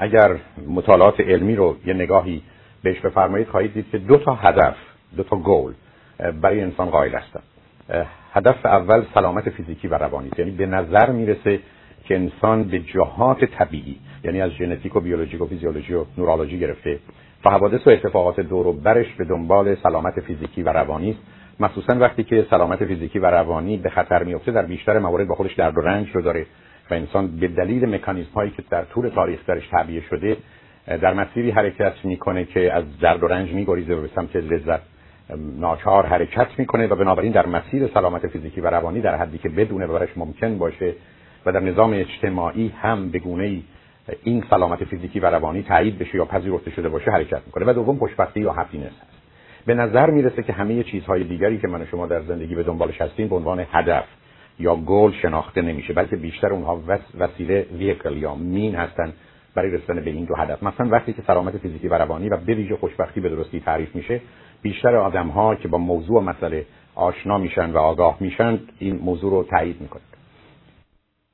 اگر مطالعات علمی رو یه نگاهی بهش بفرمایید خواهید دید که دو تا هدف دو تا گول برای انسان قائل هستن. هدف اول سلامت فیزیکی و روانی. یعنی به نظر می‌رسه که انسان به جهات طبیعی یعنی از ژنتیک و بیولوژیک و فیزیولوژی و نورولوژی گرفته و حوادث و اتفاقات دور و برش به دنبال سلامت فیزیکی و روانی است. مخصوصا وقتی که سلامت فیزیکی و روانی به خطر میفته در بیشتر موارد با خودش درد و رنج رو داره. و انسان به دلیل مکانیزم هایی که در طول تاریخ درش تعبیه شده در مسیری حرکت می‌کنه که از درد و رنج میگریزه و به سمت لذت ناچار حرکت می‌کنه و بنابراین در مسیر سلامت فیزیکی و روانی در حدی که بدون برش ممکن باشه و در نظام اجتماعی هم به گونه این سلامت فیزیکی و روانی تایید بشه یا پذیرفته شده باشه حرکت می‌کنه. و دوم خوشبختی یا هپینس هست به نظر می‌رسه که همه چیزهای دیگری که من و شما در زندگی به دنبالش هستیم به عنوان هدف یا گل شناخته نمیشه بلکه بیشتر اونها وسیله ویکل یا مین هستن برای رسیدن به این دو هدف. مثلا وقتی که سلامت فیزیکی و روانی و به ویژه خوشبختی به درستی تعریف میشه بیشتر آدم ها که با موضوع و مسئله آشنا میشن و آگاه میشن این موضوع رو تایید می‌کنن.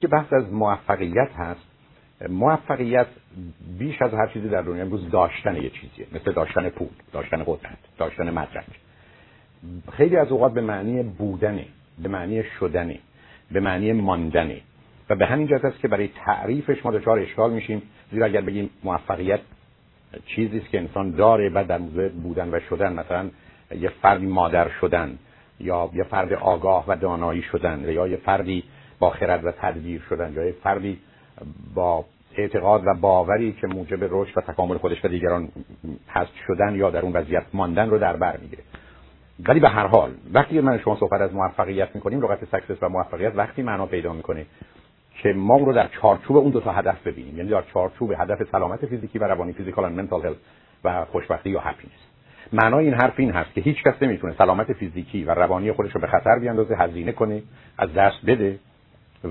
که بحث از موفقیت هست موفقیت بیش از هر چیزی در دنیا امروز داشتن یه چیزیه مثل داشتن پول داشتن قدرت داشتن مدرک. خیلی از اوقات به معنی بودنه به معنی شدنه. به معنی ماندنه و به همین جهت است که برای تعریفش ما دچار اشکال میشیم زیرا اگر بگیم موفقیت چیزی است که انسان داره بعد در موضوع بودن و شدن مثلا یه فردی مادر شدن یا یه فرد آگاه و دانایی شدن یا یه فردی با خرد و تدبیر شدن یا یه فردی با اعتقاد و باوری که موجب رشد و تکامل خودش و دیگران هست شدن یا در اون وضعیت ماندن رو در بر می‌گیره. ولی به هر حال وقتی من شما صحبت از موفقیت می‌کنیم لغت سکسس و موفقیت وقتی معنا پیدا می‌کنه که ما رو در چارچوب اون دو تا هدف ببینیم. یعنی در چارچوب هدف سلامت فیزیکی و روانی physical و mental health و خوشبختی یا happiness معنای این حرف این هست که هیچ کس نمی‌تونه سلامت فیزیکی و روانی خودش رو به خطر بیاندازه هزینه کنه از دست بده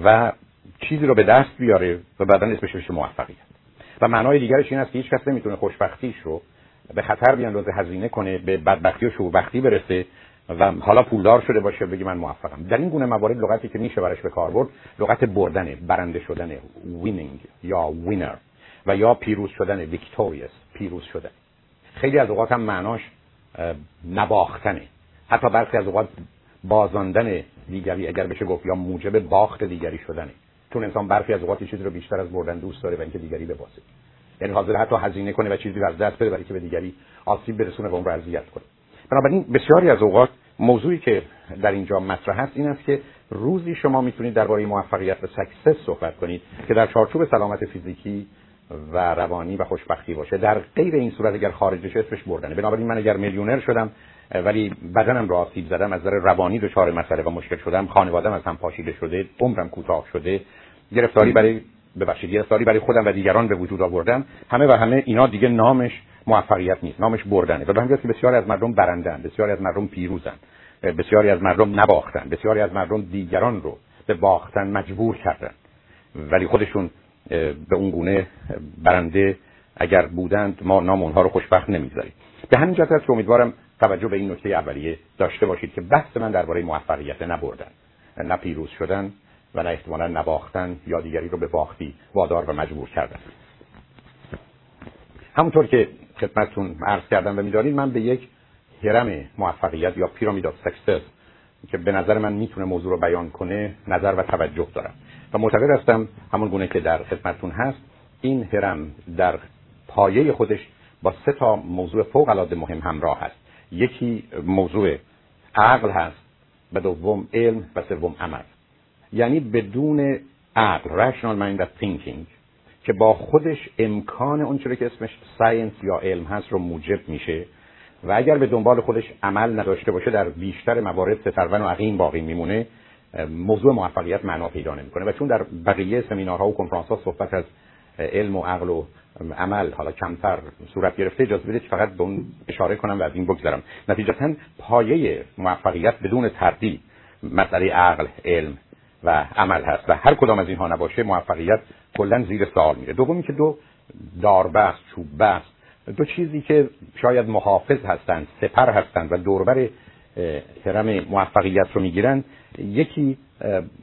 و چیزی رو به دست بیاره و بعدا اسمش بشه موفقیت. و معنای دیگرش این است که هیچ کس نمی‌تونه خوشبختیش رو به خطر بیاندازه هزینه کنه به بدبختی و شوربختی برسه و حالا پولدار شده باشه بگی من موفقم. در این گونه موارد لغتی که میشه برش به کار برد لغت بردنه برنده شدن winning یا winner و یا پیروز شدن victorious پیروز شدن. خیلی از اوقات هم معناش نباختنه. حتی برخی از اوقات بازاندن دیگری اگر بشه گفت یا موجب باخت دیگری شدنه. چون انسان برخی از اوقات چیزی رو بیشتر از بردن دوست داره و اینکه دیگری ببازه. یعنی حاضر حتی هزینه کنه و چیزی از دست بده برای که به دیگری آسیب برسونه و اون رو اذیت کنه. بنابراین بسیاری از اوقات موضوعی که در اینجا مطرح هست این است که روزی شما می‌تونید درباره موفقیت و سکسس صحبت کنید که در چارچوب سلامت فیزیکی و روانی و خوشبختی باشه. در غیر این صورت اگر خارجش اسمش بردنه. بنابراین من اگر میلیونر شدم ولی بدنم را آسیب زدم از نظر روانی دچار مسئله و مشکل شدم خانوادم از هم پاشیده شده عمرم کوتاه شده گرفتاری برای ببخشید گرفتاری برای خودم و دیگران به وجود آوردم. همه و همه اینا دیگه نامش موفقیت نیست نامش بردنه. و همین که بسیاری از مردم برندن بسیاری از مردم پیروزن بسیاری از مردم نباختن بسیاری از مردم دیگران رو به باختن مجبور کردن. ولی خودشون به اون گونه برنده اگر بودند ما نام اونها رو خوشبخت نمی‌ذاریم به همین جهت که امیدوارم توجه به این نکته اولیه داشته باشید که بحث من درباره موفقیت نبردن نه پیروز شدن و نه احتمالا نباختن یا دیگری رو به باختی وادار و مجبور کردن. همونطور که خدمتتون عرض کردم و می‌دانید من به یک هرم موفقیت یا pyramid of success که به نظر من می‌تونه موضوع رو بیان کنه نظر و توجه دارم. و معتقد هستم همون گونه که در خدمتتون هست این هرم در پایه خودش با سه تا موضوع فوق العاده مهم همراه هست. یکی موضوع عقل هست و دوم علم و سوم عمل. یعنی بدون عقل rational mind of thinking که با خودش امکان اون که اسمش ساینس یا علم هست رو موجب میشه و اگر به دنبال خودش عمل نداشته باشه در بیشتر موارد سترون و عقیم باقی میمونه موضوع موفقیت معنا پیدا نمی‌کنه. و چون در بقیه سمینارها و کنفرانس ها صحبت از علم و عقل و عمل حالا کمتر صورت گرفته اجازه بدید فقط به اون اشاره کنم و از این بگذرم. نتیجتا پایه موفقیت بدون تردید مسئله عقل علم و عمل هست. و هر کدام از اینها نباشه موفقیت کلا زیر سوال میره. دومی که دو داربست چوب بست دو چیزی که شاید محافظ هستند سپر هستند و دوربر حرم موفقیت رو می‌گیرن یکی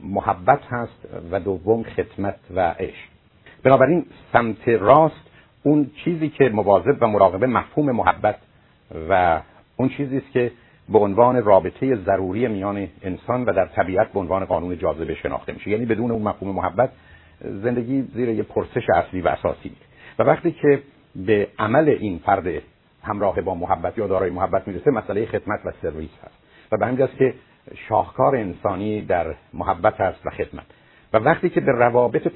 محبت هست و دوم خدمت و عشق. بنابراین سمت راست اون چیزی که مواظب و مراقبه مفهوم محبت و اون چیزی است که به عنوان رابطه ضروری میان انسان و در طبیعت به عنوان قانون جاذبه شناخته میشه. یعنی بدون اون مفهوم محبت زندگی زیر یه پرسش اصلی و اساسی و وقتی که به عمل این فرد همراه با محبت یا دارای محبت می‌رسه مسئله خدمت و سرویس هست. و به همین که شاهکار انسانی در محبت هست و خدمت. و وقتی که به روابط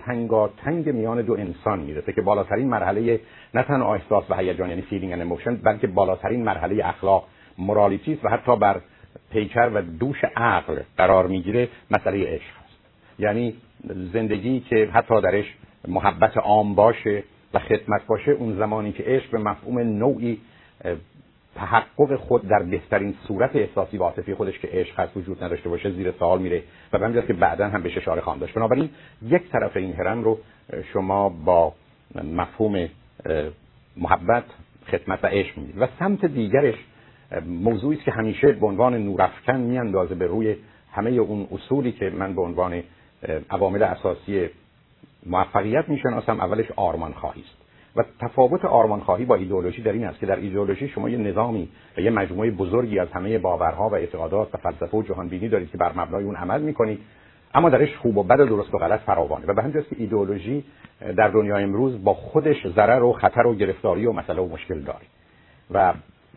تنگ میان دو انسان می‌رسه که بالاترین مرحله نه تنها احساس و هیجان یعنی feeling and بلکه بالاترین مرحله اخلاق morality و حتی بر پیکر و دوش عقل قرار می‌گیره مسئله عشق هست. یعنی زندگی که حتی درش محبت عام باشه و خدمت باشه اون زمانی که عشق به مفهوم نوعی تحقق خود در بهترین صورت احساسی و عاطفی خودش که عشق هست وجود نداشته باشه زیر سوال میره و به که بعدا هم بهش اشاره خواهم داشت. بنابراین یک طرف این هرم رو شما با مفهوم محبت خدمت و عشق می‌دید و سمت دیگرش موضوعی است که همیشه به عنوان نورافکن میاندازه به روی همه اون اصولی که من به عنوان عوامل اساسی موفقیت می‌شناسم اولش آرمان خواهی است. و تفاوت آرمان خواهی با ایدئولوژی در این است که در ایدئولوژی شما یه نظامی و یه مجموعه بزرگی از همه باورها و اعتقادات و فلسفه و جهانبینی دارید که بر مبنای اون عمل می‌کنید اما درش خوب و بد و درست و غلط فراوانه. و به همین که ایدئولوژی در دنیا امروز با خودش ضرر و خطر و گرفتاری و مسئله و مشکل داره. و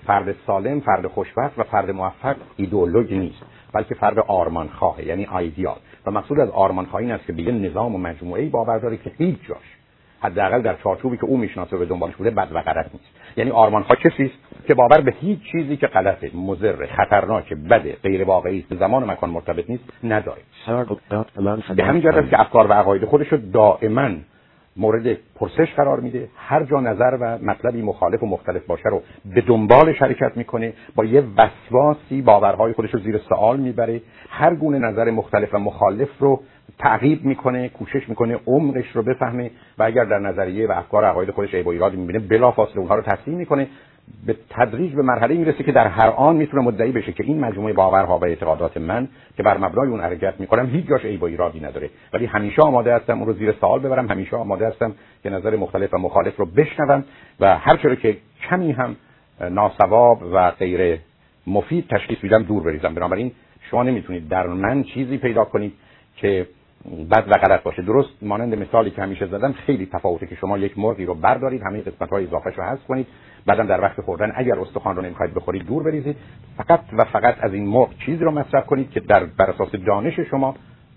فرد سالم فرد خوشبخت و فرد موفق ایدئولوژی نیست بلکه فرد آرمان خواه یعنی آیدیال و مقصود از آرمان خواهی این است که به یه نظام و مجموعه باور داره که هیچ جاش حداقل در چارچوبی که او می‌شناسه به دنبالش بوده بد و غلط نیست. یعنی آرمان ها کسی است که باور به هیچ چیزی که غلطه مضر خطرناک بده غیر واقعی است زمان و مکان مرتبط نیست نداره به همین جهت است که افکار و عقاید خودش رو دائما مورد پرسش قرار میده. هر جا نظر و مطلبی مخالف و مختلف باشه رو به دنبال شرکت می‌کنه با یه وسواسی باورهای خودش رو زیر سوال می‌بره. هر گونه نظر مختلف و مخالف رو تعقیب می‌کنه کوشش می‌کنه عمقش رو بفهمه و اگر در نظریه و افکار عقاید خودش عیب و ایرادی می‌بینه بلافاصله اونها رو تحسین می‌کنه. به تدریج به مرحله می‌رسه که در هر آن می‌تونه مدعی بشه که این مجموعه باورها و اعتقادات من که بر مبنای اون حرکت می‌کنم هیچ جاش عیب و ایرادی نداره. ولی همیشه آماده هستم اون رو زیر سوال ببرم. همیشه آماده هستم که نظر مختلف و مخالف رو بشنوم و هر که کمی هم ناسواب و غیر مفید تشخیص میدم دور بریزم. بنابراین شما نمی‌تونید در من چیزی پیدا کنید که بد و غلط باشه. درست مانند مثالی که همیشه زدم خیلی تفاوته که شما یک مرغی رو بردارید همه قسمت های اضافه رو حذف کنید بعدم در وقت خوردن اگر استخوان رو نمی‌خواید بخورید دور بریزید. فقط و فقط از این مرغ چیزی رو مصرف کنید که در بر اساس دانش شما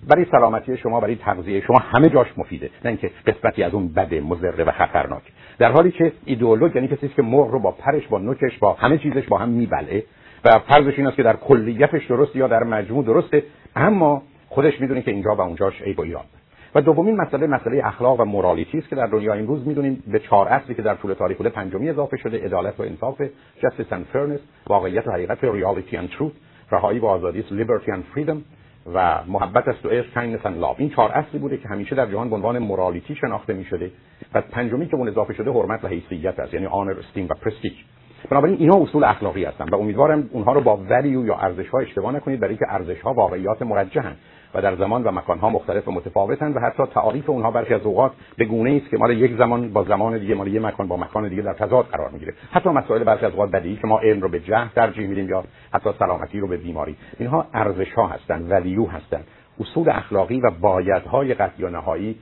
برای سلامتی شما برای تغذیه شما همه جاش مفیده. نه اینکه قسمتی از اون بده مضر و خطرناک. در حالی که ایدئولوژ یعنی کسی که مرغ رو با پرش با نوکش با همه چیزش با هم میبله و فرضش این است که در کلیتش درست یا در مجموع درسته اما خودش می‌دونه که اینجا و اونجاش عیب و ایراد و دومین مسئله مسئله اخلاق و مورالیتی است که در دنیا امروز می‌دونیم به چهار اصلی که در طول تاریخ بوده پنجمی اضافه شده عدالت و انصاف justice and fairness واقعیت و حقیقت reality and truth رهایی و آزادی است liberty and freedom و محبت است و عشق kindness and love. این چهار اصلی بوده که همیشه در جهان به عنوان مورالیتی شناخته می شده و پنجمی که اون اضافه شده حرمت و حیثیت است یعنی honor esteem و prestige. بنابراین اینا اصول اخلاقی هستن و امیدوارم اونها رو با ولیو یا ارزش ها اشتباه نکنید برای اینکه ارزش ها واقعیات مرجحن. و در زمان و مکان ها مختلف و متفاوتن و حتی تعاریف اونها برخی از اوقات به گونه است که مال یک زمان با زمان دیگه مال یک مکان با مکان دیگه در تضاد قرار می‌گیره. حتی مسائل برخی از اوقات بدی که ما علم رو به جهل ترجیح میدیم یا حتی سلامتی رو به بیماری. اینها ارزش ها هستند ولیو هستند. اصول اخلاقی و بایدهای قطعی و نهایی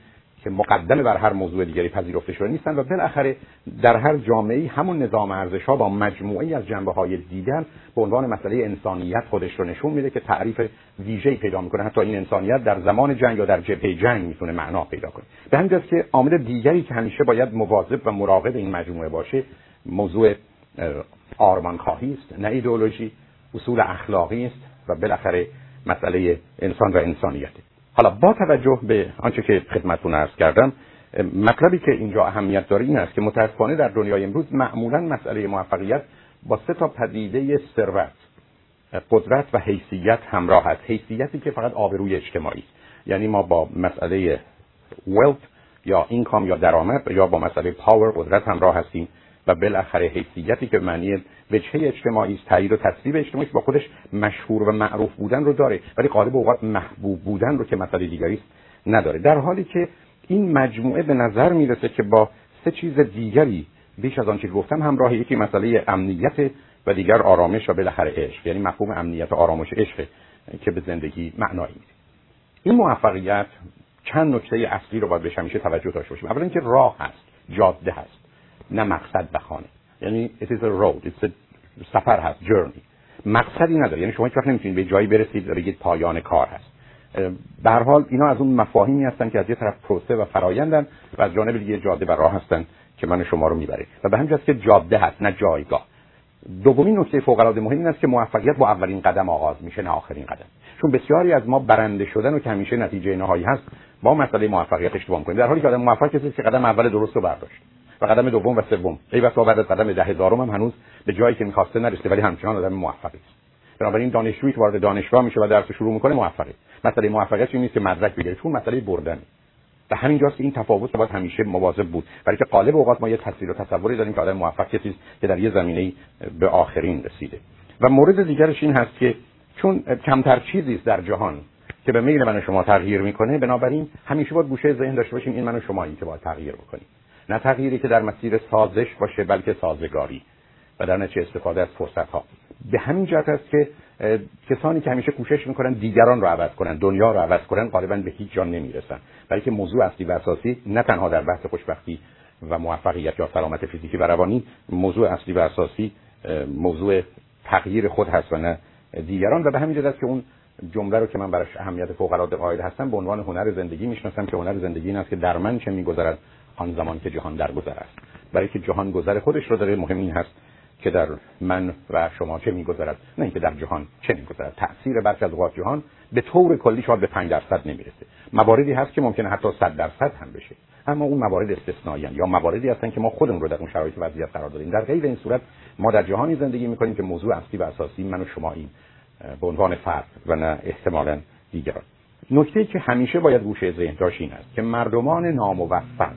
که مقدم بر هر موضوع دیگری پذیرفته شده نیستند و بالاخره در هر جامعه همون نظام ارزش ها با مجموعه از جنبه های دیگر به عنوان مسئله انسانیت خودش رو نشون میده که تعریف ویژه‌ای پیدا می‌کنه. حتی این انسانیت در زمان جنگ یا در جبهه جنگ می‌تونه معنا پیدا کنه. به همین که عامل دیگری که همیشه باید مواظب و مراقب این مجموعه باشه موضوع آرمان خواهی است نه ایدئولوژی اصول اخلاقی است و بالاخره مسئله انسان و انسانیت حالا با توجه به آنچه که خدمتتون عرض کردم مطلبی که اینجا اهمیت داره این است که متاسفانه در دنیای امروز معمولا مسئله موفقیت با سه تا پدیده ثروت قدرت و حیثیت همراه است. حیثیتی که فقط آبروی اجتماعی است. یعنی ما با مسئله wealth یا اینکام یا درآمد یا با مسئله پاور قدرت همراه هستیم و بالاخره حیثیتی که معنی وجهه اجتماعی است؟ تایید و تصویب اجتماعی با خودش مشهور و معروف بودن رو داره ولی غالب اوقات محبوب بودن رو که مسئله دیگری است نداره. در حالی که این مجموعه به نظر می‌رسه که با سه چیز دیگری بیش از آنچه گفتم همراه یکی مسئله امنیت و دیگر آرامش و بالاخره عشق. یعنی مفهوم امنیت و آرامش عشق که به زندگی معنایی میده. این موفقیت چند نکته اصلی رو باید بهش همیشه توجه داشته باشیم. اولا اینکه راه هست جاده هست نه مقصد و خانه یعنی it is a road it's a سفر هست journey. مقصدی نداره. یعنی شما هیچ وقت نمی‌تونید به جایی برسید و بگید پایان کار هست. به حال اینا از اون مفاهیمی هستن که از یه طرف پروسه و فرایندن و از جانب دیگه جاده و راه هستن که من شما رو می‌بره. و به همین که جاده هست نه جایگاه. دومین نکته فوق العاده مهم این است که موفقیت با اولین قدم آغاز میشه نه آخرین قدم. چون بسیاری از ما برنده شدن و که همیشه نتیجه نهایی هست با مسئله موفقیت اشتباه می‌کنیم در حالی که آدم موفق کسی که قدم اول درست رو برداشت. و قدم دوم و سوم. ای بسا بعد از قدم ده هزارم هم هنوز به جایی که می‌خواسته نرسیده ولی همچنان آدم موفقی است بنابراین دانشجویی که وارد دانشگاه میشه و درس شروع می‌کنه موفقه. مسئله موفقیت این نیست که مدرک بگیره چون مسئله بردن. و همین جاست این تفاوت باید همیشه مواظب بود. برای که قالب اوقات ما یه تصویر و تصوری داریم که آدم موفق کسی که در یه زمینه به آخرین رسیده. و مورد دیگرش این هست که چون کمتر چیزی است در جهان که به میل من شما تغییر می‌کنه بنابراین همیشه باید گوشه ذهن داشته باشیم این من و شما این که باید تغییر بکنیم. نه تغییری که در مسیر سازش باشه بلکه سازگاری و در نتیجه استفاده از فرصت ها به همین جهت است که کسانی که همیشه کوشش می‌کنن دیگران رو عوض کنن دنیا رو عوض کنن غالبا به هیچ جا نمی‌رسن. بلکه موضوع اصلی و اساسی نه تنها در بحث خوشبختی و موفقیت یا سلامت فیزیکی و روانی موضوع اصلی و اساسی موضوع تغییر خود هست و نه دیگران. و به همین جهت است که اون جمله رو که من براش اهمیت فوق العاده قائل هستم به عنوان هنر زندگی می‌شناسم که هنر زندگی این است که در من چه میگذرد آن زمان که جهان در گذر است. برای که جهان گذر خودش رو داره مهم این هست که در من و شما چه میگذرد. نه اینکه در جهان چه میگذرد. تاثیر برخی از اوقات جهان به طور کلی شاید به 5 درصد نمی‌رسه. مواردی هست که ممکنه حتی 100 درصد هم بشه. اما اون موارد استثنایی یا مواردی هستن که ما خودمون رو در اون شرایط وضعیت قرار دادیم. در غیر این صورت ما در جهانی زندگی می‌کنیم که موضوع اصلی و اساسی من و شما این به عنوان فرد و نه احتمالا دیگران. نکته که همیشه باید گوشه ذهن داشت این است که مردمان ناموفق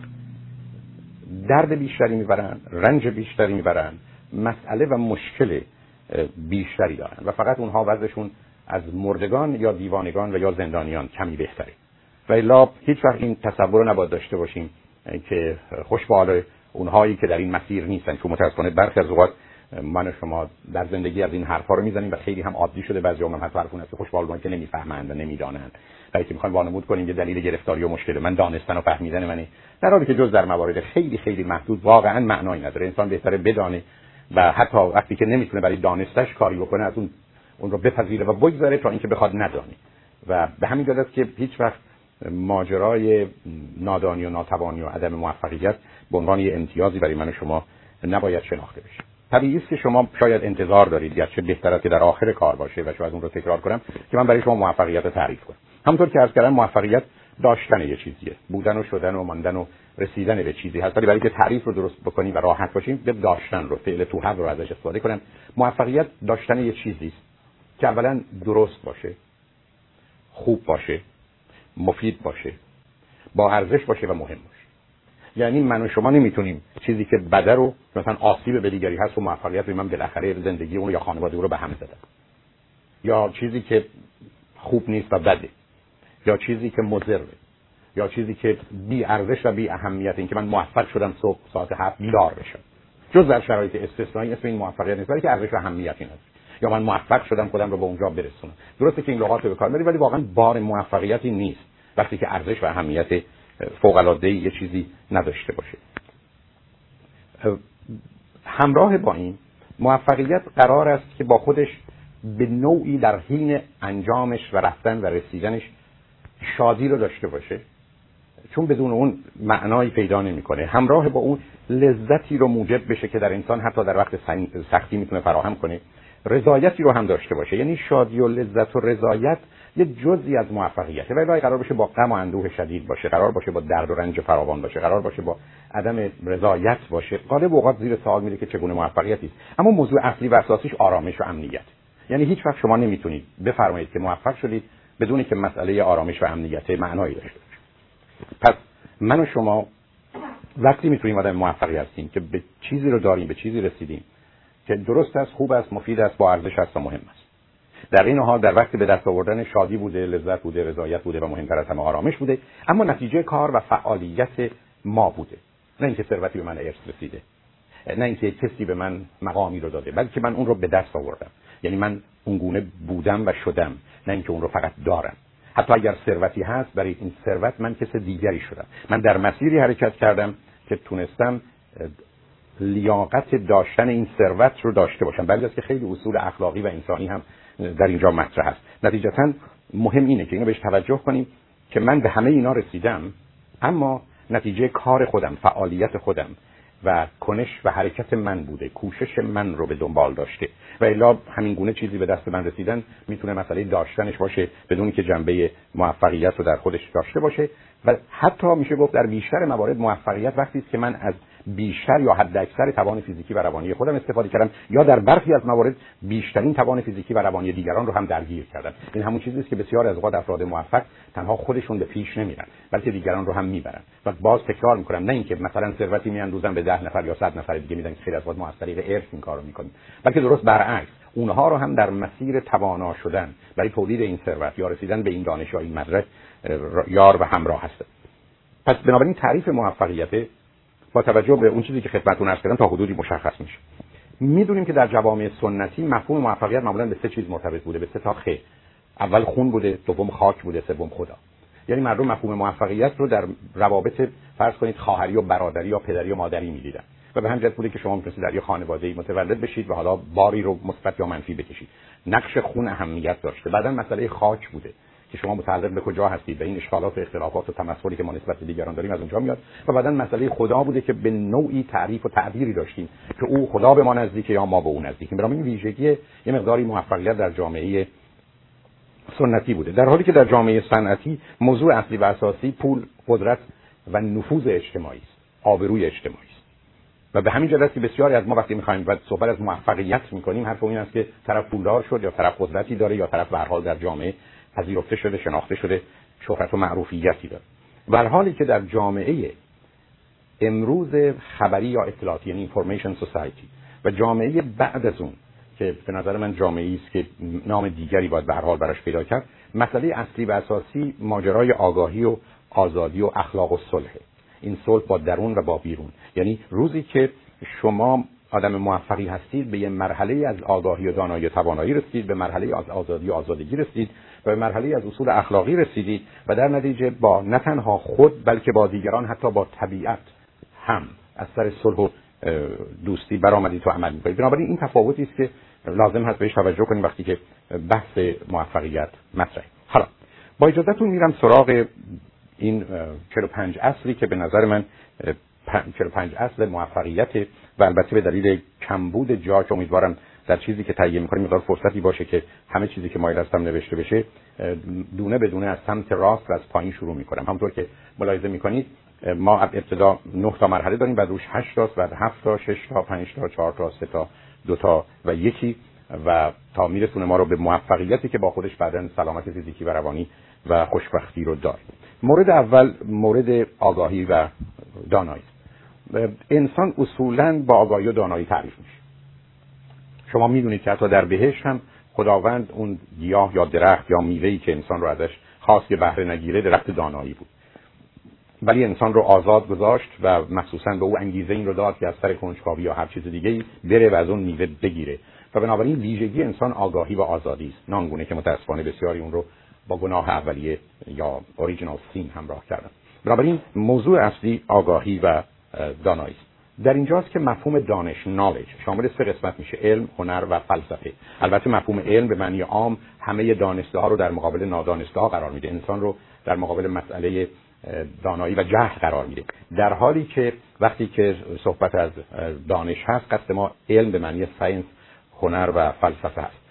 درد بیشتری می‌برن رنج بیشتری می‌برن مسئله و مشکل بیشتری دارن و فقط اونها وضعشون از مردگان یا دیوانگان و یا زندانیان کمی بهتره. و الا هیچ وقت این تصور رو نباید داشته باشیم که خوشبال اونهایی که در این مسیر نیستن چون متاسفانه برخی از اوقات من و شما در زندگی از این حرفا رو می‌زنیم و خیلی هم عادی شده بعضی هم حتی حرفون هست خوشبال که نمی‌فهمند و نمی‌دانند. برای که می‌خوایم وانمود کنیم که دلیل گرفتاری و مشکل. من دانستن و فهمیدن منه. در حالی که جز در موارد خیلی خیلی محدود واقعا معنایی نداره. انسان بهتره بدانه و حتی وقتی که نمی‌تونه برای دانستش کاری بکنه از اون اون رو بپذیره و بگذاره تا اینکه بخواد ندانه. و به همین جهت که هیچ وقت ماجرای نادانی و ناتوانی و عدم موفقیت به عنوان یه امتیازی برای من و شما نباید شناخته بشه. طبیعی است که شما شاید انتظار دارید گرچه بهتر است که در آخر کار باشه و شاید اون رو تکرار کنم که من برای شما موفقیت تعریف کنم. همونطور که از کردم موفقیت داشتن یه چیزیه. بودن و شدن و ماندن و رسیدن به چیزی هست. ولی برای که تعریف رو درست بکنیم و راحت باشیم به داشتن رو فعل تو رو ازش استفاده کنم. موفقیت داشتن یه چیزی است که اولا درست باشه خوب باشه مفید باشه با ارزش باشه و مهم باشه. یعنی من و شما نمی‌تونیم چیزی که بده رو مثلا آسیب به دیگری هست و موفقیت من بالاخره زندگی اون یا خانواده رو به هم زدم. یا چیزی که خوب نیست و بده. یا چیزی که مضره. یا چیزی که بی ارزش و بی اهمیت. این که من موفق شدم صبح ساعت هفت بیدار بشم. جز در شرایط استثنایی اسم این موفقیت نیست که ارزش و اهمیتی نداره. یا من موفق شدم خودم رو به اونجا برسونم. درسته که این لغات رو به کار ولی واقعا بار موفقیتی نیست. وقتی که ارزش و اهمیت فوق العاده یه چیزی نداشته باشه. همراه با این موفقیت قرار است که با خودش به نوعی در حین انجامش و رفتن و رسیدنش شادی رو داشته باشه. چون بدون اون معنایی پیدا نمی‌کنه. همراه با اون لذتی رو موجب بشه که در انسان حتی در وقت سختی می‌تونه فراهم کنه. رضایتی رو هم داشته باشه. یعنی شادی و لذت و رضایت یه جزئی از موفقیته. ولی قرار باشه با غم و اندوه شدید باشه قرار باشه با درد و رنج فراوان باشه قرار باشه با عدم رضایت باشه. غالب اوقات زیر سوال میره که چگونه موفقیتی. است اما موضوع اصلی و اساسیش آرامش و امنیت. یعنی هیچ وقت شما نمی‌تونید بفرمایید که موفق شدید بدون که مسئله آرامش و امنیت معنایی داشته باشه. پس من و شما وقتی می‌تونیم آدم موفقی هستیم که به چیزی رو داریم به چیزی رسیدیم که درست است خوب است مفید است با ارزش است و مهم است. در این حال در وقتی به دست آوردن شادی بوده لذت بوده رضایت بوده و مهمتر از همه آرامش بوده اما نتیجه کار و فعالیت ما بوده. نه اینکه ثروتی به من ارث رسیده نه اینکه کسی به من مقامی رو داده بلکه من اون رو به دست آوردم. یعنی من اون گونه بودم و شدم نه اینکه اون رو فقط دارم. حتی اگر ثروتی هست برای این ثروت من کس دیگری شدم. من در مسیری حرکت کردم که تونستم لیاقت داشتن این ثروت رو داشته باشم. بلکه که خیلی اصول اخلاقی و انسانی هم در اینجا مطرح است. نتیجتا مهم اینه که اینو بهش توجه کنیم که من به همه اینا رسیدم اما نتیجه کار خودم فعالیت خودم و کنش و حرکت من بوده کوشش من رو به دنبال داشته. و الا همین گونه چیزی به دست من رسیدن می‌تونه مسئله داشتنش باشه بدون که جنبه موفقیت رو در خودش داشته باشه. و حتی میشه گفت در بیشتر موارد موفقیت وقتی که من از بیشتر یا حد اکثر توان فیزیکی و روانی خودم استفاده کردم یا در برخی از موارد بیشترین توان فیزیکی و روانی دیگران رو هم درگیر کردم. این همون چیزی است که بسیار از اوقات افراد موفق تنها خودشون به پیش نمیرن بلکه دیگران رو هم می‌برن. و باز تکرار می‌کنم نه اینکه مثلا ثروتی میاندوزن به ده نفر یا صد نفر دیگه میدن که خیلی از اوقات ما از طریق ارث این کارو می‌کنیم. بلکه درست برعکس اونها رو هم در مسیر توانا شدن برای تولید این ثروت یا رسیدن به این دانش یا این مدرک یار و همراه هست پس بنابراین تعریف موفقیت با توجه به اون چیزی که خدمتتون عرض کردم تا حدودی مشخص میشه. می‌دونیم که در جوامع سنتی مفهوم موفقیت معمولا به سه چیز مرتبط بوده. به سه تا خ. اول خون بوده دوم خاک بوده سوم خدا. یعنی مردم مفهوم موفقیت رو در روابط فرض کنید خواهری و برادری یا پدری و مادری می‌دیدن. و به همین بوده که شما می‌تونید در یه خانواده متولد بشید و حالا باری رو مثبت یا منفی بکشید. نقش خون اهمیت داشته. بعدا مسئله خاک بوده. که شما متعلق به کجا هستید به این اشکالات و اختلافات و تمثلی که ما نسبت به دیگران داریم از اونجا میاد و بعدا مسئله خدا بوده که به نوعی تعریف و تعبیری داشتیم که او خدا به ما نزدیکه یا ما به او نزدیکیم. برای این ویژگی یه مقداری موفقیت در جامعه سنتی بوده. در حالی که در جامعه صنعتی موضوع اصلی و اساسی پول قدرت و نفوذ اجتماعی است آبروی اجتماعی است. و به همین جهت که بسیاری از ما وقتی می‌خوایم و صحبت از موفقیت می‌کنیم حرف این است که طرف پولدار شد یا طرف قدرتی داره یا طرف به حال در جامعه پذیرفته شده شناخته شده شهرت و معروفیتی داره. و حالی که در جامعه امروز خبری یا اطلاعاتی یعنی information society و جامعه بعد از اون که به نظر من جامعه است که نام دیگری باید به حال براش پیدا کرد مسئله اصلی و اساسی ماجرای آگاهی و آزادی و اخلاق و صلح. این صلح با درون و با بیرون. یعنی روزی که شما آدم موفقی هستید به یه مرحله از آگاهی و دانایی و توانایی رسید به مرحله از آزادی و آزادگی رسید و به مرحله از اصول اخلاقی رسیدید و در نتیجه با نه تنها خود بلکه با دیگران حتی با طبیعت هم از سر صلح و دوستی برآمدید تو عمل می‌کنید. بنابراین این تفاوتی است که لازم هست بهش توجه کنیم وقتی که بحث موفقیت مطرحه. حالا با اجازهتون میرم سراغ این 45 اصلی که به نظر من 45 اصل موفقیت و البته به دلیل کمبود جا که امیدوارم در چیزی که تهیه می‌کنیم مقدار فرصتی باشه که همه چیزی که مایل هستم نوشته بشه دونه به دونه از سمت راست و از پایین شروع می‌کنم. همونطور که ملاحظه می‌کنید ما ابتدا 9 تا مرحله داریم بعد روش 8 تا بعد 7 تا 6 تا 5 تا 4 تا 3 تا 2 تا و یکی و تا میرسونه ما رو به موفقیتی که با خودش بعدا سلامت فیزیکی و روانی و خوشبختی رو داره مورد اول مورد آگاهی و دانایی. انسان اصولا با آگاهی و دانایی تعریف میشه. شما می‌دونید که حتی در بهش هم خداوند اون گیاه یا درخت یا میوه‌ای که انسان رو ازش خواست که بهره نگیره درخت دانایی بود. ولی انسان رو آزاد گذاشت و مخصوصا به او انگیزه این رو داد که از سر کنجکاوی یا هر چیز دیگه ای بره و از اون میوه بگیره. و بنابراین ویژگی انسان آگاهی و آزادی است. نانگونه که متاسفانه بسیاری اون رو با گناه اولیه یا اوریجینال سین همراه کردن. بنابراین موضوع اصلی آگاهی و دانایی. در اینجاست که مفهوم دانش knowledge شامل سه قسمت میشه علم هنر و فلسفه. البته مفهوم علم به معنی عام همه دانسته ها رو در مقابل نادانسته ها قرار میده. انسان رو در مقابل مسئله دانایی و جهل قرار میده. در حالی که وقتی که صحبت از دانش هست قصد ما علم به معنی science هنر و فلسفه هست.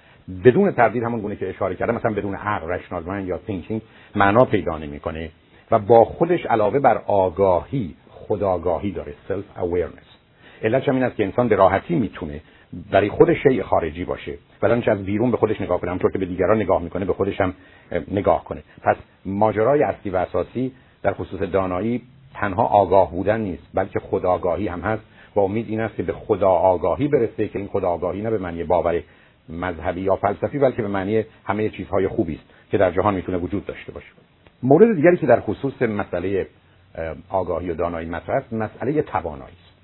بدون تردید همون گونه که اشاره کردم مثلا بدون عقل rational یا thinking معنا پیدا نمی‌کنه و با خودش علاوه بر آگاهی خداگاهی داره. سلف اویرنس علتش این است که انسان به راحتی می‌تونه برای خودش شیء خارجی باشه. ولی از بیرون به خودش نگاه کنه همونطور که به دیگران نگاه می‌کنه به خودش هم نگاه کنه. پس ماجرای اصلی و اساسی در خصوص دانایی تنها آگاه بودن نیست بلکه خداگاهی هم هست. و امید این است که به خدا آگاهی برسه که این خدا آگاهی نه به معنی باور مذهبی یا فلسفی بلکه به معنی همه چیزهای خوبی است که در جهان می‌تونه وجود داشته باشه. مورد دیگری که در خصوص مسئله آگاهی و دانایی مطرح است مسئله توانایی است.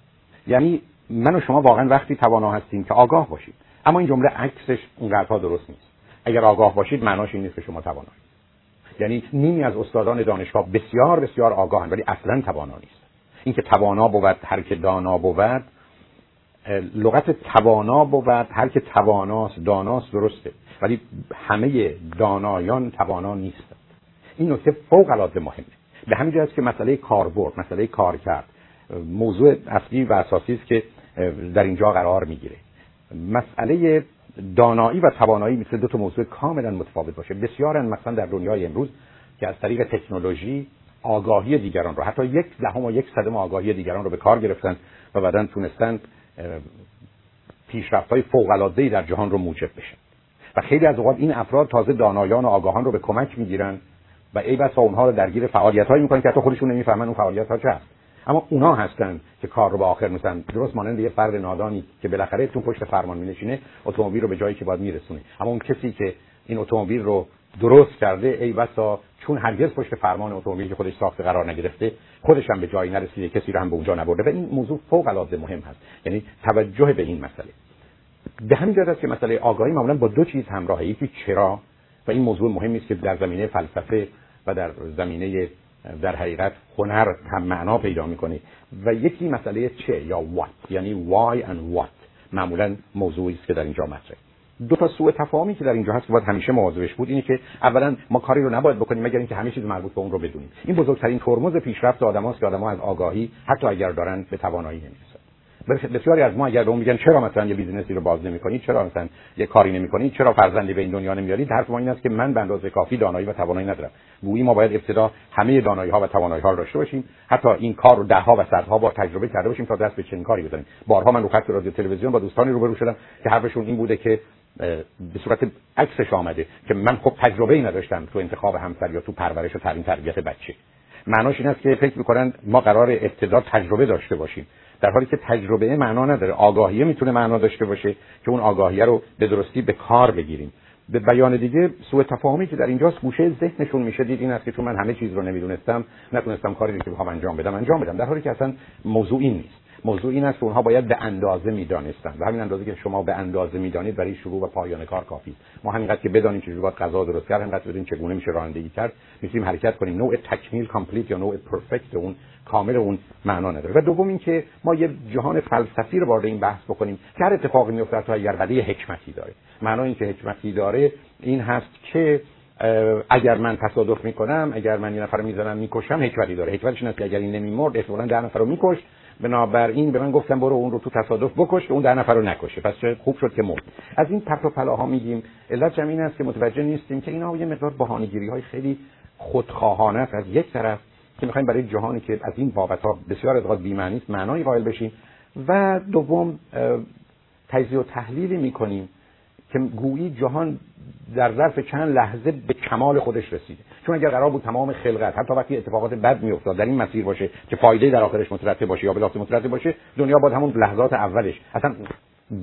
یعنی من و شما واقعا وقتی توانا هستیم که آگاه باشید اما این جمله عکسش اونقدرها درست نیست. اگر آگاه باشید معناش این نیست که شما توانایید یعنی نیمی از استادان دانشگاه بسیار بسیار آگاهند ولی اصلا توانا نیست. اینکه توانا بود هر که دانا بود لغت توانا بود هر که تواناست داناست درسته. ولی همه دانایان توانا نیستند. این نکته فوق العاده مهمه. به همین جهت که مسئله کاربرد مسئله کار کرد. موضوع اصلی و اساسی است که در اینجا قرار می‌گیره. مسئله دانایی و توانایی مثل دو تا موضوع کاملا متفاوت باشه. بسیار مثلا در دنیای امروز که از طریق تکنولوژی آگاهی دیگران رو حتی یک دهم و یک صدم آگاهی دیگران رو به کار گرفتن و بعدا تونستن پیشرفت های فوق در جهان رو موجب بشن. و خیلی از اوقات این افراد تازه دانایان و آگاهان رو به کمک می‌گیرن و ای بسا اونها رو درگیر فعالیت هایی می‌کنن که حتی خودشون نمی‌فهمن اون فعالیت ها چه هست. اما اونا هستن که کار رو به آخر میسن درست مانند یه فرد نادانی که بالاخره تو پشت فرمان مینشینه اتومبیل رو به جایی که باید میرسونه. اما اون کسی که این اتومبیل رو درست کرده ای بسا چون هرگز پشت فرمان اتومبیل که خودش ساخته قرار نگرفته خودش هم به جایی نرسیده کسی رو هم به اونجا نبرده. و این موضوع فوق العاده مهم هست. یعنی توجه به این مسئله. به همین جهت است که مسئله آگاهی معمولا با دو چیز همراهه. یکی چرا؟ و این موضوع مهمی است که در زمینه فلسفه و در زمینه در حقیقت هنر هم معنا پیدا می‌کنه. و یکی مسئله چه یا what یعنی why and what. معمولا موضوعی است که در اینجا مطرحه. دو تا سوء تفاهمی که در اینجا هست که باید همیشه مواظبش بود اینه که اولا ما کاری رو نباید بکنیم مگر اینکه همه چیز مربوط به اون رو بدونیم. این بزرگترین ترمز پیشرفت آدماست که آدم‌ها از آگاهی حتی اگر دارن به توانایی نمی‌رسن. بسیاری از ما اگر به میگن چرا مثلا یه business ی رو باز نمی‌کنید؟ چرا مثلا یه کاری نمی‌کنید؟ چرا فرزندی به این دنیا نمیارید حرف ما این است که من به اندازه کافی دانایی و توانایی ندارم. گویی ما باید ابتدا همه دانایی ها و توانایی ها رو داشته باشیم. حتی این کار رو ده ها و صدها بار تجربه کرده باشیم تا دست به چنین کاری بزنیم. بارها من رو خط رادیو تلویزیون با دوستانی روبرو شدم که حرفشون این بوده که به صورت عکسش آمده که من خب تجربه ای نداشتم تو انتخاب همسر یا تو پرورش و تربیت بچه. معناش این است که فکر می‌کنن ما قرار ابتدا تجربه داشته باشیم. در حالی که تجربه معنا نداره. آگاهی می‌تونه معنا داشته باشه که اون آگاهی رو به درستی به کار بگیریم. به بیان دیگه سوء تفاهمی که در اینجاست گوشه ذهنشون میشه. دید این است که چون من همه چیز رو نمی‌دونستم نتونستم کاری که بخوام انجام بدم انجام بدم. در حالی که اصلا موضوع نیست. موضوع این است که اونها باید به اندازه می‌دانستن. و همین اندازه که شما به اندازه می‌دانید برای شروع و پایان کار کافی ما همینقدر که بدانیم چجوری باید غذا درست کرد همینقدر بدونیم چگونه میشه رانندگی کرد می‌تونیم حرکت کنیم. نوع تکمیل complete یا نوع perfect اون کامل اون معنا نداره. و دوم اینکه ما یه جهان فلسفی رو وارد این بحث بکنیم که هر اتفاقی میفته تا اگر قضیه حکمتی داره. معنا اینکه حکمتی داره این هست که اگر من تصادف می‌کنم اگر من یه نفر می‌زنم می‌کشم حکمتی داره. حکمتش اینه که اگر این نمیمرد احتمالاً ده نفر رو میکشت بنابراین به من گفتم برو اون رو تو تصادف بکش که اون ده نفر رو نکشه. پس خوب شد که مرد. از این پرت و پلاها میگیم. علت جمعی است که متوجه نیستیم که اینا یه مقدار بهانه‌گیری های خیلی خودخواهانه از یک طرف که می‌خوایم برای جهانی که از این بابت ها بسیار اوقات بی‌معنی است معنایی قائل بشیم. و دوم تجزیه و تحلیلی می‌کنیم که گویی جهان در ظرف چند لحظه به کمال خودش رسیده. چون اگر قرار بود تمام خلقت حتی وقتی اتفاقات بد میافتاد در این مسیر باشه که فایده در آخرش مترتب باشه یا بلاس مترتب باشه دنیا باید همون لحظات اولش اصلا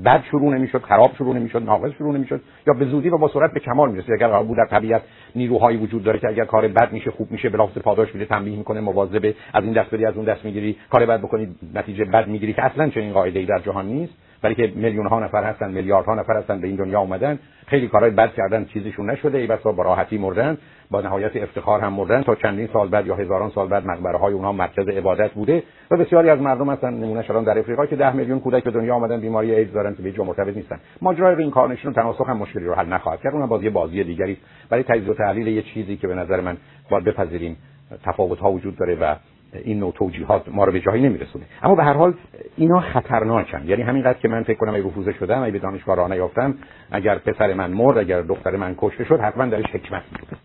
بد شروع نمی‌شد خراب شروع نمی‌شد ناقص شروع نمی‌شد یا به زودی و با سرعت به کمال می‌رسید. اگر قرار بود در طبیعت نیروهایی وجود داره که اگر کار بد میشه خوب میشه بلافاصله پاداش میده تنبیه می‌کنه مواظب از این دست بدی از اون دست می‌گیری کار بد بکنی نتیجه بد می‌گیری که اصلا چنین قاعده ای در جهان نیست. ولی که میلیون ها نفر هستن میلیاردها نفر هستن به این دنیا اومدن خیلی کارهای بد کردن چیزیشون نشده ای بسا با راحتی مردن با نهایت افتخار هم مردن. تا چندین سال بعد یا هزاران سال بعد مقبره های اونها مرکز عبادت بوده و بسیاری از مردم هستن. نمونه شدن در افریقا که ده میلیون کودک به دنیا آمدن بیماری ایدز دارن که به هیچ مرتبط نیستن. ماجرای reincarnation و تناسخ هم مشکلی رو حل نخواهد کرد. اونم بازی بازی دیگری برای تجزیه و تحلیل یه چیزی که به نظر من باید بپذیریم. تفاوت ها وجود داره و این نوع توجیهات ما رو به جایی نمیرسونه. اما به هر حال اینا خطرناکن. یعنی همینقدر که من فکر کنم ای رفوزه شدم ای به دانشگاه راه نیافتم اگر پسر من مرد اگر دختر من کشته شد حتما درش حکمت بود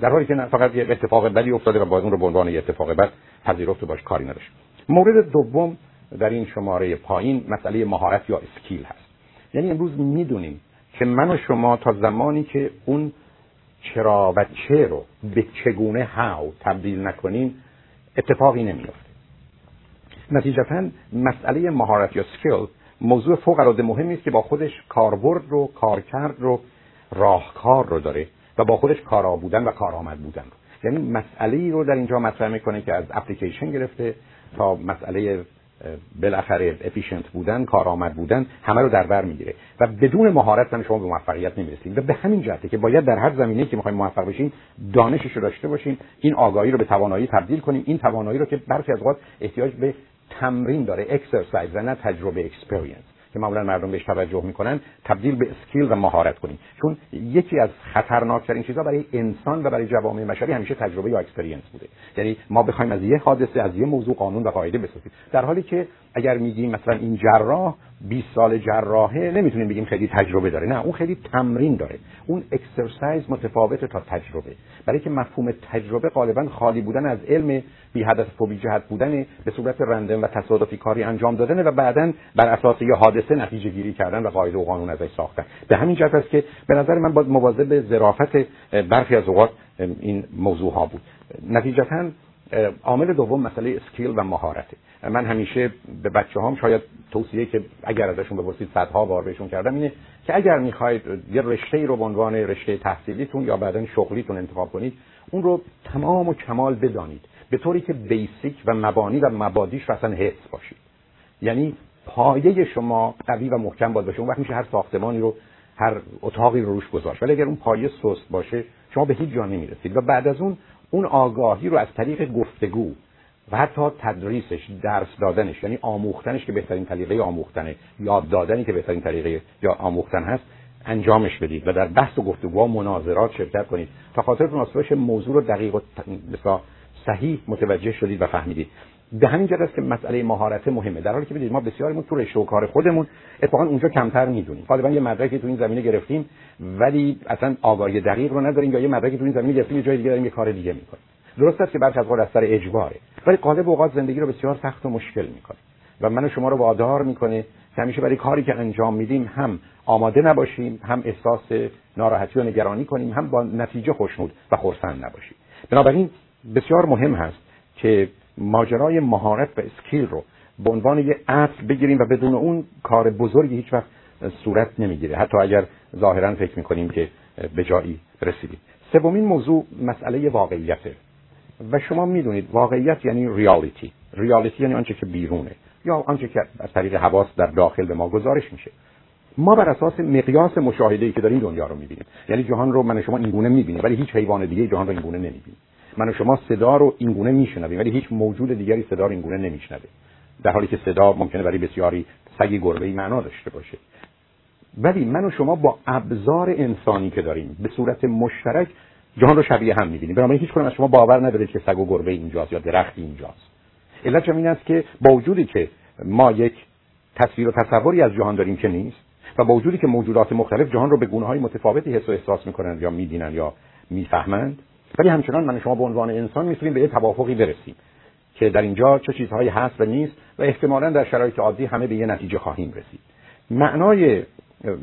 در حالی که فقط یه اتفاق بدی افتاده و باید اون رو به عنوان یه اتفاق بد پذیرفت باش کاری نداشت. مورد دوم در این شماره پایین مسئله مهارت یا اسکیل هست. یعنی امروز می‌دونیم که من و شما تا زمانی که اون چرا و چه رو به چگونه هاو تبدیل نکنیم اتفاقی نمیافته. نتیجتا مسئله مهارت یا سکیل موضوع فوق العاده مهمی است که با خودش کاربرد رو کارکرد رو راهکار رو داره و با خودش کارا بودن و کارآمد بودن رو. یعنی مسئله رو در اینجا مطرح می‌کنه که از اپلیکیشن گرفته تا مسئله بالاخره efficient بودن کارآمد بودن همه رو در بر می‌گیره. و بدون مهارت هم شما به موفقیت نمی‌رسید. و به همین جهته که باید در هر زمینه که می‌خوایم موفق بشیم دانشش رو داشته باشیم. این آگاهی رو به توانایی تبدیل کنیم. این توانایی رو که برخی از اوقات احتیاج به تمرین داره exercise و نه تجربه experience که معمولا مردم بهش توجه می‌کنن تبدیل به skill و مهارت کنیم. چون یکی از خطرناکترین چیزها برای انسان و برای جوامع بشری همیشه تجربه یا experience بوده. یعنی ما بخوایم از یه حادثه از یه موضوع قانون و قاعده بسازیم. در حالی که اگر میگیم مثلا این جراح 20 سال جراحه نمی‌تونیم بگیم خیلی تجربه داره. نه اون خیلی تمرین داره. اون exercise متفاوته با تجربه. برای که مفهوم تجربه غالبا خالی بودن از علم بی هدف و بی جهت بودن به صورت random و تصادفی کاری انجام دادن و بعدا بر اساس یه حادثه نتیجه گیری کردن و قاعده و قانون ازش ساختن. به همین جهت است که به نظر من باید مواظب ظرافت برخی از اوقات این موضوع ها بود. نتیجتا عامل دوم مسئله اسکیل و مهارته من همیشه به بچه هام شاید توصیه که اگر ازشون بپرسید صدها بار بهشون کردم اینه که اگر می‌خواید یه رشته رو به عنوان رشته تحصیلیتون یا بعدا شغلیتون انتخاب کنید اون رو تمام و کمال بدانید. به طوری که بیسیک و مبانی و مبادیش اصلا حفظ باشید. یعنی پایه شما قوی و محکم باید باشه. اون وقت میشه هر ساختمانی رو هر اتاقی رو روش گذاشت. ولی اگر اون پایه سست باشه شما به هیچ جا نمی‌رسید. و بعد از اون اون آگاهی رو از طریق گفتگو و حتی تدریسش درس دادنش یعنی آموختنش که بهترین طریقه آموختنه یاد دادنی که بهترین طریقه یا آموختن هست انجامش بدید و در بحث و گفتگو و مناظرات شرکت کنید. تا خاطر مناسبش موضوع رو دقیق و صحیح متوجه شدید و فهمیدید. به همین جهت است که مسئله مهارت مهمه. در حالی که بدید ما بسیاریمون تو رشته و کار خودمون اتفاقا اونجا کمتر می‌دونیم. غالبا یه مدرکی تو این زمینه گرفتیم ولی اصلا آگاهی دقیق رو نداریم یا یه مدرکی تو این زمینه گرفتیم یه جای دیگه داریم یه کار دیگه می‌کنیم. درست است که برخی از از سر اجباره ولی غالب اوقات زندگی رو بسیار سخت و مشکل می‌کنه. و من و شما رو وادار می‌کنه که همیشه برای کاری که انجام میدیم هم آماده نباشیم هم احساس ناراحتی و نگرانی کنیم هم با نتیجه خوشنود و خرسند نباشیم. بنابراین بسیار مهم هست که ماجرای مهارت و اسکیل رو به عنوان یه اصل بگیریم و بدون اون کار بزرگی هیچ وقت صورت نمی‌گیره. حتی اگر ظاهرا فکر می‌کنیم که به جایی رسیدیم. سومین موضوع مسئله واقعیته و شما می‌دونید واقعیت یعنی ریالیتی ریالیتی یعنی آنچه که بیرونه. یا آنچه که از طریق حواس در داخل به ما گزارش میشه. ما بر اساس مقیاس مشاهده ای که داریم دنیا رو می‌بینیم. یعنی جهان رو من شما اینگونه می‌بینیم ولی هیچ حیوان دیگه جهان رو اینگونه نمی‌بینیم. من و شما صدا رو اینگونه میشنویم ولی هیچ موجود دیگری صدا رو اینگونه نمیشنوه. در حالی که صدا ممکنه برای بسیاری سگ گربه معنا داشته باشه. ولی من و شما با ابزار انسانی که داریم به صورت مشترک جهان رو شبیه هم می‌بینیم. بنابراین هیچ کنم از شما باور نداره که سگ و گربه اینجاست یا درخت اینجاست. علت این است که با وجودی که ما یک تصویر و تصوری از جهان داریم که نیست و با وجودی که موجودات مختلف جهان رو به گونه های متفاوتی حس و احساس می‌کنند یا می‌بینند یا می‌فهمند ولی همچنان من شما به عنوان انسان می‌تونیم به یه توافقی برسیم که در اینجا چه چیزهایی هست و نیست و احتمالا در شرایط عادی همه به یه نتیجه خواهیم رسید. معنای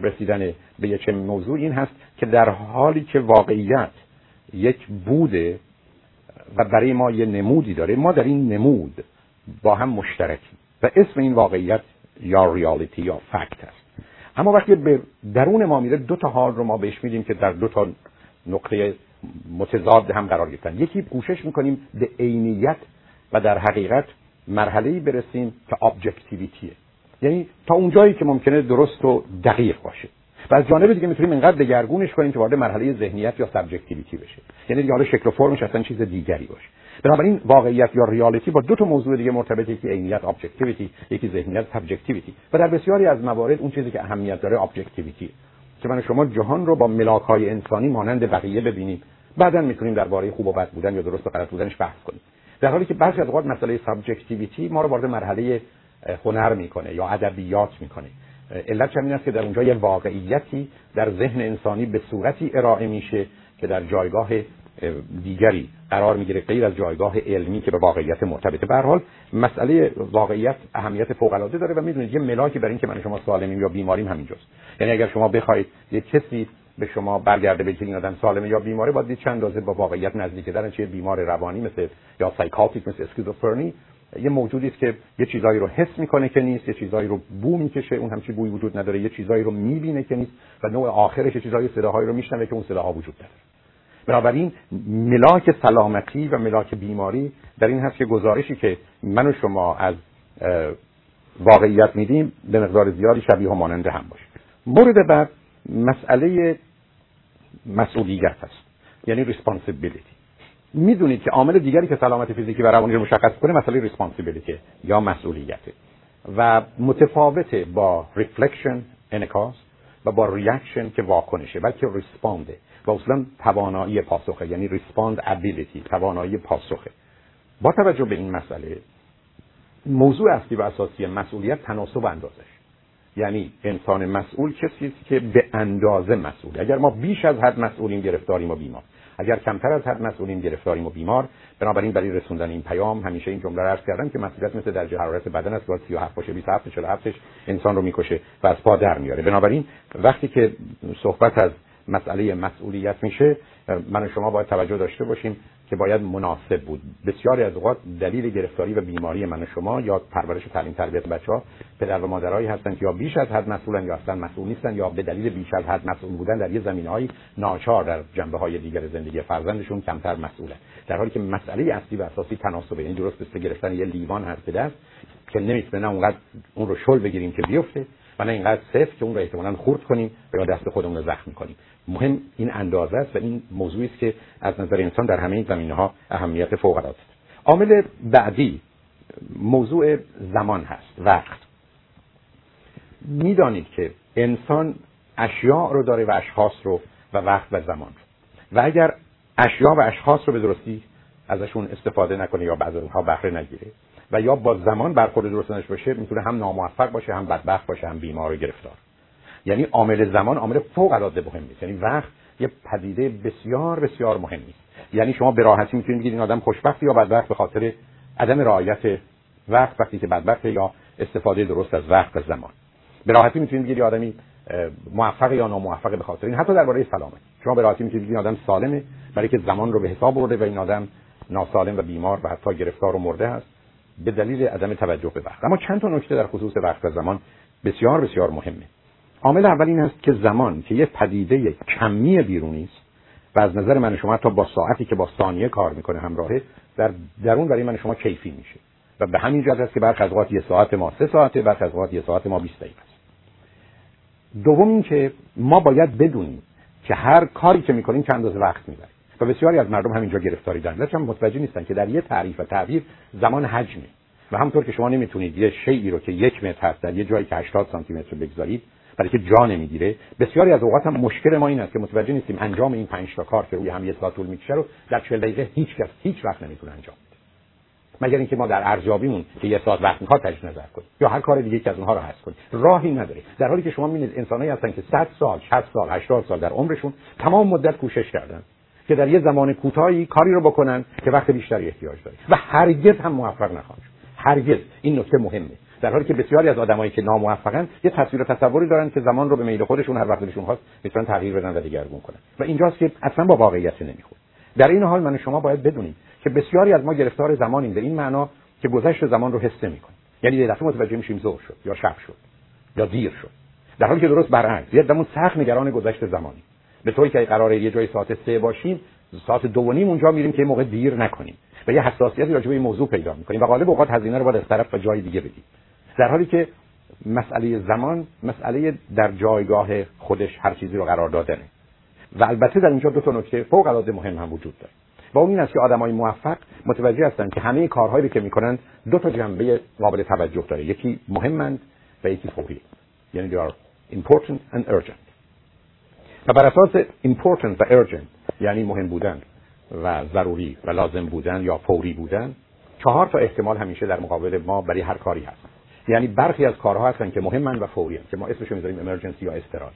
رسیدن به یه چه موضوع این هست که در حالی که واقعیت یک بوده و برای ما یه نمودی داره ما در این نمود با هم مشترکیم و اسم این واقعیت یا ریالیتی یا فکت است اما وقتی به درون ما میره دو تا حال رو ما بهش میدیم که در دو تا نقطه متضاد هم قرار گرفتن. یکی کوشش می‌کنیم به عینیت و در حقیقت مرحله برسیم که objectivity ه یعنی تا اونجایی که ممکنه درست و دقیق باشه. و از جانب دیگه می‌تونیم اینقدر دگرگونش کنیم که وارد مرحله ذهنیت یا subjectivity بشه. یعنی دیگه حالا شکل و فرمش اصلا چیز دیگری باشه. بنابراین واقعیت یا reality با دو تا موضوع دیگه مرتبطه. یکی عینیت objectivity یکی ذهنیت subjectivity و در بسیاری از موارد اون چیزی که اهمیت داره objectivity که من شما جهان رو با ملاک های انسانی مانند بقیه ببینیم. بعدا می‌تونیم درباره خوب و بد بودن یا درست و غلط بودنش بحث کنیم. در حالی که بعضی از اوقات مسئله subjectivity ما رو وارد مرحله هنر می‌کنه یا ادبیات می‌کنه. علت این است که در اونجا یه واقعیتی در ذهن انسانی به صورتی ارائه میشه که در جایگاه دیگری قرار می‌گیره غیر از جایگاه علمی که به واقعیت مرتبطه. به حال مسئله واقعیت اهمیت فوق العاده داره و می‌دونید یه ملاکی برای اینکه من شما سالمیم یا بیماریم همینجاست. یعنی اگر شما بخواید یه کسی به شما برگرده بگید این آدم سالمه یا بیماره باید دید چند اندازه با واقعیت نزدیک در چه بیمار روانی مثل یا سایکاتیک مثل اسکیزوفرنی یه موجودی است که یه چیزایی رو حس می‌کنه که نیست یه چیزایی رو بو می‌کشه اون همچی بوی وجود نداره یه چیزایی رو می‌بینه که نیست و نوع آخرش چیزایی صداهایی رو میشنوه که اون صداها وجود نداره بنابراین ملاک سلامتی و ملاک بیماری در این هست که گزارشی که من و شما از واقعیت میدیم به مقدار زیادی شبیه و ماننده هم باشه. مورد بعد مسئله مسئولیت هست یعنی responsibility می‌دونید که عامل دیگری که سلامت فیزیکی و روانی رو مشخص کنه مسئله responsibility یا مسئولیته. و متفاوت با reflection انعکاس و با reaction که واکنشه بلکه respond ه و اصلا توانایی پاسخه یعنی respond ability توانایی پاسخه. با توجه به این مسئله موضوع اصلی و اساسی مسئولیت تناسب اندازش. یعنی انسان مسئول کسی است که به اندازه مسئول اگر ما بیش از حد مسئولیم گرفتاریم و بیمار. اگر کمتر از حد مسئولیم گرفتاریم و بیمار. بنابراین برای رسوندن این پیام همیشه این جمله رو عرض کردم که مسئولیت مثل درجه حرارت بدن است. باید 37 باشه 27 47 انسان رو می‌کشه و از پا در میاره. بنابراین وقتی که صحبت از مسئله مسئولیت میشه من و شما باید توجه داشته باشیم. که باید مناسب بود. بسیاری از اوقات دلیل گرفتاری و بیماری من و شما یا پرورش و تعلیم تربیت بچه ها پدر و مادرایی هستند که یا بیش از حد مسئولن یا اصلا مسئول نیستن یا به دلیل بیش از حد مسئول بودن در یه زمینهایی ناچار در جنبه های دیگر زندگی فرزندشون کمتر مسئولن در حالی که مسئله اصلی و اساسی تناسبه این یعنی درست مثل گرفتن یه لیوان هست دست که نمی‌تونه نه اونقدر اون رو شل بگیریم که بیفته و نه اینقدر صفر که اون رو احتمالاً خورد کنیم یا دست خودمون رو زخم کنیم. مهم این اندازه است و این موضوعی است که از نظر انسان در همه این زمینه ها اهمیت فوق العاده است. عامل بعدی موضوع زمان هست وقت. می‌دانید که انسان اشیاء رو داره و اشخاص رو و وقت و زمان رو. و اگر اشیاء و اشخاص رو به درستی ازشون استفاده نکنه یا بعض اونها بهره نگیره و یا با زمان برخورد درست باشه می‌تونه هم ناموفق باشه هم بدبخت باشه هم بیمار و گرفتار. یعنی عامل زمان عامل فوق العاده مهم است یعنی وقت یه پدیده بسیار بسیار مهمی است یعنی شما به راحتی می‌تونید بگید این آدم خوشبخت یا بدبخت به خاطر عدم رعایت وقت وقتی که بدبخت یا استفاده درست از وقت و زمان. به راحتی می‌تونید بگید آدمی موفق یا ناموفق به خاطر این. حتی درباره سلامت شما به راحتی می‌تونید بگید آدم سالمه برای که زمان رو به حساب برده و این آدم ناسالم و بیمار و حتی گرفتار و مرده است به دلیل عدم توجه به وقت. اما چند تا نکته در خصوص وقت و زمان بسیار بسیار مهمه. عامل اول این است که زمان که یه پدیده کمی بیرونی است و از نظر من شما تا با ساعتی که با ثانیه کار می‌کنه همراهه در درون برای من شما کیفی میشه. و به همین جهت است که برخ از اوقات یه ساعت ما سه ساعته برخ از اوقات یه ساعت ما 20 دقیقه است. دوم این که ما باید بدونیم که هر کاری که می‌کنیم چند اندازه وقت می‌بره. و بسیاری از مردم همینجا گرفتاری دارن. هم متوجه نیستن که در یه تعریف و تعبیر زمان حجمه. و همونطور که شما نمی‌تونید یه شیئی رو که یک متر هست در یه جایی که 80 سانتی متر بگذارید برای که جا نمی‌گیره. بسیاری از اوقات هم مشکل ما این است که متوجه نیستیم انجام این 5 تا کار که روی هم یه ساعت طول می‌کشه رو در 40 دقیقه هیچ کس هیچ وقت نمی‌تونه انجام بده. مگر اینکه ما در ارزیابیمون که یه ساعت وقت می‌خواد تجدید نظر کنیم یا هر کار دیگه که از اونها رو حذف کنیم. راهی نداره. در حالی که شما می‌بینید انسانایی هستن که 100 سال 60 سال 80 سال در عمرشون تمام مدت کوشش کردن که در یه زمان کوتاهی کاری رو بکنن که وقت بیشتری احتیاج داره. و هرگز هم موفق نخواهند هرگز. این نکته مهمه. در حالی که بسیاری از آدمایی که ناموفقن یه تصویر و تصوری دارن که زمان رو به میل خودشون هر وقت دلشون خواست می‌تونن تغییر بدن و دیگرگون کنن. و اینجاست که اصلا با واقعیت نمی‌خوره. در این حال من شما باید بدونید که بسیاری از ما گرفتار زمانیم. به این معنا که گذشت زمان رو حس نمی‌کنیم. یعنی یه دفعه متوجه میشیم ظهر شد یا شب شد یا دیر شد. در حالی که درست برعکس یه دمون سخت نگران گذشت زمانی به طوری که قراره یه جای ساعت سه باشیم ساعت دو و نیم اونجا میریم که موقع دیر نکنیم. و یه حساسیتی راجع به این موضوع پیدا می‌کنیم. و غالب اوقات هزینه رو باید از طرف و جای دیگه بدیم. در حالی که مسئله زمان مسئله در جایگاه خودش هر چیزی رو قرار دادنه. و البته در اینجا دو تا نکته فوق العاده مهم هم وجود داره. و اون این است که آدمای موفق متوجه هستند که همه کارهایی که می‌کنن دو تا جنبه قابل توجه داره. یکی مهمند و یکی فوری یعنی they are important and urgent. و بر اساس important و urgent یعنی مهم بودن و ضروری و لازم بودن یا فوری بودن چهار تا احتمال همیشه در مقابل ما برای هر کاری هست یعنی برخی از کارها هستن که مهمن و فوری که ما اسمش می‌ذاریم امرجنسی یا استرال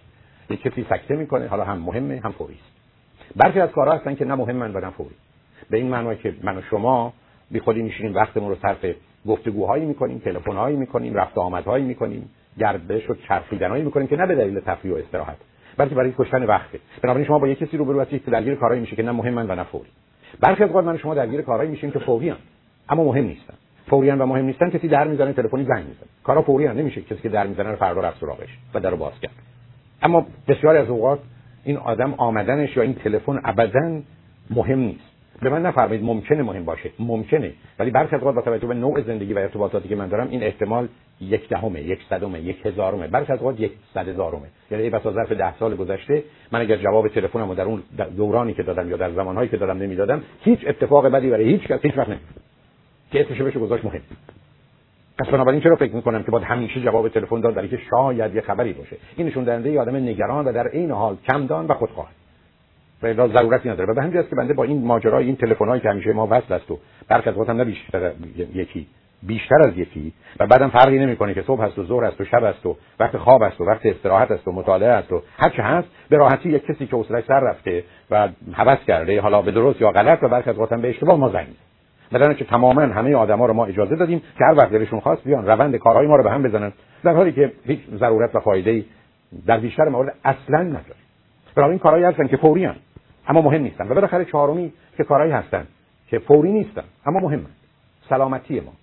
یک کسی سکته می‌کنه حالا هم مهمه هم فوری است. برخی از کارها هستن که نه مهمن و نه فوری. به این معنی که من و شما بی خودی میشینیم وقتمون رو صرف گفتگوهایی می‌کنیم تلفن‌هایی می‌کنیم رفت آمدهایی می‌کنیم گردش و چرخیدنهایی می‌کنیم که نه به دلیل تفریح و استراحت بلکه برای کشتن وقته بنابراین شما با یک کسی روبرو هستید که درگیر کارهایی میشه که نه مهمن و نه فوری. برخی از اوقات من شما درگیر کارهایی میشیم که فوری اما مهم نیستن. فوری و مهم نیستن کسی در می‌زنه تلفنی زنگ می‌زنه. کارا فوری نمیشه کسی که در می‌زنه رو فردا رفت سراغش و درو باز کرد. اما بسیاری از اوقات این آدم آمدنش یا این تلفن ابدا مهم نیست. به من نفرمایید ممکنه مهم باشه. ممکنه. ولی برخی از با توجه به نوع زندگی و ارتباطاتی که من دارم این احتمال یک دهمه یک صدمه یک هزارمه. برخی از اوقات یک صد هزارمه. یعنی بس ظرف ده سال گذشته من اگر جواب تلفنمو در اون دورانی که دادم یا در زمانهایی که دادم نمی‌دادم هیچ اتفاق بدی برای هیچ کس هیچ وقت نمیفته که اسمش بشه گذاشت مهم. پس بنابراین چرا فکر می‌کنم که باید همیشه جواب تلفن داد در که شاید یه خبری باشه؟ این نشون دهنده آدم نگران و در عین حال کمدان و خودخواه. و ضرورتی نداره. و به همین که بنده با این ماجرای این تلفن‌هایی که همیشه ما وصل است و برخی از هم بیشتر یکی بیشتر از یکی و بعدم فرقی نمی‌کنه که صبح هست و ظهر است و شب است و وقت خواب است و وقت استراحت است و مطالعه است و هر چه هست به راحتی یک کسی که حوصله‌اش سر رفته و هوس کرده حالا به درست یا غلط و برخی از به اشتباه ما زنگ بدن که تماما همه آدما رو ما اجازه دادیم که هر وقت دلشون خواست بیان روند کارهای ما رو به هم بزنن در حالی که هیچ ضرورت و فایده در بیشتر موارد اصلا نداره برای این کارهایی هستن که فوری اما مهم نیستن و بالاخره چهارمی که کارهایی هستن که فوری نیستن اما مهمن سلامتی ما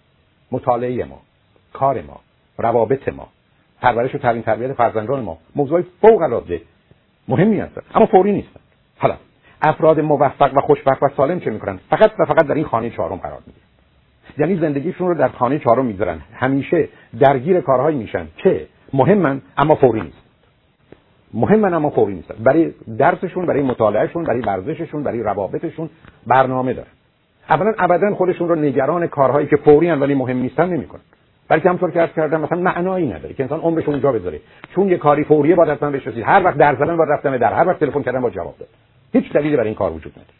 مطالعه ما کار ما روابط ما پرورش و تعلیم تربیت فرزندان ما موضوع فوق العاده مهمی هستن اما فوری نیستن. حالا افراد موفق و خوشبخت و سالم چه می‌کنن؟ فقط و فقط در این خانه چهارم قرار می‌گیرن. یعنی زندگیشون رو در خانه چهارم می‌ذارن همیشه درگیر کارهایی میشن که مهمن اما فوری نیست. مهم اما فوری نیستن برای درسشون برای مطالعهشون برای ورزششون برای روابطشون برنامه داره اولا ابدا خودشون رو نگران کارهایی که فوری هن ولی مهم نیستن نمی‌کنن. بلکه همطور که عرض کردم مثلا معنایی نداره که انسان عمرش اونجا بذاره. چون یه کاری فوریه باید حتما بهش رسید هر وقت در زدن باید رفتن در هر وقت تلفن کردن با جواب داد. هیچ دلیلی برای این کار وجود نداره.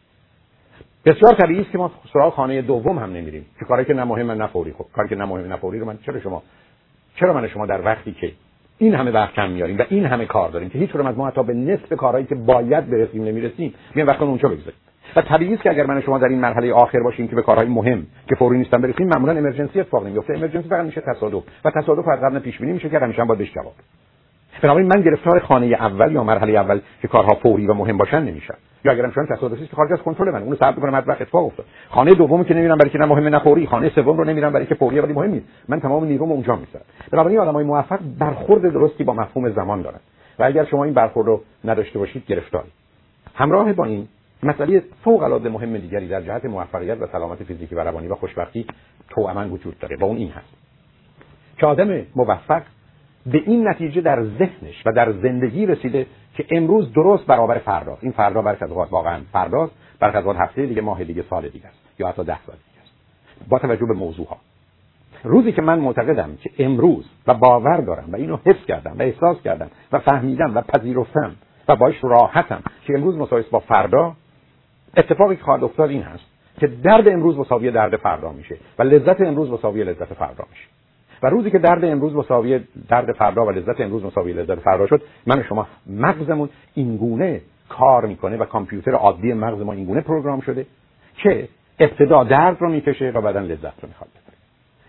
بسیار طبیعی است که ما سراغ خانه دوم هم نمیریم. که کاری که نه مهم نه فوری. خب کاری که نه مهم نه فوری رو من چرا شما چرا من شما در وقتی که این همه وقت کم میاریم و این همه کار داریم که هیچ از ما حتی به نصف کارهایی که باید برسیم نمی‌رسیم میایم وقت اونجا بگذاریم. و طبیعی است که اگر من شما در این مرحله آخر باشیم که به کارهای مهم که فوری نیستن برسیم معمولا امرجنسی اتفاق نمیفته امرجنسی فقط میشه تصادف. و تصادف از قبل پیش بینی میشه که همیشه باید بهش جواب بنابراین من گرفتار خانه اول یا مرحله اول که کارها فوری و مهم باشن نمیشم یا اگرم شدن تصادفی که خارج از کنترل من. اونو صبر کنم وقت اتفاق افتاد. خانه دومی که نمیرم برای که نه مهمه نه فوری. خانه سوم رو نمیرم برای که فوریه ولی مهم نیست. من تمام نیروم اونجا می‌ذارم. بنابراین آدمای موفق برخورد درستی با مفهوم زمان دارن. و اگر شما این برخورد رو نداشته باشید گرفتاری همراه با این مسئله فوق العاده مهم دیگری در جهت موفقیت و سلامت فیزیکی و روانی و خوشبختی توأما وجود داره. با اون این هست. که آدم موفق به این نتیجه در ذهنش و در زندگی رسیده که امروز درست برابر فردا. این فردا برکت اوقات واقعا فرداست برکت اوقات هفته دیگه ماه دیگه سال دیگه است یا حتی ده سال دیگه است. با توجه به موضوع ها روزی که من معتقدم که امروز و باور دارم و اینو حس کردم و احساس کردم و فهمیدم و پذیرفتم و باش راحتم که امروز مساوی با فردا اتفاقی که خواهد این هست که درد امروز مساوی درد فردا میشه و لذت امروز مساوی لذت فردا میشه. و روزی که درد امروز مساوی درد فردا و لذت امروز مساوی لذت فردا شد من شما مغزمون اینگونه کار می‌کنه و کامپیوتر عادی مغز ما اینگونه پروگرام شده که ابتدا درد رو می‌کشه و بعدا لذت رو می‌خواد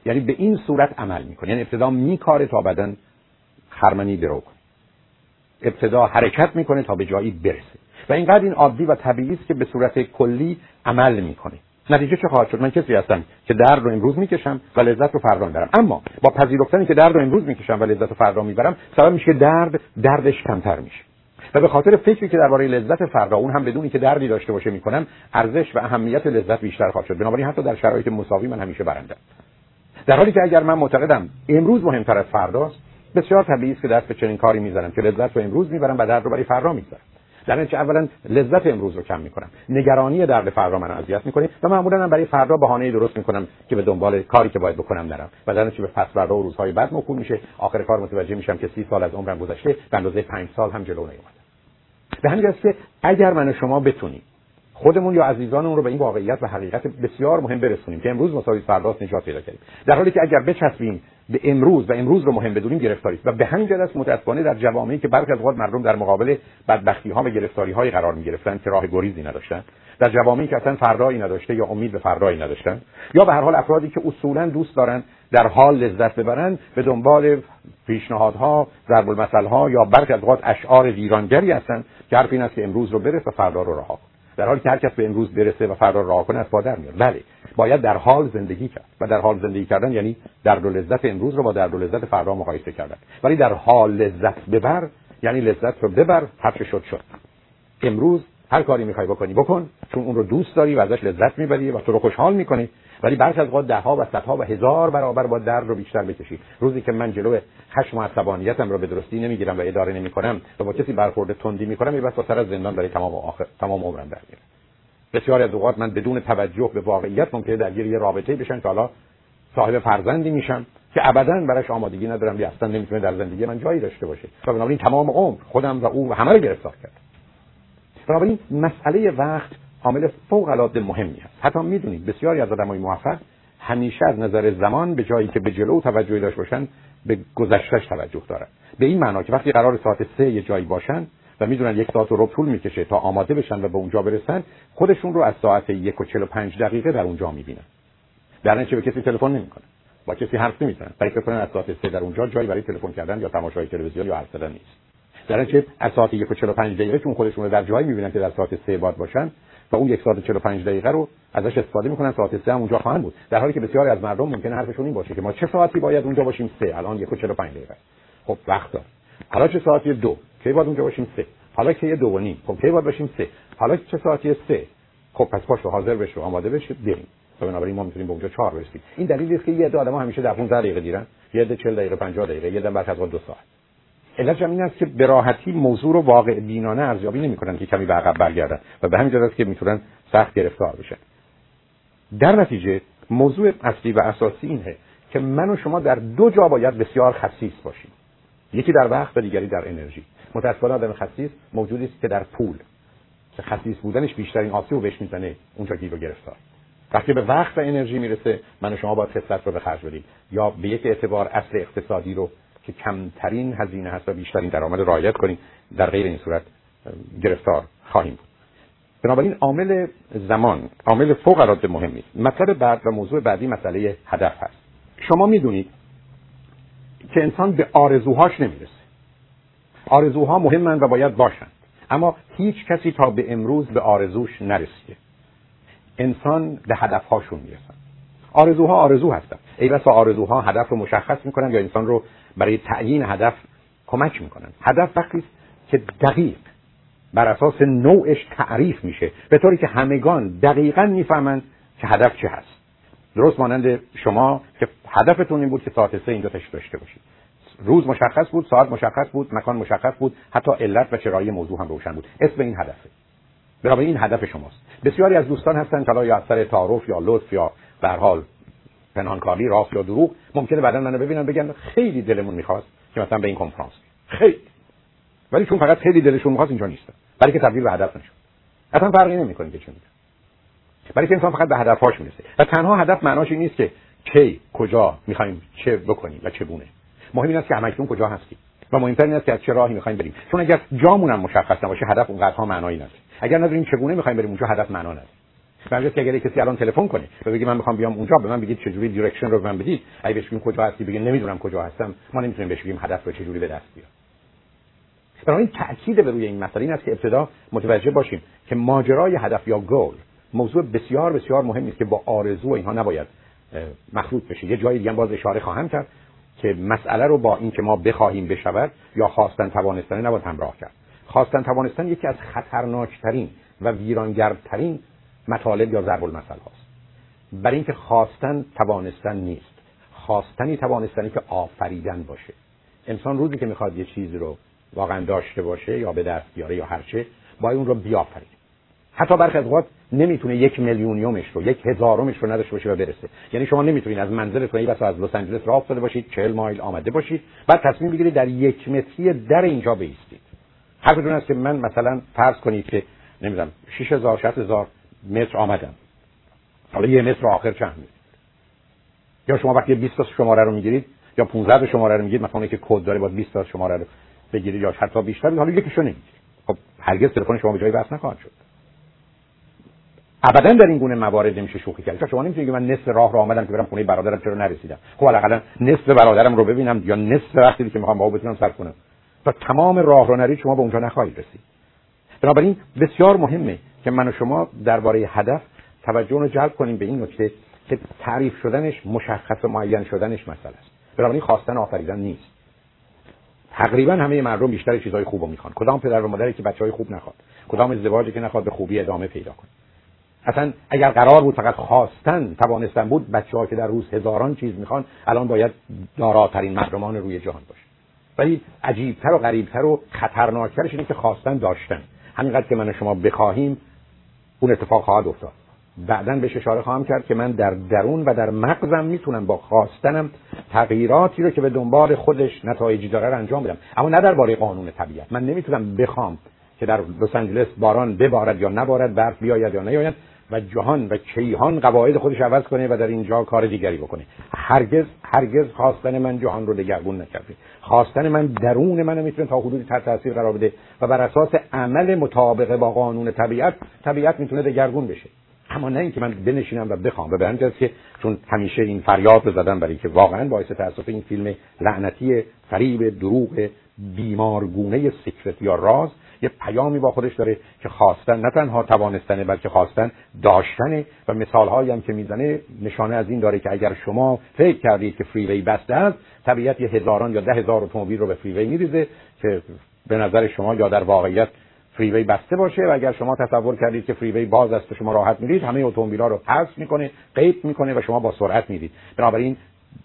یعنی به این صورت عمل می‌کنه. یعنی ابتدا میکاره تا بعدا خرمنی درو کنه. ابتدا حرکت می‌کنه تا به جایی برسه. و اینقدر این عادی و طبیعی است که به صورت کلی عمل می‌کنه. نتیجه چه خواهد شد؟ من کسی هستم که درد رو امروز می‌کشم و لذت رو فردا می‌برم. اما با پذیرفتنی که درد رو امروز می‌کشم و لذت رو فردا می‌برم سبب میشه که درد دردش کمتر میشه. و به خاطر فکری که درباره لذت فردا اون هم بدونی که دردی داشته باشه می‌کنم ارزش و اهمیت لذت بیشتر خواهد شد. بنابراین حتی در شرایط مساوی من همیشه برنده در حالی که اگر من معتقدم امروز مهمتر از فرداست بسیار طبیعی است که دست به چنین کاری می‌زنم که لذت رو امروز می‌برم و درد رو برای فردا می‌ذارم در نتیجه اولا لذت امروز رو کم می‌کنم. نگرانی درد فردا من اذیت می‌کنه و معمولا هم برای فردا بهانه درست می‌کنم که به دنبال کاری که باید بکنم نرم. و در نتیجه به پس فردا و روزهای بعد موکول میشه. آخر کار متوجه میشم که سی سال از عمرم گذشته به اندازه پنج سال هم جلو نیومدم به همین که اگر من و شما بتونیم خودمون یا عزیزانمون رو به این واقعیت و حقیقت بسیار مهم برسونیم که امروز مساوی فرداست نجات پیدا کردیم. در حالی که اگر بچسبیم به امروز و امروز رو مهم بدونیم گرفتاری و به همین جهت متاسفانه در جوامعی که برخی از اوقات مردم در مقابل بدبختی ها و گرفتاری های قرار می گرفتن که راه گریزی نداشتن. در جوامعی که اصلا فردایی نداشته یا امید به فردایی نداشتن. یا به هر حال افرادی که اصولا دوست دارن در حال لذت ببرن به دنبال پیشنهادها ضرب المثل یا برخی از اوقات اشعار ویرانگری هستند که حرف این است که امروز رو برس و فردا رو رها در حالی که هر کس به امروز برسه و فردا راه کنه از پادر میاد. بله. باید در حال زندگی کرد. و در حال زندگی کردن یعنی در و لذت امروز رو با در و لذت فردا مقایسه کردن. ولی در حال لذت ببر یعنی لذت رو ببر هر شد شد. امروز هر کاری می‌خوای بکنی بکن چون اون رو دوست داری و ازش لذت می‌بری و تو رو خوشحال می‌کنی. ولی برخی از اوقات دهها و صدها و هزار برابر با درد رو بیشتر بکشی. روزی که من جلو خشم و عصبانیتم رو به درستی نمی‌گیرم و اداره نمی‌کنم و با کسی برخورد تندی می‌کنم یه بس سر از زندان برای تمام آخر تمام عمرم در میره بسیاری از اوقات من بدون توجه به واقعیت ممکنه درگیر یه رابطه بشن که حالا صاحب فرزندی میشم که ابدا براش آمادگی ندارم یا اصلا نمی‌تونه در زندگی من جایی داشته باشه. و بنابراین تمام عمر خودم و او و همه رو گرفتار کرد. بنابراین مسئله وقت عامل فوق العاده مهمی است حتی می‌دونید بسیاری از آدمای موفق همیشه از نظر زمان به جایی که به جلو توجهی داشت باشن به گذشتهش توجه دارن. به این معنا که وقتی قرار ساعت سه یه جایی باشن و می‌دونن یک ساعت رو طول می‌کشه تا آماده بشن و به اونجا برسن خودشون رو از ساعت یک و چل و پنج دقیقه در اونجا می‌بینن. در به کسی تلفن نمی‌کنن. با کسی حرف نمی‌زنن. فکر از ساعت سه در اونجا جایی برای تلفن کردن یا تماشای تلویزیون یا حرف زدن نیست. در نتیجه از ساعت یک و چل و پنج دقیقه چون خودشون رو در جایی می‌بینن که در ساعت سه باد باشن و اون یک ساعت 45 دقیقه رو ازش استفاده می‌کنن ساعت 3 هم اونجا خواهند بود. در حالی که بسیاری از مردم ممکنه حرفشون این باشه که ما چه ساعتی باید اونجا باشیم؟ 3 الان 1 و 45 دقیقه. خب وقت دار حالا چه ساعتی؟ دو. کی باید اونجا باشیم 3 حالا که دو و نیم خب کی باید باشیم 3 حالا چه ساعتی 3 خب پس پاشو حاضر بشو آماده بشو بریم خب بنابراین ما می‌تونیم به اونجا 4 برسیم این دلیلی است که یه عده آدم همیشه در 15 دقیقه دیرن یه عده 40 دقیقه 50 دقیقه یه عده بعد از دو ساعت علت این است که به راحتی موضوع رو واقع بینانه ارزیابی نمی‌کنن که کمی به عقب برگردن و به همین است که می‌تونن سخت گرفتار بشن در نتیجه موضوع اصلی و اساسی اینه که من و شما در دو جا باید بسیار خصیص باشیم یکی در وقت و دیگری در انرژی متاسفانه آدم خصیص موجودی است که در پول که خصیص بودنش بیشترین آسیب بهش می‌زنه اونجا گیر و گرفتار. وقتی به وقت و انرژی می‌رسه من و شما باید خصلت رو به خرج بدیم. یا به یک اعتبار اصل اقتصادی رو که کمترین هزینه هست و بیشترین درآمد رعایت کنیم در غیر این صورت گرفتار خواهیم بود. بنابراین عامل زمان عامل فوق العاده مهمی است مطلب بعد و موضوع بعدی مسئله هدف هست. شما می‌دونید که انسان به آرزوهاش نمی‌رسه. آرزوها مهمند و باید باشند. اما هیچ کسی تا به امروز به آرزوش نرسیده. انسان به هدفهاشون می‌رسن آرزوها آرزو هستن ای بسا آرزوها هدف رو مشخص می‌کنن یا انسان رو برای تعیین هدف کمک می‌کنن. هدف وقتی که دقیق بر اساس نوعش تعریف میشه به طوری که همگان دقیقا می‌فهمند که هدف چه هست. درست مانند شما که هدفتون این بود که ساعت سه اینجا تشریف داشته باشید. روز مشخص بود ساعت مشخص بود مکان مشخص بود حتی علت و چرایی موضوع هم روشن بود. اسم این هدفه. برای این هدف شماست. بسیاری از دوستان هستن که یا اثر تعارف یا لطف یا به حال پنهانکاری راست یا دروغ ممکنه بعدا منو ببینن بگن خیلی دلمون می‌خواست که مثلا به این کنفرانس. خیلی. ولی چون فقط خیلی دلشون می‌خواست اینجا نیستن. برای که تبدیل به هدف نشد. اصلا فرقی نمی‌کنه که چه میگه برای که انسان فقط به هدفهاش می‌رسه. و تنها هدف معناش این نیست که کی کجا می‌خوایم چه بکنیم و چگونه. مهم این است که همکنون کجا هستیم و مهمتر این است که از چه راهی می‌خوایم بریم. چون اگر جامون هم مشخص نباشه هدف اونقدرها معنایی نداره. اگر نداریم چگونه می‌خوایم بریم اونجا هدف معنا نداره. برای که اگر کسی الان تلفن کنه و بگه من می‌خوام بیام اونجا به من بگید چجوری دیرکشن رو به من بدید. اگه بهش بگیم کجا هستی بگه نمی‌دونم کجا هستم ما نمی‌تونیم بهش بگیم هدف رو چجوری به دست بیار این تاکید به روی این مسئله این است که ابتدا متوجه باشیم که ماجرای هدف یا گول موضوع بسیار بسیار مهمی است که با آرزو اینها نباید مخلوط بشه یه جایی دیگه باز اشاره خواهم کرد. که مسئله رو با اینکه ما بخواهیم بشود یا خواستن توانستن نباید همراه کرد. خواستن توانستن یکی از خطرناکترین و ویرانگرترین مطالب یا ضرب المثل هاست. برای اینکه خواستن توانستن نیست. خواستنی توانستنی که آفریدن باشه. انسان روزی که می‌خواد یه چیزی رو واقعا داشته باشه یا به دست بیاره یا هرچه باید اون رو بیافرید حتی برخی از اوقات نمی‌تونه یک میلیونیومش رو یک هزارمش رو نداشته باشه و برسه. یعنی شما نمی‌تونید از منزلتون بس از لس آنجلس راه افتاده باشید 40 مایل آمده باشید بعد تصمیم بگیرید در یک متری در اینجا بیستید. حرفتون است که من مثلا فرض کنید که نمی‌دونم 6000 60000 متر آمدم. حالا یه متر آخر چند یا شما وقتی 20 تا شماره رو می‌گیرید یا 15 تا شماره رو می‌گیرید مثلا که کد داره با 20 تا شماره رو بگیرید یا حتی بیشتر حالا یکیشو نمی‌گیرید. خب هرگز تلفن شما به جای بس نخواهد شد. ابدا در این گونه موارد نمیشه شوخی کرد. شما نمی‌تونید من نصف راه رو آمدم که برم خونه برادرم چرا نرسیدم؟ خب حداقل نصف برادرم رو ببینم یا نصف وقتی که می‌خوام با او بتونم سر کنم. تا تمام راه رو نرید شما به اونجا نخواهید رسید. بنابراین بسیار مهمه که من و شما درباره هدف توجه رو جلب کنیم به این نکته که تعریف شدنش مشخص و معین شدنش مسئله است. بنابراین خواستن آفریدن نیست. تقریبا همه مردم بیشتر چیزهای خوب می‌خوان. کدام پدر و مادری که بچه های خوب نخواد. کدام ازدواجی که نخواد به خوبی ادامه پیدا کنه. اصلا اگر قرار بود فقط خواستن توانستن بود بچه ها که در روز هزاران چیز می‌خوان الان باید داراترین مردمان روی جهان باشه. ولی عجیبتر و غریبتر و خطرناکترش اینه که خواستن داشتن. همینقدر که من شما بخواهیم اون اتفاق خواهد افتاد. بعدا بهش اشاره خواهم کرد که من در درون و در مغزم می‌تونم با خواستنم تغییراتی رو که به دنبال خودش نتایجی داره رو انجام بدم. اما نه درباره قانون طبیعت. من نمی‌تونم بخوام که در لس آنجلس باران ببارد یا نبارد برف بیاید یا نیاید. و جهان و کیهان قواعد خودش عوض کنه و در اینجا کار دیگری بکنه. هرگز هرگز خواستن من جهان رو دگرگون نکرده. خواستن من درون منو می‌تونه تا حدودی تحت تاثیر قرار بده و بر اساس عمل مطابق با قانون طبیعت طبیعت می‌تونه دگرگون بشه. اما نه اینکه من بنشینم و بخوام. و به که چون همیشه این فریاد رو زدم برای که واقعا باعث تاسف این فیلم لعنتی فریب دروغ بیمارگونه Secret یا راز یه پیامی با خودش داره که خواستن نه تنها توانستنه بلکه خواستن داشتنه. و مثال هایی هم که می‌زنه نشانه از این داره که اگر شما فکر کردید که freeway بسته است طبیعت یه هزاران یا ده هزار اتومبیل رو به freeway میریزه که به نظر شما یا در واقعیت freeway بسته باشه. و اگر شما تصور کردید که freeway باز است شما راحت میرید همه اتومبیل‌ها رو حذف می‌کنه غیب می‌کنه و شما با سرعت میرید. بنابراین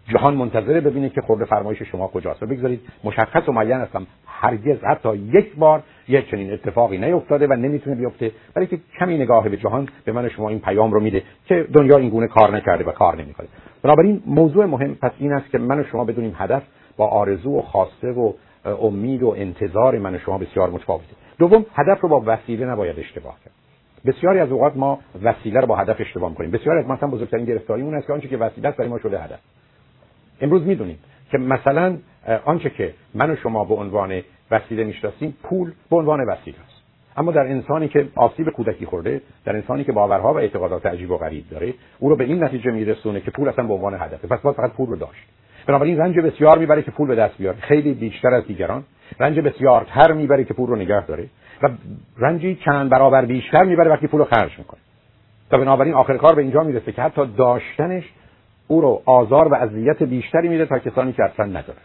جهان منتظره ببینه که خورده فرمایش شما کجاست. و بگذارید مشخص و معین هستم. هرگز حتی یک بار یک چنین اتفاقی نیفتاده و نمی‌تونه بیفته. ولی که کمی نگاه به جهان به من شما این پیام رو میده که دنیا این گونه کار نکرده و کار نمی‌کنه. بنابراین موضوع مهم پس این است که من و شما بدونیم هدف با آرزو و خواسته و امید و انتظار من و شما بسیار متفاوته. دوم هدف رو با وسیله نباید اشتباه کرد. بسیاری از اوقات ما وسیله رو با هدف اشتباه می‌کنیم. بسیاری از مثلا بزرگترین گرفتاری اون است که آنچه که وسیله است برای ما شده هدف. امروز می‌دونیم که مثلا آنچه که من و شما به عنوان وسیله می‌شناسیم پول به عنوان وسیله است. اما در انسانی که آسیب کودکی خورده در انسانی که باورها و اعتقادات عجیب و غریب داره او رو به این نتیجه میرسونه که پول اصلا به عنوان هدفه پس باید فقط پول رو داشت. بنابراین رنج بسیار می‌بره که پول به دست بیاره. خیلی بیشتر از دیگران. رنج بسیارتر می‌بره که پول رو نگه داره. و رنجی چند برابر بیشتر می‌بره وقتی پول رو خرج می‌کنه. تا بنابراین آخر کار به اینجا می‌رسه که حتی داشتنش او رو آزار و اذیت بیشتری میده تا کسانی که اصلا نداره.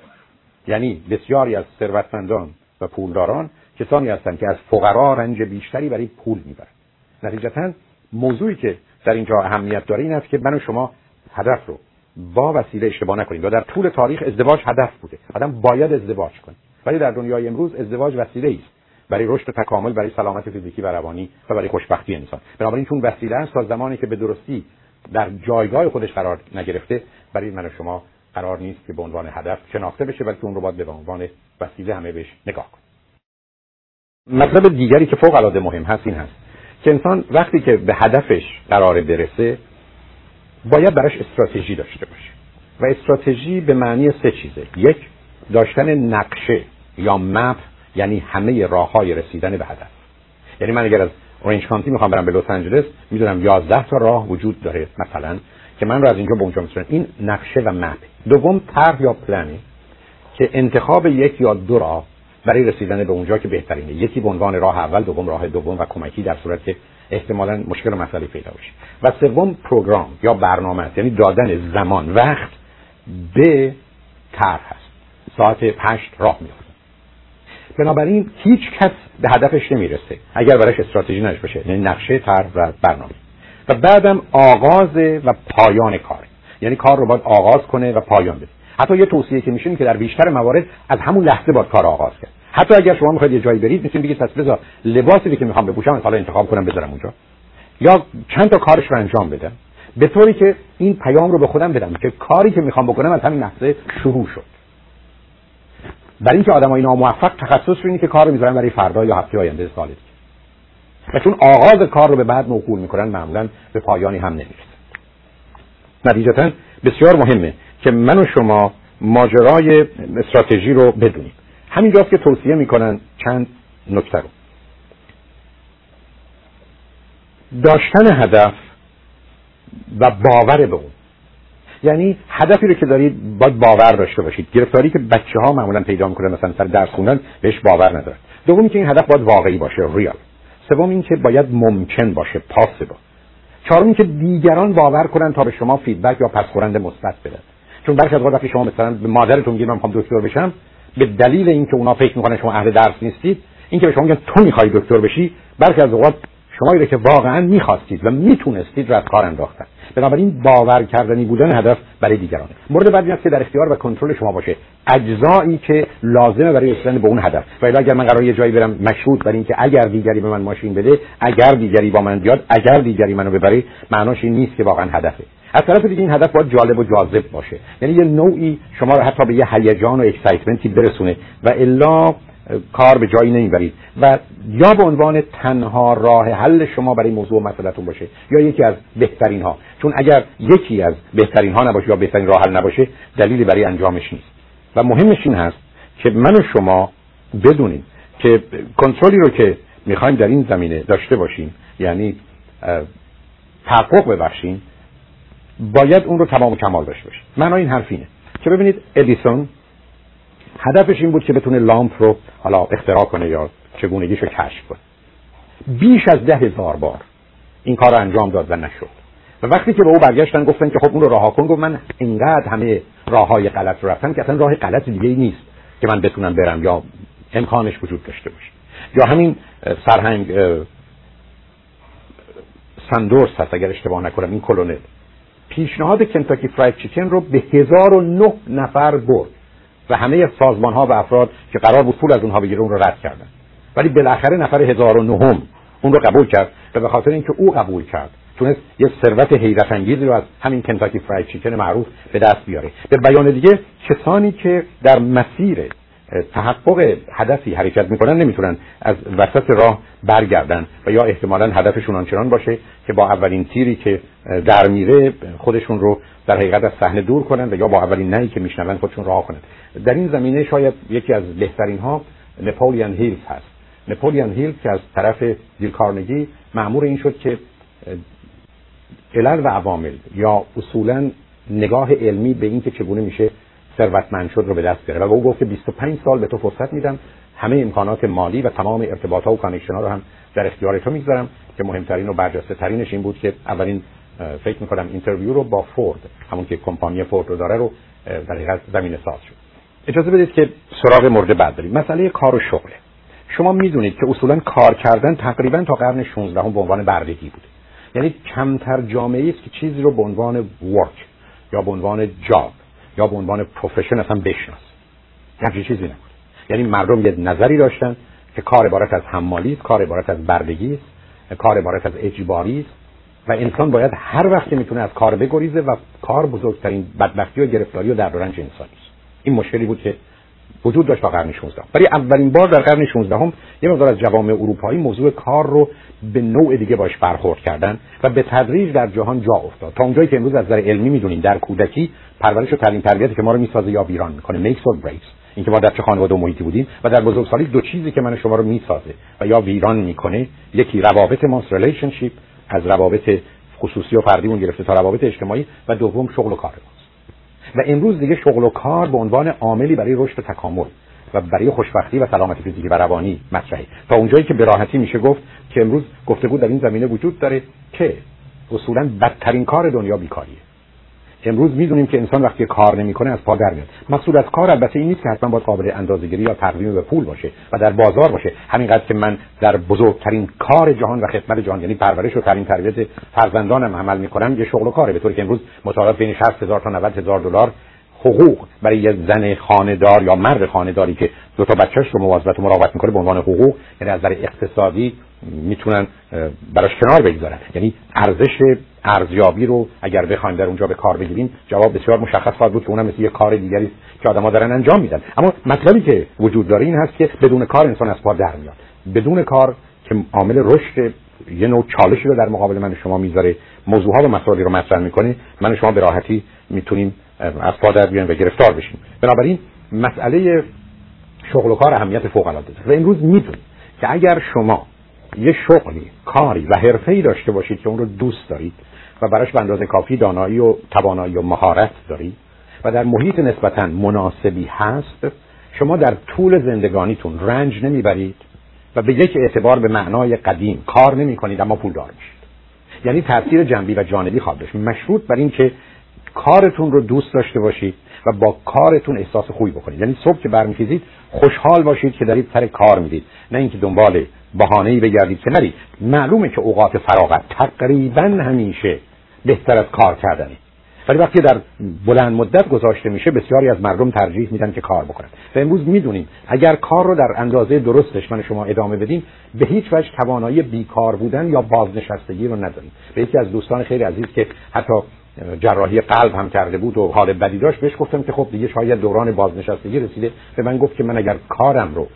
یعنی بسیاری از ثروتمندان و پولداران کسانی هستند که از فقرا رنج بیشتری برای پول می‌برند. نتیجتا موضوعی که در اینجا اهمیت داره این است که من و شما هدف رو با وسیله اشتباه نکنیم. و در طول تاریخ ازدواج هدف بوده. آدم باید ازدواج کنه. ولی در دنیای امروز ازدواج وسیله است. برای رشد و تکامل برای سلامت فیزیکی و روانی و برای خوشبختی انسان. بنابراین چون وسیله است تا زمانی که به درستی در جایگاه خودش قرار نگرفته. برای من و شما قرار نیست که به عنوان هدف شناخته بشه بلکه اون رو باید به عنوان وسیله همه بهش نگاه کنیم. مطلب دیگری که فوق العاده مهم هست این هست که انسان وقتی که به هدفش قرار برسه باید براش استراتژی داشته باشه. و استراتژی به معنی سه چیزه. یک داشتن نقشه یا مپ یعنی همه راه های رسیدن به هدف. یعنی من اگر از اورنج کانتی می‌خوام برم به لس آنجلس می‌دونم 11 تا راه وجود داره مثلا که من رو از اینجا به اونجا می‌تونم این نقشه و مپ. دوم طرح یا پلنی که انتخاب یک یا دو راه برای رسیدن به اونجا که بهترینه. یکی به عنوان راه اول دوم راه دوم و کمکی در صورت که احتمالا مشکل و مسئله پیدا بشه. و سوم پروگرام یا برنامه است یعنی دادن زمان وقت به طرح هست ساعت پشت راه میفته بنابراین هیچ کس به هدفش نمی‌رسه اگر براش استراتژی نداشته باشه یعنی نقشه طرح و برنامه. و بعدم آغاز و پایان کار. یعنی کار رو باید آغاز کنه و پایان بده. حتی یه توصیه که میشه که در بیشتر موارد از همون لحظه باید کار آغاز کرد. حتی اگر شما می‌خواید یه جایی برید می‌تونید بگید پس بذار لباسی که می‌خوام بپوشم حالا انتخاب کنم بذارم اونجا. یا چند تا کارش رو انجام بدم. به طوری که این پیام رو به خودم بدم که کاری که می‌خوام بکنم از همین لحظه شروع شد. برای اینکه آدمای ناموفق تخصص رو اینه که کار رو می‌ذارن برای فردا یا هفته آینده سال دیگه و چون آغاز کار رو به بعد موکول می‌کنن معمولا به پایانی هم نمی‌رسه. نتیجتا بسیار مهمه که من و شما ماجرای استراتژی رو بدونیم. همینجاست که توصیه می‌کنن چند نکته رو. داشتن هدف و باور به اون. یعنی هدفی رو که دارید باید باور داشته باشید. گرفتاری که بچه ها معمولا پیدا می‌کنن مثلا سر درس خوندن بهش باور ندارن. دوم که این هدف باید واقعی باشه ریال سوم اینکه باید ممکن باشه پاسبل چهارم اینکه دیگران باور کنن تا به شما فیدبک یا پسخورند مثبت بدن. چون برخی از وقتی شما مثلا به مادرتون میگید من می‌خوام دکتر بشم به دلیل اینکه اونا فکر می‌کنن شما اهل درس نیستید اینکه به شما میگن تو می‌خوای دکتر بشی بلکه از اوقات شما رو که واقعا می‌خواستید و می‌تونستید رو از کار انداختن. بنابراین باور کردنی بودن هدف برای دیگران. مورد بعدی است که در اختیار و کنترل شما باشه. اجزایی که لازمه برای رسیدن به اون هدف. و اگر من قرار یه جایی برم مشروط بر اینکه اگر دیگری به من ماشین بده اگر دیگری با من بیاد اگر دیگری منو ببره معناش این نیست که واقعا هدفه. از طرف دیگه این هدف باید جالب و جاذب باشه. یعنی یه نوعی شما رو حتی به یه هیجان و اکسایتمنتی برسونه. و الا کار به جایی نمی‌برید. و یا به عنوان تنها راه حل شما برای موضوع مسئلهتون باشه یا یکی از بهترین ها چون اگر یکی از بهترین ها نباشه یا بهترین راه حل نباشه دلیلی برای انجامش نیست. و مهمش این هست که من و شما بدونیم که کنترلی رو که می‌خوایم در این زمینه داشته باشیم یعنی تحقق ببخشیم باید اون رو تمام و کمال داشته باشیم. معنا این حرف اینه که ببینید ادیسون هدفش این بود که بتونه لامپ رو حالا اختراع کنه یا چگونگیش رو کشف کنه. بیش از ده هزار بار این کار رو انجام داد و نشد. و وقتی که به او برگشتن گفتن که خب اون رو رها کن گفت من اینقدر همه راه های غلط رو رفتم که اصلا راه غلط دیگه ای نیست که من بتونم برم یا امکانش وجود داشته باشه. یا همین سرهنگ سندورس هست اگر اشتباه نکنم این کلونل. پیشنهاد کنتاکی فراید چیکن رو به هزار و نه نفر برد. و همه سازمان ها و افراد که قرار بود پول از اونها بگیره اون رو رد کردن. ولی بالاخره نفر هزار و نهم اون رو قبول کرد و به خاطر اینکه او قبول کرد تونست یه ثروت حیرت انگیزی رو از همین کنتاکی فراید چیکن معروف به دست بیاره. به بیان دیگه کسانی که در مسیر تحقق هدفی حرکت می‌کنن نمی‌تونن از وسط راه برگردن و یا احتمالا هدفشون آنچنان باشه که با اولین تیری که در میره خودشون رو در حقیقت از صحنه دور کنن و یا با اولین نه‌ای که میشنون خودشون رها کنن. در این زمینه شاید یکی از بهترین ها ناپلئون هیل هست. ناپلئون هیل که از طرف دیل کارنگی مأمور این شد که علل و عوامل یا اصولا نگاه علمی به اینکه چگونه میشه ثروتمند شد رو به دست بیاره. و او گفت که 25 سال به تو فرصت میدم. همه امکانات مالی و تمام ارتباط و connection رو هم در اختیار تو می‌گذارم. که مهمترین و برجسته ترینش این بود که اولین فکر می‌کنم interview رو با فورد همون که کمپانی فورد رو داره رو در حقیقت زمینه ساز شد. اجازه بدید که سراغ مورد بعد بریم. مسئله کار و شغله شما می‌دونید که اصولا کار کردن تقریبا تا قرن 16 هم به عنوان بردگی بود یعنی کمتر جامعه است که چیزی رو به عنوان work یا به عنوان job یا به عنوان profession اصلا بشناسه. همچین چیزی نبود. یعنی مردم یه نظری داشتن که کار عبارت از حمالی کار عبارت از بردگی کار عبارت از اجباری و انسان باید هر وقت که می‌تونه از کار بگریزه و کار بزرگترین بدبختی و گرفتاری و درد و رنج انسانی است. این مشکلی بود که وجود داشت تا قرن 16 ولی اولین بار در قرن 16 هم یه مقدار از جوامع اروپایی موضوع کار رو به نوع دیگه باش برخورد کردن و به تدریج در جهان جا افتاد. تا اونجایی که امروز از نظر علمی می‌دونیم در کودکی پرورش و تعلیم تربیتی که ما رو می‌سازه یا ویران می‌کنه. makes or breaks اینکه ما در چه خانواده و محیطی بودیم و در بزرگسالی دو چیزی که من شما رو می‌سازه و یا ویران می‌کنه. یکی روابط ماست relationship از روابط خصوصی و فردیمون گرفته تا روابط اجتماعی و دوم شغل و کار و امروز دیگه شغل و کار به عنوان عاملی برای رشد و تکامل و برای خوشبختی و سلامتی فیزیکی و روانی مطرحه. تا اونجایی که به راحتی میشه گفت که امروز گفتگو در این زمینه وجود داره که اصولا بدترین کار دنیا بیکاریه. امروز می‌دونیم که انسان وقتی کار نمی‌کنه از پا در میاد. مقصود از کار البته این نیست که حتما باید قابل اندازه‌گیری یا تقویم به پول باشه و در بازار باشه. همینقدر که من در بزرگترین کار جهان و خدمت جهان یعنی پرورش و تعلیم تربیت فرزندانم عمل می‌کنم یه شغل و کاره. به طوری که امروز متعارف بین 60000 تا 90000 دلار حقوق برای یه زن خانهدار یا مرد خانهداری که دو تا بچهش رو مواظبت و مراقبت می‌کنه به عنوان حقوق یعنی از نظر اقتصادی می‌تونن براش کنار بگذارن. یعنی ارزش ارزیابی رو اگر بخوایم در اونجا به کار بگیریم جواب بسیار مشخص خواهد بود که اونم مثل یه کار دیگری که آدم‌ها دارن انجام میدن. اما مطلبی که وجود داره این هست که بدون کار انسان از پا در میاد. بدون کار که عامل رشد یه نوع چالشی رو در مقابل من شما می‌ذاره موضوعها و مسائلی رو مطرح می‌کنه من شما به راحتی می‌تونیم از پا در بیان و گرفتار بشیم. بنابراین مسئله شغل و کار اهمیت فوق العاده داره و امروز می‌دونید که اگر شما یه شغلی کاری و حرفه‌ای داشته باشید که اون رو دوست دارید و براش به اندازه کافی دانایی و توانایی و مهارت دارید و در محیط نسبتا مناسبی هست شما در طول زندگانیتون رنج نمی‌برید و به یک اعتبار به معنای قدیم کار نمی کنید اما پولدار میشید. یعنی تاثیر جنبی و جانبی خواهد داشت. مشروط بر این که کارتون رو دوست داشته باشید و با کارتون احساس خوبی بکنید. یعنی صبح که برمیخیزید خوشحال باشید که دارید سر کار می‌دید. نه اینکه دنبال بهانه‌ای بگردید که نرید. معلومه که اوقات فراغت تقریبا همیشه بهتر از کار کردنه ولی وقتی در بلند مدت گذاشته میشه بسیاری از مردم ترجیح میدن که کار بکنن. و امروز می‌دونیم اگر کار رو در اندازه درستش من شما ادامه بدیم به هیچ وجه توانایی بیکار بودن یا بازنشستگی رو نداریم. به یکی از دوستان خیلی عزیز که حتی جراحی قلب هم کرده بود و حال بدی داشت بهش گفتم که خب دیگه شاید دوران بازنشستگی رسیده. به من گفت که من اگر کارم رو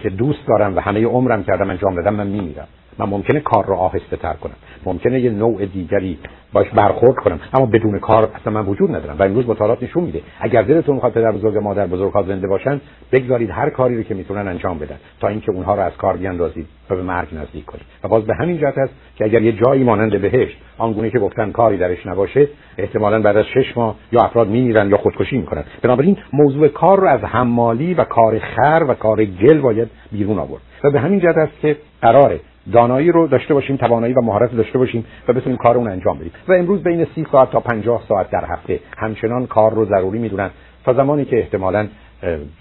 که دوست دارم و همه عمرم کردم انجام بدم من میمیرم. من ممکنه کار رو آهسته تر کنم. ممکنه یه نوع دیگری باش برخورد کنم. اما بدون کار اصلا من وجود ندارم. و امروز مطالعات نشون میده. اگر دلتون می‌خواد پدر بزرگ مادر بزرگ ها زنده باشن بگذارید هر کاری رو که می‌تونن انجام بدن تا اینکه اونها رو از کار بیاندازید و به مرگ نزدیک کنید. و باز به همین جهت است که اگر یه جایی مانند بهشت آنگونه که گفتن کاری درش نباشه احتمالا بعد از شش ماه یا افراد میمیرن یا خودکشی می‌کنن. بنابراین موضوع کار رو از حمالی و کار خر و کار گل باید بیرون آورد. و به همین جهت است که قراره دانایی رو داشته باشیم توانایی و مهارت داشته باشیم و بتونیم کارمون انجام بدیم. و امروز بین سی ساعت تا 50 ساعت در هفته. همچنان کار رو ضروری می‌دونن. تا زمانی که احتمالا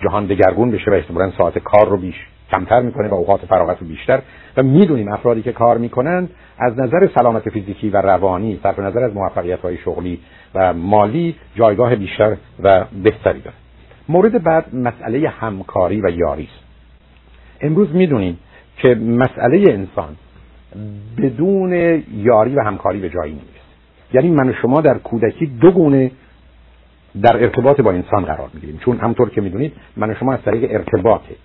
جهان دگرگون بشه و احتمالا ساعت کار رو بیش کمتر می‌کنه و اوقات فراغت رو بیشتر. و می‌دونیم افرادی که کار می‌کنن از نظر سلامت فیزیکی و روانی صرف نظر از موفقیت های شغلی و مالی جایگاه بیشتر و بهتری داره مورد بعد مسئله همکاری و یاری است. امروز می‌دونیم که مسئله انسان بدون یاری و همکاری به جایی نیست. یعنی من و شما در کودکی دو گونه در ارتباط با انسان قرار می‌گیریم چون همطور که می‌دونید من و شما از طریق ارتباطه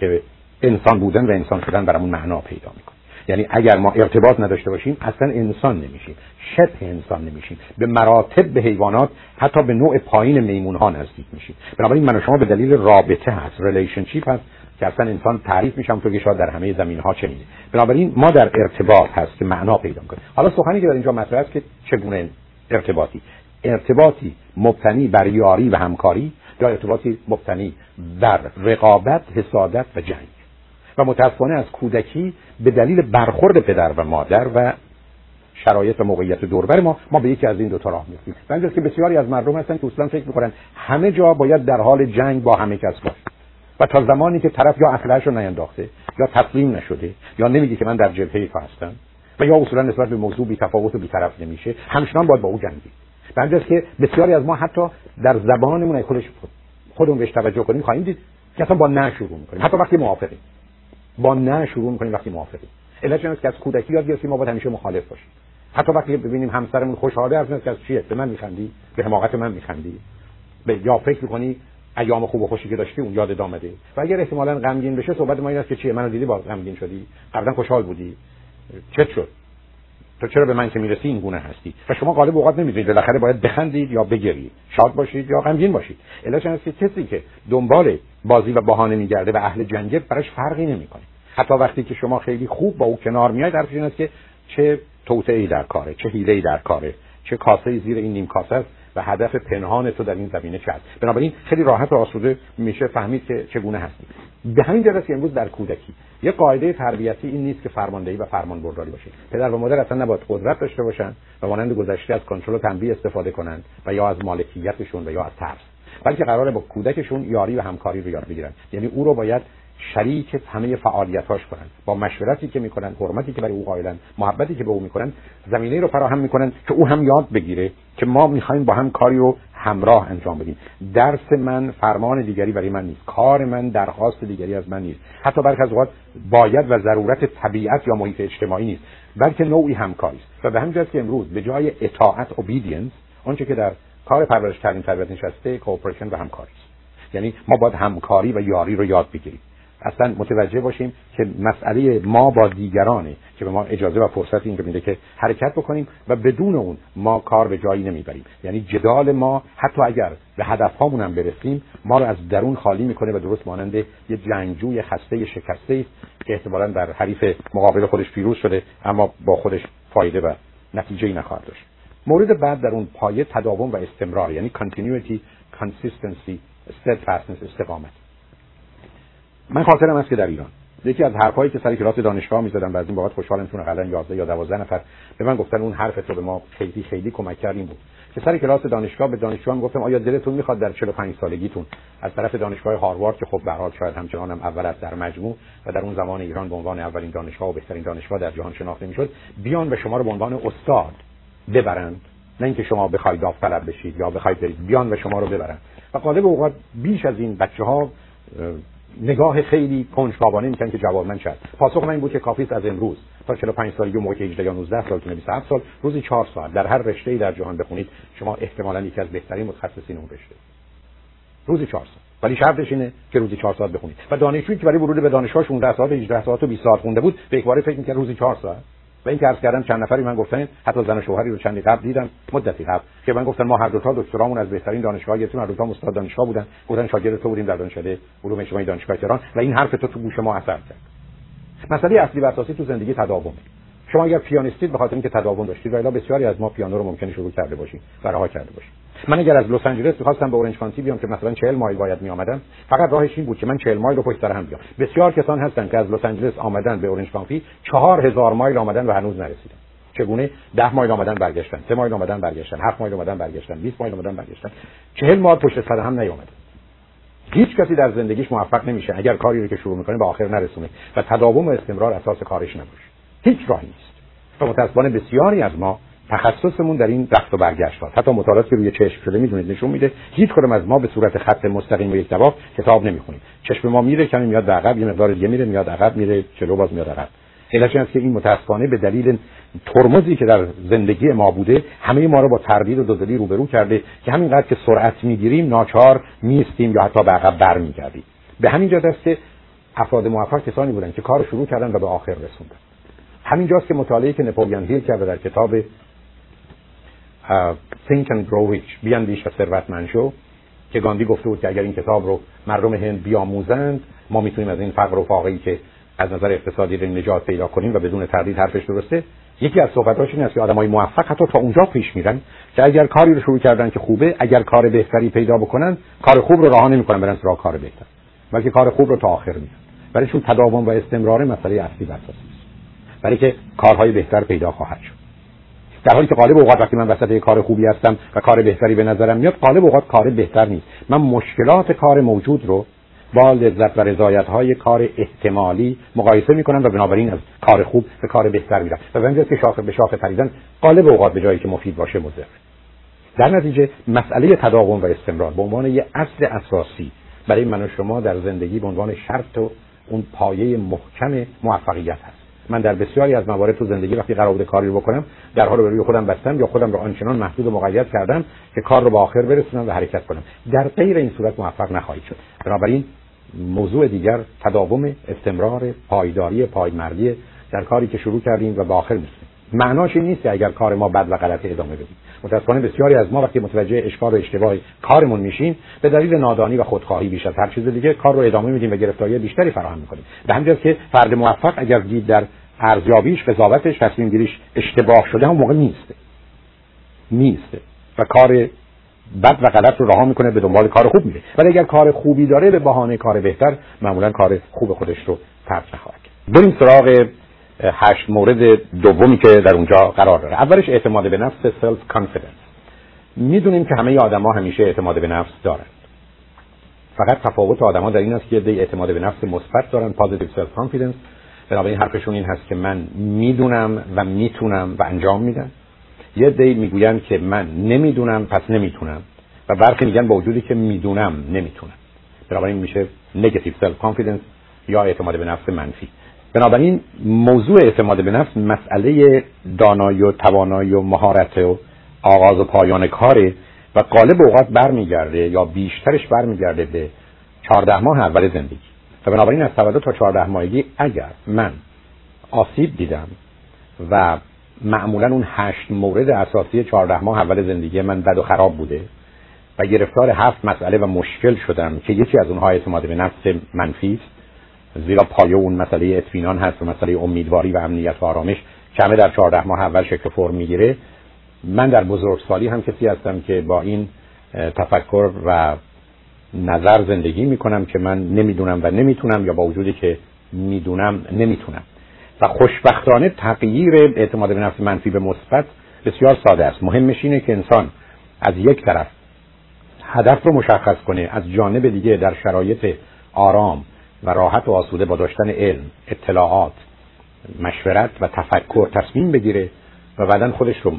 که انسان بودن و انسان شدن برامون معنا پیدا می‌کنه. یعنی اگر ما ارتباط نداشته باشیم اصلا انسان نمیشیم. شبه انسان نمیشیم. به مراتب به حیوانات حتی به نوع پایین میمون ها نزدیک میشیم. بنابراین من و شما به دلیل رابطه هست relationship هست. که اصلا انسان تعریف میشم تو که شاید در همه زمینه ها چنینه بنابراین ما در ارتباط هست که معنا پیدا کنه حالا سخنی که در اینجا مطرح است که چگونه ارتباطی؟ ارتباطی مبتنی بر یاری و همکاری یا ارتباطی مبتنی بر رقابت حسادت و جنگ؟ و متاسفانه از کودکی به دلیل برخورد پدر و مادر و شرایط و موقعیت دوربر ما ما به یکی از این دو تا راه میفتیم که بسیاری از مردم هستن که اصلا فکر می‌کنن همه جا باید در حال جنگ با همه کس باشه. و تا زمانی که طرف یا اخلاقش رو نینداخته یا تسلیم نشده یا نمیگه که من در جبهه تو هستم و یا اصولا نسبت به موضوع بی تفاوت و بی طرف نمیشه همچنان باید با او جنگید. بنده که بسیاری از ما حتی در زبانمون خودش خودمون بهش توجه کنیم خواهیم دید که اصلا با نه شروع می‌کنیم. حتی وقتی موافقیم. با نه شروع می‌کنیم وقتی موافقیم. علت است که از کودکی یاد گرفتیم ما باید همیشه مخالف باشیم. حتی وقتی ببینیم همسرمون خوشحاله از که از چیه؟ به من میخندی؟ به حماقت من میخندی؟ به یا فکر می‌کنی ایام خوب و خوشی که داشتی اون یاد آمده و اگر احتمالاً غمگین بشه صحبت ما این است که چیه؟ منو دیدی؟ باز غمگین شدی. قبلا خوشحال بودی. چه شد. تو چرا به من که می‌رسی؟ این گونه هستی. و شما غالب اوقات نمی‌دونید. بالاخره باید بخندید یا بگیرید شاد باشید یا غمگین باشید. علتش است که کسی که دنبال بازی و بهانه میگرده و اهل جنگه براش فرقی نمی‌کنه. حتی وقتی که شما خیلی خوب با او کنار میاید در این است که چه توطئه‌ای در کاره چه حیله‌ای در کاره چه کاسه زیر این نیم کاسه است و هدف پنهان تو در این زمینه چه بنابراین خیلی راحت و آسوده میشه فهمید که چگونه هستی به همین جهت که امروز در کودکی یه قاعده تربیتی این نیست که فرماندهی و فرمان برداری باشه. پدر و مادر اصلا نباید قدرت داشته باشن و مانند گذشته از کنترل و تنبیه استفاده کنند و یا از مالکیتشون و یا از ترس. بلکه قراره با کودکشون یاری و همکاری رو یاد بگیرن. یعنی او رو باید شریک همه فعالیتاش کنن با مشورتی که می‌کنن حرمتی که برای او قائلن محبتی که به او می‌کنن زمینه رو فراهم می‌کنن که او هم یاد بگیره که ما می‌خوایم با هم کاری رو همراه انجام بدیم. درس من فرمان دیگری برای من نیست. کار من درخواست دیگری از من نیست. حتی برخی از اوقات باید و ضرورت طبیعت یا محیط اجتماعی نیست بلکه نوعی همکاری است. و به همین که امروز به جای اطاعت obedience آنچه که در کار پرورش تعلیم تربیت نشسته کوپریشن و همکاری است. یعنی ما باید همکاری و یاری رو یاد بگیریم. اصلا متوجه باشیم که مسئله ما با دیگرانه که به ما اجازه و فرصت این میده که حرکت بکنیم و بدون اون ما کار به جایی نمی‌بریم. یعنی جدال ما حتی اگر به هدفهامون هم برسیم ما رو از درون خالی می‌کنه و درست مانند یه جنگجوی خسته شکسته است که احتمالا در حریف مقابل خودش پیروز شده اما با خودش فایده و نتیجه ای نخواهد داشت. مورد بعد در اون پایه تداوم و استمرار یعنی continuity consistency steadfastness استقامت. من خاطرم است که در ایران یکی از حرفایی که سر کلاس دانشگاه می‌زدن و از این بابت خوشحالم چون حداقل 11 یا 12 نفر به من گفتن اون حرف تو به ما خیلی خیلی کمک کرد این بود. که سر کلاس دانشگاه به دانشجویان گفتم آیا دلتون می‌خواد در 45 سالگیتون از طرف دانشگاه هاروارد که خب به حال شاید همچنان هم اول است در مجموع و در اون زمان ایران به عنوان اولین دانشگاه و بهترین دانشگاه در جهان شناخته می‌شد بیان به شما رو به عنوان استاد ببرند. نه اینکه شما بخواید داوطلب بشید یا بخواید برید بیان و شما رو ببرن و غالب اوقات بیش از این بچه ها نگاه خیلی کنجکاوانه می‌کنن که جواب من شد پاسخ من این بود که کافی از امروز تا 45 سالگی و موقع 18 یا 19 سال که 27 سال روزی 4 ساعت. در هر رشته‌ای در جهان بخونید شما احتمالاً یکی از بهترین متخصصین اون رشته. روزی 4 ساعت. ولی شرطش اینه که روزی 4 ساعت بخونید. و دانشجویی که برای ورود به دانشگاه 16 ساعت 18 ساعت و 20 ساعت خونده بود به یک فکر می‌کرد روزی 4 ساعت. و این که عرض کردم چند نفری من گفتن حتی زن و شوهری رو چندی قبل دیدم مدتی قبل. که من گفتن ما هر دو تا دکترامون از بهترین دانشگاه گرفتیم هر دو تا استاد دانشگاه بودن. گفتن شاگرد تو بودیم در دانشکده علوم اجتماعی دانشگاه تهران. و این حرف تو تو گوش ما اثر کرد. مسئله اصلی و اساسی تو زندگی تداومه. شما اگر پیانیستید به خاطر اینکه تداوم داشتید و الا بسیاری از ما پیانو رو ممکنه شروع کرده باشیم و رها کرده باشیم من اگر از لس آنجلس می‌خواستم به اورنج کانتی بیام که مثلا 40 مایل باید می آمدم فقط راهش این بود که من 40 مایل رو پشت سر هم بیام. بسیار کسان هستن که از لس آنجلس آمدن به اورنج کانتی 4000 مایل آمدن و هنوز نرسیدن. چگونه؟ 10 مایل آمدن برگشتن 3 مایل آمدن برگشتن 7 مایل آمدن برگشتن 20 مایل آمدن برگشتن. 40 مایل پشت سر هم نیومدن هیچ کسی در زندگیش موفق نمیشه اگر کاری رو که شروع می‌کنه به آخر نرسونه و تداوم و استمرار اساس کارش نباشه. هیچ راهی نیست. و متاسفانه بسیاری از ما تخصصمون در این رفت و برگشت هست حتی مطالعاتی که روی چشم شده می‌دونید نشون میده هیچ کدوم از ما به صورت خط مستقیم و یک دواب کتاب نمی‌خونیم. چشم ما میره کمی میاد عقب یه مقدار دیگه میره میاد عقب میره جلو باز میاد عقب. علتش است که این متاسفانه به دلیل ترمزی که در زندگی ما بوده همه ما رو با تردید و دوزلی روبرو کرده که همینقدر که سرعت می‌گیریم ناچار میستیم یا حتی به عقب برمیگردیم به همین جهت است که افراد موفق کسانی بودن که کار شروع کردن و به آخر رسوندن. همینجاست که مطالعه که نپولیان هیل کرده در کتاب Think and Grow Rich بیاندیش و ثروتمند شو که گاندی گفته بود که اگر این کتاب رو مردم هند بیاموزند ما می‌تونیم از این فقر و فاقه‌ای که از نظر اقتصادی رو نجات پیدا کنیم و بدون تردید حرفش درسته. یکی از صحبتاش این است که آدمای موفق حتی تا اونجا پیش میرن که اگر کاری رو شروع کردن که خوبه اگر کار بهتری پیدا بکنن کار خوب رو رها نمی‌کنن برن سراغ کار بهتر. بلکه کار خوب رو تا آخر میرن. برای چون تداوم و استمرار مسئله اصلی و اساسی برای که کارهای بهتر پیدا خواهد شد. در حالی که قالب اوقات وقتی من وسط کار خوبی هستم و کار بهتری به نظرم میاد قالب اوقات کار بهتر نیست. من مشکلات کار موجود رو با لذت و رضایت های کار احتمالی مقایسه می‌کنن و بنابراین از کار خوب به کار بهتر میرن و به که شاخه به شاخه پریدن قالب اوقات به جایی که مفید باشه مضر. در نتیجه مسئله تداوم و استمرار به عنوان یه اصل اساسی برای من و شما در زندگی به عنوان شرط و اون پایه محکم موفقیت هست. من در بسیاری از موارد تو زندگی وقتی قرار بوده کاری رو بکنم در حال روی خودم بستم یا خودم رو آنچنان محدود و مقید کردم که کار رو به آخر برسونم و حرکت کنم. در غیر این صورت موفق نخواهید شد. بنابراین موضوع دیگر تداوم استمرار پایداری پایمردی در کاری که شروع کردیم و به آخر می‌رسیم. معناش این نیست که اگر کار ما بد و غلط ادامه بدیم. متاسفانه بسیاری از ما وقتی متوجه اشکال و اشتباه کارمون میشیم به دلیل نادانی و خودخواهی بیش از هر چیز دیگه کار رو ادامه میدیم و گرفتاری بیشتری فراهم می‌کنیم. به همین که فرد موفق اگر دید در ارزیابیش قضاوتش تصمیم گیریش اشتباه شده هم موقع نیست نیست و کار بد و غلط رو رها می‌کنه به دنبال کار خوب میره. ولی اگر کار خوبی داره به بهانه کار بهتر معمولا کار خوب خودش رو ترک نخواهد بریم سراغ هشت مورد دومی که در اونجا قرار داره. اولش اعتماد به نفس self confidence می‌دونیم که همه آدما همیشه اعتماد به نفس دارند فقط تفاوت آدما در این است که اعتماد به نفس مثبت دارن positive self confidence بنابراین حرفشون این هست که من می‌دونم و می‌تونم و انجام میدم. یه عده‌ای میگن که من نمی‌دونم پس نمی‌تونم. و برخی میگن با وجودی که می‌دونم نمی‌تونم. بنابراین میشه negative self-confidence یا اعتماد به نفس منفی. بنابراین موضوع اعتماد به نفس مسئله دانایی و توانایی و مهارت و آغاز و پایان کاره و غالب اوقات برمیگرده یا بیشترش برمیگرده به 14 ماه اول زندگی. و بنابراین از تولد تا 14 ماهگی اگر من آسیب دیدم و معمولا اون هشت مورد اساسی 14 ماه اول زندگی من بد و خراب بوده و گرفتار هفت مسئله و مشکل شدم که یکی از اونها اعتماد به نفس منفی است زیرا پایه اون مسئله اطمینان هست و مسئله امیدواری و امنیت و آرامش کمه در 14 ماه اول شکل فرم می‌گیره. من در بزرگسالی هم کسی هستم که با این تفکر و نظر زندگی می‌کنم که من نمی‌دونم و نمی‌تونم یا با وجودی که می‌دونم نمی‌تونم. و خوشبختانه تغییر اعتماد به نفس منفی به مثبت بسیار ساده است. مهمش اینه که انسان از یک طرف هدف رو مشخص کنه از جانب دیگه در شرایط آرام و راحت و آسوده با داشتن علم اطلاعات مشورت و تفکر تصمیم بگیره و بعدا خودش رو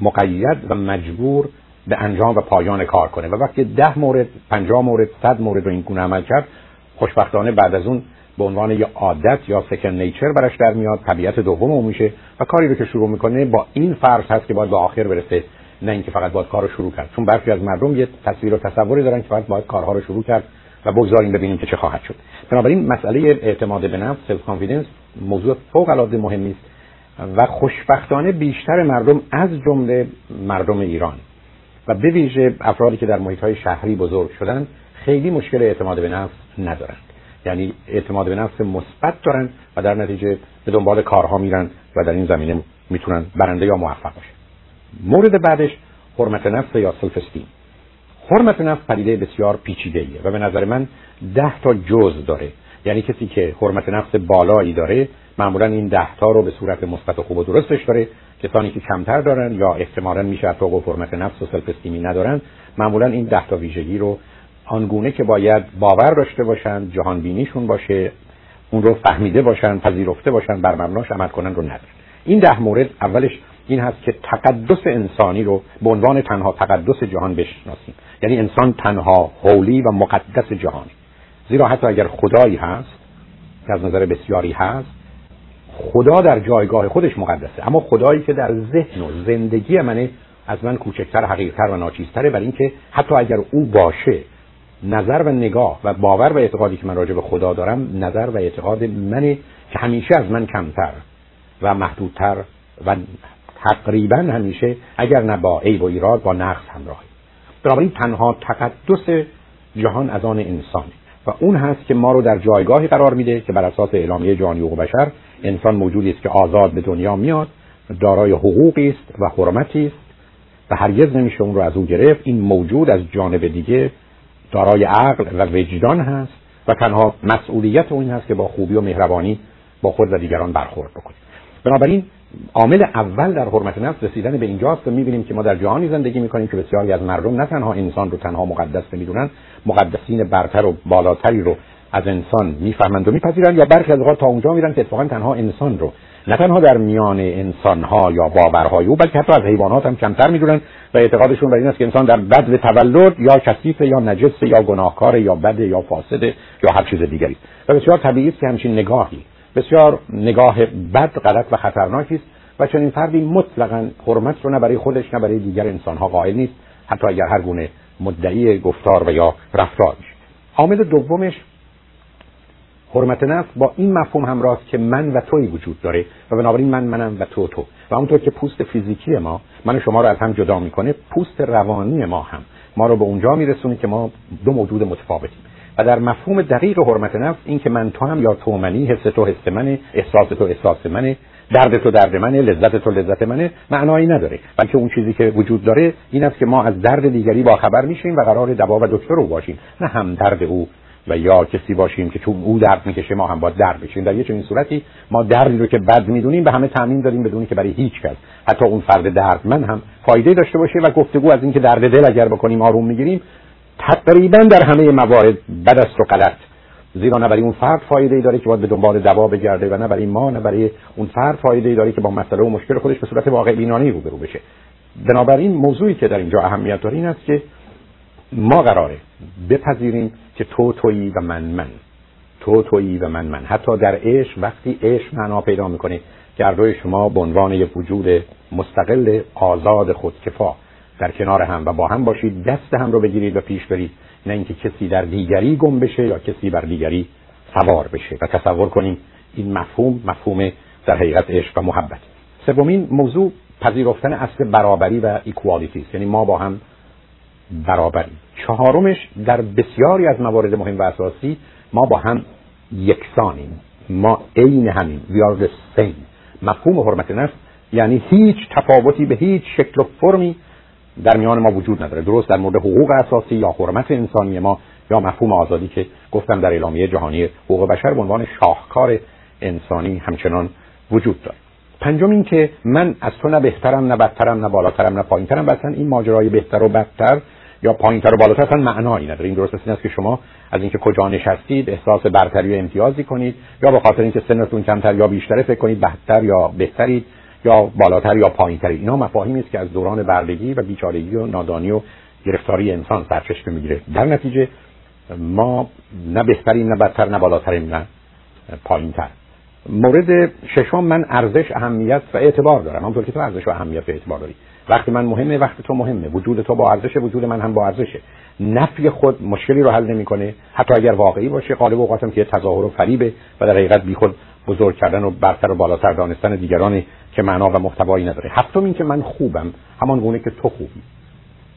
مقید و مجبور به انجام و پایان کار کنه. و وقتی ده مورد پنجاه مورد صد مورد رو این گونه عمل کرد خوشبختانه بعد از اون به عنوان یه عادت یا سکن نیچر برش در میاد طبیعت دوم او میشه و کاری رو که شروع می‌کنه با این فرض هست که باید به آخر برسه نه اینکه فقط باید کار رو شروع کرد. چون برخی از مردم یه تصویر و تصوری دارن که فقط باید کارها رو شروع کرد. و بگذاریم ببینیم که چه خواهد شد. بنابراین مسئله اعتماد به نفس self-confidence موضوع فوق العاده مهمی است و خوشبختانه بیشتر مردم از جمله مردم ایران و به ویژه افرادی که در محیط های شهری بزرگ شدن خیلی مشکل اعتماد به نفس ندارند. یعنی اعتماد به نفس مثبت دارن و در نتیجه به دنبال کارها میرن و در این زمینه می‌تونن برنده یا موفق باشن. مورد بعدش حرمت نفس یا self-esteem حرمت نفس پدیده بسیار پیچیده ایه و به نظر من ده تا جزء داره. یعنی کسی که حرمت نفس بالایی داره معمولا این ده تا رو به صورت مثبت و خوب و درستش داره. کسانی که کمتر دارن یا احتمالا میشه حتی حرمت نفس و self ندارن معمولا این ده تا ویژگی رو آنگونه که باید باور داشته باشن جهان بینیشون باشه اون رو فهمیده باشن پذیرفته باشن بر مبناش عمل کنن رو ندارن. این ده مورد اولش این هست که تقدس انسانی رو به عنوان تنها تقدس جهان بشناسیم. یعنی انسان تنها حولی و مقدس جهانی زیرا حتی اگر خدایی هست که از نظر بسیاری هست خدا در جایگاه خودش مقدسه. اما خدایی که در ذهن و زندگی منه از من کوچکتر حقیقتر و ناچیزتره برای اینکه حتی اگر او باشه نظر و نگاه و باور و اعتقادی که من راجع به خدا دارم نظر و اعتقاد منه که همیشه از من کمتر و محدودتر و تقریبا همیشه اگر نه با عیب و ایراد با نقص همراهه بنابراین تنها تقدس جهان از آن انسانه. و اون هست که ما رو در جایگاهی قرار میده که بر اساس اعلامیه جهانی حقوق بشر انسان موجودی است که آزاد به دنیا میاد دارای حقوقی است و حرمتی است و هرگز نمیشه اون رو از او گرفت. این موجود از جانب دیگه دارای عقل و وجدان هست و تنها مسئولیت اون هست که با خوبی و مهربانی با خود و دیگران برخورد بکنه. بنابراین عامل اول در حرمت نفس رسیدن به اینجاست که می‌بینیم که ما در جهانی زندگی می‌کنیم که بسیاری از مردم نه تنها انسان رو تنها مقدس نمی‌دونن مقدسین برتر و بالاتری رو از انسان می‌فهمند و میپذیرند یا برخی از اوقات تا اونجا میرن که اتفاقا تنها انسان رو نه تنها در میان انسان ها یا باورهای او بلکه حتی از حیوانات هم کمتر می‌دونن و اعتقادشون بر این است که انسان در بد تولد یا کثیف یا نجس یا گناهکار یا بد یا فاسد یا هر چیز دیگری و بسیار طبیعی است که همچین نگاهی بسیار نگاه بد غلط و خطرناکی است و چنین فردی مطلقا حرمت رو نه برای خودش نه برای دیگر انسانها قائل نیست حتی اگر هر گونه مدعی گفتار و یا رفتار عامل دومش حرمت نفس با این مفهوم همراه که من و توی وجود داره و بنابراین من منم و تو تو. و اونطور که پوست فیزیکی ما من و شما رو از هم جدا می‌کنه پوست روانی ما هم. ما رو به اونجا میرسونه که ما دو موجود متفاوتیم. و در مفهوم دقیق حرمت نفس این که من تو هم یا تو منی حس تو حس منه احساس تو احساس منه درد تو درد منه لذت تو لذت منه معنایی نداره. بلکه اون چیزی که وجود داره این است که ما از درد دیگری با خبر میشیم و قرار دوا و دکتر رو باشیم. نه هم درد او و یا کسی باشیم که چون او درد می‌کشه ما هم با درد بشیم در یه چنین صورتی ما دردی رو که بد می‌دونیم به همه تامین داریم بدونی که برای هیچ کس حتی اون فرد دردمند هم فایده داشته باشه و گفتگو از اینکه درد دل اگر بکنیم آروم می‌گیریم تقریبا در همه موارد بد است و غلط. زیرا نه برای اون فرد فایده ای داره که باید به دنبال دوا بگرده و نه برای ما نه برای اون فرد فایده ای داره که با مسئله و مشکل خودش به صورت واقع بینانه روبرو بشه. بنابراین موضوعی که در اینجا اهمیت داره این است که ما قراره بپذیریم که تو تویی و من من. تو تویی و من من. حتی در عشق وقتی عشق معنا پیدا می‌کنه گردوی شما به عنوان یک وجود مستقل آزاد خودکفا. در کنار هم و با هم باشید دست هم رو بگیرید و پیش برید. نه اینکه کسی در دیگری گم بشه یا کسی بر دیگری سوار بشه. و تصور کنیم این مفهوم مفهوم در حقیقت عشق و محبت. سومین موضوع پذیرفتن اصل برابری و ایکوالیتی یعنی ما با هم برابریم. چهارمش در بسیاری از موارد مهم و اساسی ما با هم یکسانیم. ما عین همین we are the same. مفهوم حرمت نفس یعنی هیچ تفاوتی به هیچ شکل و فرمی در میان ما وجود نداره. درست در مورد حقوق اساسی یا حرمت انسانی ما یا مفهوم آزادی که گفتم در اعلامیه جهانی حقوق بشر به عنوان شاهکار انسانی همچنان وجود داره. پنجم این که من از تو نه بهترم نه بدترم نه بالاترم نه پایینترم. مثلا این ماجرای بهتر و بدتر یا پایینتر و بالاتر اصلا معنایی نداره. این درست این است که شما از اینکه کجا نشستید احساس برتری و امتیازی کنید یا به خاطر اینکه سنتون کمتر یا بیشتره فکر کنید بهتر یا بهترید. یا بالاتر یا پایینتر. اینا مفاهیمی است که از دوران بردگی و بیچارگی و نادانی و گرفتاری انسان سرچشمه می‌گیره. در نتیجه ما نه بهترین نه بدتر نه بالاتریم نه پایینتر. مورد ششم من ارزش اهمیت و اعتبار دارم. همونطور که تو ارزش و اهمیت و اعتبار داری. وقتی من مهمه وقتی تو مهمه. وجود تو با ارزش وجود من هم با ارزشه. نفی خود مشکلی رو حل نمی‌کنه. حتی اگر واقعی باشه غالب اوقاتم که تظاهر و فریبه و در حقیقت بیخود بزرگ کردن و برتر و بالاتر دانستن دیگران که معنا و محتوایی نداره. هفتم این که من خوبم همان گونه که تو خوبی.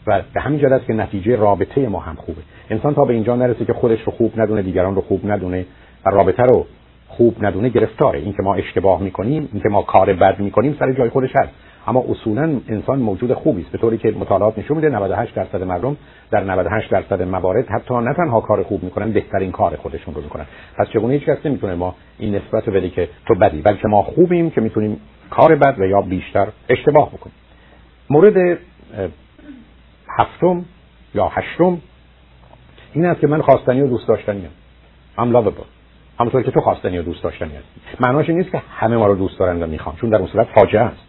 و به همین جهت که نتیجه رابطه ما هم خوبه. انسان تا به اینجا نرسه که خودش رو خوب ندونه دیگران رو خوب ندونه و رابطه رو خوب ندونه گرفتاره. این که ما اشتباه می‌کنیم این که ما کار بد می‌کنیم سر جای خودش هست. اما اصولا انسان موجود خوبی است به طوری که مطالعات نشون میده 98 درصد مردم در 98 درصد موارد حتی نه تنها کار خوب می‌کنن بهترین کار خودشون رو می‌کنن. پس چگونه هیچ کس نمی‌تونه ما این نسبت رو بده که تو بدی بلکه ما خوبیم که می‌تونیم کار بد و یا بیشتر اشتباه بکنیم. مورد هفتم یا هشتم این است که من خواستنی و دوست داشتنی هم. I'm lovable. همونطور که تو خواستنی و دوست داشتنی هستی. معناش این نیست که همه ما رو دوست دارن و می‌خوان چون در اون صورت فاجعه است.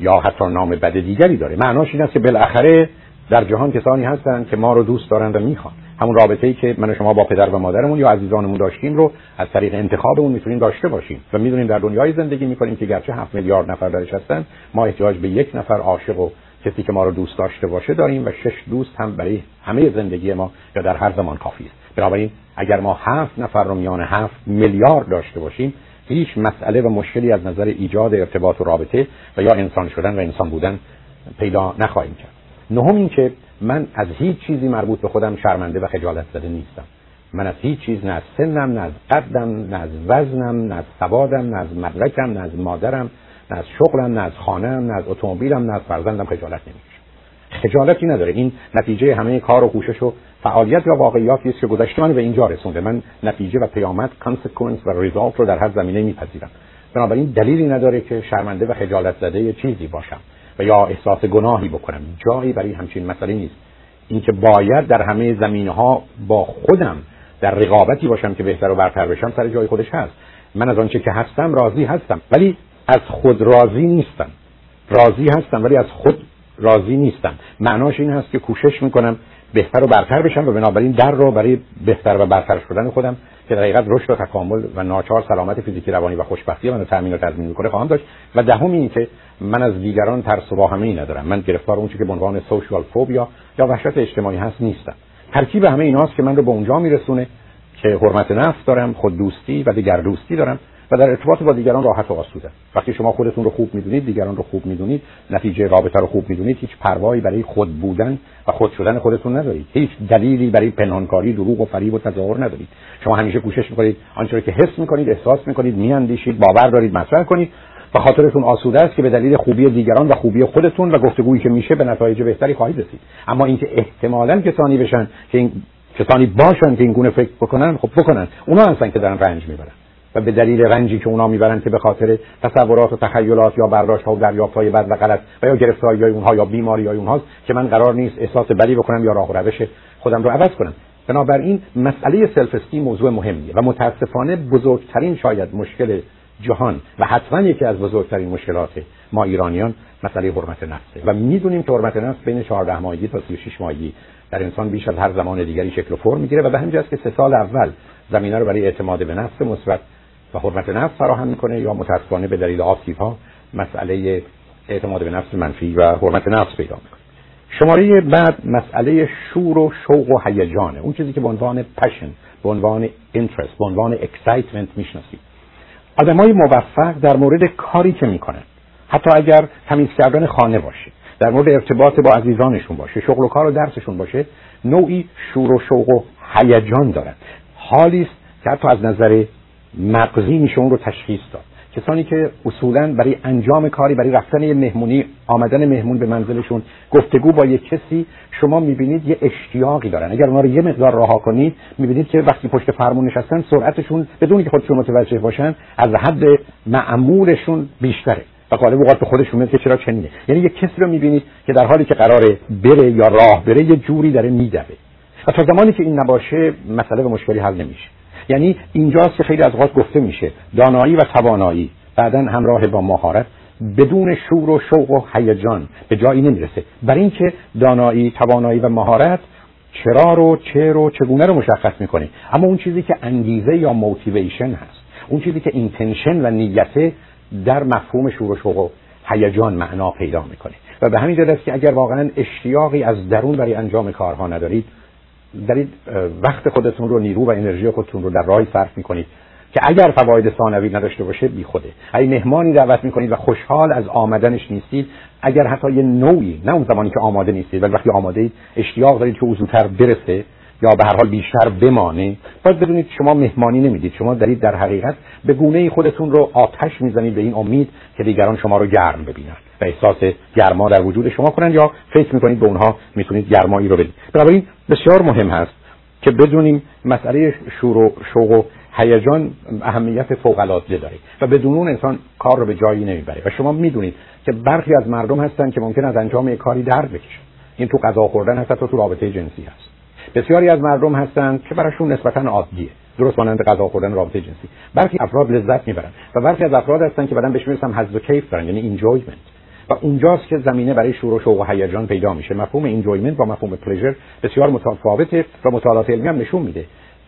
یا حتی نام بد دیگری داره. معناش این است که بالاخره در جهان کسانی هستند که ما رو دوست دارند و می‌خوان. همون رابطه ای که من و شما با پدر و مادرمون یا عزیزانمون داشتیم رو از طریق انتخابمون می‌تونیم داشته باشیم و می‌دونیم در دنیای زندگی می‌کنیم که گرچه 7 میلیارد نفر درش هستن ما احتیاج به یک نفر عاشق و کسی که ما رو دوست داشته باشه داریم و شش دوست هم برای همه زندگی ما یا در هر زمان کافی است. بنابراین اگر ما هفت نفر رو میان هفت میلیارد داشته باشیم هیچ مسئله و مشکلی از نظر ایجاد ارتباط و رابطه و یا انسان شدن و انسان بودن پیدا نخواهیم کرد نهم این که من از هیچ چیزی مربوط به خودم شرمنده و خجالت زده نیستم من از هیچ چیز نه از سنم نه از قدم نه از وزنم نه از سوادم نه از مدرکم نه از مادرم نه از شغلم نه از خانهام نه از اتومبیلم نه از فرزندم خجالت نمی‌کشم خجالتی نداره این نتیجه همه کار و کوشش و فعالیت یا واقعیاتی است که گذشته من به اینجا رسونده. من نتیجه و پیامد کانسکونس و ریزالت رو در هر زمینه میپذیرم. بنابراین دلیلی نداره که شرمنده و خجالت زده چیزی باشم و یا احساس گناهی بکنم. جایی برای همچین مسئله نیست. اینکه باید در همه زمینه ها با خودم در رقابتی باشم که بهتر و برتر بشم سر جای خودش هست. من از آنچه که هستم راضی هستم. ولی از خود راضی نیستم. راضی هستم ولی از خود راضی نیستم. معناش این هست که کوشش می‌کنم بهتر و برتر بشم و بنابراین در رو برای بهتر و برتر شدن خودم که در حقیقت رشد و تکامل و ناچار سلامت فیزیکی روانی و خوشبختی من رو تامین و تضمین می‌کنه خواهم داشت. و دهم این که من از دیگران ترس و واهمه ندارم. من گرفتار اون که به عنوان سوشال فوبیا یا وحشت اجتماعی هست نیستم. ترکیب همه ایناست که من رو به اونجا میرسونه که حرمت نفس دارم خود دوستی و دیگر دوستی دارم. و در ارتباط با دیگران راحت و آسوده. وقتی شما خودتون رو خوب می‌دونید دیگران رو خوب می‌دونید نتیجه رابطه رو خوب می‌دونید هیچ پروایی برای خود بودن و خود شدن خودتون ندارید. هیچ دلیلی برای پنهانکاری دروغ و فریب و تظاهر ندارید. شما همیشه کوشش می‌کنید آنچه که حس می‌کنید احساس می‌کنید میاندیشید باور دارید مطرح کنید و خاطرتون آسوده است که به دلیل خوبی دیگران و خوبی خودتون و گفتگویی که میشه به نتایج بهتری خواهید رسید. اما اینکه احتمالا کسانی بشن که این کسانی باشن که این گونه فکر بکنن خب بکنن. اونا هستن که دارن رنج می‌برن. و به دلیل رنجی که اونا می‌برن که به خاطر تصورات و تخیلات یا برداشت ها و دریافت های بد و غلط و یا گرفتاری های اونها یا بیماری های اونهاست که من قرار نیست احساس بدی بکنم یا راه و روش خودم رو عوض کنم. بنابراین مسئله سلف استی موضوع مهمیه و متاسفانه بزرگترین شاید مشکل جهان و حتما یکی از بزرگترین مشکلات ما ایرانیان مسئله حرمت نفسه و می‌دونیم که حرمت نفس بین 14 ماهگی تا 36 ماهگی در انسان بیش از هر زمان دیگری شکل و فرم می‌گیره و به همین که سه سال اول زمینه رو برای اعتماد به نفس مثبت و حرمت نفس فراهم می‌کنه یا متاسفانه به دلیل آسیب ها مسئله اعتماد به نفس منفی و حرمت نفس پیدا می‌کنه. شماره بعد مسئله شور و شوق و هیجانه. اون چیزی که به عنوان پشن به عنوان interest به عنوان excitement می‌شناسید آدمای موفق در مورد کاری که می‌کنن. حتی اگر تمیز کردن خانه باشه در مورد ارتباط با عزیزانشون باشه شغل و کار و درسشون باشه نوعی شور و شوق و هیجان دارن. حالی است که حتی از نظر مغزی میشه اون رو تشخیص داد. کسانی که اصولا برای انجام کاری برای رفتن یه مهمونی آمدن مهمون به منزلشون گفتگو با یک کسی شما می‌بینید یه اشتیاقی دارن. اگر اونا رو یه مقدار رها کنید می‌بینید که وقتی پشت فرمون نشستن سرعتشون بدون که خودشون متوجه باشن از حد معمولشون بیشتره. و غالب اوقات به خودشون میاد که چرا چنینه. یعنی یه کسی رو می‌بینید که در حالی که قراره بره یا راه بره یه جوری داره میدوه. و تا زمانی که این نباشه مسئله به مشکلی حل نمیشه. یعنی اینجاست که خیلی از اوقات گفته میشه دانایی و توانایی بعدا همراه با مهارت بدون شور و شوق و هیجان به جایی نمی‌رسه. برای اینکه دانایی توانایی و مهارت چرا رو چه رو چگونه رو مشخص می‌کنه؟ اما اون چیزی که انگیزه یا موتیویشن هست اون چیزی که اینتنشن و نیته در مفهوم شور و شوق و هیجان معنا پیدا می‌کنه. و به همین دلیل است که اگر واقعا اشتیاقی از درون برای انجام کارها ندارید دارید وقت خودتون رو نیرو و انرژی خودتون رو در راهی صرف می‌کنید که اگر فواید ثانوی نداشته باشه بی خوده. مهمانی دعوت می‌کنید و خوشحال از آمدنش نیستید اگر حتی یه نوعی نه اون زمانی که آماده نیستید ولی وقتی آماده اید اشتیاق دارید که او زودتر برسه یا به هر حال بیشتر بمانه باید بدونید شما مهمانی نمی‌دید. شما دارید در حقیقت به گونه خودتون رو آتش می‌زنید به این امید که دیگران شما رو گرم ببینن. و احساس گرما در وجود شما کنند یا فکر می‌کنید به اونها می‌تونید گرمایی رو بدید. بنابراین بسیار مهم هست که بدونیم مسئله شور و شوق و هیجان اهمیت فوق العاده داره و بدون اون انسان کار رو به جایی نمی‌بره و شما می‌دونید که برخی از مردم هستن که ممکنه از انجام یک کاری درد بکشن این تو غذا خوردن هست تو رابطه جنسی هست. بسیاری از مردم هستند که براشون نسبتا عادیه. درست مانند غذا خوردن رابطه جنسی. برخی افراد لذت می‌برن و برخی از افراد هستن که بعدن بهش می‌رسن حظ و کیف دارن یعنی enjoyment و اونجاست که زمینه برای شور و شوق و هیجان پیدا میشه. مفهوم enjoyment با مفهوم pleasure بسیار متفاوته و مطالعات علمی هم نشون میده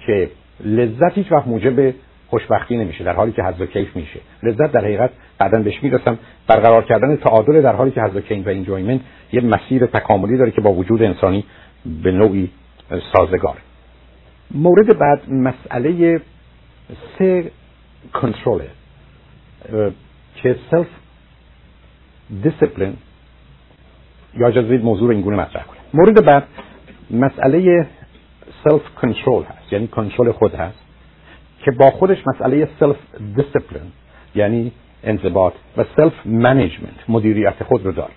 که لذت هیچ وقت موجب خوشبختی نمیشه در حالی که حظ و کیف میشه. لذت در حقیقت بعدا بهش می‌رسم برقرار کردن تعادل در حالی که حظ و کیف و enjoyment یه مسیر تکاملی داره که با وجود انسانی به نوعی سازگار. مورد بعد مسئله self کنترل که self دیسپلین یا اجازه موضوع رو اینگونه مطرح کنم مورد بعد مسئله self-control هست یعنی کنترل خود هست که با خودش مسئله self-discipline یعنی انضباط و self-management مدیریت خود رو داره.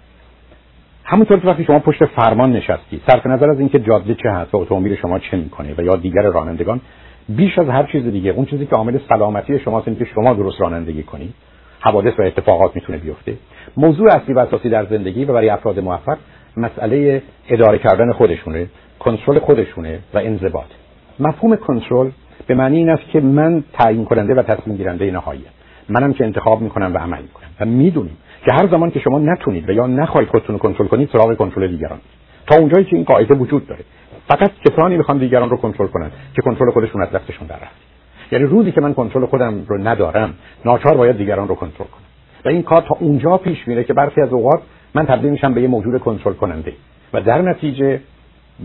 همونطور که وقتی شما پشت فرمان نشستی صرف نظر از اینکه جاده چه هست و اتومبیل شما چه می‌کنه و یا دیگر رانندگان بیش از هر چیز دیگه اون چیزی که عامل سلامتی شماست اینه که شما درست رانندگی کنید حوادث و اتفاقات می‌تونه بیفته. موضوع اصلی و اساسی در زندگی و برای افراد موفق مسئله اداره کردن خودشونه کنترل خودشونه و انضباط. مفهوم کنترل به معنی این است که من تعیین کننده و تصمیم گیرنده نهایی منم که انتخاب می‌کنم و عمل می‌کنم. و می‌دونیم که هر زمان که شما نتونید و یا نخواهید خودتون رو کنترل کنید سراغ کنترل دیگران تا اونجایی که این قاعده وجود داره. فقط کسانی می‌خوان دیگران رو کنترل کنن که کنترل خودشون از دستشون در رفت یعنی روزی که من کنترل خودم رو ندارم ناچار باید دیگران رو کنترل کنم. و این کار تا اونجا پیش میره که برخی از اوقات من تبدیل میشم به یه موجود کنترل کننده و در نتیجه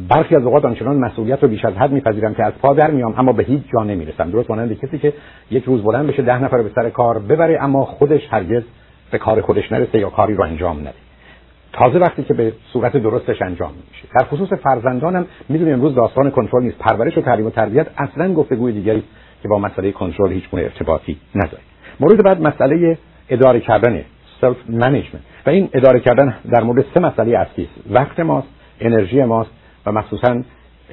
برخی از اوقات آنچنان مسئولیت رو بیش از حد میپذیرم که از پا در میام اما به هیچ جا نمی‌رسم. درست مانند کسی که یک روز بلند بشه ده نفر به سر کار ببره اما خودش هرگز به کار خودش نرسه یا کاری رو انجام نده. تازه وقتی که به صورت درستش انجام میشه. در خصوص فرزندانم می‌دونیم امروز داستان کنترل نیست. پرورش و تعلیم و تربیت اصلا گفتگوی دیگری که با مسئله کنترل هیچ گونه ارتباطی نداره. مورد بعد مسئله اداره کردن self-management. و این اداره کردن در مورد سه مسئله اصلی است. وقت ماست انرژی ماست و مخصوصا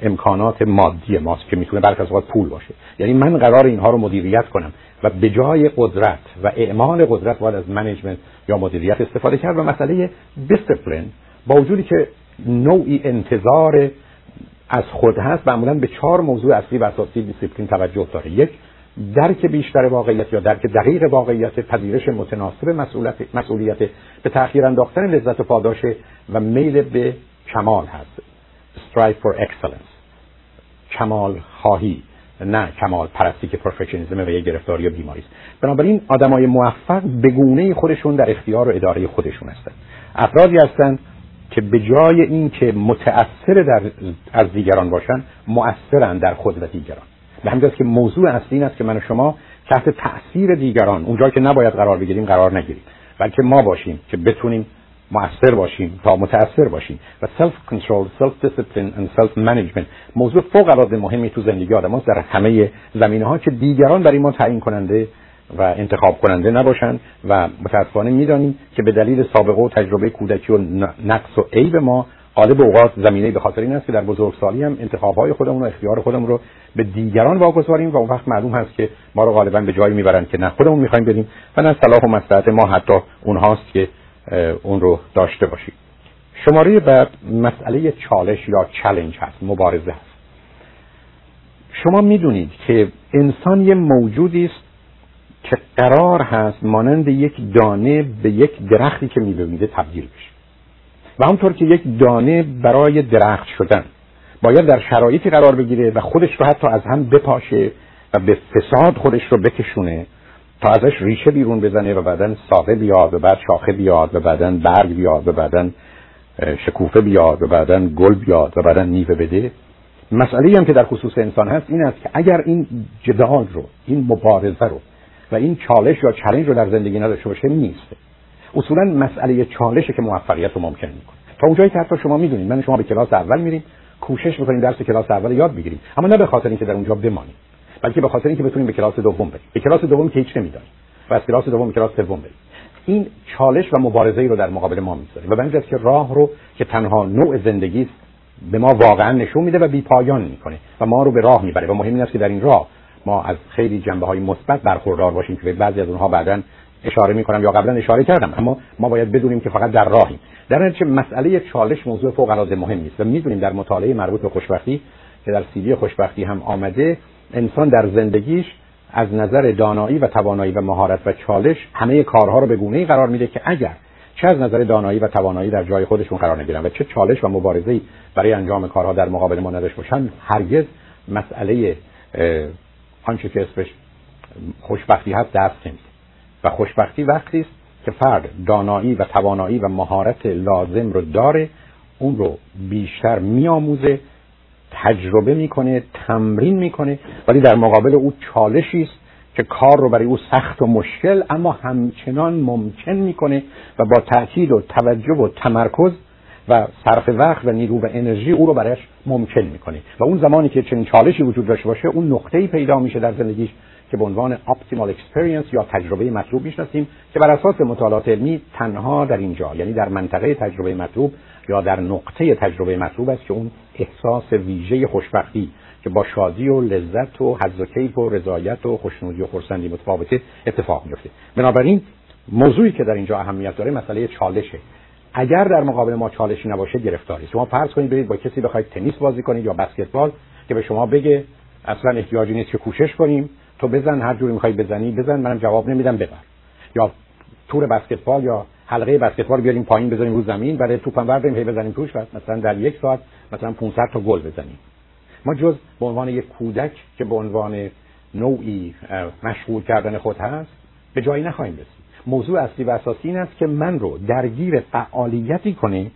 امکانات مادی ماست که می‌تونه برخی از اوقات پول باشه. یعنی من قرار اینها رو مدیریت کنم و به جای قدرت و اعمال قدرت باید از management یا مدیریت استفاده کرد و مسئله دیسپلین با وجودی که نوعی انتظار از خود هست معمولا به چهار موضوع اصلی و اساسی دیسپلین توجه داره. یک درک بیشتر واقعیت یا درک دقیق واقعیت پذیرش متناسب مسئولیت, مسئولیت به تأخیر انداختن لذت و پاداش و میل به کمال هست. Strive for excellence. کمال خواهی نه کمال پرستی که perfectionism و یه گرفتاری یا بیماری است. بنابراین آدمای موفق به گونه خودشون در اختیار و اداره خودشون هستند افرادی هستند که به جای اینکه متأثر در از دیگران باشن مؤثرن در خود و دیگران. به همین که موضوع اصلی این است که من و شما تحت تاثیر دیگران اونجا که نباید قرار بگیریم قرار نگیریم بلکه ما باشیم که بتونیم مؤثر باشیم تا متاثر باشیم. و self-control self-discipline و self-management موضوع فوق العاده مهمی تو زندگی آدم در همه زمینه ها که دیگران برای ما تعیین کننده و انتخاب کننده نباشن و متاسفانه می‌دانیم که به دلیل سابقه و تجربه کودکی و نقص و عیب ما غالب اوقات زمینه به خاطر این است که در بزرگسالی هم انتخابهای خودمون و اختیار خودمون رو به دیگران واگذاریم و اون وقت معلوم هست که ما رو غالبا به جایی می‌برن که نه خودمون می‌خوایم بریم و نه صلاح و مصلحت ما حتی اونهاست که اون رو داشته باشیم. شماره بعد مسئله چالش یا چلنج هست مبارزه هست. شما می‌دونید که انسان یه موجودی است که قرار هست مانند یک دانه به یک درختی که می‌بینید تبدیل بشه. و همطور که یک دانه برای درخت شدن باید در شرایطی قرار بگیره و خودش رو حتی از هم بپاشه و به فساد خودش رو بکشونه تا ازش ریشه بیرون بزنه و بعدا ساقه بیاد و بعد شاخه بیاد و بعدا برگ بیاد و بعدا شکوفه بیاد و بعدا گل بیاد و بعدا میوه بده. مسئله هم که در خصوص انسان هست این است که اگر این جدال رو این مبارزه رو و این چالش یا چلنج رو در زندگی نداشته باشه نیست. اصولا مسئله چالشه که موفقیت رو ممکن می‌کنه. تا اونجایی که حتی شما می‌دونید من شما به کلاس اول میریم کوشش می‌کنیم درس کلاس اول یاد بگیریم. اما نه به خاطر اینکه در اونجا بمانیم بلکه به خاطر اینکه بتونیم به کلاس دوم بریم. به کلاس دوم که هیچ نمی‌دانیم و از کلاس دوم به کلاس سوم بریم. این چالش و مبارزه ای رو در مقابل ما می‌ذاره. و به که راه رو که تنها نوع زندگی است به ما واقعا نشون میده و بی پایان می‌کنه و ما رو به راه می‌بره. و مهم این است که در این راه ما از خیلی جنبه های مثبت برخوردار باشیم که بعضی از اونها بعدا اشاره می‌کنم یا قبلا اشاره کردم اما ما باید بدونیم که فقط در راهیم. در نتیجه مسئله چالش موضوع فوق العاده مهمی است و می‌دونیم در مطالعه مربوط به خوشبختی که در سیدی خوشبختی هم آمده انسان در زندگیش از نظر دانایی و توانایی و مهارت و چالش همه کارها رو به گونه ای قرار میده که اگر چه از نظر دانایی و توانایی در جای خودشون قرار نگیرن و چه چالش و مبارزه‌ای برای انجام کارها در مقابل ما نداشته باشن هرگز مسئله آنچه که اسمش خوشبختی هست دست نمیده و خوشبختی وقتی است که فرد دانایی و توانایی و مهارت لازم رو داره اون رو بیشتر میآموزه تجربه می‌کنه تمرین می‌کنه. ولی در مقابل او چالشی است که کار رو برای او سخت و مشکل اما همچنان ممکن می‌کنه و با تاکید و توجه و تمرکز و صرف وقت و نیرو و انرژی او رو برایش ممکن می‌کنه. و اون زمانی که چنین چالشی وجود داشته باشه اون نقطه‌ای پیدا میشه در زندگیش که به عنوان optimal experience یا تجربه مطلوب می‌شناسیم که بر اساس مطالعات علمی تنها در اینجا یعنی در منطقه تجربه مطلوب یا در نقطه تجربه مطلوب است که اون احساس ویژه خوشبختی که با شادی و لذت و حظ و کیف و رضایت و خوشنودی و خرسندی متفاوته اتفاق میفته بنابراین موضوعی که در اینجا اهمیت داره مسئله چالشه. اگر در مقابل ما چالشی نباشه گرفتاری شما فرض کنید برید با کسی بخواید تنیس بازی کنید یا بسکتبال که به شما بگه اصلا احتیاجی نیست که کوشش کنیم. تو بزن هر جوری می‌خوای بزنی بزن منم جواب نمیدم ببر. یا تور بسکتبال یا حلقه بسکتبال بیاریم پایین بذاریم رو زمین برای توپم برداریم هی بزنیم توش و مثلا در یک ساعت مثلا 500 تا گل بزنیم. ما جز به عنوان یک کودک که به عنوان نوعی مشغول کردن خود هست به جایی نخواهیم رسید. موضوع اصلی و اساسی این است که من رو درگیر فعالیتی کنه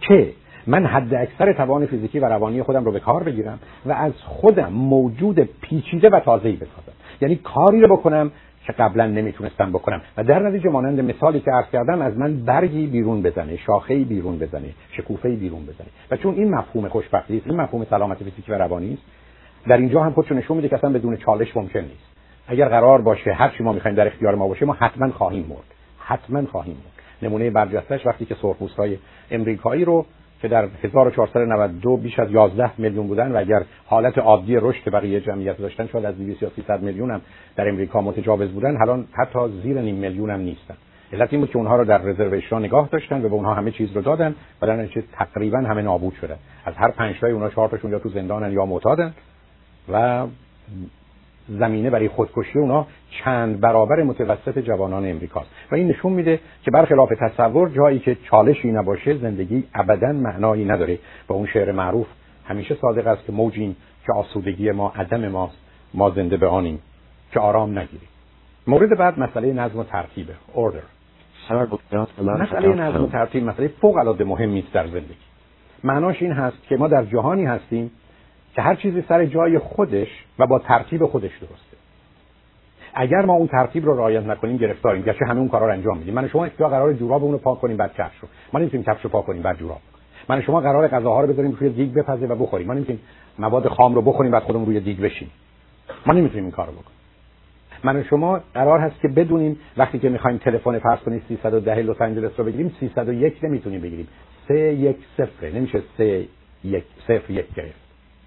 که من حد اکثر توان فیزیکی و روانی خودم رو به کار بگیرم و از خودم موجود پیچیده و تازه‌ای بسازم. یعنی کاری رو بکنم که قبلا نمی‌تونستم بکنم. و در نتیجه مانند مثالی که عرض کردم از من برگی بیرون بزنه شاخه‌ای بیرون بزنه شکوفه‌ای بیرون بزنه. و چون این مفهوم خوشبختی این مفهوم سلامت فیزیکی و روانی است در اینجا هم خودشون نشون میده که اصلا بدون چالش ممکن نیست. اگر قرار باشه هر چی ما می‌خوایم در اختیار ما باشه ما حتما خواهیم مرد. حتما خواهیم مرد. نمونه برجستش وقتی که سرخپوست‌های امریکایی رو که در 1492 بیش از 11 میلیون بودن و اگر حالت عادی رشد بقیه جمعیت داشتن شاید از 200 یا 300 میلیون هم در امریکا متجاوز بودن الان حتی زیر نیم میلیون هم نیستن. علت این بود که اونها رو در رزرویشن نگاه داشتن و به اونها همه چیز رو دادن و در نتیجه تقریبا همه نابود شدن. از هر 5 تای اونها 4 تاشون یا تو زندانن یا معتادن و زمینه برای خودکشی اونا چند برابر متوسط جوانان امریکاست. و این نشون میده که برخلاف تصور جایی که چالشی نباشه زندگی ابدا معنایی نداره. و اون شعر معروف همیشه صادق است که موجیم که آسودگی ما عدم ماست ما زنده به آنیم. که آرام نگیریم. مورد بعد مسئله نظم و ترتیبه order. مسئله نظم و ترتیب مسئله فوق العاده مهمی است در زندگی. معناش این هست که ما در جهانی هستیم که هر چیزی سر جای خودش و با ترتیب خودش درسته. اگر ما اون ترتیب رو رعایت نکنیم گرفتاریم. گرچه همه اون کارا رو انجام میدیم. من شما اختیار قرار جوراب رو پاک کنیم بعد کفش رو. ما نمی‌تونیم کفش رو پاک کنیم بعد جوراب. من شما قرار غذاها رو بذاریم روی دیگ بپزه و بخوریم. ما نمی‌تونیم مواد خام رو بخوریم بعد خودمون روی دیگ بشیم ما نمی‌تونیم این کارو بکنیم. من شما قرار هست که بدونیم وقتی که می‌خوایم تلفن فرض کنید 310 لس آنجلس رو بگیریم 301 نمی‌تونیم بگیریم. 310 نمیشه 31 0 1 گرفت.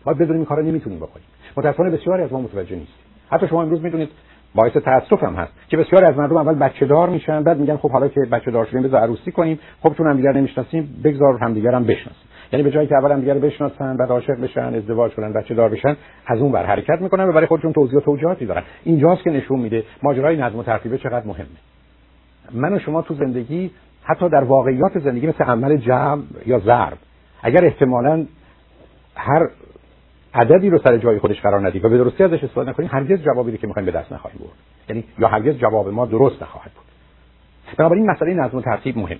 ما بدونیم کارو نمی‌تونیم بکنیم. متأسفانه بسیاری از ما متوجه نیست حتی شما امروز می‌دونید باعث تاسف هم هست که بسیاری از مردم اول بچه دار میشن بعد میگن خب حالا که بچه دار شدیم بذار عروسی کنیم. خب چون هم دیگر نمی‌شناسیم بگذار هم دیگر هم بشناسیم. یعنی به جایی که اول هم دیگر بشناسن بعد عاشق بشن ازدواج کنن بچه دار بشن از اون بر حرکت می‌کنن و برای خودشون توضیح و توجیهاتی دارن. اینجاست که نشون میده ماجرای نظم و ترتیب چقدر مهمه. من و شما تو زندگی حتی در واقعیات زندگی مثل عمل جمع یا ضرب اگر احتمالا هر عددی رو سر جای خودش قرار ندید و به درستی ازش استفاده نکنید هرگز جوابی که می‌خوایم به دست نخواهیم برد. یعنی یا هرگز جواب ما درست نخواهد بود. بنابراین مسئله نظم و ترتیب مهم.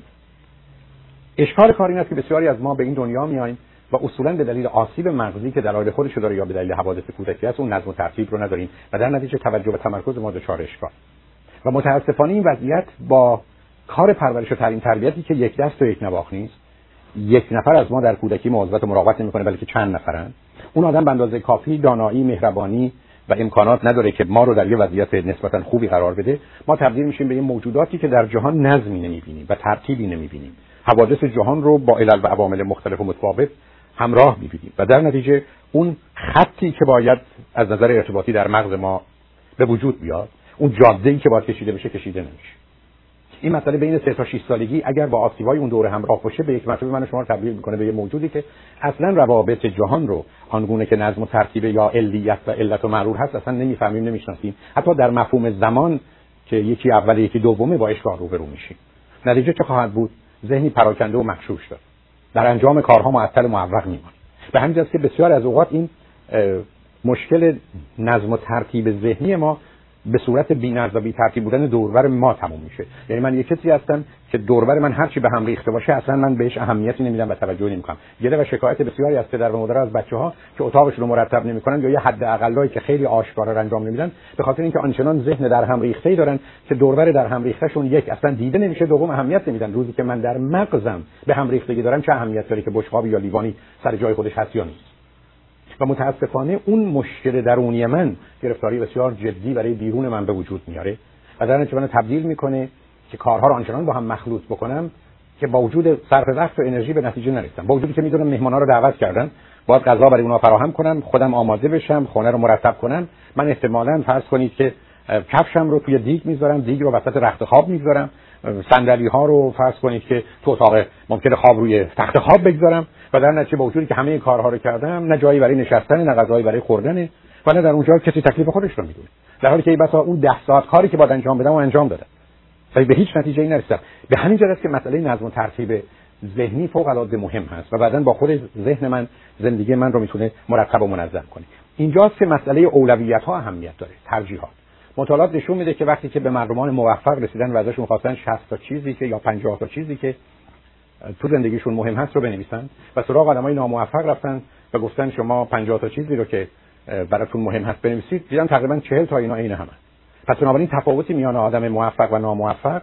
اشکال کار این است که بسیاری از ما به این دنیا میاییم و اصولا به دلیل آسیب مغزی که دلایل خودش داره یا به دلیل حوادث کودکی است اون نظم و ترتیب رو نداریم و در نتیجه توجه و تمرکز ما دچار اشکال. و متاسفانه این وضعیت با کار پرورش و تعلیم تربیتی که یک دست و یک نواخت نیست یک نفر از ما در کودکی مواظبت و مراقبت نمی‌کنه بلکه چند نفرن. اون آدم به اندازه کافی دانایی مهربانی و امکانات نداره که ما رو در یه وضعیت نسبتا خوبی قرار بده. ما تبدیل میشیم به یه موجوداتی که در جهان نظمی نمی‌بینیم و ترتیبی نمی‌بینیم. حوادث جهان رو با علل و عوامل مختلف و متفاوت همراه می‌بینیم و در نتیجه اون خطی که باید از نظر ارتباطی در مغز ما به وجود بیاد اون جاده ای که باید کشیده بشه کشیده نمیشه. این مسئله بین 3 تا 6 سالگی اگر با آسیبای اون دوره همراه باشه به یک مرتبه من شما رو تبدیل می‌کنه به یه موجودی که اصلا روابط جهان رو آنگونه که نظم و ترتیب یا علیت و علت و معلول هست اصلا نمی‌فهمیم نمی‌شناسیم. حتی در مفهوم زمان که یکی اول یکی دومه با اشکال رو برو میشیم. نتیجه چه خواهد بود؟ ذهنی پراکنده و مخشوش داره. در انجام کارها معطل و معوق میمونه به همین که بسیار از اوقات این مشکل نظم و ترتیب ذهنی ما به صورت بی‌نظم و بی‌ترتیب بودن دوربر ما تموم میشه. یعنی من یه کسی هستم که دوربر من هرچی به هم ریخته باشه اصلا من بهش اهمیتی نمیدم و توجه نمی‌کنم. گله و شکایت بسیاری از پدر و مادر از بچه ها که اتاقشون رو مرتب نمی‌کنن یا یه حد اقلایی که خیلی آشکارا انجام نمیدن به خاطر اینکه آنچنان ذهن در هم ریخته ای دارن که دوربر در هم ریختهشون یک اصلا دیده نمیشه دوم اهمیت نمیدن. روزی که من در مغزم به هم ریختگی دارم چه اهمیت داره که بشقاب یا لیوانی سر جای خودش هست یا نیست؟ و متاسفانه اون مشکل درونی من گرفتاری بسیار جدی برای بیرون من به وجود میاره و در من تبدیل می‌کنه که کارها رو آنچنان با هم مخلوط بکنم که با وجود صرف وقت و انرژی به نتیجه نرسم. با وجودی که می‌دونم مهمانا رو دعوت کردن باید غذا برای اونا فراهم کنم خودم آماده بشم خونه رو مرتب کنم. من احتمالا فرض کنید که کفشم رو توی دیگ می‌ذارم دیگ رو وسط رخت خواب می‌ذارم صندلی ها رو فرض کنید که تو اتاق ممکنه خواب روی تخت خواب بگذارم. و در نتیجه با وجودی که همه کارها رو کردم نه جایی برای نشستن نه غذایی برای خوردن و نه در اونجا کسی تکلیف خودش رو می‌دونه. در حالی که ای بسا اون ده ساعت کاری که باید انجام بدم و انجام دادم. ولی به هیچ نتیجه ای نرسیدم. به همین جهت که مسئله نظم و ترتیب ذهنی فوق العاده مهم هست و بعدا با خود ذهن من زندگی من رو می‌تونه مرتب و منظم کنه. اینجاست که مسئله اولویت ها اهمیت داره ترجیحات. مطالعات نشون میده که وقتی که به مردمان موفق رسیدن و ازشون خواستن 60 تا چیزی که یا 50 تا چیزی که تو زندگیشون مهم هست رو بنویسن و سراغ آدمای ناموفق رفتن و گفتن شما 50 تا چیزی رو که براتون مهم هست بنویسید. دیدن تقریبا 40 تا اینا عین همه. پس بنابراین تفاوتی میان آدم موفق و ناموفق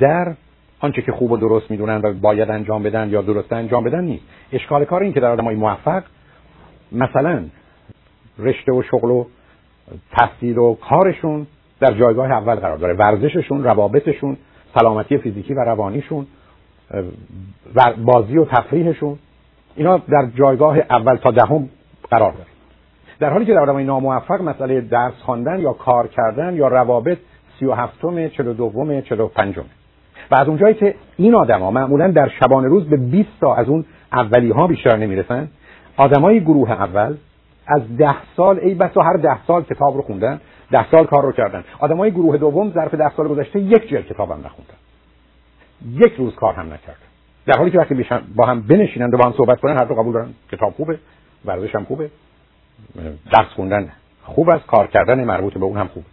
در آنچه که خوب و درست می‌دونن و باید انجام بدن یا درست انجام بدن نیست. اشکال کار این که در آدمای موفق مثلا رشته و شغل و تحصیل و کارشون در جایگاه اول قرار داره. ورزششون روابطشون سلامتی فیزیکی و روانیشون بازی و تفریحشون. اینا در جایگاه اول تا دهم قرار داره. در حالی که در آدمای ناموفق مسئله درس خواندن یا کار کردن یا روابط سی و هفتم چلو دوم چلو پنجم. و از اونجایی که این آدما معمولا در شبانه روز به 20 تا از اون اولی ها بیشتر نمی‌رسن آدمای گروه اول از ده سال ای بسا هر ده سال کتاب رو خوندن ده سال کار رو کردن. آدمای گروه دوم ظرف ده سال گذشته یک جلد کتاب هم نخوندن. یک روز کار هم نکردن در حالی که وقتی با هم بنشینند و با هم صحبت کنن هر دو قبول دارن کتاب خوبه ورزش هم خوبه درس خوندن خوب است کار کردن مربوط به اون هم خوبه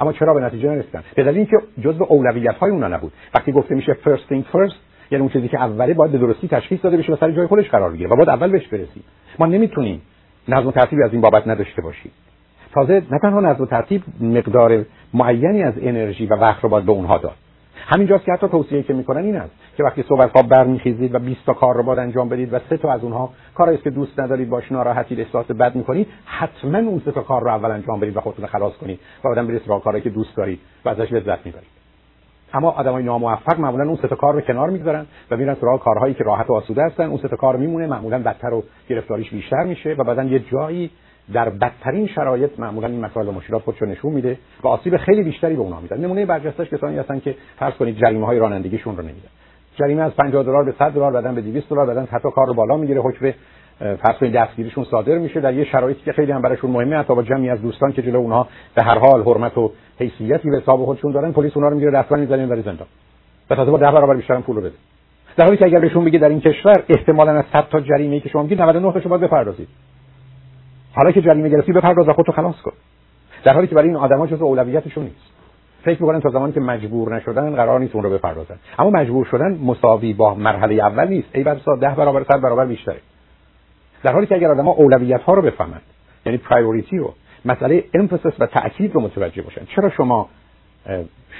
اما چرا به نتیجه نرسیدن؟ به دلیل اینکه جزء اولویت های اونا نبود. وقتی گفته میشه first thing first یعنی اون چیزی که اوله باید به درستی تشخیص داده بشه و سر جای خودش قرار بگیره و باید اول بهش برسیم. ما نمی‌تونیم نظم و ترتیبی از این بابت نداشته باشیم. تازه نه تنها نظم و ترتیب مقدار معینی از انرژی و وقت رو باید به اونها داد. همینجاست که حتی توصیه که می‌کنن این است که وقتی صبح خواب برمیخیزید و 20 تا کار رو باید انجام بدید و سه تا از اونها کاری است که دوست ندارید باش ناراحتید احساس بد می‌کنید حتما اون سه تا کار رو اول انجام بدید و خودتون خلاص کنید و بعدم برید راه کاری که دوست دارید و ازش لذت می‌برید. اما آدمای ناموفق معمولا اون سه تا کار رو کنار می‌گذارن و میرن سراغ کارهایی که راحت و آسوده هستن. اون سه تا کار میمونه معمولا بدتر و گرفتاریش بیشتر میشه و بعدا یه جایی در بدترین شرایط معمولا این مسائل و مشکلات خودشو نشون میده و آسیب خیلی بیشتری به اونها میده نمونه برجستهش کسانی هستن که فرض کنید جریمه های رانندگیشون رو نمیدن جریمه از 50 دلار به 100 دلار بعدن به 200 دلار بعدن حتی کار رو بالا می‌گیره حکم فرض کنید دستگیریشون صادر میشه در یه شرایطی که خیلی هم براشون مهمه حتی با جمعی از دوستان که جلو اونها به هر حال حرمت و حیثیتی به حساب خودشون دارن پلیس اونها رو می‌گیره دستگاه می‌زنه برای زندان. و تازه با 10 برابر بیشتر پول رو بده. در حالی که اگر بهشون بگی در این کشور احتمالاً از 100 تا جریمه ای که شما میگید 99 تاشو باید بپردازید. حالا که جریمه گرفتی بپرداز و خودتو خلاص کن. در حالی که برای این آدما جزو اولویتشون نیست. فکر می‌کنن تا زمانی که مجبور نشدن قرار نیست اون رو بپردازن. اما مجبور شدن مساوی با مرحله اول نیست. ای بسا ده برابر صد برابر بیشتره. در حالی که اگر آدما اولویت ها رو بفهمند یعنی پرایوریتی رو مسئله امفسس و تاکید رو متوجه باشن. چرا شما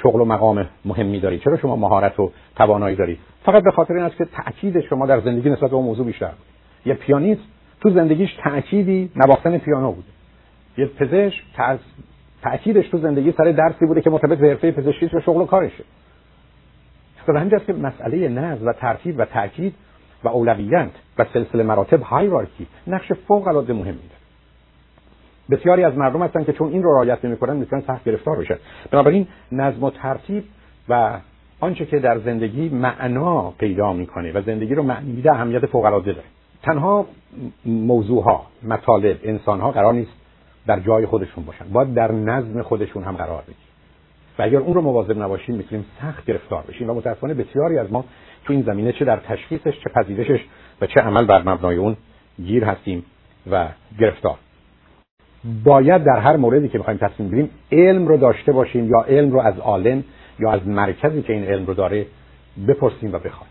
شغل و مقام مهمی دارید چرا شما مهارت و توانایی دارید فقط به خاطر این است که تاکید شما در زندگی نسبت به اون موضوع بیشتر. یه پیانیست تو زندگیش تأکیدی نواختن پیانو بوده. یه پزشک تأکیدش تو زندگی سر درسی بوده که مرتبط به حرفه پزشکی و شغل و کارشه همینجاست که مسئله نظم و ترتیب و تأکید و اولویت و سلسله مراتب هایرارکی نقش فوق العاده مهم میده بسیاری از مردم هستن که چون این رو رعایت نمی‌کنن می‌تونن سخت گرفتار بشن. بنابراین نظم و ترتیب و آنچه که در زندگی معنا پیدا می‌کنه و زندگی رو معنی میده اهمیت فوق العاده داره. تنها موضوع ها مطالب انسان ها قرار نیست در جای خودشون باشن. باید در نظم خودشون هم قرار بگیرن. و اگر اون رو مواظب نباشیم می‌تونیم سخت گرفتار بشیم. و متاسفانه بسیاری از ما تو این زمینه چه در تشخیصش چه پذیرشش و چه عمل بر مبنای اون گیر هستیم و گرفتار. باید در هر موردی که بخوایم تصمیم بگیریم علم رو داشته باشیم یا علم رو از عالم یا از مرکزی که این علم رو داره بپرسیم و بخوایم.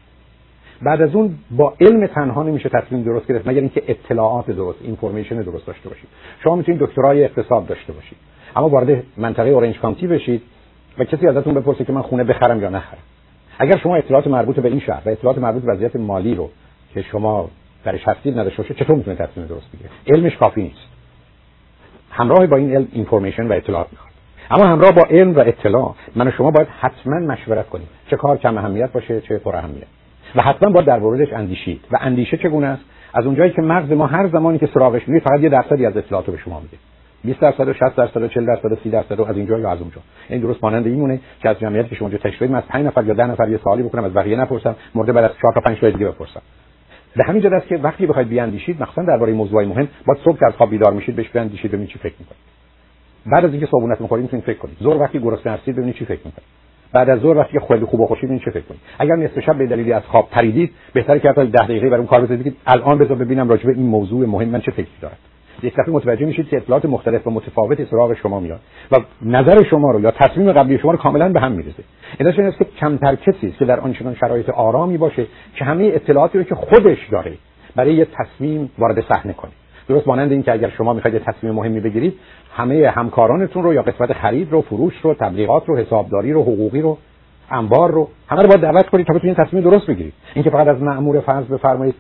بعد از اون با علم تنها نمیشه تصمیم درست گرفت مگر اینکه اطلاعات درست اینفورمیشن درست داشته باشید. شما می‌تونید دکترای اقتصاد داشته باشید. اما وارد منطقه اورنج کانتی بشید و کسی ازتون بپرسه که من خونه بخرم یا نخرم. اگر شما اطلاعات مربوط به این شهر و اطلاعات مربوط به وضعیت مالی رو که شما درش هستید نداشته باشید چطور می‌تونید تصمیم درست بگیرید؟ علمش کافی نیست. همراه با این علم اینفورمیشن و اطلاعات می‌خواد. اما همراه با علم و اطلاع من و شما باید حتما مشورت کنیم. چه کار کم اهمیت باشه چه پر اهمیت و حتما با در موردش اندیشید. و اندیشه چگونه است؟ از اونجایی که مغز ما هر زمانی که سراغش میره فقط یه درصدی از اطلاعات رو به شما میده. 20 درصد و 60 درصد و 40 درصد و 30 درصد از اینجا یا از اونجا. این درست مانند اینونه که از جمعیت که شما اونجا تشریح از 5 نفر یا 10 نفر یه سوالی بکنم از بقیه نپرسم مورد بعد از 4 تا 5 تا دیگه بپرسم. به همین جهت است که وقتی بخواید بیاندیشید مخصوصا درباره موضوعی مهم با صبح از خواب بیدار میشید بهش بیاندیشید ببینید چی فکر می‌کنید. بعد از اینکه صبحونت می‌خورید می‌تونید فکر کنید. زور وقتی گرسنه هستید ببینید چی فکر می‌کنید. بعد از ظهر وقتی که خیلی خوب و خوشید این چه فکر کنید اگر نصف شب به دلیلی از خواب پریدید بهتره که حتی 10 دقیقه برای اون کار بذارید الان بذار ببینم راجع به این موضوع مهم من چه فکری دارد. یک دفعه متوجه میشید که اطلاعات مختلف و متفاوتی سراغ شما میاد و نظر شما رو یا تصمیم قبلی شما رو کاملا به هم میریزه. این است که کمتر کسی است که در آنچنان شرایط آرامی باشه که همه اطلاعاتی رو که خودش داره برای یه تصمیم وارد صحنه کنه. درست مانند این که اگر شما می‌خواید تصمیم مهمی بگیرید همه همکارانتون رو یا قسمت خرید رو فروش رو تبلیغات رو حسابداری رو حقوقی رو انبار رو همه رو باید دعوت کنید تا بتونید تصمیم درست بگیرید. اینکه فقط از مأمور فرض بفرمایید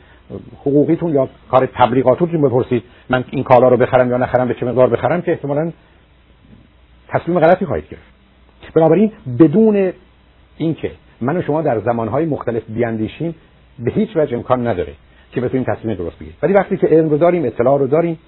حقوقیتون یا کار تبلیغاتتون بپرسید من این کالا رو بخرم یا نخرم به چه مقدار بخرم که احتمالاً تصمیم غلطی خواهید گرفت. بنابراین بدون اینکه من و شما در زمانهای مختلف بیاندیشیم به هیچ وجه امکان نداره که بتونیم تصمیم درست بگیریم. ولی وقتی که علم رو داریم اطلاع رو داریم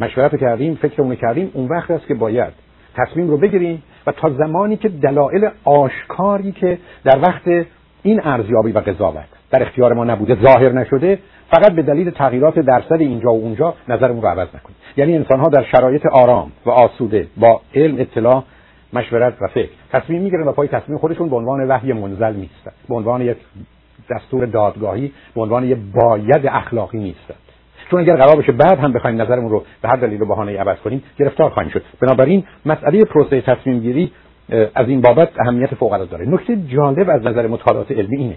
مشورت رو کردیم فکرمون کردیم اون وقت است که باید تصمیم رو بگیریم و تا زمانی که دلایل آشکاری که در وقت این ارزیابی و قضاوت در اختیار ما نبوده ظاهر نشده فقط به دلیل تغییرات درصد اینجا و اونجا نظرمون رو عوض نکنیم. یعنی انسان ها در شرایط آرام و آسوده با علم اطلاع مشورت و فکر تصمیم می‌گیرن و پای تصمیم خودشون به عنوان وحی منزل نیستن به عنوان یک دستور دادگاهی به عنوان یک باید اخلاقی نیستن چون اگر قرار بشه بعد هم بخوایم نظرمون رو به هر دلیل و بهانه عوض کنیم گرفتار خواهیم شد. بنابراین مسئله پروسه تصمیم گیری از این بابت اهمیت فوق العاده داره. نکته جالب از نظر مطالعات علمی اینه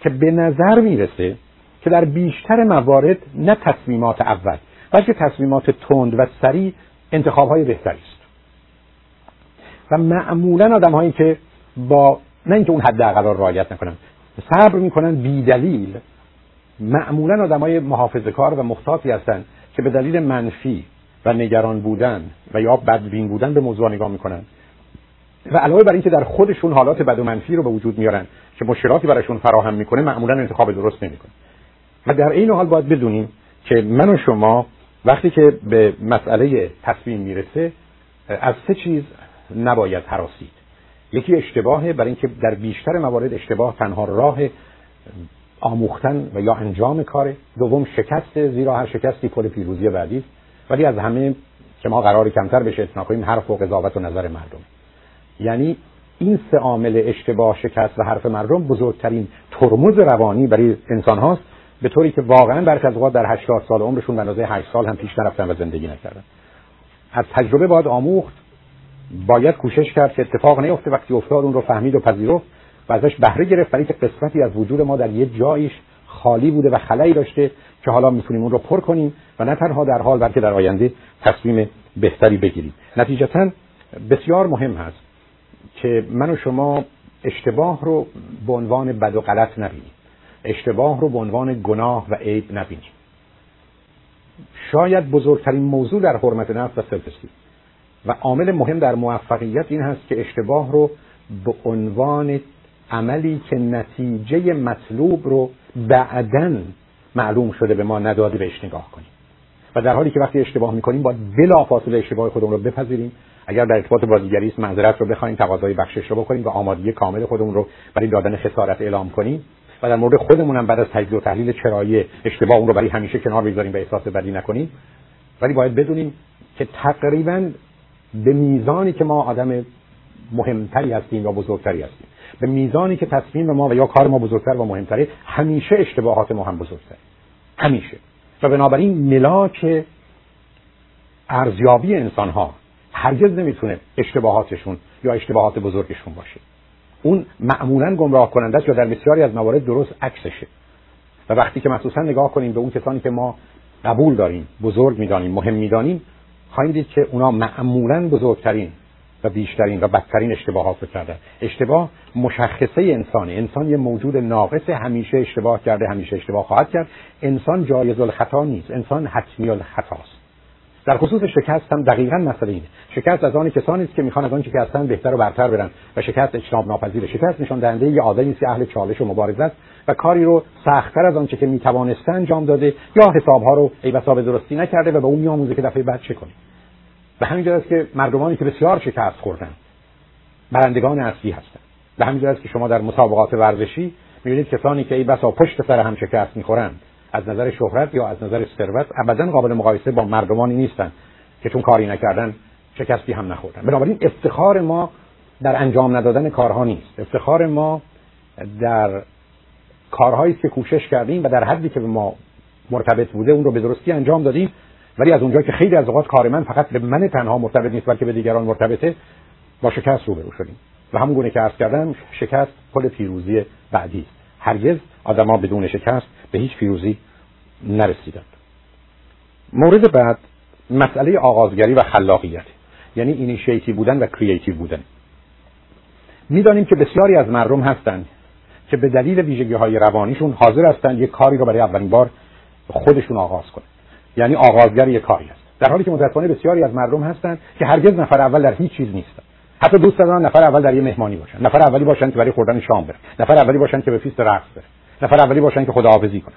که به نظر می‌رسه که در بیشتر موارد نه تصمیمات اول بلکه تصمیمات تند و سریع انتخاب های بهتری است. و معمولا آدم هایی که با نه اینکه اون حداقل را رعایت نکنن صبر می‌کنن بی دلیل. معمولا آدمای محافظه کار و محتاطی هستن که به دلیل منفی و نگران بودن و یا بدبین بودن به موضوع نگاه می‌کنن. و علاوه بر اینکه در خودشون حالات بد و منفی رو به وجود میارن که مشکلاتی براشون فراهم می‌کنه معمولا انتخاب درست نمی‌کنه و در این حال باید بدونیم که من و شما وقتی که به مسئله تصمیم می‌رسه از سه چیز نباید حراسید. یکی اشتباهه برای اینکه در بیشتر موارد اشتباه تنها راه آموختن و یا انجام کاره. دوم شکست زیرا هر شکستی پل پیروزی بعدی ولی از همه که ما قرار کمتر بشه اتنا کنیم حرف و قضاوت و نظر مردم. یعنی این سه عامل اشتباه شکست و حرف مردم بزرگترین ترمز روانی برای انسان هاست به طوری که واقعا برخی از در 80 سال عمرشون به اندازه 8 سال هم پیش نرفتن و زندگی نکردن. از تجربه باید آموخت باید کوشش کرد که اتفاق نیفته وقتی افتاد اون رو فهمید و پذیرفت و ازش بهره گرفت. برای که قسمتی از وجود ما در یه جایش خالی بوده و خلایی داشته که حالا می‌تونیم اون رو پر کنیم و نه تنها در حال بلکه در آینده تصمیم بهتری بگیریم. نتیجتا بسیار مهم هست که من و شما اشتباه رو به عنوان بد و غلط نبینیم. اشتباه رو به عنوان گناه و عیب نبینیم. شاید بزرگترین موضوع در حرمت نفس و سلف و عامل مهم در موفقیت این هست که اشتباه رو به عنوان عملی که نتیجه مطلوب رو بعدا معلوم شده به ما نداده بهش نگاه کنیم. و در حالی که وقتی اشتباه می‌کنیم باید بلافاصله اشتباه خودمون رو بپذیریم. اگر در ارتباط با دیگری است معذرت رو بخوایم تقاضای بخشش رو بکنیم و آمادگی کامل خودمون رو برای دادن خسارت اعلام کنیم. و در مورد خودمون هم بعد از تجزیه و تحلیل چرایی اشتباه اون رو برای همیشه کنار بگذاریم و احساس بدی نکنیم. ولی باید بدونیم که تقریبا به میزانی که ما آدم مهمتری هستیم یا بزرگتری هستیم. به میزانی که تصمیم ما و یا کار ما بزرگتر و مهمتره همیشه اشتباهات ما هم بزرگتر همیشه. و بنابراین ملاک ارزیابی انسان ها هرگز نمی‌تونه اشتباهاتشون یا اشتباهات بزرگشون باشه. اون معمولا گمراه کننده است یا در بسیاری از موارد درست عکسشه. و وقتی که مخصوصا نگاه کنیم به اون کسانی که ما قبول داریم بزرگ می‌دانیم مهم می‌دانیم خواهیم دید که اونا معمولا بزرگترین و بیشترین و بدترین اشتباهات رو کردن اشتباه مشخصه انسانه انسان یه موجود ناقص همیشه اشتباه کرده همیشه اشتباه خواهد کرد. انسان جایز الخطا نیست. انسان حتمی الخطاست. در خصوص شکست هم دقیقا مسئله اینه. شکست از آن کسانی است که می‌خوان از آن که هستن بهتر و برتر برن و شکست اجتناب ناپذیره شکست نشان دهنده یه آدمی است که اهل چالش و مبارزه است. و کاری رو سختتر از آنچه که می‌توانسته انجام داده یا حسابها رو ای بسا درستی نکرده و به اون میآموزه که دفعه بعد چه کنه. به همین است که مردمانی که بسیار شکست خوردن برندگان اصلی هستند به همین است که شما در مسابقات ورزشی می‌بینید کسانی که ای بسا پشت سر هم شکست می‌خورند از نظر شهرت یا از نظر ثروت ابدا قابل مقایسه با مردمانی نیستن که چون کاری نکردن شکستی هم نخوردن. بنابراین افتخار ما در انجام ندادن کارها نیست. افتخار ما در کارهایی که کوشش کردیم و در حدی که به ما مرتبط بوده اون رو به درستی انجام دادیم. ولی از اونجا که خیلی از اوقات کار من فقط به من تنها مرتبط نیست بلکه به دیگران مرتبطه با شکست روبرو شدیم. و همون گونه که عرض کردم شکست پل پیروزی بعدی هرگز آدما بدون شکست به هیچ پیروزی نرسیدند. مورد بعد مسئله آغازگری و خلاقیت. یعنی اینیشیتیو بودن و creative بودن. می‌دانیم که بسیاری از مردم هستند که به دلیل ویژگی های روانیشون حاضر هستند یک کاری رو برای اولین بار خودشون آغاز کنند یعنی آغازگر یک کاری است در حالی که متاسفانه بسیاری از مردم هستند که هرگز نفر اول در هیچ چیز نیستند حتی دوست دارن نفر اول در یه مهمانی باشن. نفر اولی باشن که برای خوردن شام برن. نفر اولی باشن که به پیست رقص برن. نفر اولی باشن که خداحافظی کنن.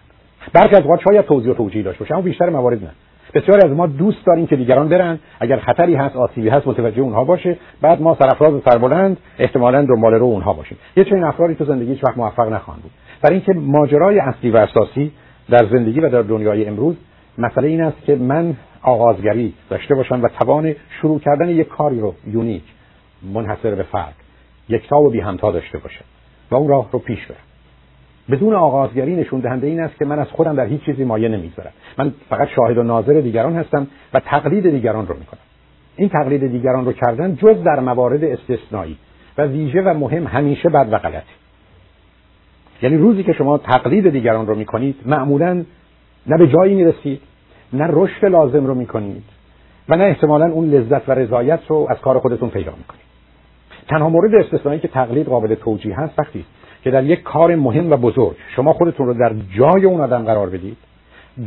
برخی از اوقات شاید توضیح و توجیه داشته باشه اما بیشتر موارد نه. بسیاری از ما دوست داریم که دیگران برن. اگر خطری هست آسیبی هست متوجه اونها باشه. بعد ما سرفراز و سربلند احتمالاً دنبال رو اونها باشیم. یه چنین افرادی تو زندگی هیچ وقت موفق نخواهند بود. برای اینکه ماجرای اصلی و اساسی در زندگی و در دنیای امروز مسئله این است که من آغازگری داشته باشم و توان شروع کردن یک کاری رو یونیک منحصر به فرد یکتا و بی همتا داشته باشم و اون راه رو پیش برم. بدون آغازگری نشون دهنده این است که من از خودم در هیچ چیزی مایه نمی‌ذارم من فقط شاهد و ناظر دیگران هستم و تقلید دیگران رو می‌کنم. این تقلید دیگران رو کردن جز در موارد استثنایی و ویژه و مهم همیشه بد و غلطه. یعنی روزی که شما تقلید دیگران رو می‌کنید معمولا نه به جایی می‌رسید نه رشد لازم رو می‌کنید و نه احتمالا اون لذت و رضایت رو از کار خودتون پیدا می‌کنید. تنها مورد استثنایی که تقلید قابل توجیه هست وقتی که در یک کار مهم و بزرگ شما خودتون رو در جای اون آدم قرار بدید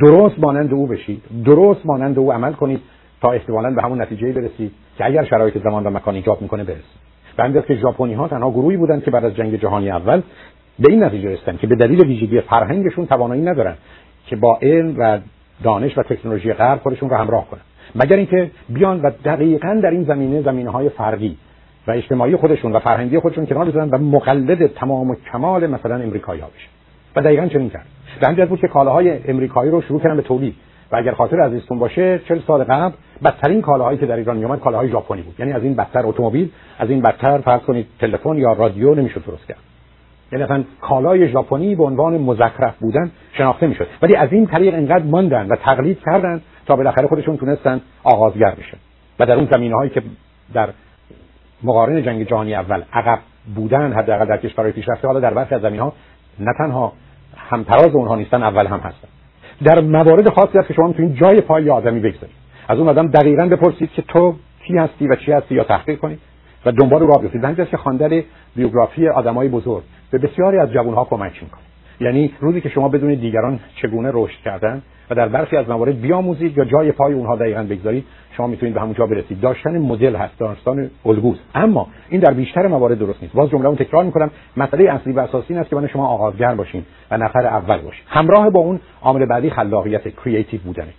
درست مانند او بشید درست مانند او عمل کنید تا احتمالا به همون نتیجه برسید که اگر شرایط زمان و مکان ایجاب می‌کنه برسید به که ژاپنی ها تنها گروهی بودند که بعد از جنگ جهانی اول به این نتیجه رسیدن که به دلیل ویژگی فرهنگشون توانایی ندارن که با علم و دانش و تکنولوژی غرب خودشون رو همراه کنن. مگر اینکه بیان و دقیقا در این زمینه زمینه های و اجتماعی خودشون و فرهنگی خودشون کنار بذارن و مقلد تمام و کمال مثلا امریکایی ها بشن. و دقیقا چنین کرد. به بود که کالاهای امریکایی رو شروع کردن به تولید. و اگر خاطر عزیزتون باشه 40 سال قبل بدترین کالاهایی که در ایران میومد کالاهای ژاپنی بود. یعنی از این بدتر اتومبیل از این بدتر فرض کنید تلفن یا رادیو نمی‌شد درست کرد. یعنی اصلا کالای ژاپنی به عنوان مزخرف بودن شناخته می‌شد. ولی از این طریق انقدر ماندن و تقلید کردن تا بالاخره خودشون تونستن آغازگر بشن. و در اون زمینه هایی که در مقارن جنگ جهانی اول. عقب بودن حداقل در کشورهای پیشرفته حالا در برخی از زمین ها نه تنها همتراز اونها نیستن اول هم هستن. در موارد خاصی هست که شما می‌تونید جای پای آدمی بگذارید. از اون آدم دقیقا بپرسید که تو کی هستی و چی هستی یا تحقیق کنید و دنبال راه بیفتید. همین که خواندن بیوگرافی آدمای بزرگ به بسیاری از جوانها کمک می‌کنه. یعنی روزی که شما بدونید دیگران چگونه رشد کردن و در برخی از موارد بیاموزید یا جای پای اونها دقیقا بگذارید. شما می‌تونید به همون جا برسید. داشتن مدل هست داستان الگوست. اما این در بیشتر موارد درست نیست. باز جمله تکرار می‌کنم. مسئله اصلی و اساسی این است که من شما آغازگر باشین و نفر اول باشین همراه با اون عامل بعدی خلاقیت کریتیو بودنه.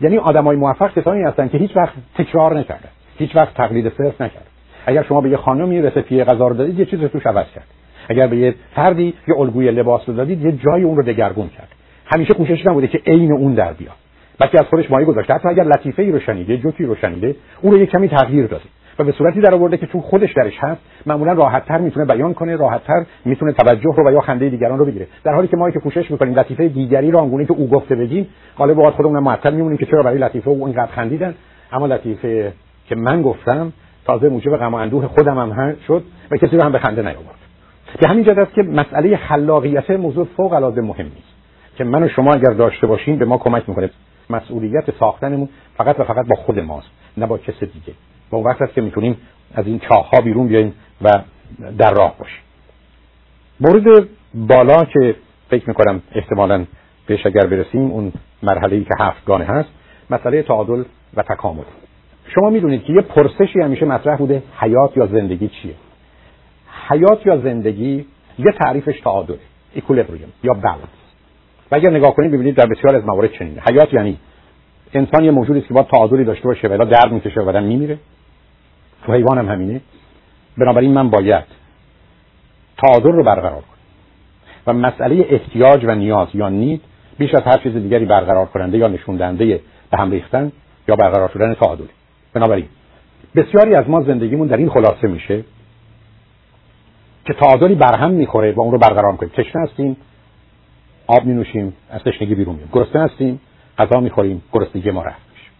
یعنی آدمای موفق کسانی هستن که هیچ وقت تکرار نکردن. هیچ وقت تقلید صرف نکردن. اگر شما به یه خانمی رسپی غذا رو دادید یه چیز رو توش عوض کرد. اگر به یه فردی یه الگوی لباس رو دادید یه جای اون رو دگرگون کرد. همیشه کوشش نبوده که عین اون در بیاد. بلکه از خودش مایه گذاشته. حتی اگر لطیفه ای رو شنیده جوکی رو شنیده اون رو یه کمی تغییر داده. و به صورتی در آورده که تو خودش درش هست معمولا راحتتر می‌تونه بیان کنه راحتتر می‌تونه توجه رو و یا خنده دیگران رو بگیره. در حالی که ما که کوشش می‌کنیم لطیفه دیگری رو آنگونه که او گفته بگیم غالب اوقات خودمون معطل میمونیم که چرا برای لطیفه او اینقدر خندیدن. اما لطیفه که من گفتم تازه موجب غم و اندوه خودم هم شد و کسی رو هم به خنده نیاورد. به همین جهت است که مسئله خلاقیت موضوع فوق العاده مهم نیست. که من و شما اگر داشته باشیم به ما کمک می‌کنه مسئولیت ساختنمون فقط و فقط با خود ماست نه با کس دیگه. و اون وقت که می‌تونیم از این چاه ها بیرون بیاییم و در راه باشیم. مورد بالا که فکر می‌کنم احتمالا بهش اگر برسیم اون مرحله ای که هفتگانه هست مسئله تعادل و تکامل. شما می‌دونید که یه پرسشی همیشه مطرح بوده حیات یا زندگی چیه؟ حیات یا زندگی یه تعریفش تعادله. ایکولیبریوم یا بالانس و اگر نگاه کنید ببینید در بسیار از موارد چنینه حیات یعنی انسان یه موجودی است که با تعادلی داشته باشه و درد می‌کشه و بعدن میمیره. تو حیوان هم همینه. بنابراین من باید تعادل رو برقرار کنم. و مسئله احتیاج و نیاز یا نید بیش از هر چیز دیگری برقرار کننده یا نشون دهنده به هم ریختن یا برقرار شدن تعادل بنابراین بسیاری از ما زندگیمون در این خلاصه میشه که تعادلی برهم می‌خوره و اون رو برقرار کنیم تشنه هستیم. آب می نوشیم از تشنگی بیرون مییم گرسنه هستیم غذا می‌خوریم گرسنگی ما رفت میشه.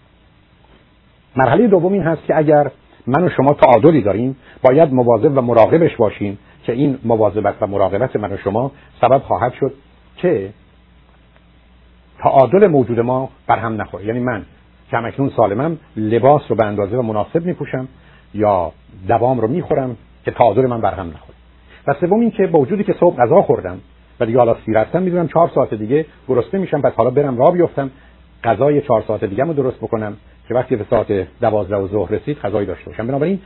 مرحله دوم این هست که اگر من و شما تعادلی داریم باید مواظب و مراقبش باشیم که این مواظبت و مراقبت من و شما سبب خواهد شد که تعادل موجود ما بر هم نخوره. یعنی من کمکنون سالمم لباس رو به اندازه و مناسب میپوشم یا دوام رو می‌خورم که تعادل من بر هم نخوره. و سوم این که با وجودی که صبح غذا خوردم و دیگه حالا سیر هستم می‌دونم. چهار ساعت دیگه گرسنه میشم پس حالا برم راه بیفتم. غذای چهار ساعت دیگه رو درست بکنم. که وقتی به ساعت دوازده و ظهر رسید غذایی داشته باشم. بنابراین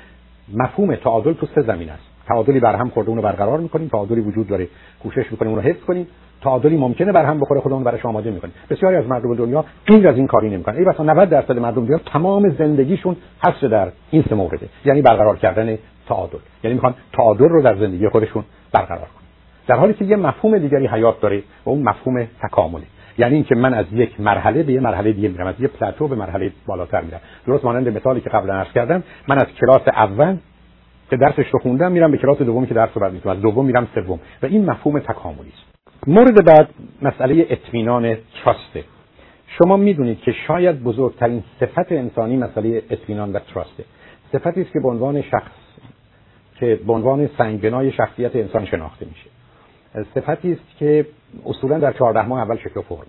مفهوم تعادل تو سه زمین است. تعادلی بر هم خورده اون رو برقرار می‌کنیم. تعادلی وجود داره. کوشش می‌کنیم اون رو حفظ کنیم. تعادلی ممکنه بر هم بخوره خودمون براش آماده می‌کنیم. بسیاری از مردم دنیا غیر از این کاری نمی‌کنن. ای بسا 90 درصد مردم دنیا تمام زندگیشون هست در این سه مورده. یعنی برقرار کردن تعادل. یعنی می‌خوان تعادل رو در زندگی خودشون برقرار کنن. در حالی که یه مفهوم دیگری حیات داره و اون مفهوم تکامله یعنی اینکه من از یک مرحله به یه مرحله دیگه میرم از یه پلاتو به مرحله بالاتر میرم. درست مانند مثالی که قبلا عرض کردم من از کلاس اول که درسش رو خوندم میرم به کلاس دومی که درس رو بعد از دوم میرم سوم. و این مفهوم تکاملی است. مورد بعد مسئله اطمینان تراست شما می‌دونید که شاید بزرگترین صفت انسانی مسئله اطمینان و تراسته صفتی است که به عنوان شخص که به عنوان سنگبنای شخصیت انسان شناخته میشه. صفتی است که اصولا در چهارده ماه اول شکل و فرم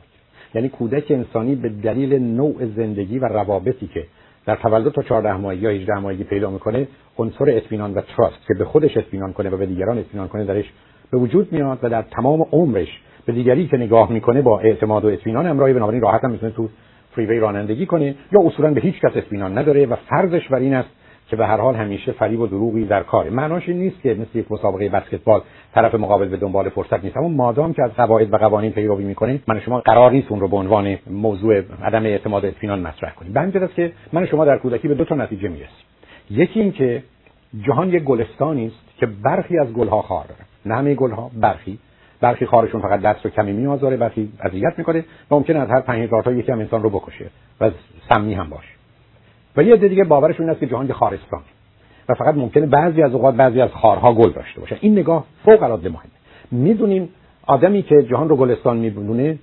یعنی کودک انسانی به دلیل نوع زندگی و روابطی که در تولد تا 14 ماهگی یا 18 ماهگی پیدا می‌کنه عنصر اطمینان و تراست که به خودش اطمینان کنه و به دیگران اطمینان کنه درش به وجود میاد و در تمام عمرش به دیگری که نگاه می‌کنه با اعتماد و اطمینان همراهی بنابراین راحت هم می‌تونه تو فریوی رانندگی کنه یا اصولا به هیچ کس اطمینان نداره و فرضش بر این است که به هر حال همیشه فریب و دروغی در کار معناش این نیست که مثل یک مسابقه بسکتبال طرف مقابل به دنبال فرصت نیست. اما مادام که از قواعد و قوانین پیروی می‌کنیم من شما قرار نیست اون رو به عنوان موضوع عدم اعتماد اطمینان مطرح کنیم. به که من شما در کودکی به دو تا نتیجه می‌رسیم. یکی این که جهان یک گلستانی است که برخی از گلها خار دارن نه همه گلها برخی. برخی خارشون فقط دست و کمی میآزاره برخی اذیت می‌کنه. و ممکن از هر 5000 تا یکی هم انسان رو بکشه و سمی هم باشه. و یه عده دیگه باورشون است که جهان خارستان. و فقط ممکنه بعضی از اوقات بعضی از خارها گل داشته باشه. این نگاه فوق العاده مهمه. می‌دونیم آدمی که جهان رو گلستان میبونه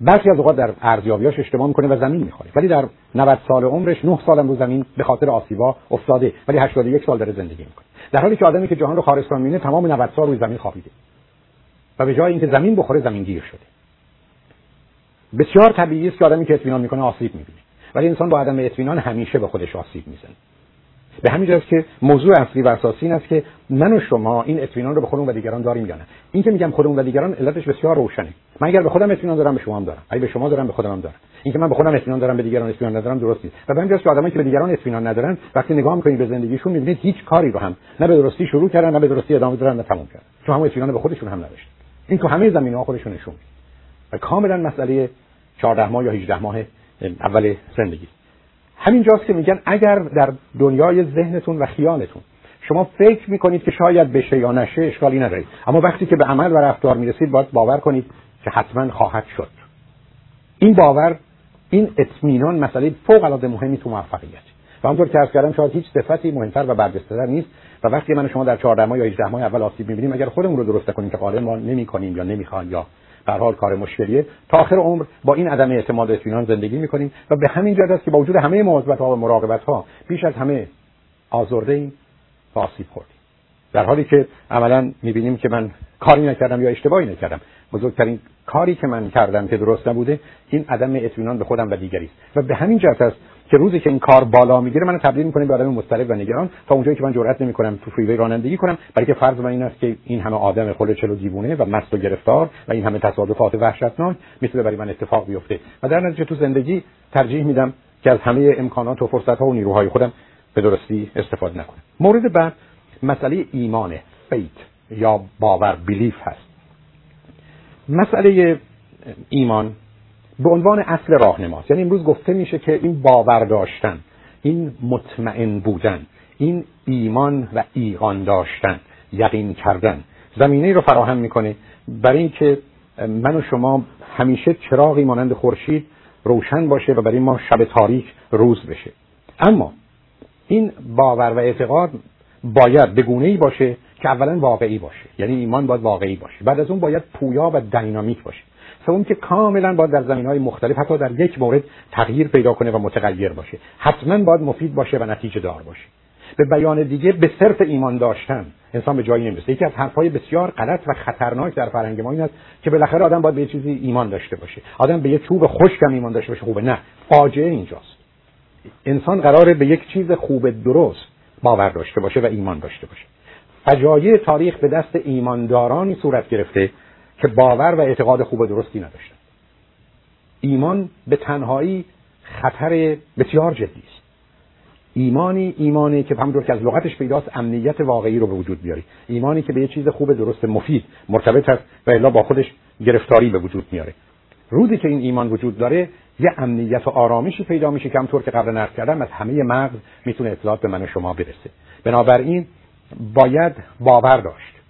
برخی از اوقات در ارزیابیاش اشتباه می‌کنه و زمین می‌خوره. ولی در 90 سال عمرش 9 سالم رو زمین به خاطر آسیبا افتاده ولی 81 سال داره زندگی می‌کنه. در حالی که آدمی که جهان رو خارستان می‌بینه تمام 90 سال روی زمین خوابیده. و به جای اینکه زمین بخوره زمین گیر شده. بسیار طبیعی است که آدمی که اطمینان می‌کنه آسیب می‌بینه. ولی انسان با عدم اطمینان همیشه به خودش آسیب می‌زنه. به همین جاست که موضوع اصلی و اساسی این است که من و شما این اطمینان رو به خودمون و دیگران داریم یا نه. این که میگم خودمون و دیگران علتش بسیار روشنه. من اگر به خودم اطمینان دارم به شما هم دارم. اگه به شما دارم به خودم هم دارم. این که من به خودم اطمینان دارم به دیگران اطمینان ندارم درست نیست. و به همین جاست که آدمایی که به دیگران اطمینان ندارن وقتی نگاه می‌کنید به زندگیشون می‌بینید هیچ کاری رو هم نه به درستی شروع کردن نه به درستی ادامه دادن نه تموم کردن. چون هم اطمینان به خودشون هم نداشتن. این تو همه زمینه‌ها خودشون نشون و کاملا مسئله 14 ماه یا 18 ماه اول زندگی. همین جاست که میگن اگر در دنیای ذهنتون و خیالتون شما فکر می‌کنید که شاید بشه یا نشه اشکالی ندارید. اما وقتی که به عمل و رفتار می‌رسید باید باور کنید که حتما خواهد شد. این باور این اطمینان مسئله فوق العاده مهمی تو موفقیت. و همونطور که عرض کردم شاید هیچ صفتی مهمتر و برجسته‌تر نیست. و وقتی من شما در 14 ماه یا 18 ماه اول آسیب می‌بینیم اگر خودمون رو درست کنیم که غالب ما نمی‌کنیم یا نمی‌خوان یا به حال کار مشکلیه. تا آخر عمر با این عدم اعتماد و اطمینان زندگی می‌کنیم و به همین جهت است که با وجود همه مواظبت ها و مراقبت ها بیش از همه آزرده ایم و آسیب خوردیم. در حالی که عملا می‌بینیم که من کاری نکردم یا اشتباهی نکردم. بزرگترین کاری که من کردم که درست نبوده این عدم اطمینان به خودم و دیگری است. و به همین جهت است که روزی که این کار بالا می‌گیره من تبدیل می‌کنه به آدم مضطرب و نگران تا اونجایی که من جرئت نمی‌کنم تو فریوی رانندگی کنم. برای که فرض من این است که این همه آدم خل چلو دیوونه و مست و گرفتار و این همه تصادفات وحشتناک می‌تونه برای من اتفاق بیفته. و در نتیجه تو زندگی ترجیح میدم که از همه امکانات و فرصت ها و نیروهای خودم به درستی استفاده نکنم. مورد بعد مسئله ایمان فیت یا باور بیلیف هست. مسئله ایمان به عنوان اصل راهنماست. یعنی امروز گفته میشه که این باور داشتن این مطمئن بودن این ایمان و ایقان داشتن یقین کردن. زمینه رو فراهم می‌کنه برای اینکه من و شما همیشه چراغی مانند خورشید روشن باشه و برای ما شب تاریک روز بشه. اما این باور و اعتقاد باید به ای باشه که اولا واقعی باشه. یعنی ایمان باید واقعی باشه. بعد از اون باید پویا و دینامیک باشه. سوم که کاملا باید در زمین های مختلف حتی در یک مورد تغییر پیدا کنه و متغیر باشه. حتما باید مفید باشه و نتیجه دار باشه. به بیان دیگه به صرف ایمان داشتن انسان به جایی نمی‌رسه. یکی از حرفهای بسیار غلط و خطرناک در فرهنگ ما این است که بالاخره آدم باید به چیزی ایمان داشته باشه. آدم به یه چوب خشکم ایمان داشته باشه. خوبه. نه. فاجعه اینجاست. انسان قراره به یک چیز خوب درست باور داشته باشه و ایمان داشته باشه. فجایع تاریخ به دست ایماندارانی صورت گرفته که باور و اعتقاد خوب و درستی نداشتن. ایمان به تنهایی خطر بسیار جدی است. ایمانی ایمانی که همونطور که از لغتش پیداست امنیت واقعی رو به وجود بیاری ایمانی که به یه چیز خوب درست مفید مرتبط است و الا با خودش گرفتاری به وجود میاره. روزی که این ایمان وجود داره یه امنیت و آرامشی پیدا میشه که همطور که قبل نقل کردم از همه مغز می‌تونه اطلاعات به من و شما برسه. بنابراین باید باور داشت.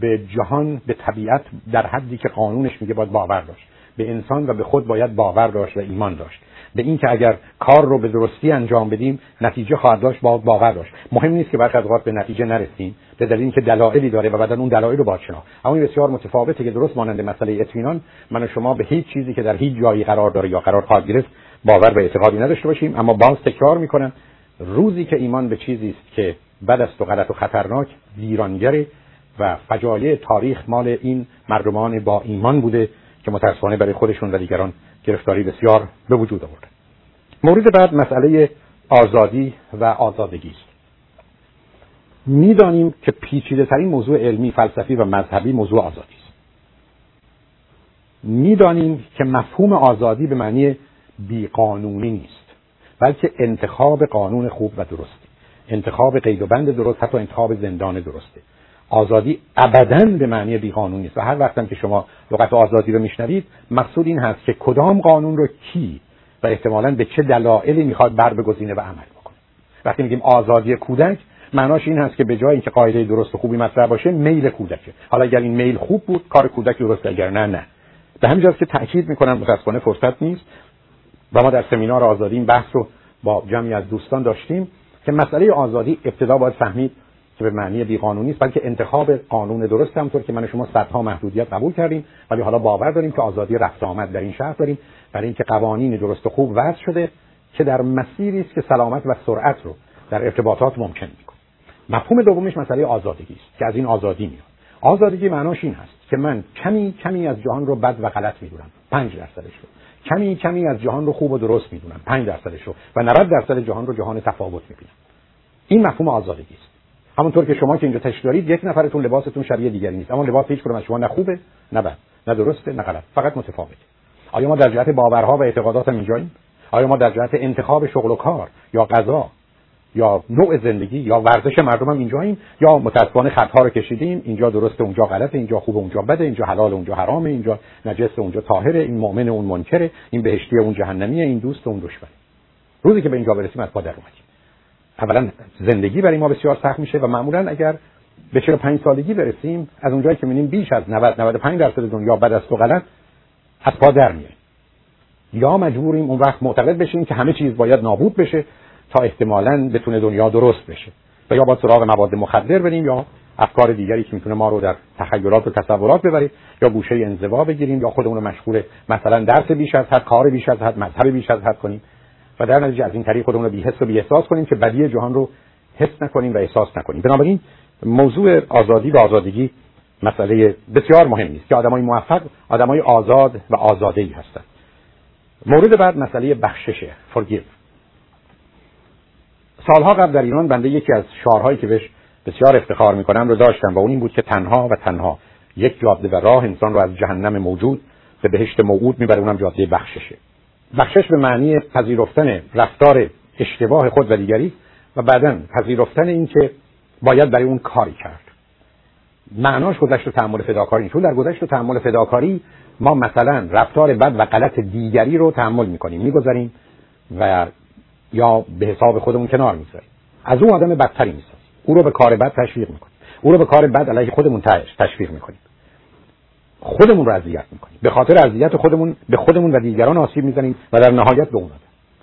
به جهان به طبیعت در حدی که قانونش میگه باید باور داشت. به انسان و به خود باید باور داشت و ایمان داشت. به اینکه اگر کار رو به درستی انجام بدیم نتیجه خواهد داشت باید باور داشت. مهم نیست که برخی از به نتیجه نرسیم به دلیل اینکه دلایلی داره و بعدا اون دلایل رو باید شناخت اما این بسیار متفاوته که درست مانند مسئله اطمینان من و شما به هیچ چیزی که در هیچ جایی قرار داره یا قرار خواهد گرفت باور به اعتقادی نداشته باشیم. اما باز تکرار می‌کنم روزی که ایمان به چیزی است که بد است و غلط و خطرناک ویرانگره. و فجایع تاریخ مال این مردمان با ایمان بوده که متاسفانه برای خودشون و دیگران گرفتاری بسیار به وجود آورده. مورد بعد مسئله آزادی و آزادگی است. می‌دانیم که پیچیده ترین موضوع علمی فلسفی و مذهبی موضوع آزادی است. می‌دانیم که مفهوم آزادی به معنی بیقانونی نیست بلکه انتخاب قانون خوب و درستی انتخاب قید و بند درست حتی انتخاب زندان درسته. آزادی ابدا به معنی بیقانونی نیست. و هر وقتم که شما لغت آزادی رو میشنوید مقصود این هست که کدام قانون رو کی و احتمالا به چه دلایلی می‌خواد بر بگزینه و عمل بکنه. وقتی میگیم آزادی کودک معناش این هست که به جای اینکه قاعده درست و خوبی مطرح باشه میل کودکه. حالا اگر این میل خوب بود کار کودک درست اگر نه نه. به همین که تاکید می‌کنم متاسفانه فرصت نیست. و ما در سمینار آزادی این بحث رو با جمعی از دوستان داشتیم که مسئله آزادی ابتدا باید فهمید که به معنی بیقانونی است بلکه انتخاب قانون درست همطور که من شما صدها محدودیت قبول کردیم ولی حالا باور داریم که آزادی رفت آمد در این شهر داریم برای اینکه قوانین درست و خوب وضع شده که در مسیری است که سلامت و سرعت رو در ارتباطات ممکن می‌کنه. مفهوم دومش مسئله آزادگی است که از این آزادی میاد. آزادگی معناش این هست که من کمی کمی از جهان رو بد و غلط می‌دونم 5 درصدش رو. کمی کمی از جهان رو خوب و درست می‌دونم 5 درصدش رو و 90 درصد جهان رو جهان تفاوت می‌بینم. این مفهوم آزادگی همونطور که شما که اینجا تشریح دارید یک نفرتون لباستون شبیه دیگری نیست. اما لباس هیچ کدوم از شما نه خوبه نه بد نه درسته نه غلط. فقط متفاوته آیا ما در جهت باورها و اعتقادات هم اینجاییم؟ آیا ما در جهت انتخاب شغل و کار یا غذا یا نوع زندگی یا ورزش مردم هم اینجاییم؟ یا متاسفانه خطا رو کشیدیم اینجا درسته اونجا غلطه اینجا خوبه اونجا بده اینجا حلال اونجا حرامه اینجا نجس اونجا طاهره این مؤمن اون منکره این بهشتی اون جهنمیه این دوست اون دشمنه روزی که به اینجا برسیم از پادر اومدیم. اولا زندگی برای ما بسیار سخت میشه و معمولا اگر به 45 سالگی برسیم از اونجایی که می‌بینیم بیش از 90 95 درصد دنیا بعد از تو غلط از پا در میره یا مجبوریم اون وقت معتقد بشیم که همه چیز باید نابود بشه تا احتمالا بتونه دنیا درست بشه. و یا با سراغ مواد مخدر بریم یا افکار دیگری که می‌تونه ما رو در تخیلات و تصورات ببره یا گوشه انزوا بگیریم یا خودمون رو مشغول مثلا درس بیش از حد کار بیش از حد مذهب بیش از حد کنیم. و در نتیجه از این طریق خودمون رو بی حس و بی احساس کنیم که بدی جهان رو حس نکنیم و احساس نکنیم. بنابراین موضوع آزادی و آزادگی مسئله بسیار مهمی است که آدمای موفق آدمای آزاد و آزاده ای هستند. مورد بعد مسئله بخششه forgive. سالها قبل در ایران بنده یکی از شعارهایی که بهش بسیار افتخار می‌کنم رو داشتم و اون این بود که تنها و تنها یک جاده و راه انسان رو از جهنم موجود به بهشت موعود می‌بره اونم جاده بخششه. بخشش به معنی پذیرفتن رفتار اشتباه خود و دیگری و بعدا پذیرفتن این که باید برای اون کاری کرد. معناش گذشت و تحمل فداکاری. چون در گذشت و تحمل فداکاری ما مثلا رفتار بد و غلط دیگری رو تحمل می‌کنیم می‌گذاریم و یا به حساب خودمون کنار می‌ذاریم. از اون آدم بدتری می‌سازیم. او رو به کار بد تشویق می‌کنیم. او رو به کار بد علیه خودمون تشویق می‌کنیم. خودمون رو اذیت می‌کنیم. به خاطر اذیت خودمون به خودمون و دیگران آسیب می‌زنیم و در نهایت به اون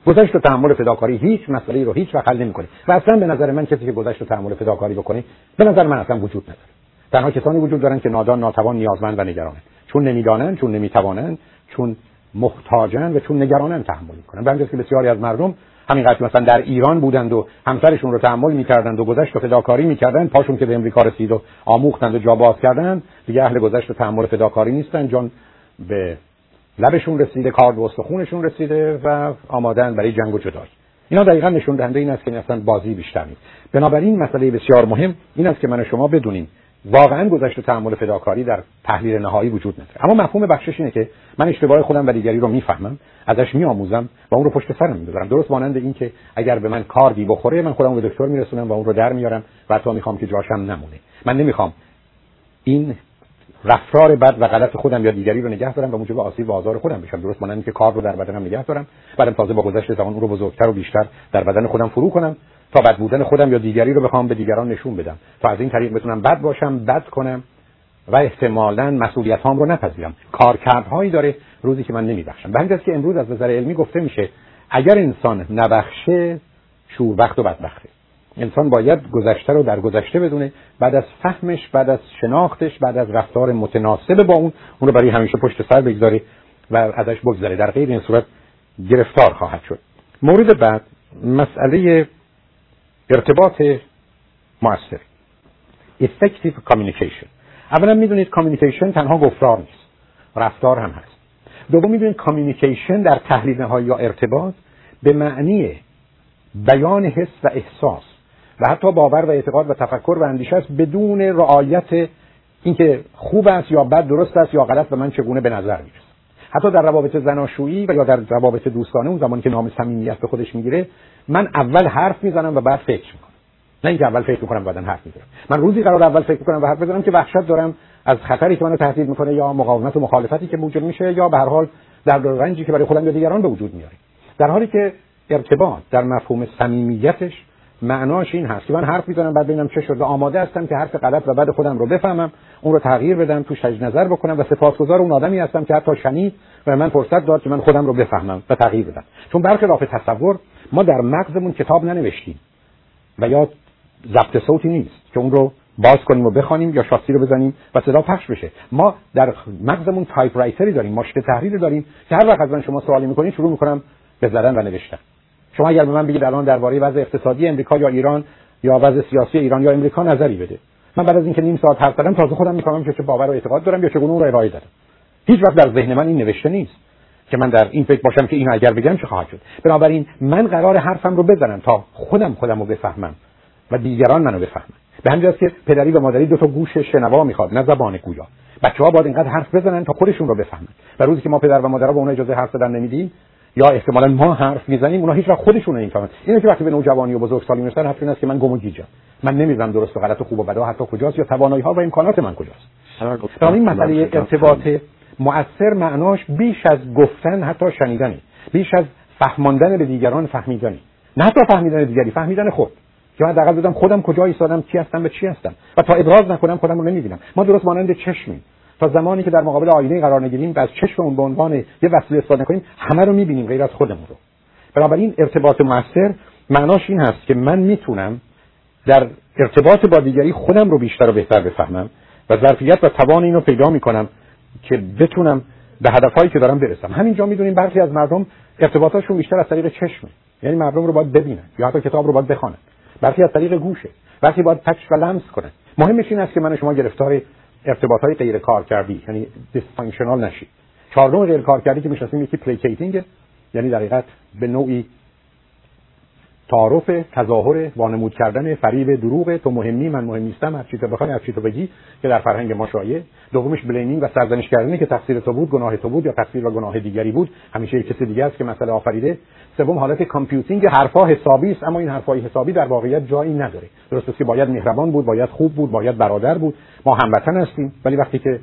گذشت و تحمل فداکاری هیچ مسئله رو هیچ وقت حل نمی‌کنه. و اصلا به نظر من کسی که گذشت و تحمل فداکاری بکنه به نظر من اصلا وجود نداره. تنها کسانی وجود دارن که نادان ناتوان نیازمند و نگرانند. چون نمی‌دانند چون نمی‌توانند چون محتاجن و چون نگرانند تحمل می‌کنن به که بسیاری از مردم همین قضیه مثلا در ایران بودند و همسرشون رو تحمل می‌کردند و گذشت و فداکاری می‌کردند پاشون که به امریکا رسید و آموختند و جا باز کردند دیگه اهل گذشت و تحمل فداکاری نیستن چون به لبشون رسیده کار به استخونشون رسیده و آمادن برای جنگ و جدایی اینا دقیقا نشون دهنده این است که اصلا بازی بیشتر نیست. بنابراین مسئله بسیار مهم این است که من شما بدونیم واقعا گذشت و تحمل فداکاری در تحلیل نهایی وجود نداره. اما مفهوم بخشش اینه که من اشتباه خودم و دیگری رو می‌فهمم ازش میآموزم و اون رو پشت سرم می‌ذارم درست مانند این که اگر به من کار بی بخوره من خودم به دکتر میرسونم و اون رو در میارم و حتی می‌خوام که جاشم نمونه. من نمی‌خوام این رفتار بد و غلط خودم یا دیگری رو نگه دارم و موجب آسیب و آزار خودم بشم. درست مانند که کار رو در بدنم نگه دارم بعدم تازه با گذشت زمان اون رو بزرگتر و بیشتر در بدن خودم فرو کنم تا بد بودن خودم یا دیگری رو بخوام به دیگران نشون بدم. تا از این طریق بتونم بد باشم بد کنم و احتمالا مسئولیت هام رو نپذیرم. کارکردهایی داره روزی که من نمیبخشم. به همین که امروز از نظر علمی گفته میشه اگر انسان نبخشه شوربخت و بدبخته. انسان باید گذشته رو در گذشته بدونه بعد از فهمش بعد از شناختش بعد از رفتار متناسب با اون اون رو برای همیشه پشت سر بگذاره و ازش بگذاره در غیر این صورت گرفتار خواهد شد. مورد بعد مسئله ارتباط مؤثر effective communication. اولا می‌دونید communication تنها گفتار نیست رفتار هم هست. دوم می‌دونید communication در تحلیل نهایی یا ارتباط به معنی بیان حس و احساس و حتی باور و اعتقاد و تفکر و اندیشه است بدون رعایت اینکه خوب است یا بد درست است یا غلط به من چگونه به نظر می‌رسه حتی در روابط زناشویی و یا در روابط دوستانه اون زمانی که نام صمیمیت به خودش می‌گیره من اول حرف می‌زنم و بعد فکر می‌کنم. نه اینکه اول فکر می‌کنم بعدا حرف می‌زنم. من روزی قرار اول فکر می‌کنم و حرف بزنم که وحشت دارم از خطری که منو تهدید می‌کنه یا مقاومت و مخالفتی که موجود میشه یا به هر حال در رنجی که برای خودم یا دیگران به وجود میاره. در حالی که ارتباط در مفهوم صمیمیتش معناش این هست که من حرف می‌زنم بعد ببینم چه شده آماده هستم که حرف غلط و بعد خودم رو بفهمم اون رو تغییر بدم تو شج نظر بکنم و سپاسگزار اون آدمی هستم که حتی شنید و من فرصت داد که من خودم رو بفهمم و تغییر بدم. چون برخلاف تصور ما در مغزمون کتاب ننوشتیم و یا ضبط صوتی نیست که اون رو باز کنیم و بخوانیم یا شاسی رو بزنیم و صدا پخش بشه. ما در مغزمون typewriter ی داریم ماشین تحریر داریم که هر وقت از من شما سوالی می‌کنید شروع می‌کنم به زدن و نوشتن. شما اگر به من بگید الان درباره وضع اقتصادی امریکا یا ایران یا وضع سیاسی ایران یا امریکا نظری بده. من بعد از اینکه نیم ساعت حرف زدم تازه خودم می‌فهمم که چه باور و اعتقاد دارم یا چگونه اون رو ارائه دادم هیچ وقت در ذهن من این نوشته نیست که من در این فکر باشم که این اگر بگم چه خواهد شد. بنابراین من قرار حرفم رو بزنم تا خودم خودم رو بفهمم و دیگران منو بفهمن. به همین که پدری و مادری دو تا گوش شنوا می‌خواد نه زبان گویا. بچه ها باید اینقدر حرف بزنن تا خودشون رو بفهمن. و روزی که ما پدر و مادر به اون اجازه حرف زدن نمیدیم یا احتمالا ما حرف می‌زنیم اونا هیچ وقت خودشون نمی‌فهمن. اینه که وقتی به نوجوانی و بزرگسالی می‌رسن حرف این است که من گم و گیجم. من نمی‌دونم درست و غلط و خوب و بد حتی کجاست یا توانایی ها و امکانات من کجاست. این مسئله ارتباط مؤثر معناش بیش از گفتن حتی شنیدنی. بیش از فهماندن به دیگران فهمیدنی. نه حتی فهمیدن دیگری فهمیدن خود. که من حداقل بدم خودم کجا ایستادم کی هستم به چی هستم. و تا ابراز نکنم خودم رو نمی‌بینم. ما درست مانند چشمیم. تا زمانی که در مقابل آینه قرار نگیریم و از چشممون به عنوان یه وسیله استفاده کنیم همه رو می‌بینیم غیر از خودمون رو. بنابراین ارتباط موثر معناش این هست که من می‌تونم در ارتباط با دیگری خودم رو بیشتر و بهتر بفهمم و ظرفیت و توان اینو پیدا می‌کنم که بتونم به هدفهایی که دارم برسم. همینجا می‌دونیم برخی از مردم ارتباطاتشون بیشتر از طریق چشمه. یعنی مردم رو باید ببینن یا حتی کتاب رو باید بخونن. برخی از طریق گوشه. برخی باید touch و لمس کنن. مهمش این است که من و شما گرفتار ارتباط های غیر کارکردی یعنی dysfunctional نشید چهارم غیر کارکردی که می‌شناسیم یکی placating یعنی در حقیقت به نوعی تعارف تظاهر وانمود کردن فریب دروغ تو مهمی من مهم نیستم هر چی تو بخوای هر چی تو بگی که در فرهنگ ما شایع. دومش blaming و سرزنش کردنی که تقصیر تو بود گناه تو بود یا تقصیر و گناه دیگری بود همیشه یک کسی دیگه است که مسئله آفریده. سوم حالت computing حرفا حسابی است اما این حرفای حسابی در واقعیت جایی نداره. درست است که باید مهربان بود باید خوب بود باید برادر بود. ما هموطن هستیم ولی وقتی که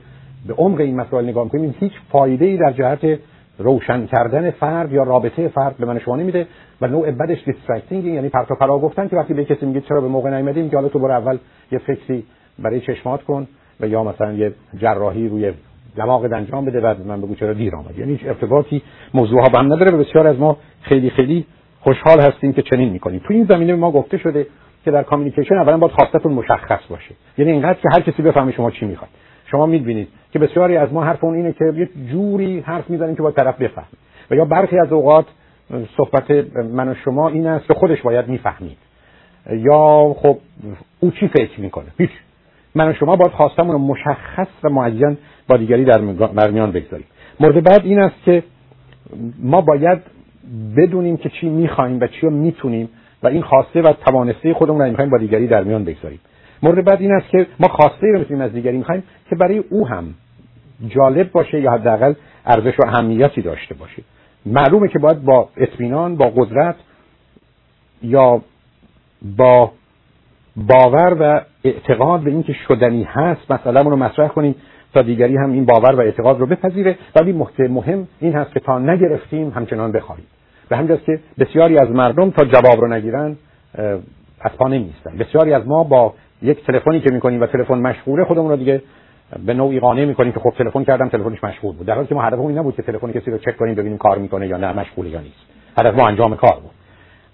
به عمق این مسائل نگاه می‌کنیم هیچ فایده ای در جهت روشن کردن فرد یا رابطه فرد به من شما نمیده و نوع بدش distracting یعنی پرت و پلا گفتن که وقتی به کسی میگه چرا به موقع نیومدی میگه حالا تو برو اول یه فکری برای چشمات کن و یا مثلا یه جراحی روی دماغ انجام بده بعد من بگو چرا دیر آمد یعنی هیچ ارتباطی موضوع ها هم نداره و بسیار از ما خیلی خیلی خوشحال هستیم که چنین می‌کنیم. تو این زمینه ما گفته شده که در communication اولا باید خواستتون مشخص باشه. یعنی اینقدر که هر کسی بفهمه شما چی می‌خواد. شما می‌دونید که بسیاری از ما حرف اون اینه که یه جوری حرف می‌زنیم که با طرف بفهمه. و یا برخی از اوقات صحبت من و شما این است که خودش باید می‌فهمید. یا خب او چی فکر می‌کنه؟ هیچ. من و شما باید خواستمون رو مشخص و معین با دیگری در میان بگذاریم. مورد بعد این است که ما باید بدونیم که چی می‌خوایم و چی رو می‌تونیم و این خواسته و توانسته خودمون رو می‌خوایم با دیگری در میان بگذاریم. مورد بعد این است که ما خواسته رو می‌تونیم از دیگری می‌خوایم که برای او هم جالب باشه یا حداقل ارزش و اهمیتی داشته باشه. معلومه که باید با اطمینان با قدرت یا با باور و اعتقاد به اینکه شدنی هست مثلا رو مطرح کنیم تا دیگری هم این باور و اعتقاد رو بپذیره. ولی مهم این هست که تا نگرفتیم همچنان بخواهیم به همجاست که بسیاری از مردم تا جواب رو نگیرن از پا نمیستن بسیاری از ما با یک تلفنی که می‌کنیم و تلفن مشغوله خودمون رو دیگه به نوعی قانع می‌کنیم که خب تلفن کردم تلفنش مشغول بود. در حالی که ما هدفمون نبود که تلفن کسی رو چک کنیم ببینیم کار می‌کنه یا نه مشغوله یا نیست. هدف ما انجام کار بود.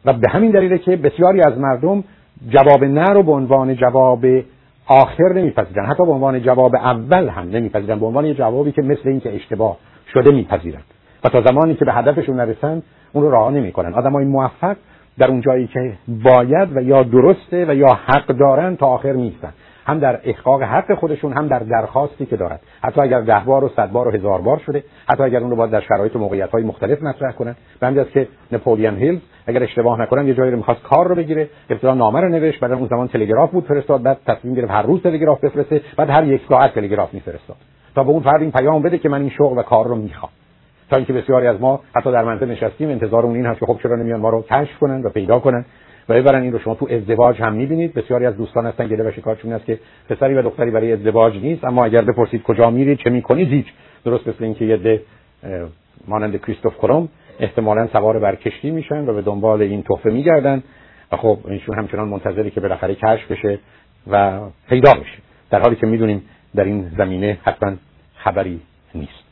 و به همین دلیله که بسیاری از مردم جواب نه رو به عنوان جواب آخر نمیپذیرن. حتی به عنوان جواب اول هم نمیپذیرن. به عنوان جوابی که مثل این که اشتباه شده میپذیرن. و تا زمانی که به هدفشون نرسن اون رو رها نمی‌کنن. آدمای موفق در اون جایی که باید و یا درسته و یا حق دارن تا آخر نیستن. هم در احقاق حق خودشون هم در درخواستی که دارد حتی اگر ده بار و صد بار و هزار بار شده حتی اگر اون رو باید در شرایط و موقعیت های مختلف مطرح کنن. به همین که نپولیان هیل اگر اشتباه نکنم یه جایی رو می‌خواست کار رو بگیره ابتدا نامه رو نوشت بعد اون زمان تلگراف بود فرستاد بعد تصمیم گرفت هر روز تلگراف بفرسته بعد هر یک ساعت تلگراف میفرستاد. تا به اون فرد این پیام بده که من این شغل و کار رو می‌خوام. تا اینکه بسیاری از ما حتی در منزل نشستیم انتظار اون این هست که خب چرا نمیان ما رو کشف کنن و پیدا کنن و ببرن این رو شما تو ازدواج هم می‌بینید. بسیاری از دوستان هستن گله و شکایتشون است که پسری و دختری برای ازدواج نیست اما اگر بپرسید کجا میرید چه می‌کنید هیچ. درست مثل اینکه یه ده مانند کریستوف کروم احتمالا سوار بر کشتی میشن و به دنبال این تحفه میگردن و خب اینشون همچنان منتظری که بالاخره کشف بشه و پیدا بشه. در حالی که می‌دونیم در این زمینه حتما خبری نیست.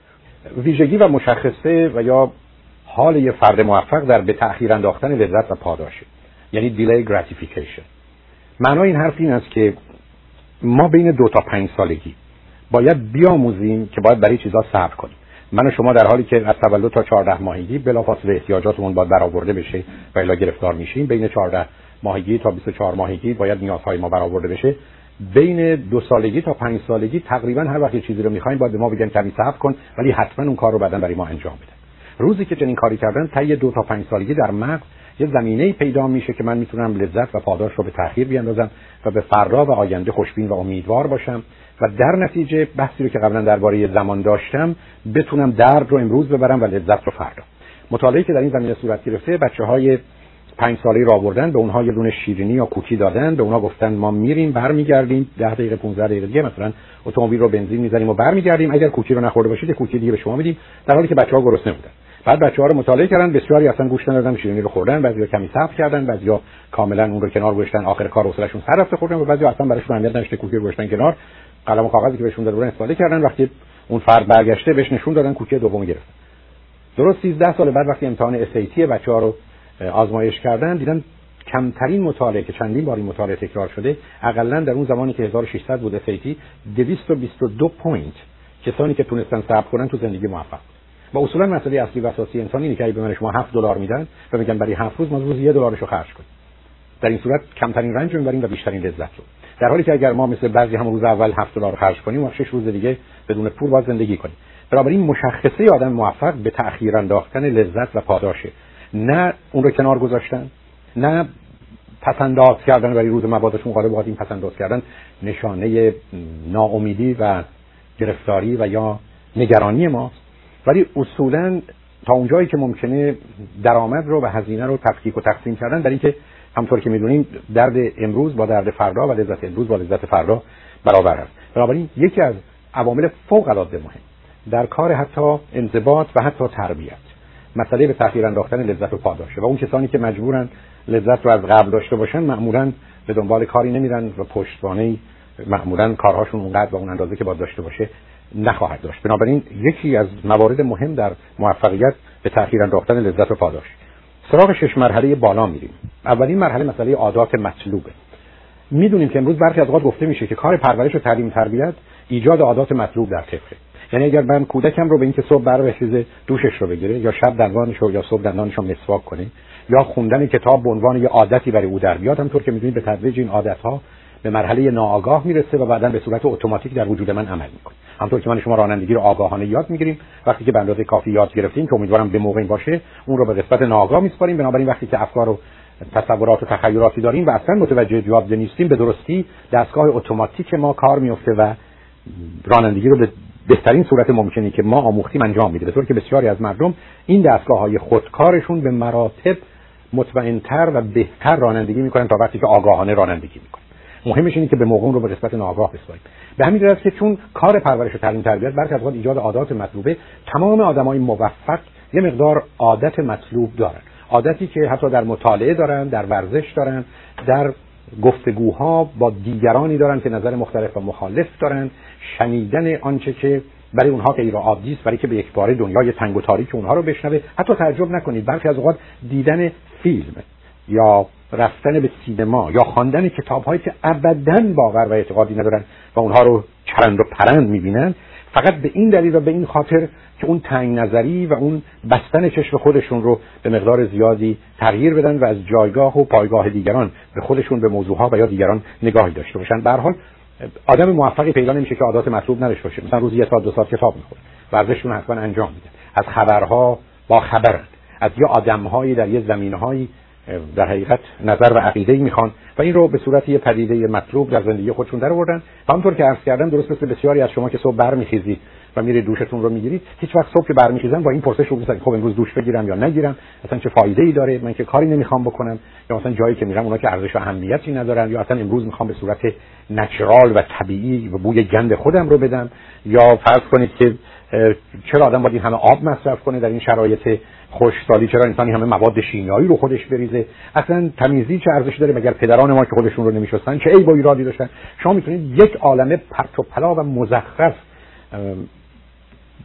ویژگی و مشخصه و یا حال یه فرد موفق در به تأخیر انداختن لذت و پاداشه یعنی delay gratification معنای این حرف این است که ما بین دو تا پنج سالگی باید بیاموزیم که باید برای چیزا صبر کنیم. من و شما در حالی که از تولد تا 14 ماهگی بلافاصله احتیاجاتمون باید برآورده بشه و الا گرفتار میشیم بین 14 ماهگی تا 24 ماهگی باید نیازهای ما برآورده بشه. بین دو سالگی تا پنج سالگی تقریبا هر وقت چیزی رو می‌خوایم باید به ما بگن کمی صبر کن ولی حتما اون کار رو بعدا برای ما انجام بده. روزی که چنین کاری کردن طی دو تا پنج سالگی در مغز یه زمینه پیدا میشه که من می‌تونم لذت و پاداش رو به تاخیر بیاندازم و به فردا و آینده خوشبین و امیدوار باشم و در نتیجه بحثی رو که قبلا درباره زمان داشتم بتونم درد رو امروز ببرم و لذت رو فردا. مطالعه که در این زمینه صورت گرفته بچه های پنج ساله را آوردن به اونها یه دونه شیرینی یا کوکی دادن به اونها گفتن ما میریم برمیگردیم ده دقیقه 15 دقیقه دیگه مثلا اتومبیل رو بنزین می‌زنیم و برمیگردیم. اگر کوکی رو نخورده باشید کوکی دیگه به شما میدیم. در حالی که بچه‌ها گرسنه بودن. بعد بچه ها رو مطالعه کردن بسیاری اصلا گوش ندادن شیرینی رو خوردن بعضیا کمی صبر کردن بعضیا کاملا اون رو کنار گذاشتن. آخر کار حوصله‌شون سر رفته خوردن و بعضیا اصلا براش اهمیت نداشته کوکی رو گذاشتن کنار. قلم و کاغذی که بهشون دادن استفاده کردن. وقتی اون فرد برگشته بهش نشون دادن کوکی دوم گرفت. درست 13 سال بعد وقتی امتحان SAT بچه‌ها رو آزمایش کردن دیدن کمترین مطالعه که چندین بار این مطالعه تکرار شده اقلا در اون زمانی که 1600 بود SAT 222 point کسانی که تونستن صبر کنن تو زندگی موفق. و اصولا مسئله اصلی و اساسی انسانی اینه که به من شما 7 دلار میدن و میگن برای 7 روز ما روز 1 دلارشو خرج کنیم در این صورت کمترین رنج می‌بریم و بیشترین لذت رو. در حالی که اگر ما مثل بعضی هم روز اول 7 دلار خرج کنیم و 6 روز دیگه بدون پول باز زندگی کنیم. بنابراین مشخصه آدم موفق به تأخیر انداختن لذت و پاداشه. نه اون رو کنار گذاشتن نه پسنداز کردن برای روز مبادش مقابل با این پسنداز کردن. نشانه ناامیدی و گرفتاری و یا نگرانی ماست ولی اصولا تا اونجایی که ممکنه درآمد رو و هزینه رو تفکیک و تقسیم کردن در اینکه همطور که می‌دونیم درد امروز با درد فردا و لذت امروز با لذت فردا برابر است. بنابراین یکی از عوامل فوق العاده مهم در کار حتی انضباط و حتی تربیت. مسئله به تاخیر انداختن لذت و پاداشه و اون کسانی که مجبورن لذت رو از قبل داشته باشن معمولا به دنبال کاری نمیرن و پشتوانه معمولا کارهاشون اونقدر و اون اندازه که باید داشته باشه نخواهد داشت. بنابراین یکی از موارد مهم در موفقیت به تاخیر انداختن لذت و پاداش. سراغ شش مرحله بالا میریم. اولین مرحله مسئله عادات مطلوبه. می‌دونیم که امروز برخی از اوقات گفته میشه که کار پرورش و تعلیم تربیت ایجاد عادات مطلوب در طفله یعنی اگر من کودکم رو به اینکه صبح بر بخیزه دوشش رو بگیره یا شب دندانش رو یا صبح دندانش رو مسواک کنه یا خوندن کتاب به عنوان یه عادتی برای او در بیاد همطور که می‌دونید به تدریج این عادت ها به مرحله ناآگاه می‌رسه و بعدا به صورت اتوماتیک در وجود من عمل می‌کنه. همطور که من شما رانندگی رو آگاهانه یاد می‌گیریم وقتی که به کافی یاد گرفتیم که امیدوارم به موقع باشه اون رو به قسمت ناآگاه میسپاریم. بنابراین وقتی که افکار و تصورات و تخیلاتی داریم و اصلا متوجه جواب نیستیم به درستی دستگاه اتوماتیک ما کار میفته و رانندگی رو به بهترین صورت ممکنی که ما آموختیم انجام میده. به طور که بسیاری از مردم این دستگاه های خودکارشون به مراتب مطمئنتر و بهتر رانندگی می‌کنن تا وقتی که آگاهانه رانندگی می‌کنن. مهمش اینه که به موقع رو به قسمت ناآگاه بسپاریم. به همین جهت که چون کار پرورش و تعلیم تربیت برخی از ایجاد عادات مطلوبه تمام آدمای موفق یه مقدار عادت مطلوب دارن. عادتی که حتی در مطالعه دارن در ورزش دارن در گفتگوها با دیگرانی دارن که نظر مختلف و مخالف دارن. شنیدن آنچه که برای اونها غیر عادی است برای که به یک بار دنیای تنگ و تاریک اونها رو بشنوه. حتی تعجب نکنید برخی از اوقات دیدن فیلم یا رفتن به سینما یا خواندن کتابهایی که ابدا باور و اعتقادی ندارن و اونها رو چرند و پرند می‌بینن فقط به این دلیل و به این خاطر که اون تنگ نظری و اون بستن چشم خودشون رو به مقدار زیادی تغییر بدن و از جایگاه و پایگاه دیگران به خودشون به موضوعها و یا دیگران نگاهی داشته باشن. به حال آدم موفقی پیدا نمیشه که عادات مطلوب نداشته باشه. مثلا روزی یه ساعت دو ساعت کتاب می‌خوره ورزششون حتما انجام میده. از خبرها با خبرند از یه آدمهایی در یه زمینهایی در حقیقت نظر و عقیده می‌خوان و این رو به صورت یه پدیده مطلوب در زندگی خودشون در آوردن. همونطور که عرض کردم درست مثل بسیاری از شما که صبح برمیخیزید و میرید دوشتون رو می‌گیرید هیچ وقت صبح که برمیخیزن با این پرسش رو خب امروز دوش بگیرم یا نگیرم؟ اصلا چه فایده ای داره؟ من که کاری نمی‌خوام بکنم. یا مثلا جایی که میرم اونا که ارزش و اهمیتی ندارن. یا اصلا امروز می‌خوام به صورت نچرال و طبیعی و بوی گند خودم رو بدم. یا فرض کنید که چرا آدم باید این همه آب مصرف کنه در این شرایط خوشسالی؟ چرا انسانی همه مواد شیمیایی رو خودش بریزه؟ اصلا تمیزی چه ارزشی داره مگر پدران ما که خودشون رو نمیشستن چه ای با ایرادی داشتن؟ شما می‌تونید یک عالمه پرت و پلا و مزخرف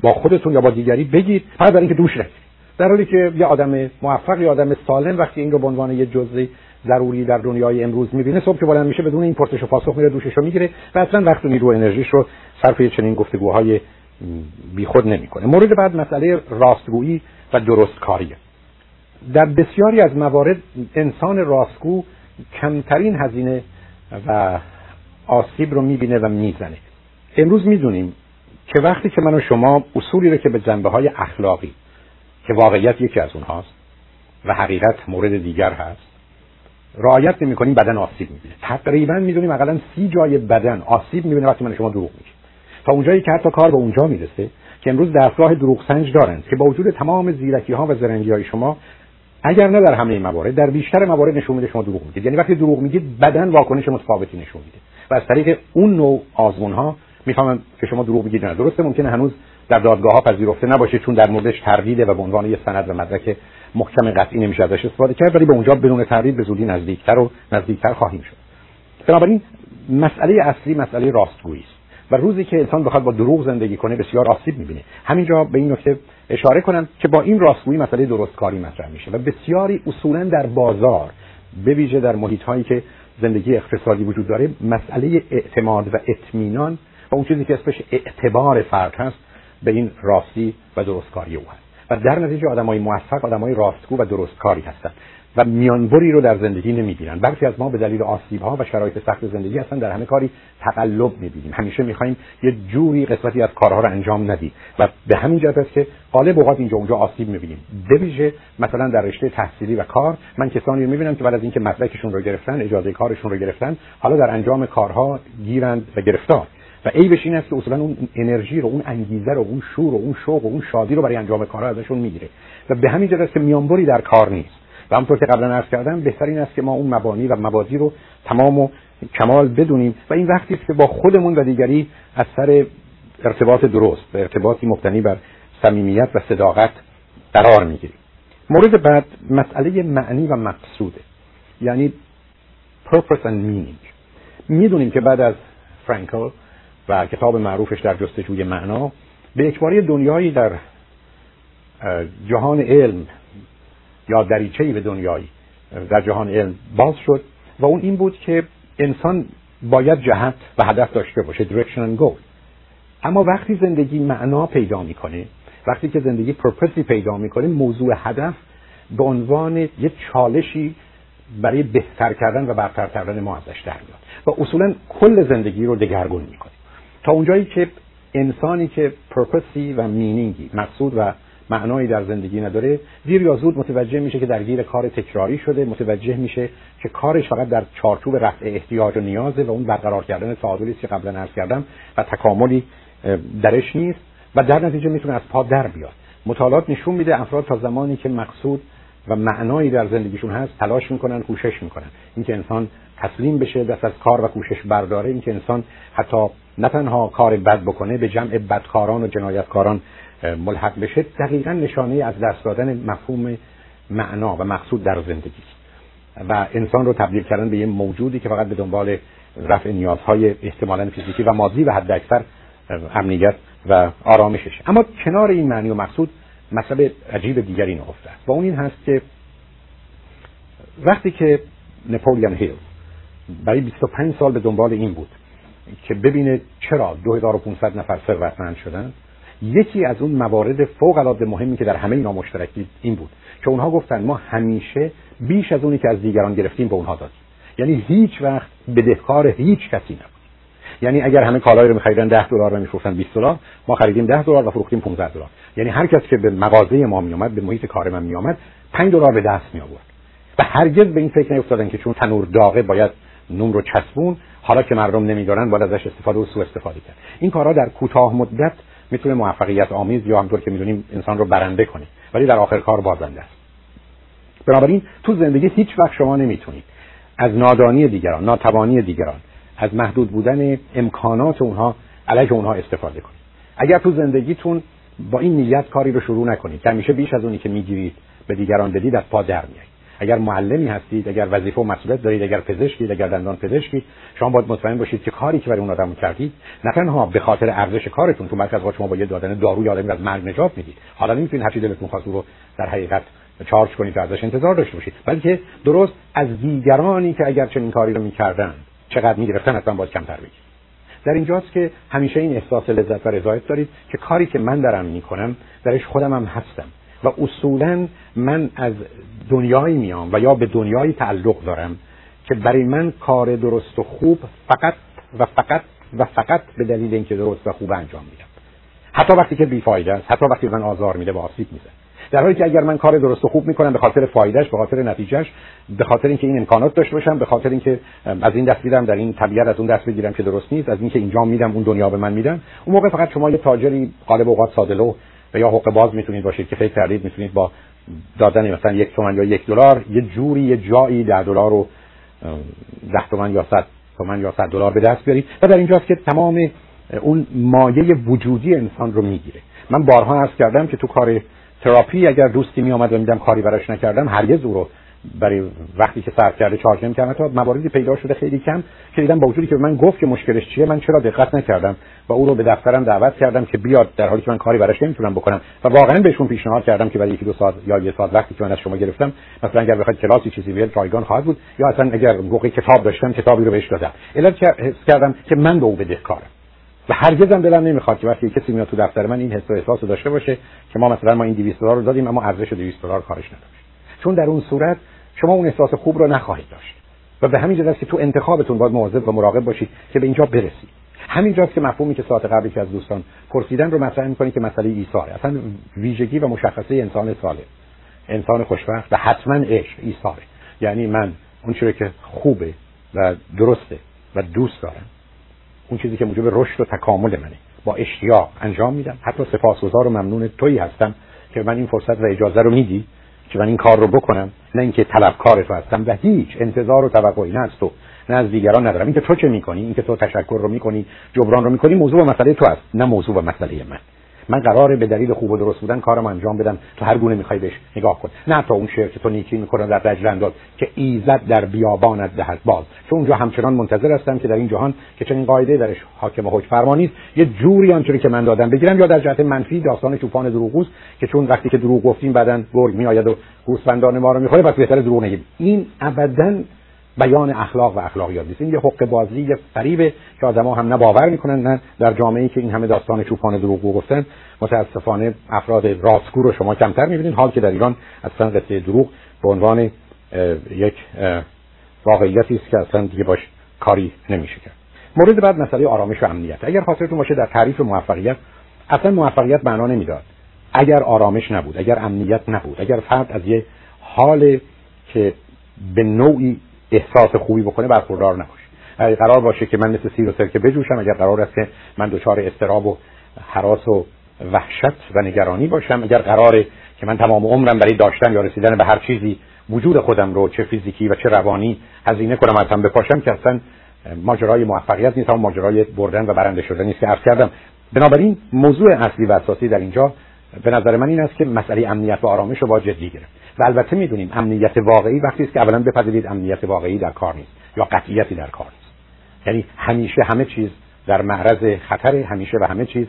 با خودتون یا با دیگری بگید فقط برای اینکه دوش نگیرید در حالی که یه آدم موفق یا آدم سالم وقتی این رو به عنوان یه جزئی ضروری در دنیای امروز می‌بینه صبح که بلند میشه بدون این پرسش و پاسخ میره دوشش رو می‌گیره و اصلا وقت و نیرو انرژیش رو صرف چنین گفتگوهای بیخود نمی‌کنه. مورد بعد مسئله راستگویی و درستکاریه. در بسیاری از موارد انسان راستگو کمترین هزینه و آسیب رو می‌بینه و می‌زنه. امروز می‌دونیم که وقتی که من و شما اصولی رو که به جنبه های اخلاقی که واقعیت یکی از اونهاست و حقیقت مورد دیگر هست رعایت نمی کنیم بدن آسیب می‌بینه. تقریبا می‌دونیم اقلا سی جای بدن آسیب می‌بینه وقتی من شما دروغ میگیم. تا اونجایی که حتی کار به اونجا می‌رسه که امروز دستگاه دروغ سنج دارند که با وجود تمام زیرکی ها و زرنگی های شما اگر نه در همه موارد در بیشتر موارد نشون میده شما دروغ میگید. یعنی وقتی دروغ میگید بدن واکنش متفاوتی نشون میده. و از طریق اون نوع آزمون ها می‌فهمم که شما دروغ میگید نه. درسته ممکنه هنوز در دادگاه ها پذیرفته نباشه چون در موردش تردیده و به عنوان یه سند و مدرک محکم قطعی نمیشه ازش استفاده کرد ولی به اونجا بدون تردید به زودی نزدیکتر و نزدیکتر خواهیم شد. بنابراین مسئله اصلی مسئله راستگویی است. و روزی که انسان بخواد با دروغ زندگی کنه بسیار آسیب می‌بینه. همینجا به این نکته اشاره کنم که با این راستگویی مسئله درستکاری مطرح میشه و بسیاری اصولا در بازار به ویژه در محیط هایی که زندگی اقتصادی وجود داره مسئله اعتماد و اطمینان و اون چیزی که اسمش اعتبار فرد هست به این راستی و درستکاری او هست. و در نتیجه آدمای موفق آدمای راستگو و درستکاری هستند و میانبری رو در زندگی نمی‌بینن برخی از ما به دلیل آسیب ها و شرایط سخت زندگی اصلا در همه کاری تقلب می‌بینیم. همیشه می‌خوایم یه جوری قسمتی از کارها رو انجام ندیم و به همین جهت است که غالب اوقات اینجا اونجا آسیب می‌بینیم. بویژه مثلا در رشته تحصیلی و کار من کسانی رو می‌بینم که بعد از اینکه مدرکشون رو گرفتن اجازه کارشون رو گرفتن حالا در انجام کارها گیرند و گرفتار. و عیبش این است که اصولا اون انرژی رو اون انگیزه رو اون شور و اون شوق و اون شادی رو برای انجام کارها ازشون می‌گیره. و به همین جهت که میانبری در کار نیست. و همونطور که قبلا عرض کردم بهترین است که ما اون مبانی و مبادی رو تمام و کمال بدونیم و این وقتی است که با خودمون و دیگری از سر ارتباط درست و ارتباطی مبتنی بر صمیمیت و صداقت قرار می‌گیریم. مورد بعد مسئله معنی و مقصوده یعنی purpose and meaning. می‌دونیم که بعد از فرانکل و کتاب معروفش در جستجوی معنا به اکباری دنیایی در جهان علم یا دریچه به دنیایی در جهان علم باز شد و اون این بود که انسان باید جهت و هدف داشته باشه direction and goal. اما وقتی زندگی معنا پیدا می‌کنه وقتی که زندگی پرپسی پیدا می‌کنه موضوع هدف به عنوان یه چالشی برای بهتر کردن و برتر کردن ما ازش در میاد. و اصولا کل زندگی رو دگرگون می‌کنه. اونجایی که انسانی که پرپسی و مینینگی مقصود و معنایی در زندگی نداره دیر یا زود متوجه میشه که درگیر کار تکراری شده متوجه میشه که کارش فقط در چارچوب رفع احتیاج و نیازه و اون برقرار کردن تعادلی که قبلا عرض کردم و تکاملی درش نیست و در نتیجه می‌تونه از پا در بیاد. مطالعات نشون میده افراد تا زمانی که مقصود و معنایی در زندگیشون هست تلاش می‌کنن کوشش می‌کنن. اینکه انسان تسلیم بشه دست از کار و کوشش برداره. اینکه انسان حتی نه تنها کار بد بکنه به جمع بدکاران و جنایتکاران ملحق بشه. دقیقا نشانه از دست دادن مفهوم معنا و مقصود در زندگی و انسان رو تبدیل کردن به یه موجودی که فقط به دنبال رفع نیازهای احتمالا فیزیکی و مادی و حد اکثر امنیت و آرامشش اما کنار این معنی و مقصود مسئله عجیب دیگری نهفته است. و اون این هست که وقتی که نپولیان هیل برای 25 سال به دنبال این بود که ببینه چرا 2500 نفر ثروتمند شدن. یکی از اون موارد فوق العاده مهمی که در همه اینا مشترکی این بود که اونها گفتن ما همیشه بیش از اونی که از دیگران گرفتیم به اونها دادیم. یعنی هیچ وقت بدهکار هیچ کسی نبود. یعنی اگر همه کالایی رو می‌خریدن 10 دلار و می‌فروختن 20 دلار ما خریدیم 10 دلار و فروختیم 15 دلار. یعنی هر کس که به مغازه ما میومد به محیط کار من میومد 5 دلار به دست می آورد و هرگز به این فکر نیفتادن که چون تنور داغه باید نون رو چسبون حالا که مردم نمیدارن باید ازش استفاده و سوء استفاده کرد. این کارها در کوتاه مدت می‌تونه موفقیت آمیز یا همطور که می‌دونیم انسان رو برنده کنه ولی در آخر کار بازنده است. بنابراین تو زندگی هیچ وقت شما نمی‌تونید از نادانی دیگران ناتوانی دیگران از محدود بودن امکانات اونها علیه اونها استفاده کنید. اگر تو زندگیتون با این نیت کاری رو شروع نکنید همیشه بیش از اونی که می‌گیرید به دیگران بدید از پا در میایید اگر معلمی هستید اگر وظیفه و مسئولیت دارید اگر پزشکید اگر دندان پزشکید شما باید مطمئن باشید که کاری که برای اون آدم کردید نه تنها به خاطر ارزش کارتون تو مرکز شما با یه دادن دارو یا از مرگ نجات می‌دید. حالا نمی‌تونید هر چی دلتون خواست رو در حقیقت چارج کنید و ازش انتظار داشته باشید. بلکه درست از دیگرانی که اگر چنین کاری رو می‌کردن چقدر می‌گرفتن حتما باید کمتر بگید در اینجاست که همیشه این احساس لذت و رضایت دارید که کاری که من دارم می‌کنم درش خودم هستم. و اصولا من از دنیایی میام و یا به دنیایی تعلق دارم که برای من کار درست و خوب فقط و فقط و فقط به دلیل اینکه درست و خوب انجام میدم. حتی وقتی که بیفایده است حتی وقتی من آزار میده و آسیب می‌زنه. در حالی که اگر من کار درست و خوب می‌کنم به خاطر فایدهش به خاطر نتیجهش به خاطر اینکه این امکانات داشته باشم به خاطر اینکه از این دست میدم در این طبیعت از اون دست بگیرم که درست نیست از اینکه اینجا میدم اون دنیا به من میدن اون موقع فقط شما یه تاجری غالب اوقات سادلو و یا حقوق باز می‌تونید باشید که فکر کردید می‌تونید با دادن مثلا یک تومن یا یک دلار یه جوری یه جایی ده دلار رو ده تومن یا صد تومن یا صد دلار به دست بیارید. و در اینجاست که تمام اون مایه وجودی انسان رو می‌گیره. من بارها عرض کردم که تو کار تراپی اگر دوستی می آمد و میدم کاری براش نکردم هرگز او رو برای وقتی که صرف کرده چارج نمی‌کردم تا مواردی پیدا شده خیلی کم که دیدم با وجودی که من گفت که مشکلش چیه من چرا دقت نکردم و او رو به دفترم دعوت کردم که بیاد در حالی که من کاری براش نمی‌تونم بکنم و واقعا بهشون پیشنهاد کردم که برای یکی دو ساعت یا یه ساعت وقتی که من از شما گرفتم مثلا اگر بخواید کلاسی چیزی بیاد رایگان خواهد بود یا اصلا اگر موقع کتاب داشتم کتابی رو بهش دادم. علت حس کردم که من به او بدهکارم. و هرگز هم دلم نمی‌خواد که وقتی کسی میاد تو دفتر من این حس و احساس داشته باشه که ما مثلا ما این 200 دلار رو دادیم اما ارزش 200 دلار کارش نداشت. چون در اون صورت شما اون احساس خوب رو نخواهید داشت. و به همین جهت که تو انتخابتون باید مواظب و مراقب باشید که به اینجا برسید. همینجاست که مفهومی که ساعت قبلی که از دوستان پرسیدن رو مطرح می‌کنید که مسئله ایثاره. اصلا ویژگی و مشخصه انسان سالم انسان خوشبخت و حتما عشق ایثاره. یعنی من اون چیزی که خوبه و درسته و دوست دارم اون چیزی که موجب رشد و تکامل منه. با اشتیاق انجام میدم. حتی سپاسگزار و ممنون تویی هستم که من این فرصت و اجازه رو میدی که من این کار رو بکنم نه اینکه طلبکار تو هستم و هیچ انتظار و توقعی نه از تو نه از دیگران ندارم. اینکه تو چه می‌کنی؟ اینکه تو تشکر رو می‌کنی؟ جبران رو می‌کنی؟ موضوع و مسئله تو است نه موضوع و مسئله من. من قراره به دلیل خوب و درست بودن کارم انجام بدم. تو هر گونه می‌خوای بهش نگاه کن. نه تا اون شعر که تو نیکی می‌کنه در رجل که ایزد در بیابانت دهد باز. چون اونجا همچنان منتظر هستم که در این جهان که چنین قاعده درش حاکم حکم فرمانی یه جوری آنچوری که من دادم بگیرم. یا در جهت منفی داستان طوفان دروغوس که چون وقتی که دروغ گفتیم بعدن گرگ میآید و گوسفندان ما رو می‌خوره پس بهتر دروغ نگیم. این ابدا بیان اخلاق و اخلاقیات نیست. این یه حق بازی یه فریبه که آدما هم نه باور می‌کنن نه در جامعه که این همه داستان چوپان دروغگو گفتن. متاسفانه افراد راستگو رو شما کمتر می‌بینید حال که در ایران اصلا قصه دروغ به عنوان یک واقعیتی است که اصلا دیگه باش کاری نمیشه کرد. مورد بعد مسئله آرامش و امنیت. اگر خاطرتون باشه در تعریف موفقیت اصلا موفقیت معنا نمی‌داد. اگر آرامش نبود اگر امنیت نبود اگر فرد از یه حال که به نوعی احساس خوبی بکنه برخوردار نباشه. اگر قرار باشه که من مثل سیر و سرکه بجوشم اگر قرار است که من دچار استراب و حراس و وحشت و نگرانی باشم اگر قراره که من تمام عمرم برای داشتن یا رسیدن به هر چیزی وجود خودم رو چه فیزیکی و چه روانی هزینه کنم از هم بپاشم که اصلا ماجرای موفقیت نیست اما ماجرای بردن و برنده شدن نیست که عرض کردم. بنابراین موضوع اصلی و اساسی در اینجا به نظر من این است که مسئله امنیت و آرامش رو با جدی گرفت. و البته می‌دونیم امنیت واقعی وقتی است که اولا بپذیرید امنیت واقعی در کار نیست یا قطعیتی در کار نیست. یعنی همیشه همه چیز در معرض خطر همیشه و همه چیز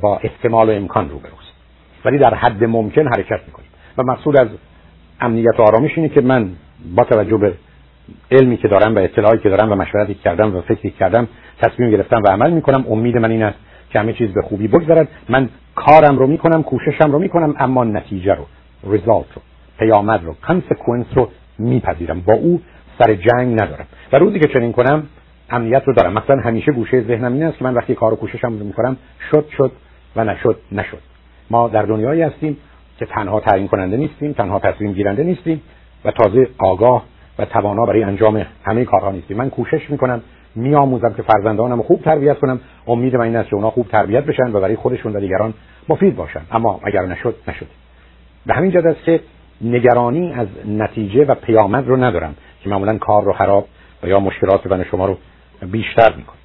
با احتمال و امکان روبروست. ولی در حد ممکن حرکت می‌کنیم. و مقصود از امنیت و آرامش اینه که من با توجه به علمی که دارم و اطلاعی که دارم و مشورتی کردم و فکری کردم تصمیم گرفتم و عمل می‌کنم. امید من این است که همه چیز به خوبی بگذرد. من کارم رو می‌کنم کوششم رو می‌کنم اما نتیجه رو ریزالت رو. پیامد رو کانسکونس رو میپذیرم. با او سر جنگ ندارم. و روزی که چنین کنم امنیت رو دارم. مثلا همیشه گوشه ذهنم این است که من وقتی کار و کوششم می‌کنم شد شد و نشد نشد. ما در دنیایی هستیم که تنها تعیین کننده نیستیم تنها تصمیم گیرنده نیستیم و تازه آگاه و توانا برای انجام همه کارها نیستیم. من کوشش می‌کنم میآموزم که فرزندانم خوب تربیت کنم. امید من این است که اونا خوب تربیت بشن و برای خودشون و دیگران مفید باشن. اما اگر نشد نشد. به همین جد است که نگرانی از نتیجه و پیامد رو ندارم که معمولا کار رو خراب و یا مشکلات بدن شما رو بیشتر می‌کنه.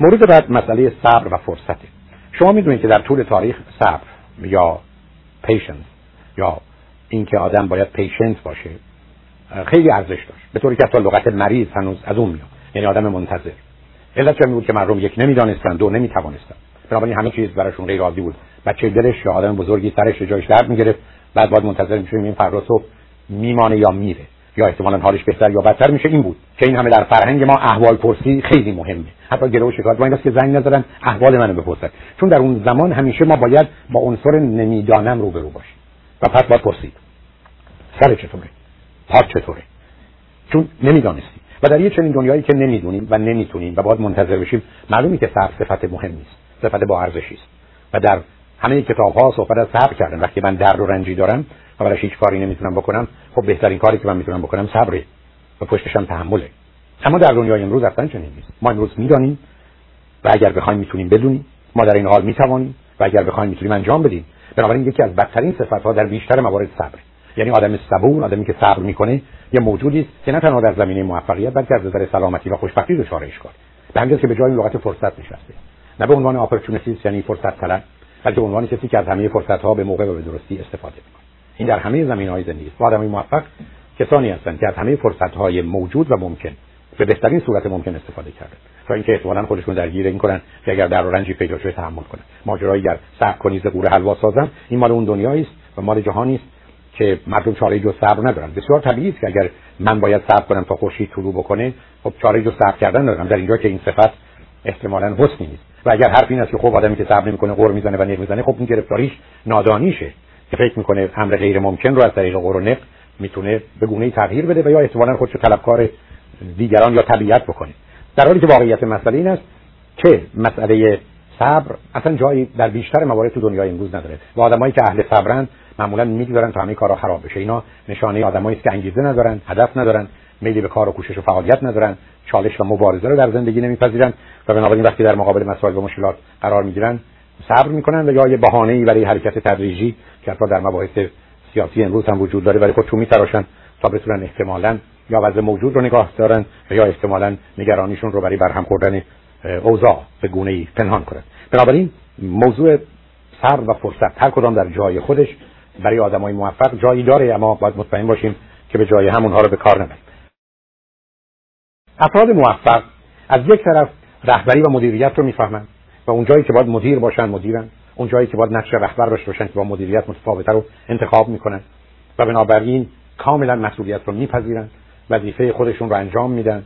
مورد بعد مسئله صبر و فرصته. شما می‌دونید که در طول تاریخ صبر یا پیشنس یا اینکه آدم باید پیشنس باشه خیلی ارزش داشت. به طوری که حتی لغت مریض هنوز از اون میاد. یعنی آدم منتظر. علت چه بود که مردم یک نمی‌دانستن دو نمی‌توانستن بنابراین همه چیز براشون غیر عادی بود. بچه دلش یا آدم بزرگی سرش جایش درد می‌گرفت. بعد باید منتظر میشه این فردا صبح میمانه یا میره. یا احتمالا حالش بهتر یا بدتر میشه. این بود که این همه در فرهنگ ما احوال پرسی خیلی مهمه. حتی و شکایت با این که زنگ نزدن احوال منو بپرسن. چون در اون زمان همیشه ما باید با عنصر نمی‌دانم رو برو باشیم. و پس باید پرسید. سر چطوره؟ پاک چطوره؟ چون نمی‌دانستی و در یه چنین دنیایی که نمی‌دونیم و نمی‌تونیم و باید منتظر بشیم معلومی که صبر صفت مهم نیست. صفت با ارزشی است. و در همه کتاب ها صحبت از صبر کردن. وقتی من درد و رنجی دارم و براش هیچ کاری نمی‌تونم بکنم خب بهترین کاری که من می‌تونم بکنم صبره و پشتشم تحمله. اما در دنیای امروز اصلا چنین نیست. ما امروز می‌دانیم و اگر بخوایم می‌تونیم بدونیم. ما در این حال می‌توانیم و اگر بخوایم می‌تونیم انجام بدیم. بنابراین یکی از بدترین صفت ها در بیشتر موارد صبر. یعنی آدم صبور آدمی که صبر می‌کنه یه موجودی است که نه تنها در زمینه موفقیت بلکه از نظر سلامتی و خوشبختی دچار اشکال. به که به جای لغت فرصت نشسته. نه به عنوان opportunist یعنی فرصت طلب. بلکه به عنوان کسی که از همه فرصت ها به موقع و به درستی استفاده می‌کنه. این در همه زمین های زندگی است. آدمی موفق کسانی هستند که از همه فرصت های موجود و ممکن به بهترین صورت ممکن استفاده کرده تا اینکه احتمالاً خودشون درگیر این کنن که اگر در رنجی پیدا شده تحمل کنن. ماجرای گر صبر کنی ز غوره حلوا سازن این مال اون دنیایی است و مال جهانی است که مردم چاره جز صبر ندارن. بسیار طبیعی است که اگر من باید صبر کنم تا خورشید طلوع بکنه خب چاره جز صبر کردن ندارم. در اینجا که این صفت احتمالاً حسنی نیست. و اگر حرف این است که خب آدمی که صبر نمی‌کنه قور می‌زنه و نق می‌زنه خب این گرفتاریش نادانیشه. که فکر می‌کنه امر غیر ممکن رو از طریق قور و نق می‌تونه به گونه تغییر بده و یا احتمالاً خودشو طلبکار دیگران یا طبیعت بکنه. در حالی که واقعیت مسئله این است که مسئله صبر اصلا جایی در بیشتر موارد تو دنیای امروز نداره. و آدمایی که اهل صبرن معمولا می‌گذارن تا همه کارا خراب بشه. اینا نشانه آدمایی است که انگیزه ندارن هدف ندارن. میلی به کار و کوشش و فعالیت ندارن چالش و مبارزه رو در زندگی نمیپذیرن و بنابراین وقتی در مقابل مسائل و مشکلات قرار می‌گیرن صبر می‌کنن و یا یه بهانه‌ای برای حرکت تدریجی که حتی در مباحث سیاسی امروز هم وجود داره ولی خودشون میتراشن تا بتونن احتمالاً یا وضع موجود رو نگاه دارن و یا احتمالاً نگرانیشون رو برای برهم خوردن اوضاع به گونه ای پنهان کنن. بنابراین موضوع صبر و فرصت هر کدام در جای خودش برای آدمای موفق جایی داره اما باید مطمئن باشیم که به جای همونها رو به کار نبریم. افراد موفق از یک طرف رهبری و مدیریت رو می‌فهمند و اون جایی که باید مدیر باشن مدیرن. اون جایی که باید نقش رهبر داشته باشن که با مدیریت متفاوته رو انتخاب می‌کنن. و بنابراین کاملا مسئولیت رو میپذیرن. وظیفه خودشون رو انجام میدن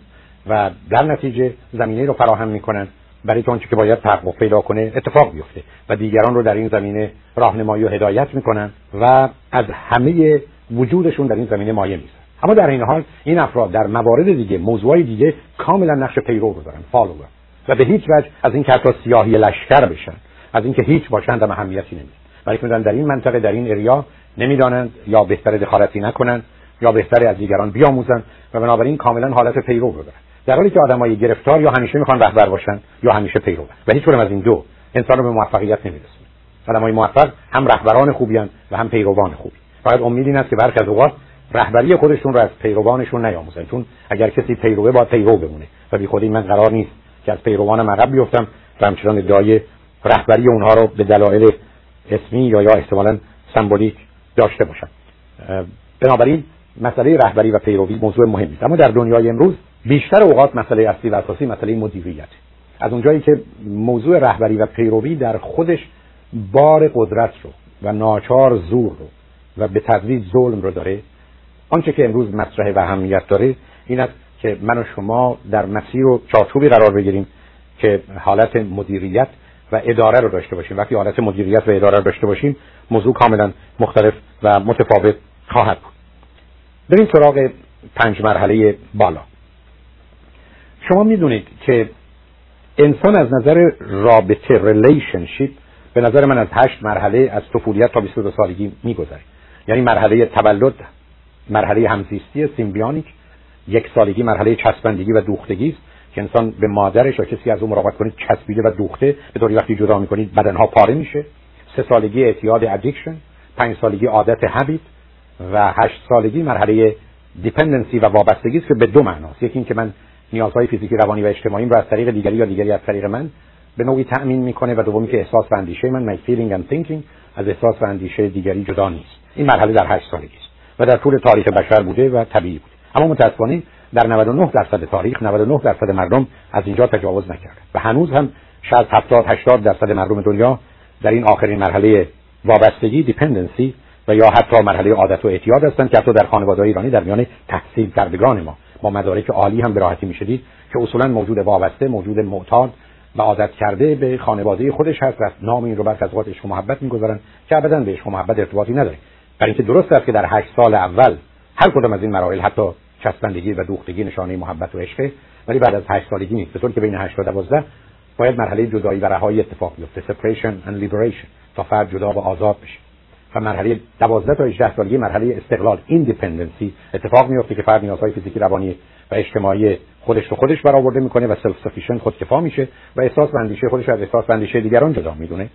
و در نتیجه زمینه رو فراهم می‌کنن. برای که که باید تحقق پیدا کنه اتفاق بیفته و دیگران رو در این زمینه راهنمایی و هدایت می‌کنن و از همه وجودشون در این زمینه مایه میسن اما در این حال این افراد در موارد دیگه موضوعی دیگه کاملا نقش پیرو رو دارن فالوور و به هیچ وجه از این حتی سیاهی لشکر بشن از اینکه هیچ باشند هم اهمیتی نمیده ولی می‌دونن در این منطقه در این اریا نمی‌دانند یا بهتر دخالتی نکنند یا بهتر از دیگران بیاموزن و بنابراین کاملا حالت پیرو رو دارن در حالی که آدمای گرفتار یا همیشه می‌خوان رهبر باشن یا همیشه پیرو و هیچ از این دو انسان رو به موفقیت نمیرسونه. آدمای موفق هم رهبران خوبی و هم پیروان خوبی. فقط امید این است که برخی از اوقات رهبری خودشون رو از پیروانشون نیاموزن. چون اگر کسی پیروه با پیرو بمونه. و بی خودی من قرار نیست که از پیروانم عقب بیفتم و همچنان ادعای رهبری اونها رو به دلایل اسمی یا یا احتمالا سمبولیک داشته باشم. بنابراین مسئله رهبری و پیروی موضوع مهمی است اما در دنیای امروز بیشتر اوقات مسئله اصلی و اساسی مسئله مدیریت. از اونجایی که موضوع رهبری و پیروی در خودش بار قدرت رو و ناچار زور رو و به تدریج ظلم رو داره آنچه که امروز مطرح و اهمیت داره این است که من و شما در مسیر و چارچوبی قرار بگیریم که حالت مدیریت و اداره رو داشته باشیم. وقتی حالت مدیریت و اداره رو داشته باشیم موضوع کاملا مختلف و متفاوت خواهد بود. بریم سراغ پنج مرحله بالا. شما می‌دونید که انسان از نظر رابطه relationship به نظر من از هشت مرحله از طفولیت تا 22 سالگی میگذره. یعنی مرحله تولد مرحله همزیستی symbiotic یک سالگی مرحله چسبندگی و دوختگی است که انسان به مادرش یا کسی از اون مراقبت کنید چسبیده و دوخته به طوری وقتی جدا می‌کنید بدنها پاره میشه. سه سالگی اعتیاد addiction پنج سالگی عادت habit و هشت سالگی مرحله dependency و وابستگی است که به دو معناست یکی اینکه من نیازهای فیزیکی روانی و اجتماعی رو از طریق دیگری یا دیگری از طریق من به نوعی تأمین می‌کنه و دومی که احساس و اندیشه من my feeling and thinking از احساس و اندیشه دیگری جدا نیست. این مرحله در هشت سالگی و در طول تاریخ بشر بوده و طبیعی بوده. اما متاسفانه در 99 درصد تاریخ 99 درصد مردم از اینجا تجاوز نکرده. و هنوز هم شاید 70 80 درصد مردم دنیا در این آخرین مرحله وابستگی دیپندنسی و یا حتی مرحله عادت و اعتیاد هستند که حتی در خانواده ایرانی در میان تحصیل کردگان ما. ما مدارک عالی هم به راحتی می‌شدید که اصولا موجود وابسته موجود معتاد و عادت کرده به خانواده خودش هست و نام این رو برخ از اوقات محبت می‌گذارن که ابدا به عشق و محبت ارتباطی نداره. برای اینکه درست است که در هشت سال اول هر کدام از این مراحل حتی چسبندگی و دوختگی نشانه محبت و عشقه ولی بعد از هشت سالگی نیست. به طور که بین 8 تا 12 باید مرحله جدایی و رهایی اتفاق بیفته. Separation and liberation. تا فرد جدا و آزاد بشه. و مرحله 12 تا 18 سالگی مرحله استقلال independency اتفاق میفته که فرد نیازهای فیزیکی روانی و اجتماعی خودش رو خودش برآورده می‌کنه و self sufficient خودکفا میشه و احساس و اندیشه خودش از احساس و اندیشه دیگران جدا می‌دونه.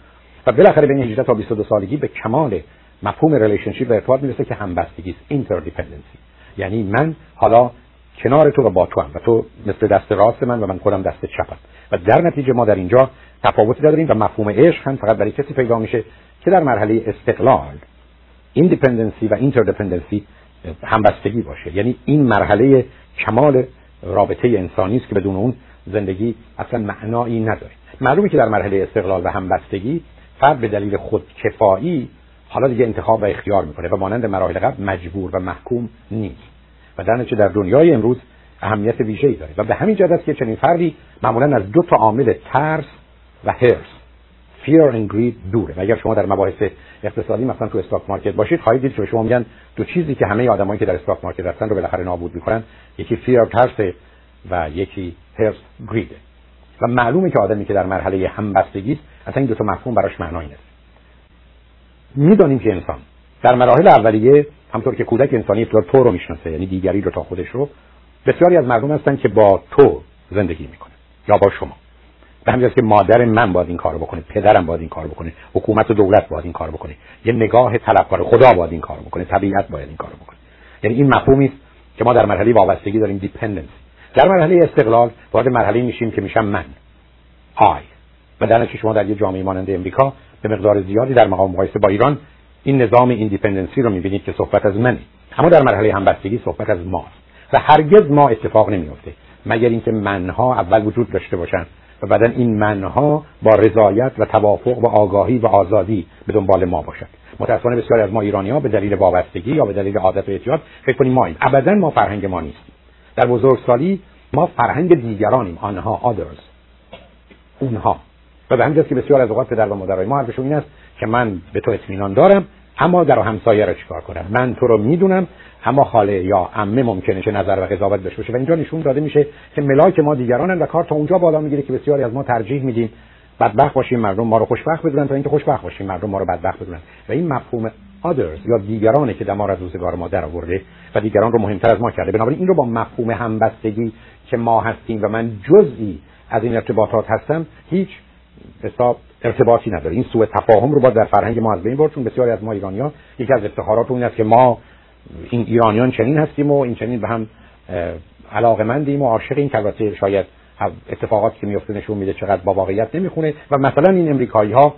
و بالاخره بین 18 تا 22 سالگی به کمال مفهوم relationship و ارتباط می‌رسه که همبستگی است. interdependency یعنی من حالا کنار تو و با تو هم و تو مثل دست راست من و من خودم دست چپم و در نتیجه ما در اینجا تفاوتی داریم و مفهوم عشق هم فقط برای کسی پیدا میشه که در مرحله استقلال independency و interdependency همبستگی باشه. یعنی این مرحله کمال رابطه انسانی است که بدون اون زندگی اصلا معنایی نداره. معلومه که در مرحله استقلال و همبستگی فرد به دلیل خودکفایی حالا دیگه انتخاب و اختیار می‌کنه و مانند مراحل قبل مجبور و محکوم نیست. و در در دنیای امروز اهمیت ویژه‌ای داره. و به همین جهت است که چنین فردی معمولا از دو تا عامل ترس و هرس fear and greed دوره. و اگر شما در مباحث اقتصادی مثلا تو استاک مارکت باشید خواهید دید که شما میگن دو چیزی که همه آدمایی که در استاک مارکت هستن رو بالاخره نابود می‌کنن. یکی fear ترس و یکی هرس greed. و معلومه که آدمی که در مرحله همبستگی است اصلا این دو تا مفهوم براش معنایی نیست می‌دانیم که انسان. در مراحل اولیه همطور که کودک انسانی ابتدا تو رو می‌شناسه یعنی دیگری رو تا خودش رو بسیاری از مردم هستن که با تو زندگی می‌کنه یا با شما. به همین که مادر من باید این کارو بکنه پدرم باید این کارو بکنه حکومت و دولت باید این کارو بکنه یه نگاه طلبکار خدا باید این کارو بکنه طبیعت باید این کارو بکنه. یعنی این مفهومی است که ما در مرحله وابستگی داریم dependence در مرحله استقلال وارد مرحله میشیم که میشم من I و در شما در یه جامعه مانند امریکا به مقدار زیادی در مقام مقایسه با ایران این نظام independency رو می‌بینید که صحبت از منه. اما در مرحله همبستگی صحبت از ماست. و هرگز ما اتفاق نمیفته مگر اینکه منها اول وجود داشته باشن و بعدا این منها با رضایت و توافق و آگاهی و آزادی به دنبال ما باشد. متاسفانه بسیاری از ما ایرانی ها به دلیل وابستگی یا به دلیل عادت و اعتیاد فکر کنیم ما ابدا ما فرهنگ ما نیستیم. در بزرگسالی ما فرهنگ دیگرانیم. آنها others. اونها. و به همین که بسیار از اوقات پدر و مادرای ما حرفشون این است که من به تو اطمینان دارم اما در همسایه رو چیکار کنم؟ من تو رو می‌دونم اما خاله یا عمه ممکنه که نظر و قضاوت بشه و اینجا نشون داده میشه که ملاک ما دیگرانن و کار تا اونجا بالا می‌گیره که بسیاری از ما ترجیح میدیم بدبخت باشیم مردم ما رو خوشبخت بدونن تا اینکه خوشبخت باشیم مردم ما رو بدبخت بدونن. و این مفهوم others یا دیگرانه که دمار از روزگار ما در آورده و دیگران رو مهمتر از ما کرده. بنابراین این رو با مفهوم همبستگی که ما هستیم و من جزئی از این ارتباطات هستم هیچ حساب ارتباطی نداره. این سوء تفاهم رو با در فرهنگ ما از بین برد چون بسیاری از ما ایرانی‌ها یکی از افتخارات اون است که ما این ایرانیان چنین هستیم و این چنین به هم علاقمندیم و عاشق این که شاید اتفاقاتی که میفته نشون میده چقدر با واقعیت نمی‌خونه. و مثلا این امریکایی ها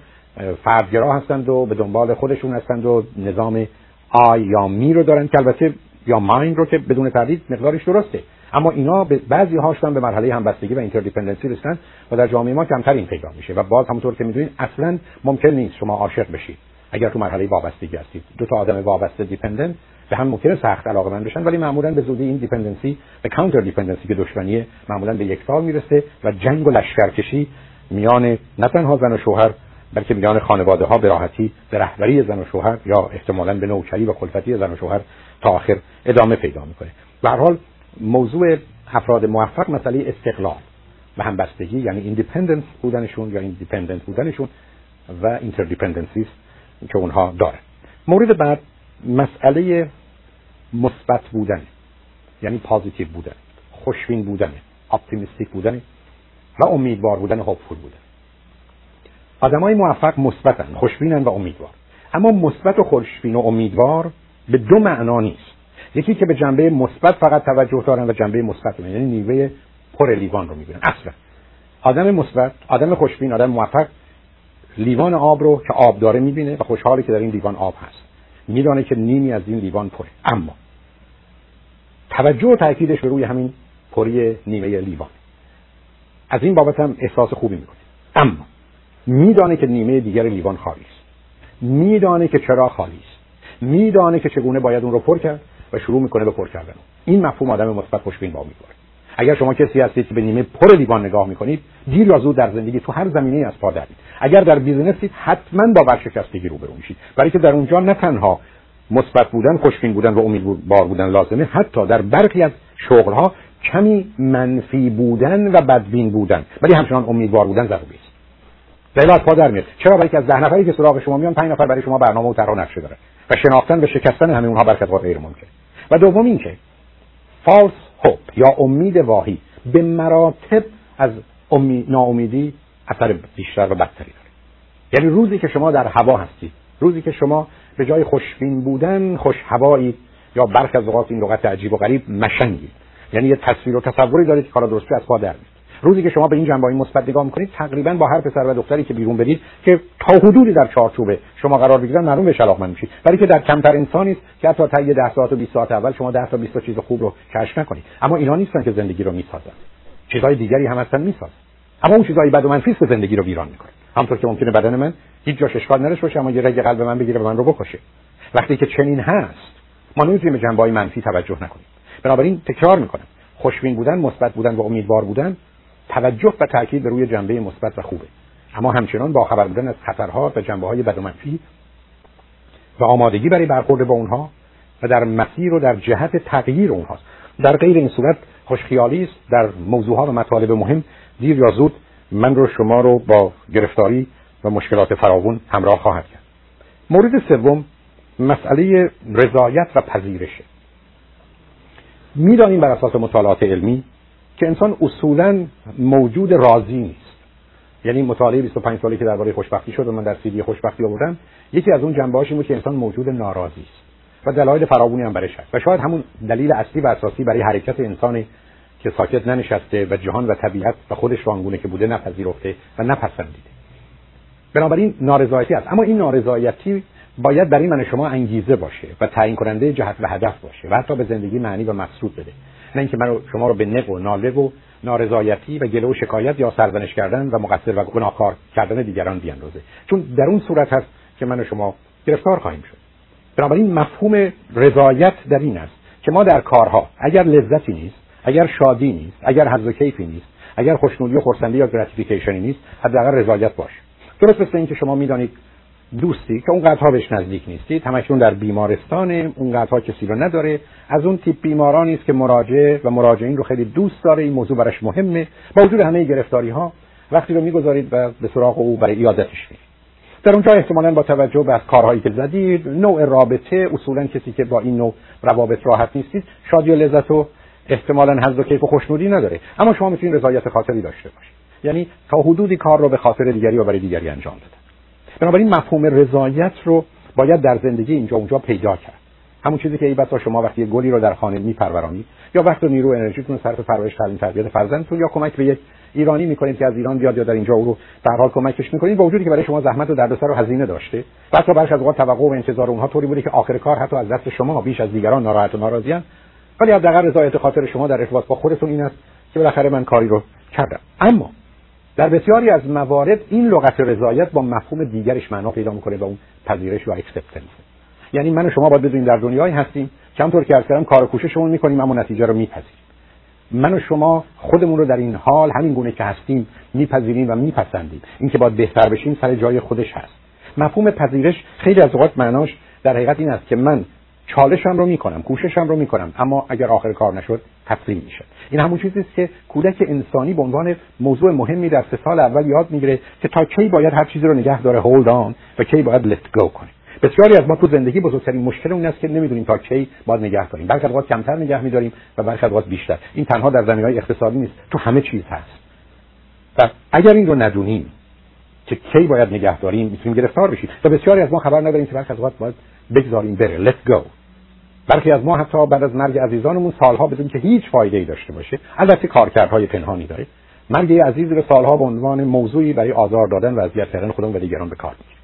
فردگرا هستند و به دنبال خودشون هستند و نظام I یا me رو دارن که البته یا mine رو که بدون تردید مقدارش درسته. اما اینا به بعضی هاشون به مرحله همبستگی و interdependency رسیدن و در جامعه ما کمتر این پیدا میشه. و باز همونطور که می‌دونید اصلا ممکن نیست شما عاشق بشید اگر تو مرحله وابستگی هستید. دو تا آدم وابسته dependent به هم ممکنه سخت علاقه‌مند بشن ولی معمولا به زودی این dependency و counter dependency که دشمنیه معمولا به یک سال می‌رسه و جنگ و لشکرکشی میان نه تنها زن و شوهر بلکه میان خانواده ها به راحتی به رهبری زن و شوهر یا احتمالا به نوکری و کلفتی زن و شوهر تا آخر ادامه پیدا می‌کنه. به هر حال موضوع افراد موفق مسئله استقلال و همبستگی یعنی independence بودنشون یا independent بودنشون و interdependencies که اونها داره. مورد بعد مسئله مثبت بودن یعنی positive بودن خوشبین بودن optimistic بودن و امیدوار بودن hopeful بودن. آدمای موفق مثبتن خوشبینن و امیدوار. اما مثبت و خوشبین و امیدوار به دو معنا نیست. یکی که به جنبه مثبت فقط توجه دارن و جنبه مثبت یعنی نیمه پر لیوان رو می‌بینن. اصلا. آدم مثبت آدم خوشبین آدم موفق لیوان آب رو که آب داره می‌بینه و خوشحاله که در این لیوان آب هست. میدانه که نیمی از این لیوان پره. اما توجه و تاکیدش روی همین پری نیمه لیوان. از این بابت هم احساس خوبی می‌کنه. اما میدانه که نیمه دیگر لیوان خالی است. میدانه که چرا خالی است. میدانه که چگونه باید اون رو پر کرد. و شروع می‌کنه به پر کردن. این مفهوم آدم مثبت خوشبین با امیدواره اگر شما کسی هستید که به نیمه پر لیوان نگاه می‌کنید دیر یا زود در زندگی تو هر زمینه از پا درید اگر در بیزنسید حتما با ورشکستگی روبرو میشید. برای که در اونجا نه تنها مثبت بودن خوشبین بودن و امیدوار بودن لازمه حتی در برخی از شغلها کمی منفی بودن و بدبین بودن. ولی همچنان امیدوار بودن ضروری است. دلیل از پا در میاد. چرا؟ برای که از ده نفری که سراغ شما میان پنج نفر برای شما برنامه و طرح نقشه داره. و شناختن و شکستن همه اونها برکت غیر ممکن. و دوم اینکه فالس هوپ یا امید واهی به مراتب از امید ناامیدی اثر بیشتر و بدتری داره. یعنی روزی که شما در هوا هستید روزی که شما به جای خوشبین بودن خوش هوایی یا برخ از اوقات این لغت عجیب و غریب مشنگید. یعنی یه تصویر و تصوری دارید که کارا درستی از پا در روزی که شما به این جنبه مثبت نگاه می‌کنید تقریبا با هر پسر و دختری که بیرون برید که تا حدودی در چارچوب شما قرار بگیرن معلوم به علاقمند میشید. برای که در کمتر انسانی است که حتی تا یه 10 ساعت و 20 ساعت اول شما 10 تا 20 چیز خوب رو کشف نکنید. اما اینا نیستن که زندگی رو می‌سازن. چیزهای دیگری هم هستن می‌سازن. اما اون چیزهای بد و منفی است زندگی رو ویران می‌کنه. همونطور که ممکنه بدن من هیچ جاش اشکال نداشته باشه اما یه رگ قلب من بگیره و من رو بکشه. وقتی که چنین هست ما نمی‌تونیم به جنبه منفی توجه نکنیم. بنابراین تکرار می‌کنم. خوشبین بودن مثبت بودن و امیدوار بودن توجه و تاکید روی جنبه مثبت و خوبه. اما همچنان با خبر بودن از خطرها و جنبه های بد و منفی و آمادگی برای برخورد با اونها و در مسیر و در جهت تغییر اونهاست. در غیر این صورت خوشخیالی است. در موضوعها و مطالب مهم دیر یا زود من رو شما رو با گرفتاری و مشکلات فراوون همراه خواهد کرد. مورد سوم مسئله رضایت و پذیرشه. می‌دانیم بر اساس مطالعات علمی که انسان اصولا موجود راضی نیست. یعنی مطالعه 25 سالی که درباره خوشبختی شد و من در سیدی خوشبختی آوردم یکی از اون جنبه‌هاش این که انسان موجود ناراضی است و دلایل فراوانی هم برش هست و شاید همون دلیل اصلی و اساسی برای حرکت انسانی که ساکت ننشسته و جهان و طبیعت و خودش رو که بوده نپذیرفته و نپسندیده. بنابراین نارضایتی است. اما این نارضایتی باید برای من شما انگیزه باشه و تعیین کننده جهت و هدف باشه و حتی به زندگی معنی و مقصود بده. نه اینکه من شما رو به نق و ناله و نارضایتی و گله و شکایت یا سرزنش کردن و مقصر و گناهکار کردن دیگران بیاندازه. چون در اون صورت هست که من و شما گرفتار خواهیم شد. بنابراین مفهوم رضایت در این است که ما در کارها اگر لذتی نیست اگر شادی نیست اگر حظ و کیفی نیست اگر خوشنودی و خرسندی یا گراتیفیکیشنی نیست حداقل رضایت باش. درست مثل اینکه شما می‌دانید دوستی که اون قدرها بهش نزدیک نیستید. همشون در بیمارستان اون قدرها کسی رو نداره. از اون تیپ بیمارانی است که مراجع و مراجعین رو خیلی دوست داره. این موضوع براش مهمه. با وجود همه گرفتاری ها وقتی رو می‌گذارید و به سراغ او برای ایادتش میرید. در اونجا احتمالا با توجه به از کارهایی که زدید نوع رابطه اصولا کسی که با این نوع روابط راحت نیستید شادی و لذت و احتمالا حظ و کیف و خوشنودی نداره. اما شما می‌تونید رضایت خاطری داشته باشید. یعنی تا حدودی کار رو به خاطر دیگری و برای دیگری انجام بده بنابراین مفهوم رضایت رو باید در زندگی اینجا اونجا پیدا کرد. همون چیزی که ای بسا شما وقتی گلی رو در خانه میپرورانید یا وقت و نیرو انرژیتون صرف پرورش تعلیم تربیت فرزندتون یا کمک به یک ایرانی می‌کنید که از ایران بیاد یا در اینجا او رو در حال کمکش می‌کنید با وجودی که برای شما زحمت و دردسر و هزینه داشته حتی برخی از اوقات توقع و انتظار اونها طوری بوده که آخر کار حتی از دست شما بیش از دیگران ناراحت و ناراضی‌ان ولی حداقل رضایت خاطر شما در ارتباط با خودتون این است که بالاخره من کاری رو کردم. اما در بسیاری از موارد این لغت رضایت با مفهوم دیگرش معنا پیدا می‌کنه و اون پذیرش و acceptance یعنی من و شما باید بدونیم در دنیایی هستیم که همطور که عرض کردم کار و کوششمون می‌کنیم اما نتیجه رو میپذیریم. من و شما خودمون رو در این حال همین گونه که هستیم میپذیریم و میپسندیم. اینکه باید بهتر بشیم سر جای خودش هست. مفهوم پذیرش خیلی از اوقات معناش در حقیقت این است که من چالشم رو می‌کنم کوششم رو می‌کنم اما اگر آخر کار نشد تسلیم میشه این همون چیزی است که کودک انسانی به عنوان موضوع مهمی در سه سال اول یاد می‌گیره که تا کی باید هر چیزی رو نگه داره هولد آن و کی باید لت گو کنه. بسیاری از ما تو زندگی بزرگترین مشکل اون است که نمی‌دونیم تا کی باید نگه داریم. برخی اوقات کمتر نگه میداریم و برخی اوقات بیشتر. این تنها در زمینه‌های اقتصادی نیست. تو همه چیز هست. و اگر این رو ندونیم که کی باید نگه داریم می‌تونیم گرفتار بشیم. و بسیاری از ما خبر نداریم که اوقات باید بگذاریم بره. let go. برخی از ما حتی بعد از مرگ عزیزانمون سالها بدون که هیچ فایده ای داشته باشه. البته کارکردهای پنهانی داره مرگ عزیز رو سالها به عنوان موضوعی برای آزار دادن و اذیت کردن خودمون و دیگران به کار می‌گیریم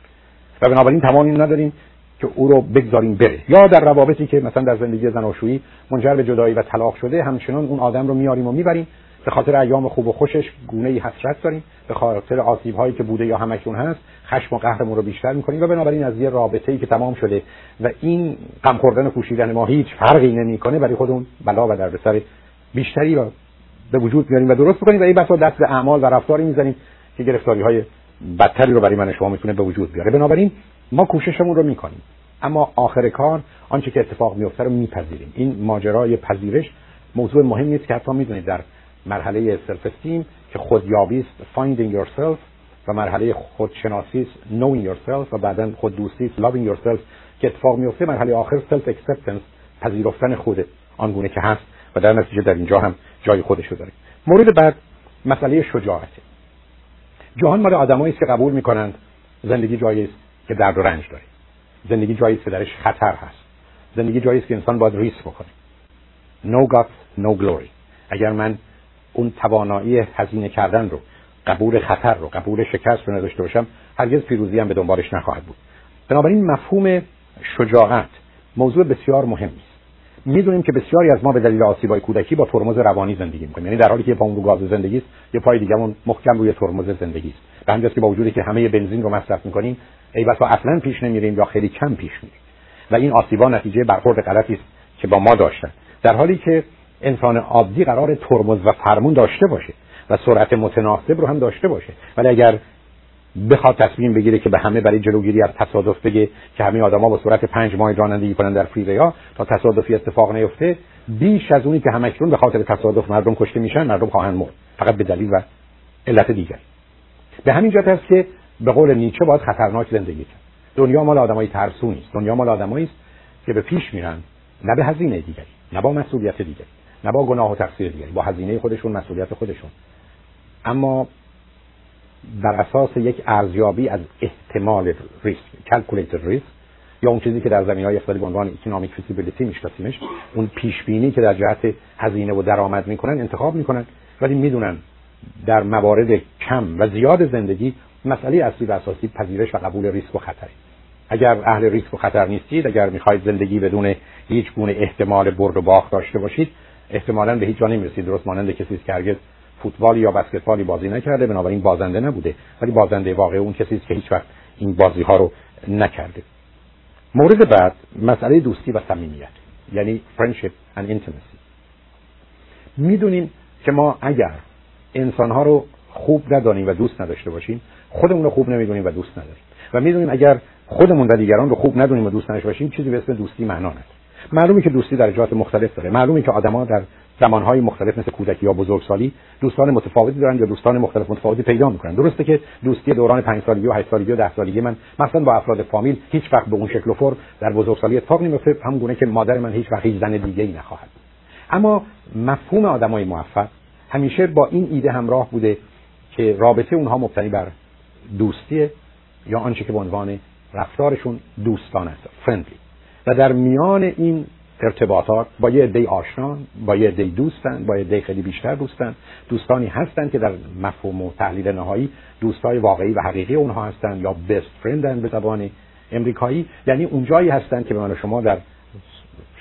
و بنابراین تمامی نداریم که او رو بگذاریم بره. یا در روابطی که مثلا در زندگی زناشویی منجر به جدایی و طلاق شده همچنان اون آدم رو میاریم و می‌بریم. به خاطر ایام خوب و خوشش گونه ای حسرت داریم. به خاطر آسیب هایی که بوده یا همکنون هست خشم و قهرمون رو بیشتر می‌کنیم و بنابراین از یه رابطه ای که تمام شده و این غم خوردن و پوشیدن ما هیچ فرقی نمی‌کنه برای خودمون بلا و دردسر بیشتری رو به وجود میاریم و درست می‌کنیم و این بسا دست به اعمال و رفتاری می‌زنیم که گرفتاری های بدتری رو برای من شما می‌تونه به وجود بیاره. بنابراین ما کوششمون رو می‌کنیم. اما آخر کار آنچه که اتفاق میفته رو میپذیریم. این ماجرای پذیرش موضوع مهمی است که حتی می‌دونید در مرحله سلف استیم که خودیابی است finding yourself و مرحله خودشناسی است knowing yourself و بعدا خود دوستی است loving yourself که اتفاق میفته مرحله آخر self acceptance پذیرفتن خود آنگونه که هست. و در نتیجه در اینجا هم جای خودش رو داره. مورد بعد مسئله شجاعت. جهان مال آدمایی است که قبول می‌کنند زندگی جایی است که درد و رنج داره. زندگی جایی است که درش خطر هست. زندگی جایی است که انسان باید ریسک بکنه. No guts no glory. اگر من اون توانایی هزینه کردن رو قبول خطر رو قبول شکست رو نداشته باشم هرگز پیروزی هم به دنبالش نخواهد بود. بنابراین مفهوم شجاعت موضوع بسیار مهمی است. می‌دونیم که بسیاری از ما به دلیل آسیبای کودکی با ترمز روانی زندگی می‌کنیم. یعنی در حالی که پامون رو گاز زندگی است یه پای دیگه‌مون محکم روی ترمز زندگی است. به همین که با وجودی که همه بنزین رو مصرف می‌کنیم ای بسا اصلا پیش نمیریم یا خیلی کم پیش میریم. و این آسیبا نتیجه برخورد غلطی است که با ما داشتن. در حالی که انسان عادی قرار ترمز و فرمون داشته باشه و سرعت متناسب رو هم داشته باشه. ولی اگر بخواد تصمیم بگیره که به همه برای جلوگیری از تصادف بگه که همه آدما با سرعت پنج مایل رانندگی کنن در فریوی تا تصادفی اتفاق نیفته بیش از اونی که همکنون به خاطر تصادف مردم کشته میشن مردم خواهند مرد. فقط به دلیل و علت دیگر. به همین جهت است که به قول نیچه باید خطرناک زندگی کرد. دنیا مال آدمای ترسو نیست. دنیا مال آدمایی است که به پیش میرن نه به هزینه دیگری نه با مسئولیت دیگری. نه با گناه و تقصیر دیگری با هزینه خودشون مسئولیت خودشون. اما بر اساس یک ارزیابی از احتمال ریسک calculated risk یا اون چیزی که در زمینه های اقتصادی به عنوان economic feasibility میشناسیمش اون پیش بینی که در جهت هزینه و درآمد می‌کنن انتخاب می‌کنن. ولی می‌دونن در موارد کم و زیاد زندگی مسئله اصلی و اساسی پذیرش و قبول ریسک و خطری اگر اهل ریسک و خطر نیستید اگر می‌خواهید زندگی بدون هیچ گونه احتمال برد و باخت داشته باشید احتمالا به هیچ جا نمی‌رسید. درست مانند کسی که هرگز فوتبال یا بسکتبالی بازی نکرده بنابراین بازنده نبوده. ولی بازنده واقعی اون کسی است که هیچ وقت این بازی ها رو نکرده. مورد بعد مسئله دوستی و صمیمیت یعنی friendship and intimacy. می‌دونیم که ما اگر انسان ها رو خوب ندانیم و دوست نداشته باشیم خودمون رو خوب نمی‌دونیم و دوست نداریم. و می‌دونیم اگر خودمون و دیگران رو خوب ندونیم و دوست نداشته باشیم چیزی به اسم دوستی معنا نداره. معلومه که دوستی درجات مختلف داره. معلومه که آدما در زمانهای مختلف مثل کودکی یا بزرگسالی دوستان متفاوتی دارن یا دوستان مختلف متفاوتی پیدا می‌کنن. درسته که دوستی دوران 5 سالگی و 8 سالگی و 10 سالگی من مثلا با افراد فامیل هیچ وقت به اون شکل و فرم در بزرگسالی اتفاق نمیفته همون گونه که مادر من هیچ وقت هیچ زن دیگه ای نخواهد. اما مفهوم آدمای موفق همیشه با این ایده همراه بوده که رابطه اونها مبتنی بر دوستی یا آنچه که به عنوان رفتارشون دوستانه است. فرندلی در میان این ارتباطات با یه عده آشنا با یه عده دوستن با یه عده خیلی بیشتر دوستن دوستانی هستن که در مفهوم و تحلیل نهایی دوستای واقعی و حقیقی اونها هستن یا بست فرندن به زبان امریکایی. یعنی اونجایی هستن که به من شما در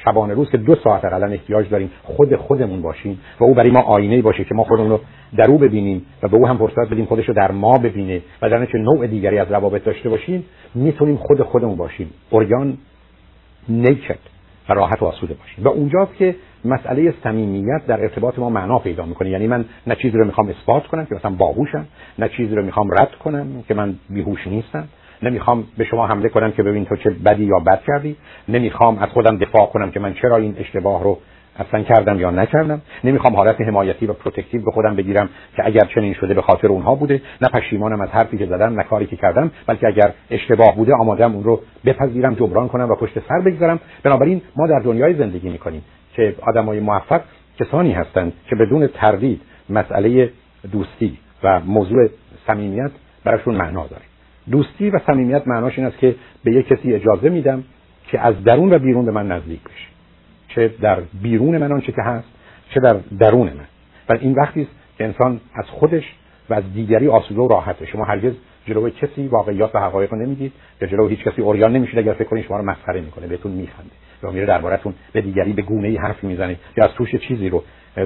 شبانه روز که دو ساعت اقلا احتیاج داریم خود خودمون باشیم و او برای ما آینه باشه که ما خودمون رو در او ببینیم و به او هم فرصت بدیم خودش رو در ما ببینه و در نوع دیگری از روابط داشته باشیم می‌تونیم خود خودمون باشیم. عریان naked و راحت و آسوده باشیم و اونجاست که مسئله صمیمیت در ارتباط ما معنا پیدا می‌کنه. یعنی من نه چیزی رو می‌خوام اثبات کنم که مثلا باهوشم نه چیزی رو می‌خوام رد کنم که من بیهوش نیستم نمی‌خوام به شما حمله کنم که ببین تو چه بدی یا بد کردی نمی‌خوام از خودم دفاع کنم که من چرا این اشتباه رو اصلا کردم یا نکردم. نمی‌خوام حالت حمایتی و protective به خودم بگیرم که اگر چنین شده به خاطر اونها بوده نه پشیمانم از حرفی که زدم نه کاری که کردم بلکه اگر اشتباه بوده آمادم اون رو بپذیرم جبران کنم و پشت سر بگذارم. بنابراین ما در دنیای زندگی می‌کنیم که آدمای موفق کسانی هستند که بدون تردید مسئله دوستی و موضوع صمیمیت براشون معنا داره. دوستی و صمیمیت معناش این است که به یک کسی اجازه میدم که از درون و بیرون به من نزدیک بشه. چه در بیرون من آنچه که هست چه در درون من. و این وقتی است که انسان از خودش و از دیگری آسوده و راحته. شما هرگز جلوی کسی واقعیات و حقایق نمی‌دید. یا جلو هیچ کسی اوریان نمیشید. اگر فکر کنید شما رو مسخره می‌کنه بهتون میخنده. یا میره دربارتون به دیگری به گونه ای حرفی می‌زنه یا از توش چیزی رو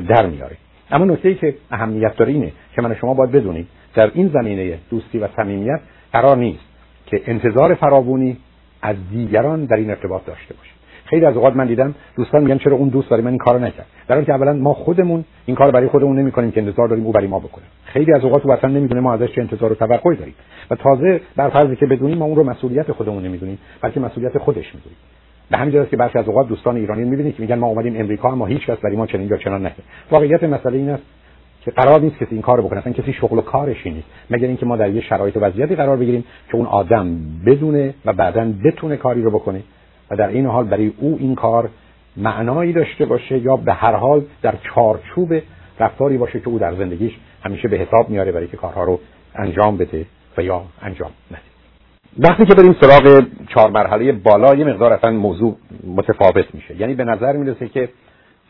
در میاره. اما نکته ای که اهمیت داره اینه که من شما باید بدونید در این زمینه دوستی و صمیمیت قرار نیست که انتظار فراوونی از دیگران در این ارتباط داشته باشید خیلی از اوقات من دیدم دوستان میگن چرا اون دوست داره من این کارو نکرد. در حالی که اولا ما خودمون این کار برای خودمون نمی‌کنیم که انتظار داریم او برای ما بکنه. خیلی از اوقات او اصلا نمی‌دونه ما ازش چه انتظار و توقعی داریم. و تازه بر فرضی که بدونیم ما اون رو مسئولیت خودمون نمی‌دونیم بلکه مسئولیت خودش می‌دونیم. به همین جهت که برخی از اوقات دوستان ایرانی می‌بینید که میگن ما اومدیم امریکا اما هیچ کس برای ما چنین یا چنان نکرد. واقعیت مسئله این است که قرار نیست کسی این کارو بکنه. اصلا کسی شغل و کارش نیست. مگر اینکه ما در یه شرایط و وضعیتی قرار بگیریم که اون آدم بدونه و بعدا بتونه کاری رو بکنه. در این حال برای او این کار معنایی داشته باشه یا به هر حال در چارچوب رفتاری باشه که او در زندگیش همیشه به حساب میاره برای که کارها رو انجام بده و یا انجام نده. وقتی که بریم سراغ چهار مرحله بالا یه مقدار اصلا موضوع متفاوت میشه. یعنی به نظر می‌رسه که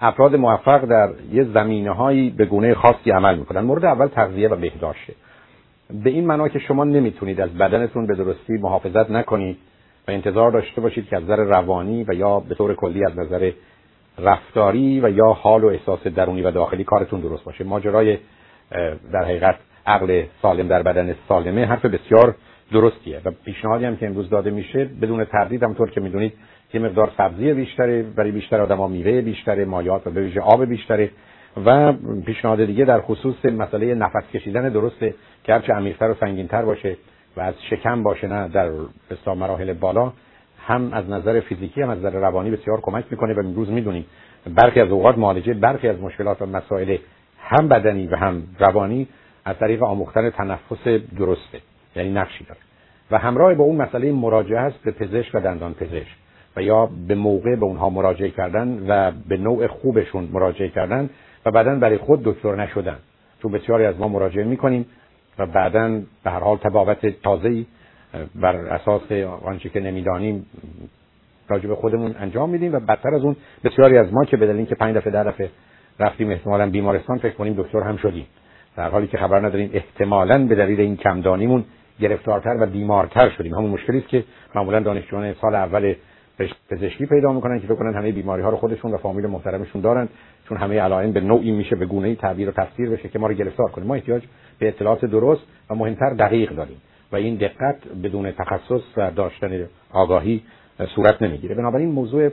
افراد موفق در یه زمینه هایی به گونه خاصی عمل می‌کنن. مورد اول تغذیه و بهداشته. به این معنا که شما نمی‌تونید از بدنتون به درستی محافظت نکنید. و انتظار داشته باشید که از نظر روانی و یا به طور کلی از نظر رفتاری و یا حال و احساس درونی و داخلی کارتون درست باشه. ماجرای در حقیقت عقل سالم در بدن سالمه حرف بسیار درستیه و پیشنهادی هم که امروز داده میشه بدون تردید همطور که می‌دونید یه مقدار سبزی بیشتره برای بیشتر آدما میوه بیشتره مایات و به ویژه آب بیشتره و پیشنهاد دیگه در خصوص مسئله نفس کشیدن درسته که هرچه عمیق‌تر و سنگین‌تر باشه و از شکم باشه نه در بسیار مراحل بالا هم از نظر فیزیکی هم از نظر روانی بسیار کمک می‌کنه. و امروز می‌دونیم برخی از اوقات معالجه برخی از مشکلات و مسائل هم بدنی و هم روانی از طریق آموختن تنفس درسته یعنی نقشی داره. و همراه با اون مسئله مراجعه است به پزشک و دندان پزشک و یا به موقع به اونها مراجعه کردن و به نوع خوبشون مراجعه کردن و بعدا برای خود دکتر نشدن. چون بسیاری از ما مراجعه می‌کنیم. و بعدا به هر حال تبابت تازه‌ای بر اساس آنچه که نمی‌دانیم راجع به خودمون انجام میدیم و بدتر از اون بسیاری از ما که به دلیل اینکه پنج دفعه در دفعه رفتیم احتمالا بیمارستان فکر کنیم دکتر هم شدیم. در حالی که خبر نداریم احتمالا به دلیل این کمدانیمون گرفتارتر و بیمارتر شدیم. همون مشکلی است که معمولا دانشجویان سال اول پزشکی پیدا می‌کنن که فکر کنن همه بیماری ها رو خودشون و فامیل محترمشون دارن چون همه علائم به نوعی میشه به گونه تعبیر و تفسیر بشه که ما رو گرفتار کنه. ما احتیاج به اطلاعات درست و مهمتر دقیق داریم. و این دقت بدون تخصص و داشتن آگاهی صورت نمی‌گیره. بنابراین موضوع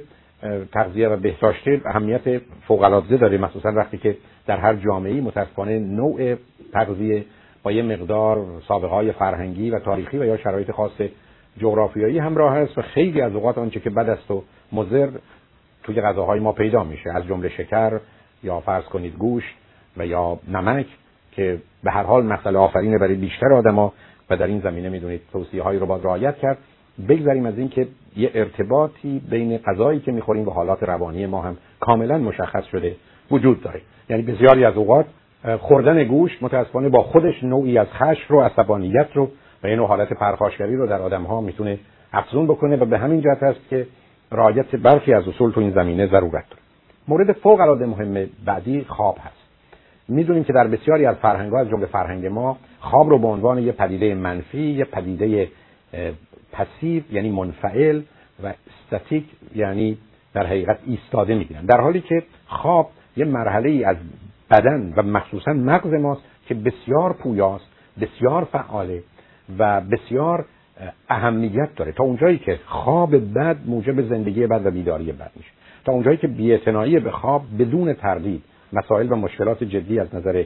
تغذیه و بهداشت اهمیت فوق العاده داره مخصوصا وقتی که در هر جامعه متاسفانه نوع تغذیه با یه مقدار سابقه های فرهنگی و تاریخی و یا شرایط خاص جغرافیایی همراه هست و خیلی از اوقات آنچه که بد است و مضر توی غذاهای ما پیدا میشه. از جمله شکر یا فرض کنید گوشت و یا نمک. که به هر حال مسئله آفرینه برای بیشتر آدما و در این زمینه می‌دونید توصیه هایی رو باید رعایت کرد. بگذاریم از اینکه یه ارتباطی بین غذایی که می‌خوریم و حالات روانی ما هم کاملا مشخص شده وجود داره. یعنی بسیاری از اوقات خوردن گوشت متاسفانه با خودش نوعی از خشم رو عصبانیت رو و این حالت پرخاشگری رو در آدم ها می‌تونه افزون بکنه و به همین جهت است که رعایت برخی از اصول تو این زمینه ضرورت داره. مورد فوق العاده مهم بعدی خواب هست. می‌دونیم که در بسیاری از فرهنگ ها از جمله فرهنگ ما خواب رو به عنوان یه پدیده منفی یه پدیده پسیو یعنی منفعل و استاتیک یعنی در حقیقت ایستاده می‌گیرن. در حالی که خواب یه مرحله ای از بدن و مخصوصا مغز ماست که بسیار پویاست بسیار فعاله و بسیار اهمیت داره. تا اونجایی که خواب بد موجب زندگی بد و بیداری بد میشه. تا اونجایی که بی‌اعتنایی به خواب بدون تردید مسائل و مشکلات جدی از نظر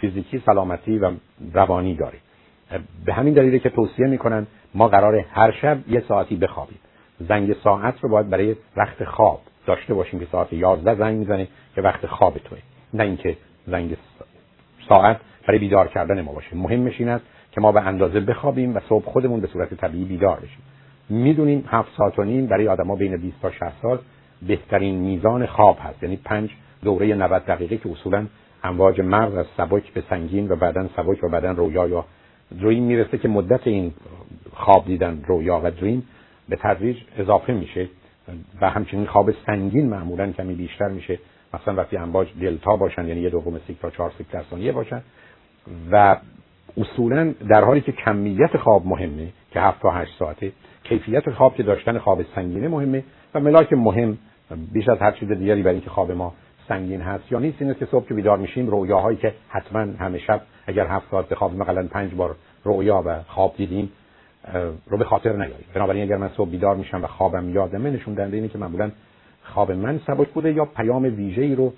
فیزیکی سلامتی و روانی داره. به همین دلیله که توصیه می‌کنن ما قرار هر شب یه ساعتی بخوابیم. زنگ ساعت رو باید برای وقت خواب داشته باشیم که ساعت 11 زنگ می‌زنه که وقت خواب توه. نه اینکه زنگ ساعت برای بیدار کردن ما باشه. مهمش این است که ما به اندازه بخوابیم و صبح خودمون به صورت طبیعی بیدار بشیم. می‌دونیم هفت ساعت و نیم برای آدما بین 20 تا 60 سال بهترین میزان خواب هست. یعنی پنج دوره 90 دقیقه که اصولا امواج مغز از سبک به سنگین و بعدا سبک و بعدا رویا یا دریم می‌رسه که مدت این خواب دیدن رویا و دریم به تدریج اضافه میشه و همچنین خواب سنگین معمولا کمی بیشتر میشه. مثلا وقتی امواج دلتا باشن یعنی یه دوم سیک تا چهار سیک در ثانیه باشن. و اصولا در حالی که کمیت خواب مهمه که هفت تا هشت ساعته کیفیت خواب که داشتن خواب سنگینه مهمه. و ملاک مهم بیش از هر چیز دیگری برای اینکه خواب ما سنگین هست یا نیست این که صبح که بیدار میشیم رویاهایی که حتما همه شب اگر هفت ساعت بخوابیم مثلا پنج بار رویا و خواب دیدیم رو به خاطر نیاریم. بنابراین اگر من صبح بیدار میشم و خوابم یادمه نشون دهنده اینه که معمولا خواب من سبک بوده یا پیام ویژه‌ای رو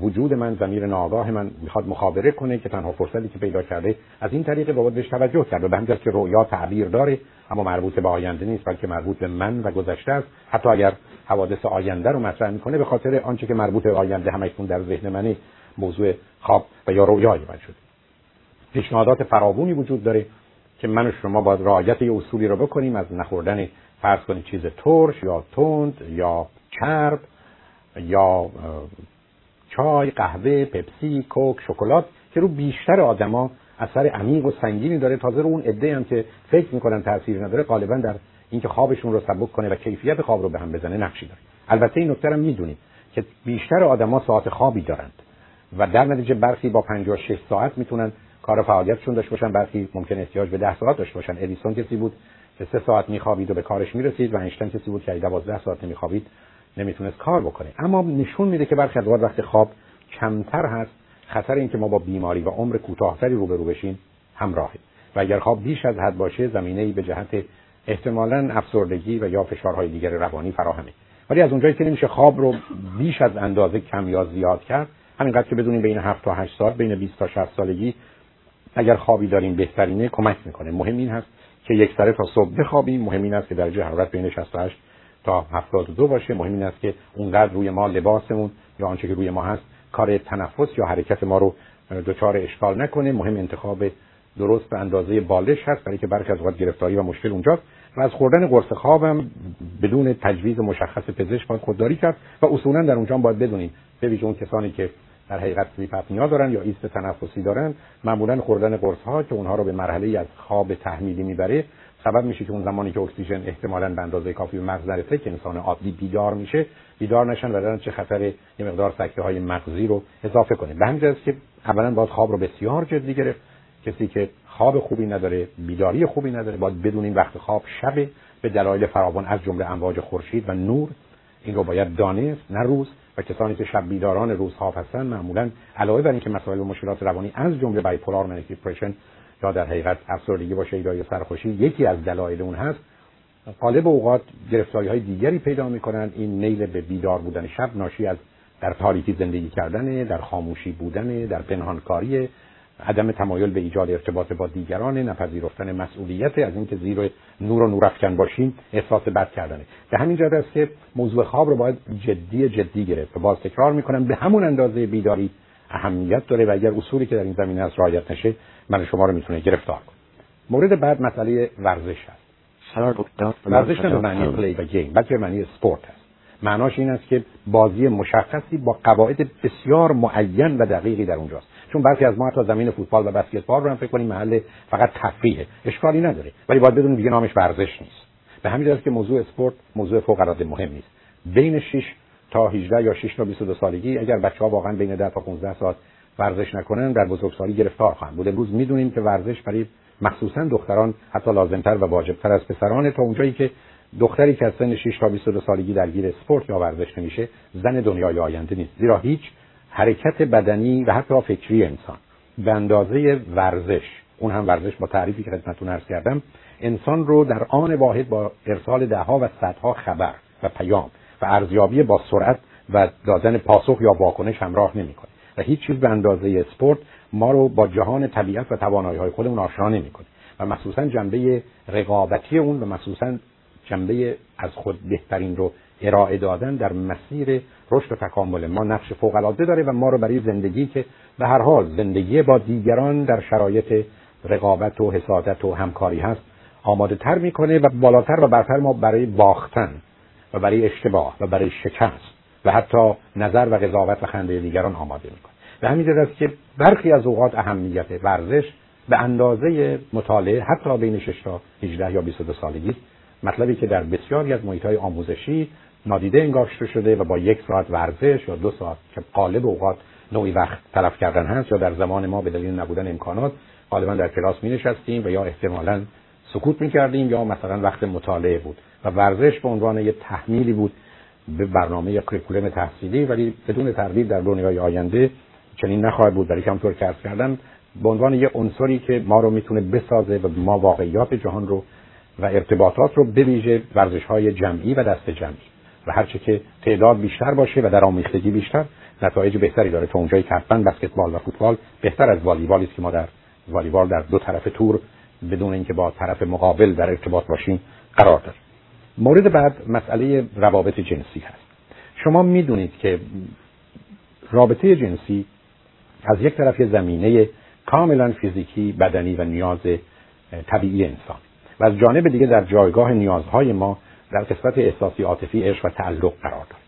وجود من زمیر ناگاه من می‌خواد مخابره کنه که تنها فرصتی که پیدا کرده از این طریق باید بهش توجه کرد. به همجاست که رویا تعبیر داره اما مربوط به آینده نیست بلکه مربوط به من و گذشته است. حتی اگر حوادث آینده رو مطرح می‌کنه به خاطر آنچه که مربوط به آینده همشون در ذهن منه موضوع خواب و یا رویای من شده. پیشنهادات فراوونی وجود داره که من و شما باید رعایت یه اصولی رو بکنیم از نخوردن فرض کنید چیز ترش یا تند یا چرب یا چای، قهوه، پپسی، کوک، شکلات که رو بیشتر آدما اثر عمیق و سنگینی داره. تازه رو اون عده هم که فکر می‌کنن تاثیر نداره غالبا در اینکه خوابشون رو سبک کنه و کیفیت خواب رو به هم بزنه نقشی داره. البته این نکته هم می‌دونید که بیشتر آدما ساعت خوابی دارند و در نتیجه برخی با 56 ساعت می‌تونن کار فعالیتشون داشته باشن برخی ممکن احتیاج به 10 ساعت داشته باشن. ادیسون کسی بود که 3 ساعت میخوابید و به کارش می‌رسید و اینشتین کسی بود که 12 ساعت نمیخوابید نمی‌تونست کار بکنه. اما نشون میده که برخی از وقت خواب کمتر هست. خطر اینکه ما با بیماری و عمر کوتاهتری روبرو بشیم همراهه. و اگر خواب بیش از حد باشه زمینه به جهت احتمالا افسردگی و یا فشارهای دیگر روانی فراهمه. ولی از اونجایی که نمیشه خواب رو بیش از اندازه کم یا زیاد کرد همینقدر که بدونیم بین 7 تا 8 سال بین 20 تا 60 سالگی اگر خوابی داریم بهترینه کمک می‌کنه. مهم این هست که یک سره تا صبح بخوابیم. مهم این است که درجه حرارت بین 68 تا 72 باشه. مهم این است که اونقدر روی ما لباسمون یا آنچه که روی ما هست کار تنفس یا حرکت ما رو دچار اشکال نکنه. مهم انتخاب درست به اندازه بالش هست برای که برخی از اوقات گرفتاری و مشکل اونجاست. و از خوردن قرص خوابم بدون تجویز مشخص پزشک باید خودداری کرد و اصولا در اونجا باید بدونیم به ویژه اون کسانی که در حقیقت سلیپ دارن یا ایست تنفسی دارن معمولا خوردن قرص ها که اونها رو به مرحله از خواب تحمیلی می‌بره سبب میشه که اون زمانی که اکسیژن احتمالاً به اندازه کافی به مغز نرسه که انسان عادی بیدار میشه بیدار نشن و چه خطر یه مقدار سکته های مغزی رو اضافه کنه. به همین که اولا باید خواب رو بسیار جدی گرفت. کسی که خواب خوبی نداره بیداری خوبی نداره باید بدونیم وقت خواب شب به دلایل فراوان از جمله امواج خورشید و نور این رو باید دانست نه روز. و کسانی که شب بیداران روز خواب هستن معمولا علاوه بر اینکه مسائل و مشکلات روانی از جمله bipolar manic depression یا در حقیقت افسردگی باشه یا سرخوشی یکی از دلایل اون هست غالب اوقات گرفتاری های دیگری پیدا می‌کنن. این میل به بیدار بودن شب ناشی از در تاریکی زندگی کردن در خاموشی بودن در پنهانکاری عدم تمایل به ایجاد ارتباط با دیگران نپذیرفتن مسئولیت از اینکه زیر نور و نورافکن باشیم احساس بد کردنه. به همین جهت است که موضوع خواب رو باید جدی جدی گرفت. و باز تکرار می‌کنم به همون اندازه بیداری اهمیت داره و اگر اصولی که در این زمینه از رعایت نشه من شما رو می‌تونه گرفتار کنه. مورد بعد مسئله ورزش هست ورزش نه معنی play و game بلکه معنی سپورت هست معناش این است که بازی مشخصی با قواعد بسیار معین و دقیقی در اونجاست. چون برخی از ما حتی زمین فوتبال و بسکتبال رو هم فکر کنیم محل فقط تفریحه. اشکالی نداره. ولی باید بدونید دیگه نامش ورزش نیست. به همین جهت که موضوع اسپورت موضوع فوق العاده مهم نیست. بین 6 تا 18 یا 6 تا 22 سالگی اگر بچه ها واقعا بین 10 تا 15 سال ورزش نکنن در بزرگسالی گرفتار خواهند بود. امروز می‌دونیم که ورزش برای مخصوصا دختران حتی لازمتر و واجبتر از پسران تا اونجایی که دختری که از سن 6 تا 22 سالگی درگیر اسپورت یا ورزش نمیشه زن دنیای آینده نیست. زیرا هیچ حرکت بدنی و حتی فکری انسان. به اندازه ورزش اون هم ورزش با تعریفی که خدمتتون عرض کردم انسان رو در آن واحد با ارسال دهها و صدها خبر و پیام و ارزیابی با سرعت و دادن پاسخ یا واکنش همراه نمی‌کنه. و هیچ چیز به اندازه اسپورت ما رو با جهان طبیعت و توانایی های خودمون آشنا نمی‌کنه. و مخصوصا جنبه رقابتی اون و مخصوصا جنبه از خود بهترین رو ارائه دادن در مسیر رشد و تکامل ما نقش فوق العاده داره و ما رو برای زندگی که به هر حال زندگی با دیگران در شرایط رقابت و حسادت و همکاری هست آماده تر می‌کنه و بالاتر و برتر ما برای باختن و برای اشتباه و برای شکست و حتی نظر و قضاوت و خنده دیگران آماده می‌کنه. و همین است که برخی از اوقات اهمیت ورزش به اندازه مطالعه حتی بین 6 تا 18 یا 22 سالگی مطلبی که در بسیاری از محیط های آموزشی نادیده انگاشته شده و با یک ساعت ورزش یا دو ساعت که قالب اوقات نوعی وقت تلف کردن هست یا در زمان ما به دلیل نبودن امکانات غالبا در کلاس می نشستیم و یا احتمالا سکوت می کردیم یا مثلا وقت مطالعه بود. و ورزش به عنوان یه تحمیلی بود به برنامه یا کریکولم تحصیلی ولی بدون تردید در دنیای آینده چنین نخواهد بود. برای همطور که کردن به عنوان یه عنصری که ما رو می‌تونه بسازه و ما واقعیات جهان رو و ارتباطات رو بویژه ورزش های جمعی و دست جمعی. و هرچه که تعداد بیشتر باشه و در آمیختگی بیشتر نتایج بهتری داره تا اونجایی که حتما بسکتبال و فوتبال بهتر از والیبالی است که ما در والیبال در دو طرف تور بدون اینکه با طرف مقابل در ارتباط باشیم قرار داره مورد بعد مسئله روابط جنسی هست. شما می‌دونید که رابطه جنسی از یک طرف یه زمینه کاملا فیزیکی بدنی و نیاز طبیعی انسان. و از جانب دیگه در جایگاه نیازهای ما در قسمت احساسی عاطفی عشق و تعلق قرار داره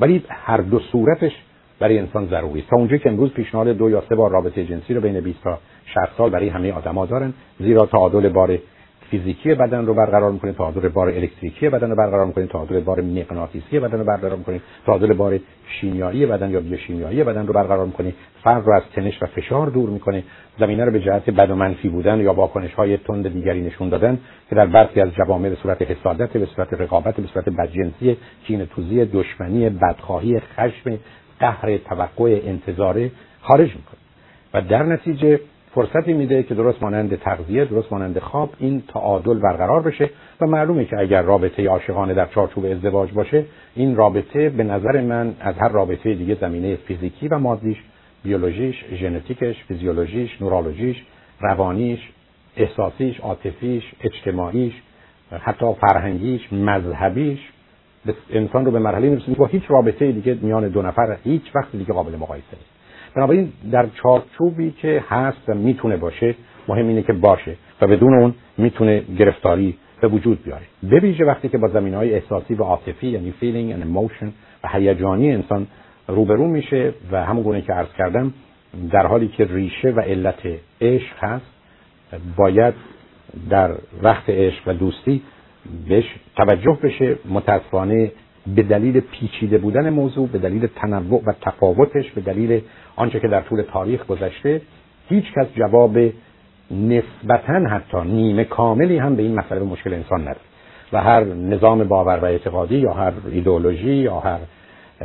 ولی هر دو صورتش برای انسان ضروری است. تا اونجایی که امروز پیشنهاد دو یا سه بار رابطه جنسی رو بین 20 تا 60 سال برای همه آدما دارن زیرا تعادل بار فیزیکی بدن رو برقرار می‌کنه تعادل بار الکتریکی بدن رو برقرار می‌کنه تعادل بار مغناطیسی بدن رو برقرار می‌کنه تعادل بار شیمیایی بدن یا بیوشیمیایی بدن رو برقرار می‌کنه فرد رو از تنش و فشار دور می‌کنه. زمینه رو به جهت بد و منفی بودن یا واکنش های تند دیگری نشون دادن که در برخی از جوامع به صورت حسادت به صورت رقابت به صورت بدجنسی کینه‌توزی دشمنی بدخواهی خشم قهر توقع انتظاره خارج می‌کنه. و در نتیجه فرصتی میده که درست مانند تغذیه درست مانند خواب این تعادل برقرار بشه و معلومه که اگر رابطه عاشقانه در چارچوب ازدواج باشه این رابطه به نظر من از هر رابطه دیگه زمینه فیزیکی و مادیش بیولوژیش ژنتیکش فیزیولوژیش نورولوژیش روانیش احساسیش عاطفیش اجتماعیش حتی فرهنگیش مذهبیش. انسان رو به مرحله میرسونه با هیچ رابطه دیگه میان دو نفر هیچ وقت دیگه قابل مقایسه نیست. بنابراین در چارچوبی که هست و می‌تونه باشه مهم اینه که باشه و بدون اون می‌تونه گرفتاری به وجود بیاره. به ویژه وقتی که با زمین های احساسی و عاطفی یعنی feeling and emotion و هیجانی انسان روبرو میشه و همون گونه که عرض کردم در حالی که ریشه و علت عشق هست باید در وقت عشق و دوستی بهش توجه بشه متاسفانه به دلیل پیچیده بودن موضوع به دلیل تنوع و تفاوتش به دلیل آنچه که در طول تاریخ گذشته هیچ کس جواب نسبتا حتی نیمه کاملی هم به این مسئله مشکل انسان نداره. و هر نظام باور و اعتقادی یا هر ایدئولوژی یا هر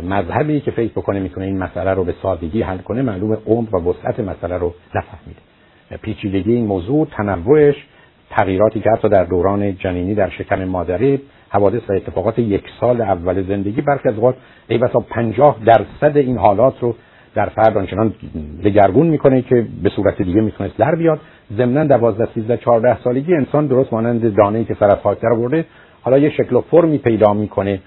مذهبی که فکر بکنه می‌تونه این مسئله رو به سادگی حل کنه معلوم عمق و وسعت مسئله رو نفهمیده. پیچیدگی این موضوع تنوعش تغییراتی که حتی در دوران جنینی در شکم مادری حوادث و اتفاقات یک سال اول زندگی برخی از اوقات ای بسا پنجاه درصد این حالات رو در فرد آنچنان دگرگون می‌کنه که به صورت دیگه می‌تونست در بیاد. ضمنا 12 13 14 سالگی انسان درست مانند دانه‌ای که سر از خاک در حالا یه شکل و فرمی پیدا می‌کنه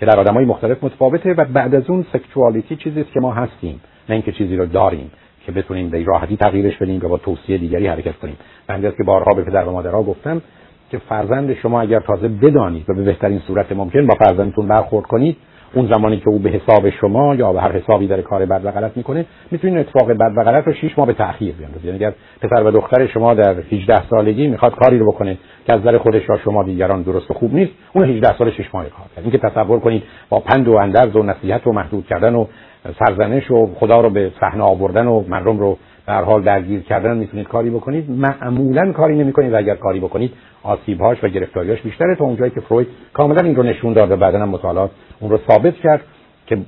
که در آدمای مختلف متفاوته و بعد از اون سکشوالیتی چیزی است که ما هستیم نه اینکه چیزی رو داریم که بتونیم به راحتی تغییرش بدیم و با توصیه دیگری حرکت کنیم. بنده که بارها به پدر و مادرها گفتم که فرزند شما اگر تازه بدانید و به بهترین صورت ممکن با فرزندتون برخورد کنید اون زمانی که او به حساب شما یا به هر حسابی در کار بد و غلط می‌کنه می‌تونید اتفاق بد و غلط رو 6 ماه به تأخیر بیاندازید یعنی اگر پسر و دختر شما در 18 سالگی می‌خواد کاری رو بکنه که از نظر خودش یا شما دیگران درست و خوب نیست اون 18 سال 6 ماه کار کرد. اینکه تصور کنید با پند و اندرز و نصیحت و محدود کردن و سرزنش و خدا رو به صحنه آوردن و مردم رو در حال درگیر کردن می‌تونید کاری بکنید. معمولا کاری نمی‌کنید. و اگر کاری بکنید آسیبهاش و گرفتاریاش بیشتره تا اونجایی که فروید کاملا این رو نشون داد بعدا هم مطالعات اون رو ثابت کرد که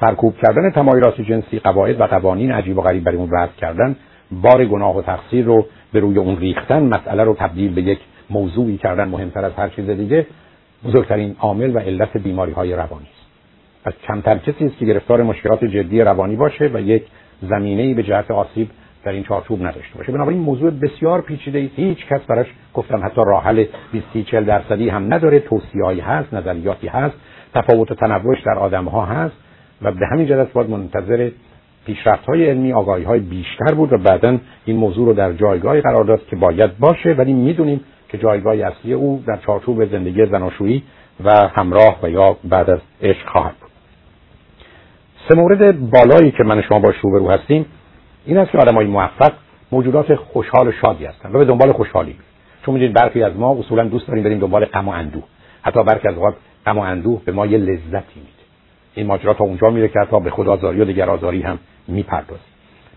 سرکوب کردن تمایلات جنسی قواعد و قوانین عجیب و غریب برای اون وضع کردن بار گناه و تقصیر رو به روی اون ریختن مسئله رو تبدیل به یک موضوعی کردن مهمتر از هر چیز دیگه بزرگترین عامل و علت بیماری های روانی است. پس کمتر کسی است که گرفتار مشکلات جدی روانی باشه و یک زمینه به جهت آسیب در این چارچوب نداشته باشه. بنابراین موضوع بسیار پیچیده است. هیچ کس براش گفتم حتی راه حل 20 40 درصدی هم نداره. توصیه‌ای هست نظریاتی هست. تفاوت و تنوعش در آدم ها هست و به همین جهت باید منتظر پیشرفت های علمی آگاهی های بیشتر بود و بعدا این موضوع رو در جایگاهی قرار داد که باید باشه. ولی می‌دونیم که جایگاه اصلی او در چارچوب زندگی زناشویی و همراه و یا بعد از عشق خواهد بود. سه مورد بالایی که من شما با روبرو هستیم این است که آدمای موفق موجودات خوشحال و شادی هستند و به دنبال خوشحالی. چون می‌دونید برخی از ما اصولا دوست داریم بریم دنبال غم و اندوه. حتی برخی از اوقات غم و اندوه به ما یه لذتی میده. این ماجرا تا اونجا میره که حتی به خدازاری و دیگر آزاری هم می‌پردازیم.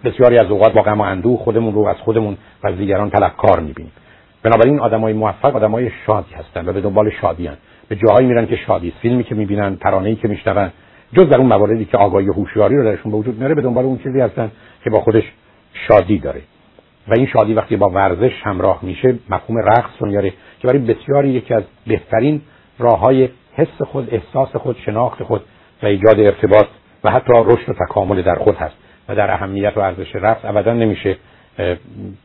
بسیاری از اوقات با غم و اندوه خودمون رو از خودمون و از دیگران طلبکار می‌بینیم. بنابراین آدمای موفق آدمای شادی هستند و به دنبال شادی هستند به جاهایی میرن که شادی فیلمی که می‌بینن ترانه‌ای که میشنون جز در اون مواردی که آگاهی و هوشیاری رو درشون به وجود میاره به دنبال اون چیزی هستن که با خودش شادی داره. و این شادی وقتی با ورزش همراه میشه مفهوم رقص رو میاره که برای بسیاری یکی از بهترین راه های حس خود احساس خود شناخت خود و ایجاد ارتباط و حتی رشد و تکامل در خود هست و در اهمیت و ارزش رقص ابدا نمیشه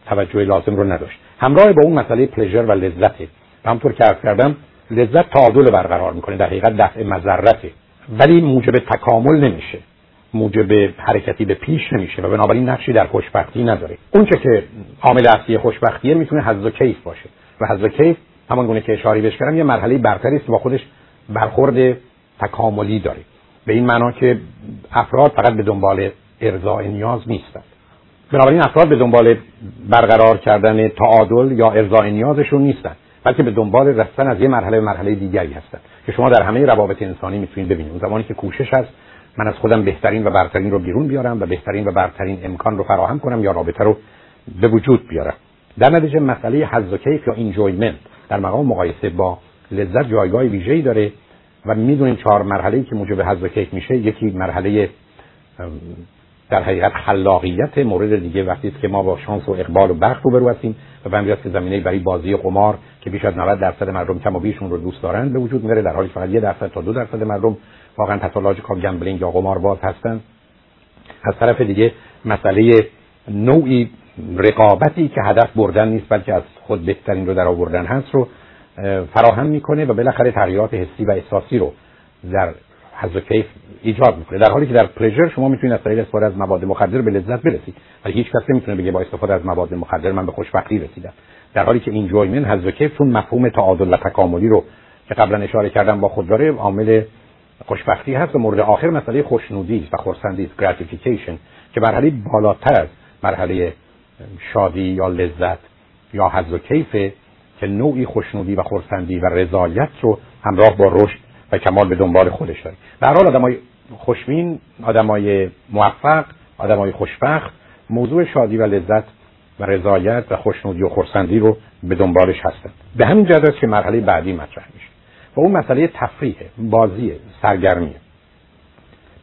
توجه لازم رو نداشت. همراه با اون مسئله پلژر و لذته و همطور که عرض کردم لذت تعادل برقرار می‌کنه در حقیقت دفع مذرته ولی موجب تکامل نمیشه. موجب حرکتی به پیش نمیشه و بنابراین نقشی در خوشبختی نداره. اون که عامل اصلی خوشبختیه می‌تونه حظ و کیف باشه. و حظ و کیف همان گونه که اشاره بهش کردم یه مرحله برتری است با خودش برخورد تکاملی داره. به این معنا که افراد فقط به دنبال ارضاء نیاز نیستند. بنابراین افراد به دنبال برقرار کردن تعادل یا ارضاء نیازشون نیستند بلکه به دنبال رفتن از یه مرحله به مرحله دیگری هستند. که شما در همه روابط انسانی می‌تونید ببینید. اون زمانی که کوشش هست من از خودم بهترین و برترین رو بیرون بیارم و بهترین و برترین امکان رو فراهم کنم یا رابطه رو به وجود بیارم. در نتیجه مسئله حظ و کیف یا اینجویمنت در مقام مقایسه با لذت جایگاه ویژه‌ای داره و می‌دونیم چهار مرحله که موجب حظ و کیف میشه. یکی مرحله در حقیقت خلاقیت مورد دیگه. وقتی که ما با شانس و اقبال و برق روبرو هستیم و به که زمینه برای بازی قمار که بیش از 90 درصد مردم کم و بیشون رو دوست دارن به وجود میاره در حالی فقط یه درصد تا دو درصد مردم واقعا پاتولوژیکال گمبلینگ یا قمار باز هستن. از طرف دیگه مسئله نوعی رقابتی که هدف بردن نیست بلکه از خود بهترین رو در آوردن هست رو فراهم می‌کنه و بالاخره تغییرات حسی و احساسی رو در حظ و کیف ایجاد می‌کنه. در حالی که در پلژر شما می‌تونید از طریق استفاده از مواد مخدر به لذت برسید. ولی هیچ کس نمی‌تونه بگه با استفاده از مواد مخدر من به خوشبختی رسیدم. در حالی که اینجویمنت حظ و کیف چون مفهوم تعادل و تکاملی رو که قبلا اشاره کردم با خود داره عامل خوشبختی هست و مورد آخر مسئله خوشنودی و خرسندی gratification که مرحله بالاتر از مرحله شادی یا لذت یا حظ و کیف که نوعی خوشنودی و خرسندی و رضایت رو همراه با رشد و کمال به دنبال خودش داره در حال آدمای خوشبین آدمای موفق آدمای خوشبخت موضوع شادی و لذت و رضایت و خوشنودی و خرسندی رو به دنبالش هستند. به همین جهت است که مرحله بعدی مطرح میشه. و اون مسئله تفریح بازی سرگرمیه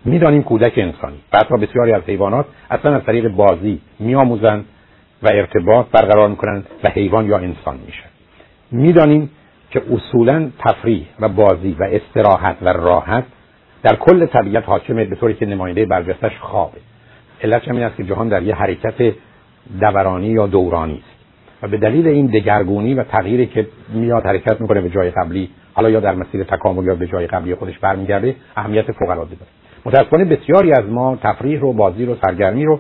می‌دانیم کودک انسانی حتی بسیاری از حیوانات اصلا از طریق بازی میآموزند و ارتباط برقرار می‌کنند و حیوان یا انسان میشن. می‌دانیم که اصولا تفریح و بازی و استراحت و راحت در کل طبیعت حاکمه به طوری که نماینده برجستش خوابه. علت همین است که جهان در یه حرکت دورانی یا دورانی است. و به دلیل این دگرگونی و تغییری که میاد حرکت می‌کنه به جای قبلی حالا یا در مسیر تکامل یا به جای قبلی خودش برمیگرده اهمیت فوق العاده داره. متاسفانه بسیاری از ما تفریح رو بازی رو سرگرمی رو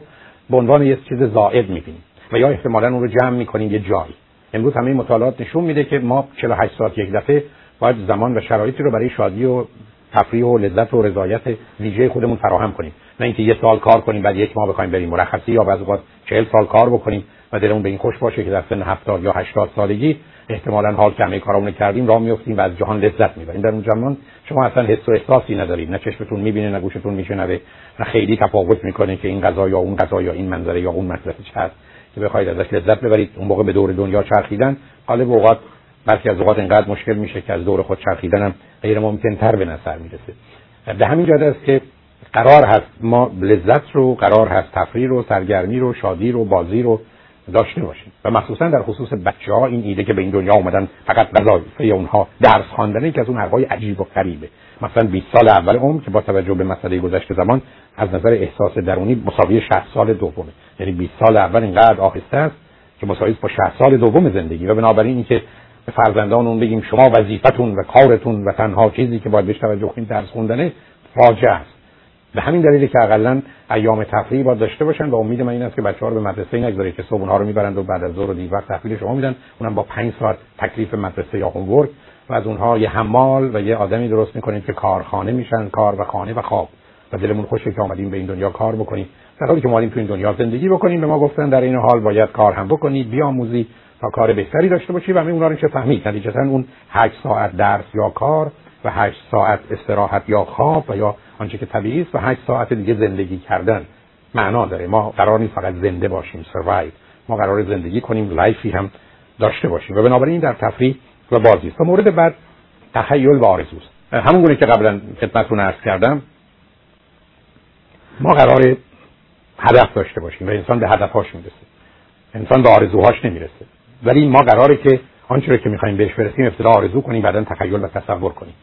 به عنوان یه چیز زائد می‌بینیم و یا احتمالا اون رو جمع می‌کنیم یه جایی. امروز همه مطالعات نشون میده که ما 48 ساعت یک دفعه باید زمان و شرایطی رو برای شادی و تفریح و لذت و رضایت ویژه خودمون فراهم کنیم. نه اینکه یه سال کار کنیم بعد یک ماه بخوایم بریم مرخصی یا بعضی اوقات 40 سال کار بکنیم و دلمون به این خوش باشه که در سن 70 یا 80 سالگی احتمالا حال که همه کارامون کردیم راه میافتیم و از جهان لذت می‌بریم. در اون زمان شما اصلا حس و احساسی ندارید. نه چشمتون می‌بینه نه گوشتون میشنوه نه خیلی تفاوت می‌کنه که این غذا یا اون غذا یا این منظره یا اون منظره چه هست. که بخواید ازش لذت ببرید اون موقع به دور دنیا چرخیدن. غالب اوقات برخی از اوقات اینقدر مشکل میشه که از دور خود چرخیدن هم غیر ممکن تر به نظر می‌رسه. به همین جهت است که قرار هست ما لذت رو قرار هست تفریح رو سرگرمی رو شادی رو بازی رو داشته باشیم. و مخصوصا در خصوص بچه ها این ایده که به این دنیا آمدن فقط وظایفه اونها درس خواندن که از اون حرفای عجیب و غریبه. مثلا 20 سال اول عمر که با توجه به مسئله گذشته زمان از نظر احساس درونی مساوی 60 سال دومه. یعنی 20 سال اول اینقدر آهسته است که مساوی با 60 سال دوم زندگی. و بنابراین اینکه به فرزندان اون بگیم شما وظیفتون و کارتون و تنها چیزی که باید بهش توجه کنید درس خوندنه فاجعه است. به همین دلیلی که اقلا ایام تفریح باید داشته باشن و امید من این است که بچه‌ها رو به مدرسه نگذارید که صبح رو می‌برند و بعد از ظهر و دیر وقت تحویل شما میدن. اونم با 5 ساعت تکلیف مدرسه یا هومورک و از اونها یه حمال و یه آدمی درست می‌کنید که کارخانه میشن کار و خانه و خواب. و دلمون خوشه که آمدیم به این دنیا کار بکنیم. در حالی که ما تو این دنیا زندگی بکنیم به ما گفتن در این حال باید کار هم بکنید بیاموزی تا کار بهتری داشته باشی. و همین اونا رو چه فهمید؟ نتیجتا اون 8 ساعت درس یا کار و 8 ساعت استراحت یا خواب و یا آنچه که طبیعی است و 8 ساعت دیگه زندگی کردن معنا داره. ما قرار نیست فقط زنده باشیم سروایو ما قرار زندگی کنیم لایفی هم داشته باشیم. و بنابراین در تفریح و بازی است. و مورد بعد تخیل و آرزوست. همون گونه که قبلا خدمتتون عرض کردم ما قرار هدف داشته باشیم و انسان به هدفهاش می‌رسه. انسان به آرزوهاش نمی‌رسه. ولی ما قراره که آنچه که می‌خوایم بهش برسیم ابتدا آرزو کنیم بعدا تخیل و تصور کنیم.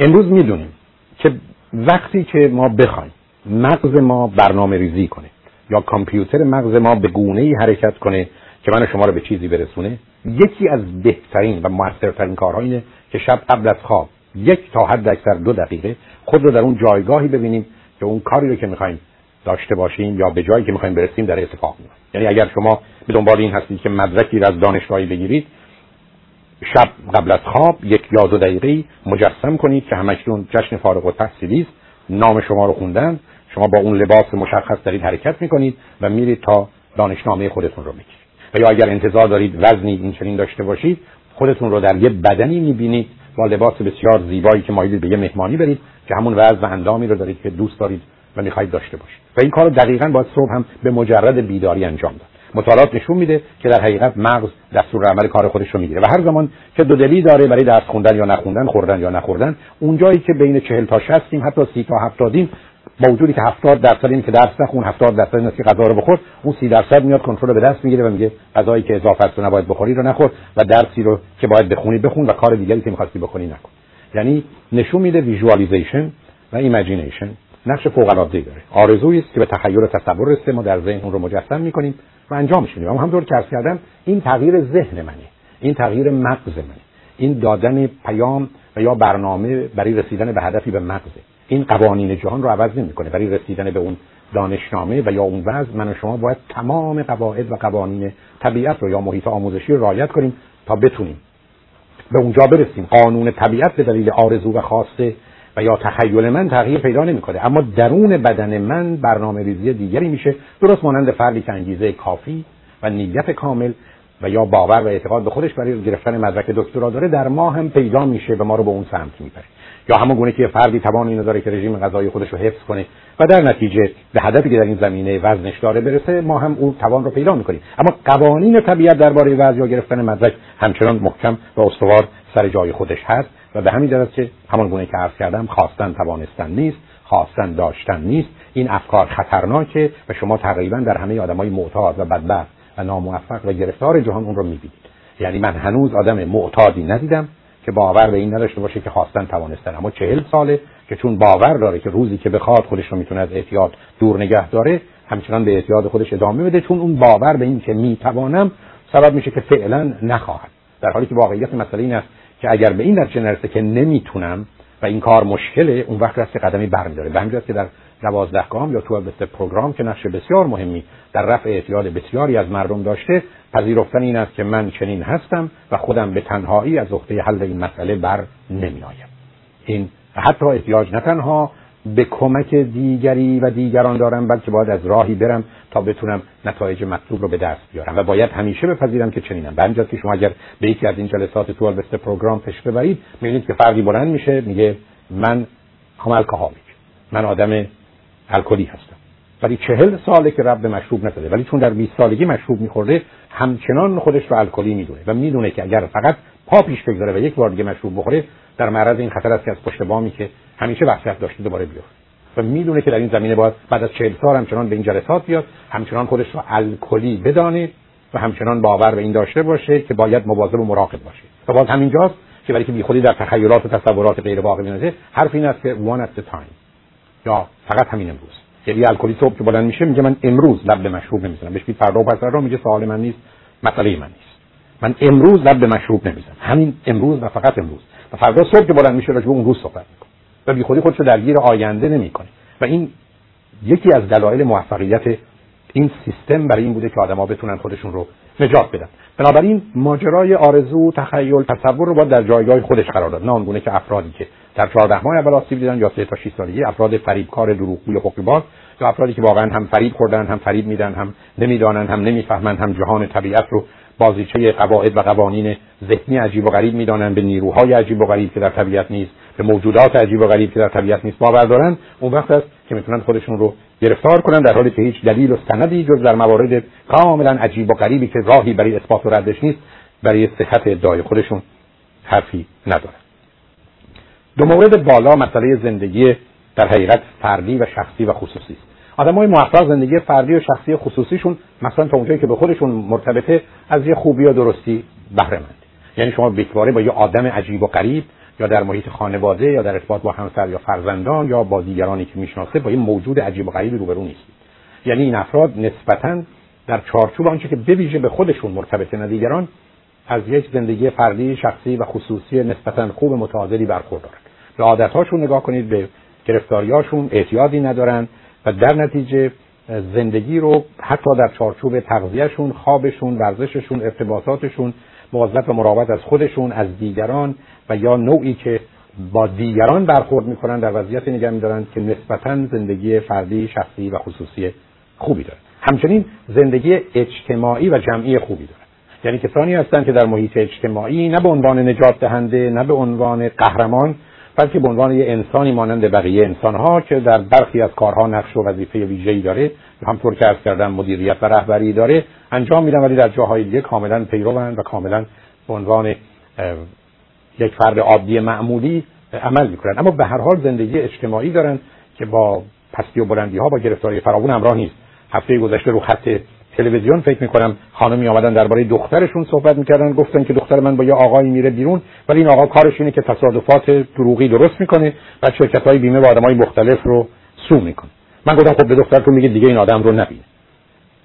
امروز می‌دونیم که وقتی که ما بخوایم مغز ما برنامه ریزی کنه یا کامپیوتر مغز ما به گونه ای حرکت کنه که من شما رو به چیزی برسونه یکی از بهترین و موثرترین کارها اینه که شب قبل از خواب یک تا حد اکثر دو دقیقه خود رو در اون جایگاهی ببینیم که اون کاری رو که می‌خوایم داشته باشیم یا به جایی که می‌خوایم برسیم در اتفاق میفته یعنی اگر شما به دنبال این هستید که مدرکی از دانشگاهی بگیرید شب قبل از خواب یک یا دو دقیقه مجسم کنید که همشون جشن فارغ و تحصیلی است. نام شما رو خوندن شما با اون لباس مشخص دارید حرکت می‌کنید و میرید تا دانشنامه خودتون رو می‌گیرید و یا اگر انتظار دارید وزنی این چنین داشته باشید خودتون رو در یه بدنی می‌بینید با لباس بسیار زیبایی که مایلید به یه مهمانی برید که همون وزن و اندامی رو دارید که دوست دارید و می‌خواهید داشته باشید. و این کار رو دقیقا باید صبح هم به مجرد بیداری انجام داد. مطالعات نشون میده که در حقیقت مغز دستور عمل کار خودش رو می‌گیره. و هر زمان که دو دلی داره برای درس خوندن یا نخوندن خوردن یا نخوردن اونجایی که بین چهل تا 60 حتی سی تا 70 با وجودی که 70 درصد این که درس نخون 70 درصد این که غذا رو بخور اون 30 درصد میاد کنترل به دست می‌گیره و میگه غذایی که اضافه است نباید بخوری رو نخور و درسی رو که باید بخونی بخون و کار دیگری که می‌خواستی بکنی نکن. یعنی نشون میده visualization و imagination نقش فوق العاده داره. آرزویی است که به تخیل و تصور رسه ما در ذهن اون رو مجسم می‌کنیم و انجامش اما همونطور که عرض کردم این تغییر ذهن منه. این تغییر مغز منه. این دادن پیام و یا برنامه برای رسیدن به هدفی به مغزه این قوانین جهان رو عوض نمی‌کنه. برای رسیدن به اون دانشنامه و یا اون وضع من و شما باید تمام قواعد و قوانین طبیعت رو یا محیط آموزشی رو رعایت کنیم تا بتونیم به اونجا برسیم. قانون طبیعت به دلیل آرزو و خواسته یا تخیل من تغییر پیدا نمی‌کنه. اما درون بدن من برنامه ریزی دیگری میشه درست مانند فردی که انگیزه کافی و نیت کامل و یا باور و اعتقاد به خودش برای گرفتن مدرک دکترا داره در ما هم پیدا میشه و ما رو به اون سمت می‌بره. یا همون گونه که فردی توان اینو داره که رژیم غذایی خودش رو حفظ کنه و در نتیجه به هدفی که در این زمینه وزنش داره برسه ما هم اون توان رو پیدا می‌کنیم. اما قوانین طبیعت درباره وزن یا گرفتن مدرک همچنان محکم و استوار سر جای خودش هست. و به همین دلیل که همان گونه که عرض کردم خواستن توانستن نیست خواستن داشتن نیست. این افکار خطرناکه و شما تقریبا در همه آدمای معتاد و بدبخت و ناموفق و گرفتار جهان اون رو می‌بینید. یعنی من هنوز آدم معتادی ندیدم که باور به این نداشته باشه که خواستن توانستن. اما چهل ساله که چون باور داره که روزی که بخواد خودش رو می‌تونه از احتیاط دور نگه داره همچنان به احتیاط خودش ادامه بده چون اون باور به این که می‌توانم سبب میشه که فعلا نخواهد در حالی که واقعیت مسئله این است که اگر به این نتیجه نرسه که نمی‌تونم و این کار مشکله اون وقت که قدمی برمیداره. به همین که در دوازدهگام یا تو پروگرام که نقش بسیار مهمی در رفع اعتیاد بسیاری از مردم داشته پذیرفتن این است که من چنین هستم و خودم به تنهایی از عهده حل این مسئله بر نمیآیم. این حتی احتیاج نه تنها به کمک دیگری و دیگران دارم بلکه باید از راهی برم تا بتونم نتایج مطلوب رو به دست بیارم. و باید همیشه بپذیرم که چنینم. به که شما اگر به یکی از این جلسات تو البسته پروگرام پش ببرید می‌بینید که فردی بلند میشه میگه من هم الکهالیک من آدم الکلی هستم. ولی چهل ساله که رب مشروب نزده. ولی چون در 20 سالگی مشروب میخورده همچنان خودش رو الکلی می‌دونه. و می‌دونه که اگر فقط پا پیش بگذاره و یک بار دیگه مشروب بخوره در معرض این خطر است که از پشت بامی که همیشه وحشت داشته دوباره بیفته و می‌دونه که در این زمینه باید بعد از چهل سال همچنان به این جلسات بیاد همچنان خودش رو الکلی بدانه و همچنان باور به این داشته باشه که باید مواظب و مراقب باشه. و باز همینجاست که برای که بیخودی در تخیلات و تصورات غیر واقعی میاد حرف این است که one at the time. یا فقط همین امروز. یعنی الکلی صبح که بلند میشه میگه من امروز لب مشروب نمی‌زنم. بهش فردا و پس میگه سوال من نیست مسئله من نیست. من امروز لب مشروب نمی‌زنم. همین امروز و فقط امروز. و فردا صبح که بلند میشه راجع اون روز صحبت می‌کنه. و بی خودی خودشو درگیر آینده نمی‌کنه. و این یکی از دلایل موفقیت این سیستم برای این بوده که آدما بتونن خودشون رو نجات بدن. بنابراین ماجرای آرزو تخیل تصور رو باید در جایگاه خودش قرار داد. نه که افرادی که در 14 ماه اول آسیب دیدن یا 3 تا 6 سالگی افراد فریبکار دروغگوی باز یا افرادی که واقعا هم فریب خوردن هم فریب میدن هم نمی‌دانن هم نمی‌فهمن هم جهان طبیعت رو بازیچه قواعد و قوانین ذهنی عجیب و غریب می‌دانن به نیروهای عجیب و غریب که در طبیعت نیست. به موجودات عجیب و غریب که در طبیعت نیست باور دارن اون وقت است که می‌تونن خودشون رو گرفتار کنن در حالی که هیچ دلیل و سندی جز در موارد کاملا عجیب و غریبی که راهی برای اثبات و ردش نیست برای صحت ادعای خودشون حرفی ندارن. دو مورد بالا مسئله زندگی در حقیقت فردی و شخصی و خصوصی است. آدم های موفق زندگی فردی و شخصی خصوصیشون مثلا تا اونجایی که به خودشون مرتبطه از یه خوبی و درستی بهره یعنی شما بیکواره با یه آدم عجیب و غریب یا در محیط خانواده یا در ارتباط با همسر یا فرزندان یا با دیگرانی که می‌شناسه با یه موجود عجیب و غریبی روبرو نیستید یعنی این افراد نسبتا در چارچوب آنچه که بویژه به خودشون مرتبطه نه دیگران از یک زندگی فردی شخصی و خصوصی نسبتا خوب متعادلی برخوردارند به عادتهاشون نگاه کنید به گرفتاریاشون اعتیادی ندارن و در نتیجه زندگی رو حتی در چارچوب تغذیهشون خوابشون ورزششون ارتباطاتشون مواظبت و مراقبت از خودشون از دیگران و یا نوعی که با دیگران برخورد می‌کنن در وضعیت نگه میدارن که نسبتا زندگی فردی شخصی و خصوصی خوبی داره همچنین زندگی اجتماعی و جمعی خوبی داره یعنی کسانی هستند که در محیط اجتماعی نه به عنوان نجات دهنده نه به عنوان قهرمان بلکه به عنوان یه انسانی مانند بقیه انسانها که در برخی از کارها نقش و وظیفه ویژه‌ای داره. همطور که عرض کردم مدیریت و رهبری داره. انجام میدن ولی در جاهای دیگه کاملا پیروند و کاملا به عنوان یک فرد عادی معمولی عمل می‌کنن. اما به هر حال زندگی اجتماعی دارن که با پستی و بلندی ها با گرفتاری فراوون همراه نیست. هفته گذشته رو خط تلویزیون فکر می‌کنم خانمی آمدن درباره دخترشون صحبت می‌کردن. گفتن که دختر من با یه آقایی میره بیرون ولی این آقا کارش اینه که تصادفات دروغی درست می‌کنه و شرکت های بیمه و آدمای مختلف رو سو می‌کنه. من گفتم خب به دخترتون میگه دیگه این آدم رو نبینه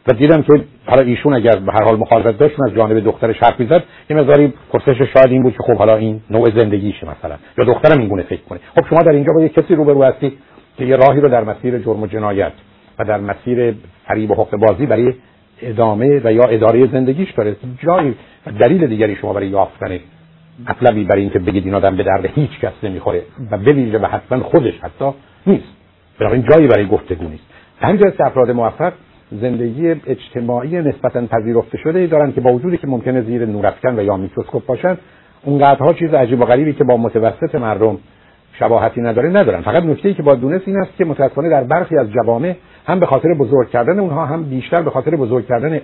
و دیدم که حالا ایشون اگر به هر حال مخالفت داشت از جانب دخترش حرف می‌زد یه مقداری پرسش شاید این بود که خب حالا این نوع زندگیشه مثلا. یا دخترم این گونه فکر کنه. خب شما در اینجا با یه کسی روبرو هستید که یه راهی رو در مسیر جرم و جنایت و در مسیر فریب و بازی برای ادامه و یا اداره زندگیش داره. جایی دلیل دیگری شما برای یافتن مطلبی برای اینکه بگید این آدم به درد هیچ کس نمی‌خوره و بویژه و حتما خودش حتی نیست. بنابراین جایی برای گفتگو نیست. همینجا افراد موفق زندگی اجتماعی نسبتا پذیرفته شده دارن که با وجودی که ممکنه زیر نورافکن و یا میکروسکوپ باشن اونقدرها چیز عجیب و غریبی که با متوسط مردم شباهتی نداره ندارن. فقط نکته ای که با دونست این است که متاسفانه در برخی از جوامع هم به خاطر بزرگ کردن اونها هم بیشتر به خاطر بزرگ کردن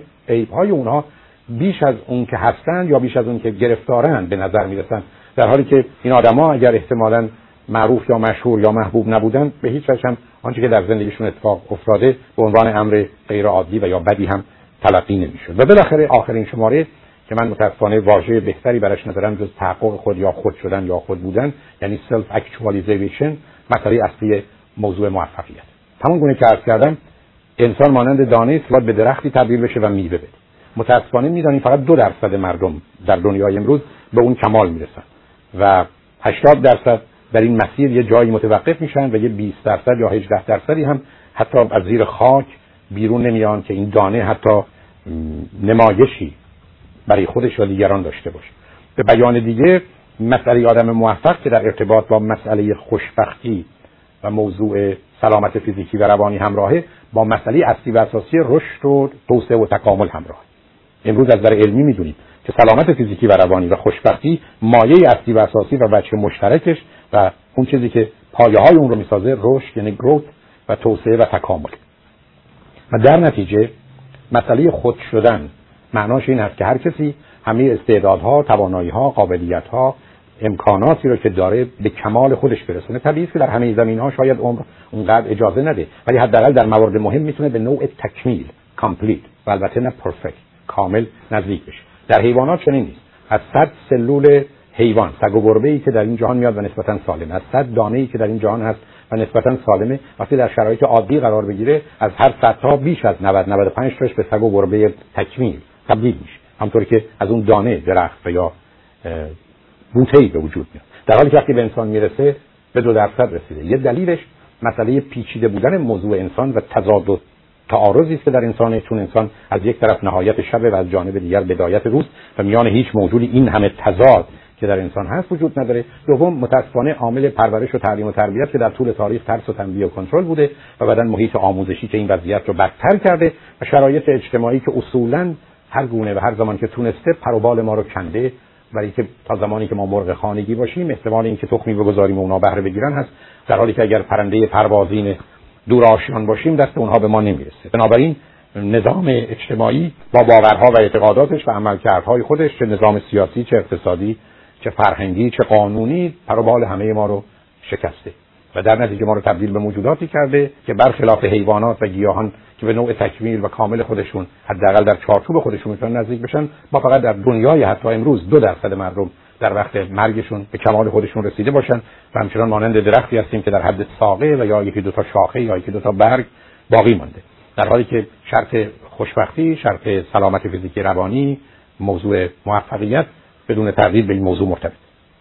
های اونها بیش از اون که هستند یا بیش از اون که گرفتارن به نظر می‌رسن. در حالی که این آدما اگر احتمالاً معروف یا مشهور یا محبوب نبودن به هیچ وجه آنچه که در زندگیشون اتفاق افتاده به عنوان امر غیر عادی و یا بدی هم تلقی نمی‌شد. و بالاخره آخرین شماره که من متاسفانه واژه بهتری براش ندارم جز تحقق خود یا خود شدن یا خود بودن یعنی self actualization مسئله اصلی موضوع موفقیت. همون گونه که عرض کردم انسان مانند دانه است باید به درختی تبدیل بشه و میوه بده. متاسفانه می‌دانیم فقط دو درصد مردم در دنیای امروز به اون کمال می‌رسن. و 80 درصد در این مسیر یه جایی متوقف میشن و یه 20 درصد یا 18 درصدی هم حتی از زیر خاک بیرون نمیان که این دانه حتی نمایشی برای خودش و دیگران داشته باشه. به بیان دیگه مسئله آدم موفق که در ارتباط با مسئله خوشبختی و موضوع سلامت فیزیکی و روانی همراهه با مسئله اصلی و اساسی رشد و توسعه و تکامل همراه. امروز از نظر علمی می‌دونیم که سلامت فیزیکی و روانی و خوشبختی مایه اصلی و اساسی و وجه مشترکش و اون چیزی که پایه های اون رو می‌سازه رشد یعنی گروت و توسعه و تکامل. و در نتیجه مسئله خود شدن معناش این است که هر کسی همه استعدادها، توانایی‌ها، قابلیت‌ها، امکاناتی رو که داره به کمال خودش برسونه. طبیعی که در همه زمینه ها شاید عمر اونقدر اجازه نده ولی حداقل در موارد مهم می‌تونه به نوع تکمیل complete و البته نه perfect کامل نزدیک بشه. در حیوانات چنین نیست. از صد سلول حیوان سگ و گربه ای که در این جهان میاد و نسبتا سالمه از صد دانه ای که در این جهان هست و نسبتا سالمه. وقتی در شرایط عادی قرار بگیره از هر صد تا بیش از 90 95 تاش به سگ و گربه تکمیل تبدیل میشه. همطوری که از اون دانه درخت یا بوته ای به وجود میاد. در حالی که وقتی به انسان می‌رسه به دو درصد رسیده. یه دلیلش مسئله پیچیده بودن موضوع انسان و تضاد و تعارضی است که در انسان چون انسان از یک طرف نهایت شب و از جانب دیگر بدایت روز و میان هیچ موجودی این همه تضاد که در انسان هست وجود نداره. دوم متاسفانه عامل پرورش و تعلیم و تربیت که در طول تاریخ ترس و تنبیه و کنترل بوده و بعدا محیط آموزشی که این وضعیت رو بدتر کرده و شرایط اجتماعی که اصولا هر گونه و هر زمان که تونسته پروبال ما رو کنده برای که تا زمانی که ما مرغ خانگی باشیم احتمال اینکه تخمی بگذاریم و اونا بهره بگیرن هست. در حالی که اگر پرنده پروازین دور آشیان باشیم دست اونها به ما نمی‌رسه. بنابراین نظام اجتماعی با باورها و اعتقاداتش و عملکردهای خودش چه نظام سیاسی چه اقتصادی چه فرهنگی چه قانونی پروبال همه ما رو شکسته. و در نتیجه ما رو تبدیل به موجوداتی کرده که برخلاف حیوانات و گیاهان که به نوع تکمیل و کامل خودشون حداقل در چارچوب خودشون می‌تونن نزدیک بشن ما فقط در دنیای حتی امروز دو درصد مردم در وقت مرگشون به کمال خودشون رسیده باشن و همچنان مانند درختی هستیم که در حد ساقه و یا یکی دو تا شاخه یا یکی دو تا برگ باقی مانده. در حالی که شرط خوشبختی شرط سلامت فیزیکی روانی موضوع موفقیت بدون تردید به این موضوع مرتبط.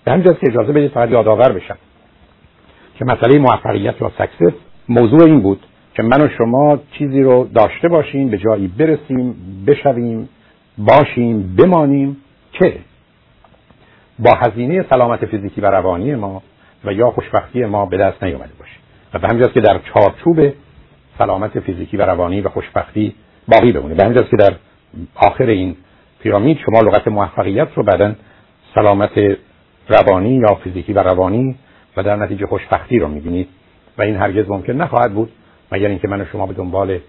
به همین که اجازه بدید فقط یادآور بشم که مسئله موفقیت یا سکسس موضوع این بود که من و شما چیزی رو داشته باشیم به جایی برسیم بشویم باشیم بمانیم که با هزینه سلامت فیزیکی و روانی ما و یا خوشبختی ما به دست نیامده باشه. و به همین که در چارچوب سلامت فیزیکی و روانی و خوشبختی باقی بمونه. به همین که در آخر این پیرامید شما لغت موفقیت رو بعدا سلامت روانی یا فیزیکی و روانی و در نتیجه خوشبختی رو می‌بینید. و این هرگز ممکن نخواهد بود مگر اینکه من و شما به دنبال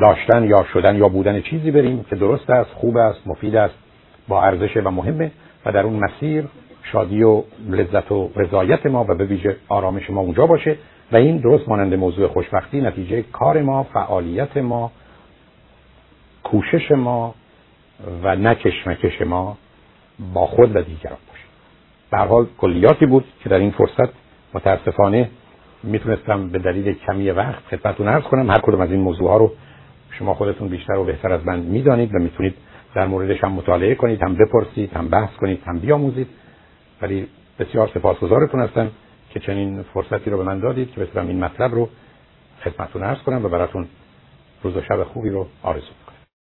داشتن یا شدن یا بودن چیزی بریم که درست است خوب است مفید است با ارزش و مهمه و در اون مسیر شادی و لذت و رضایت ما و به ویژه آرامش ما اونجا باشه و این درست مانند موضوع خوشبختی نتیجه کار ما فعالیت ما کوشش ما و نکشمکش ما با خود و دیگران باشه به حال کلیاتی بود که در این فرصت متاسفانه می‌تونستم به دلیل کمی وقت خدمتتون عرض کنم. هر کدوم از این موضوع ها رو شما خودتون بیشتر و بهتر از من می‌دانید و می‌تونید در موردش هم مطالعه کنید هم بپرسید هم بحث کنید هم بیاموزید. ولی بسیار سپاسگزارتون هستم که چنین فرصتی رو به من دادید که بتونم این مطلب رو خدمتتون عرض کنم و براتون روز و شب خوبی رو آرزو کنم.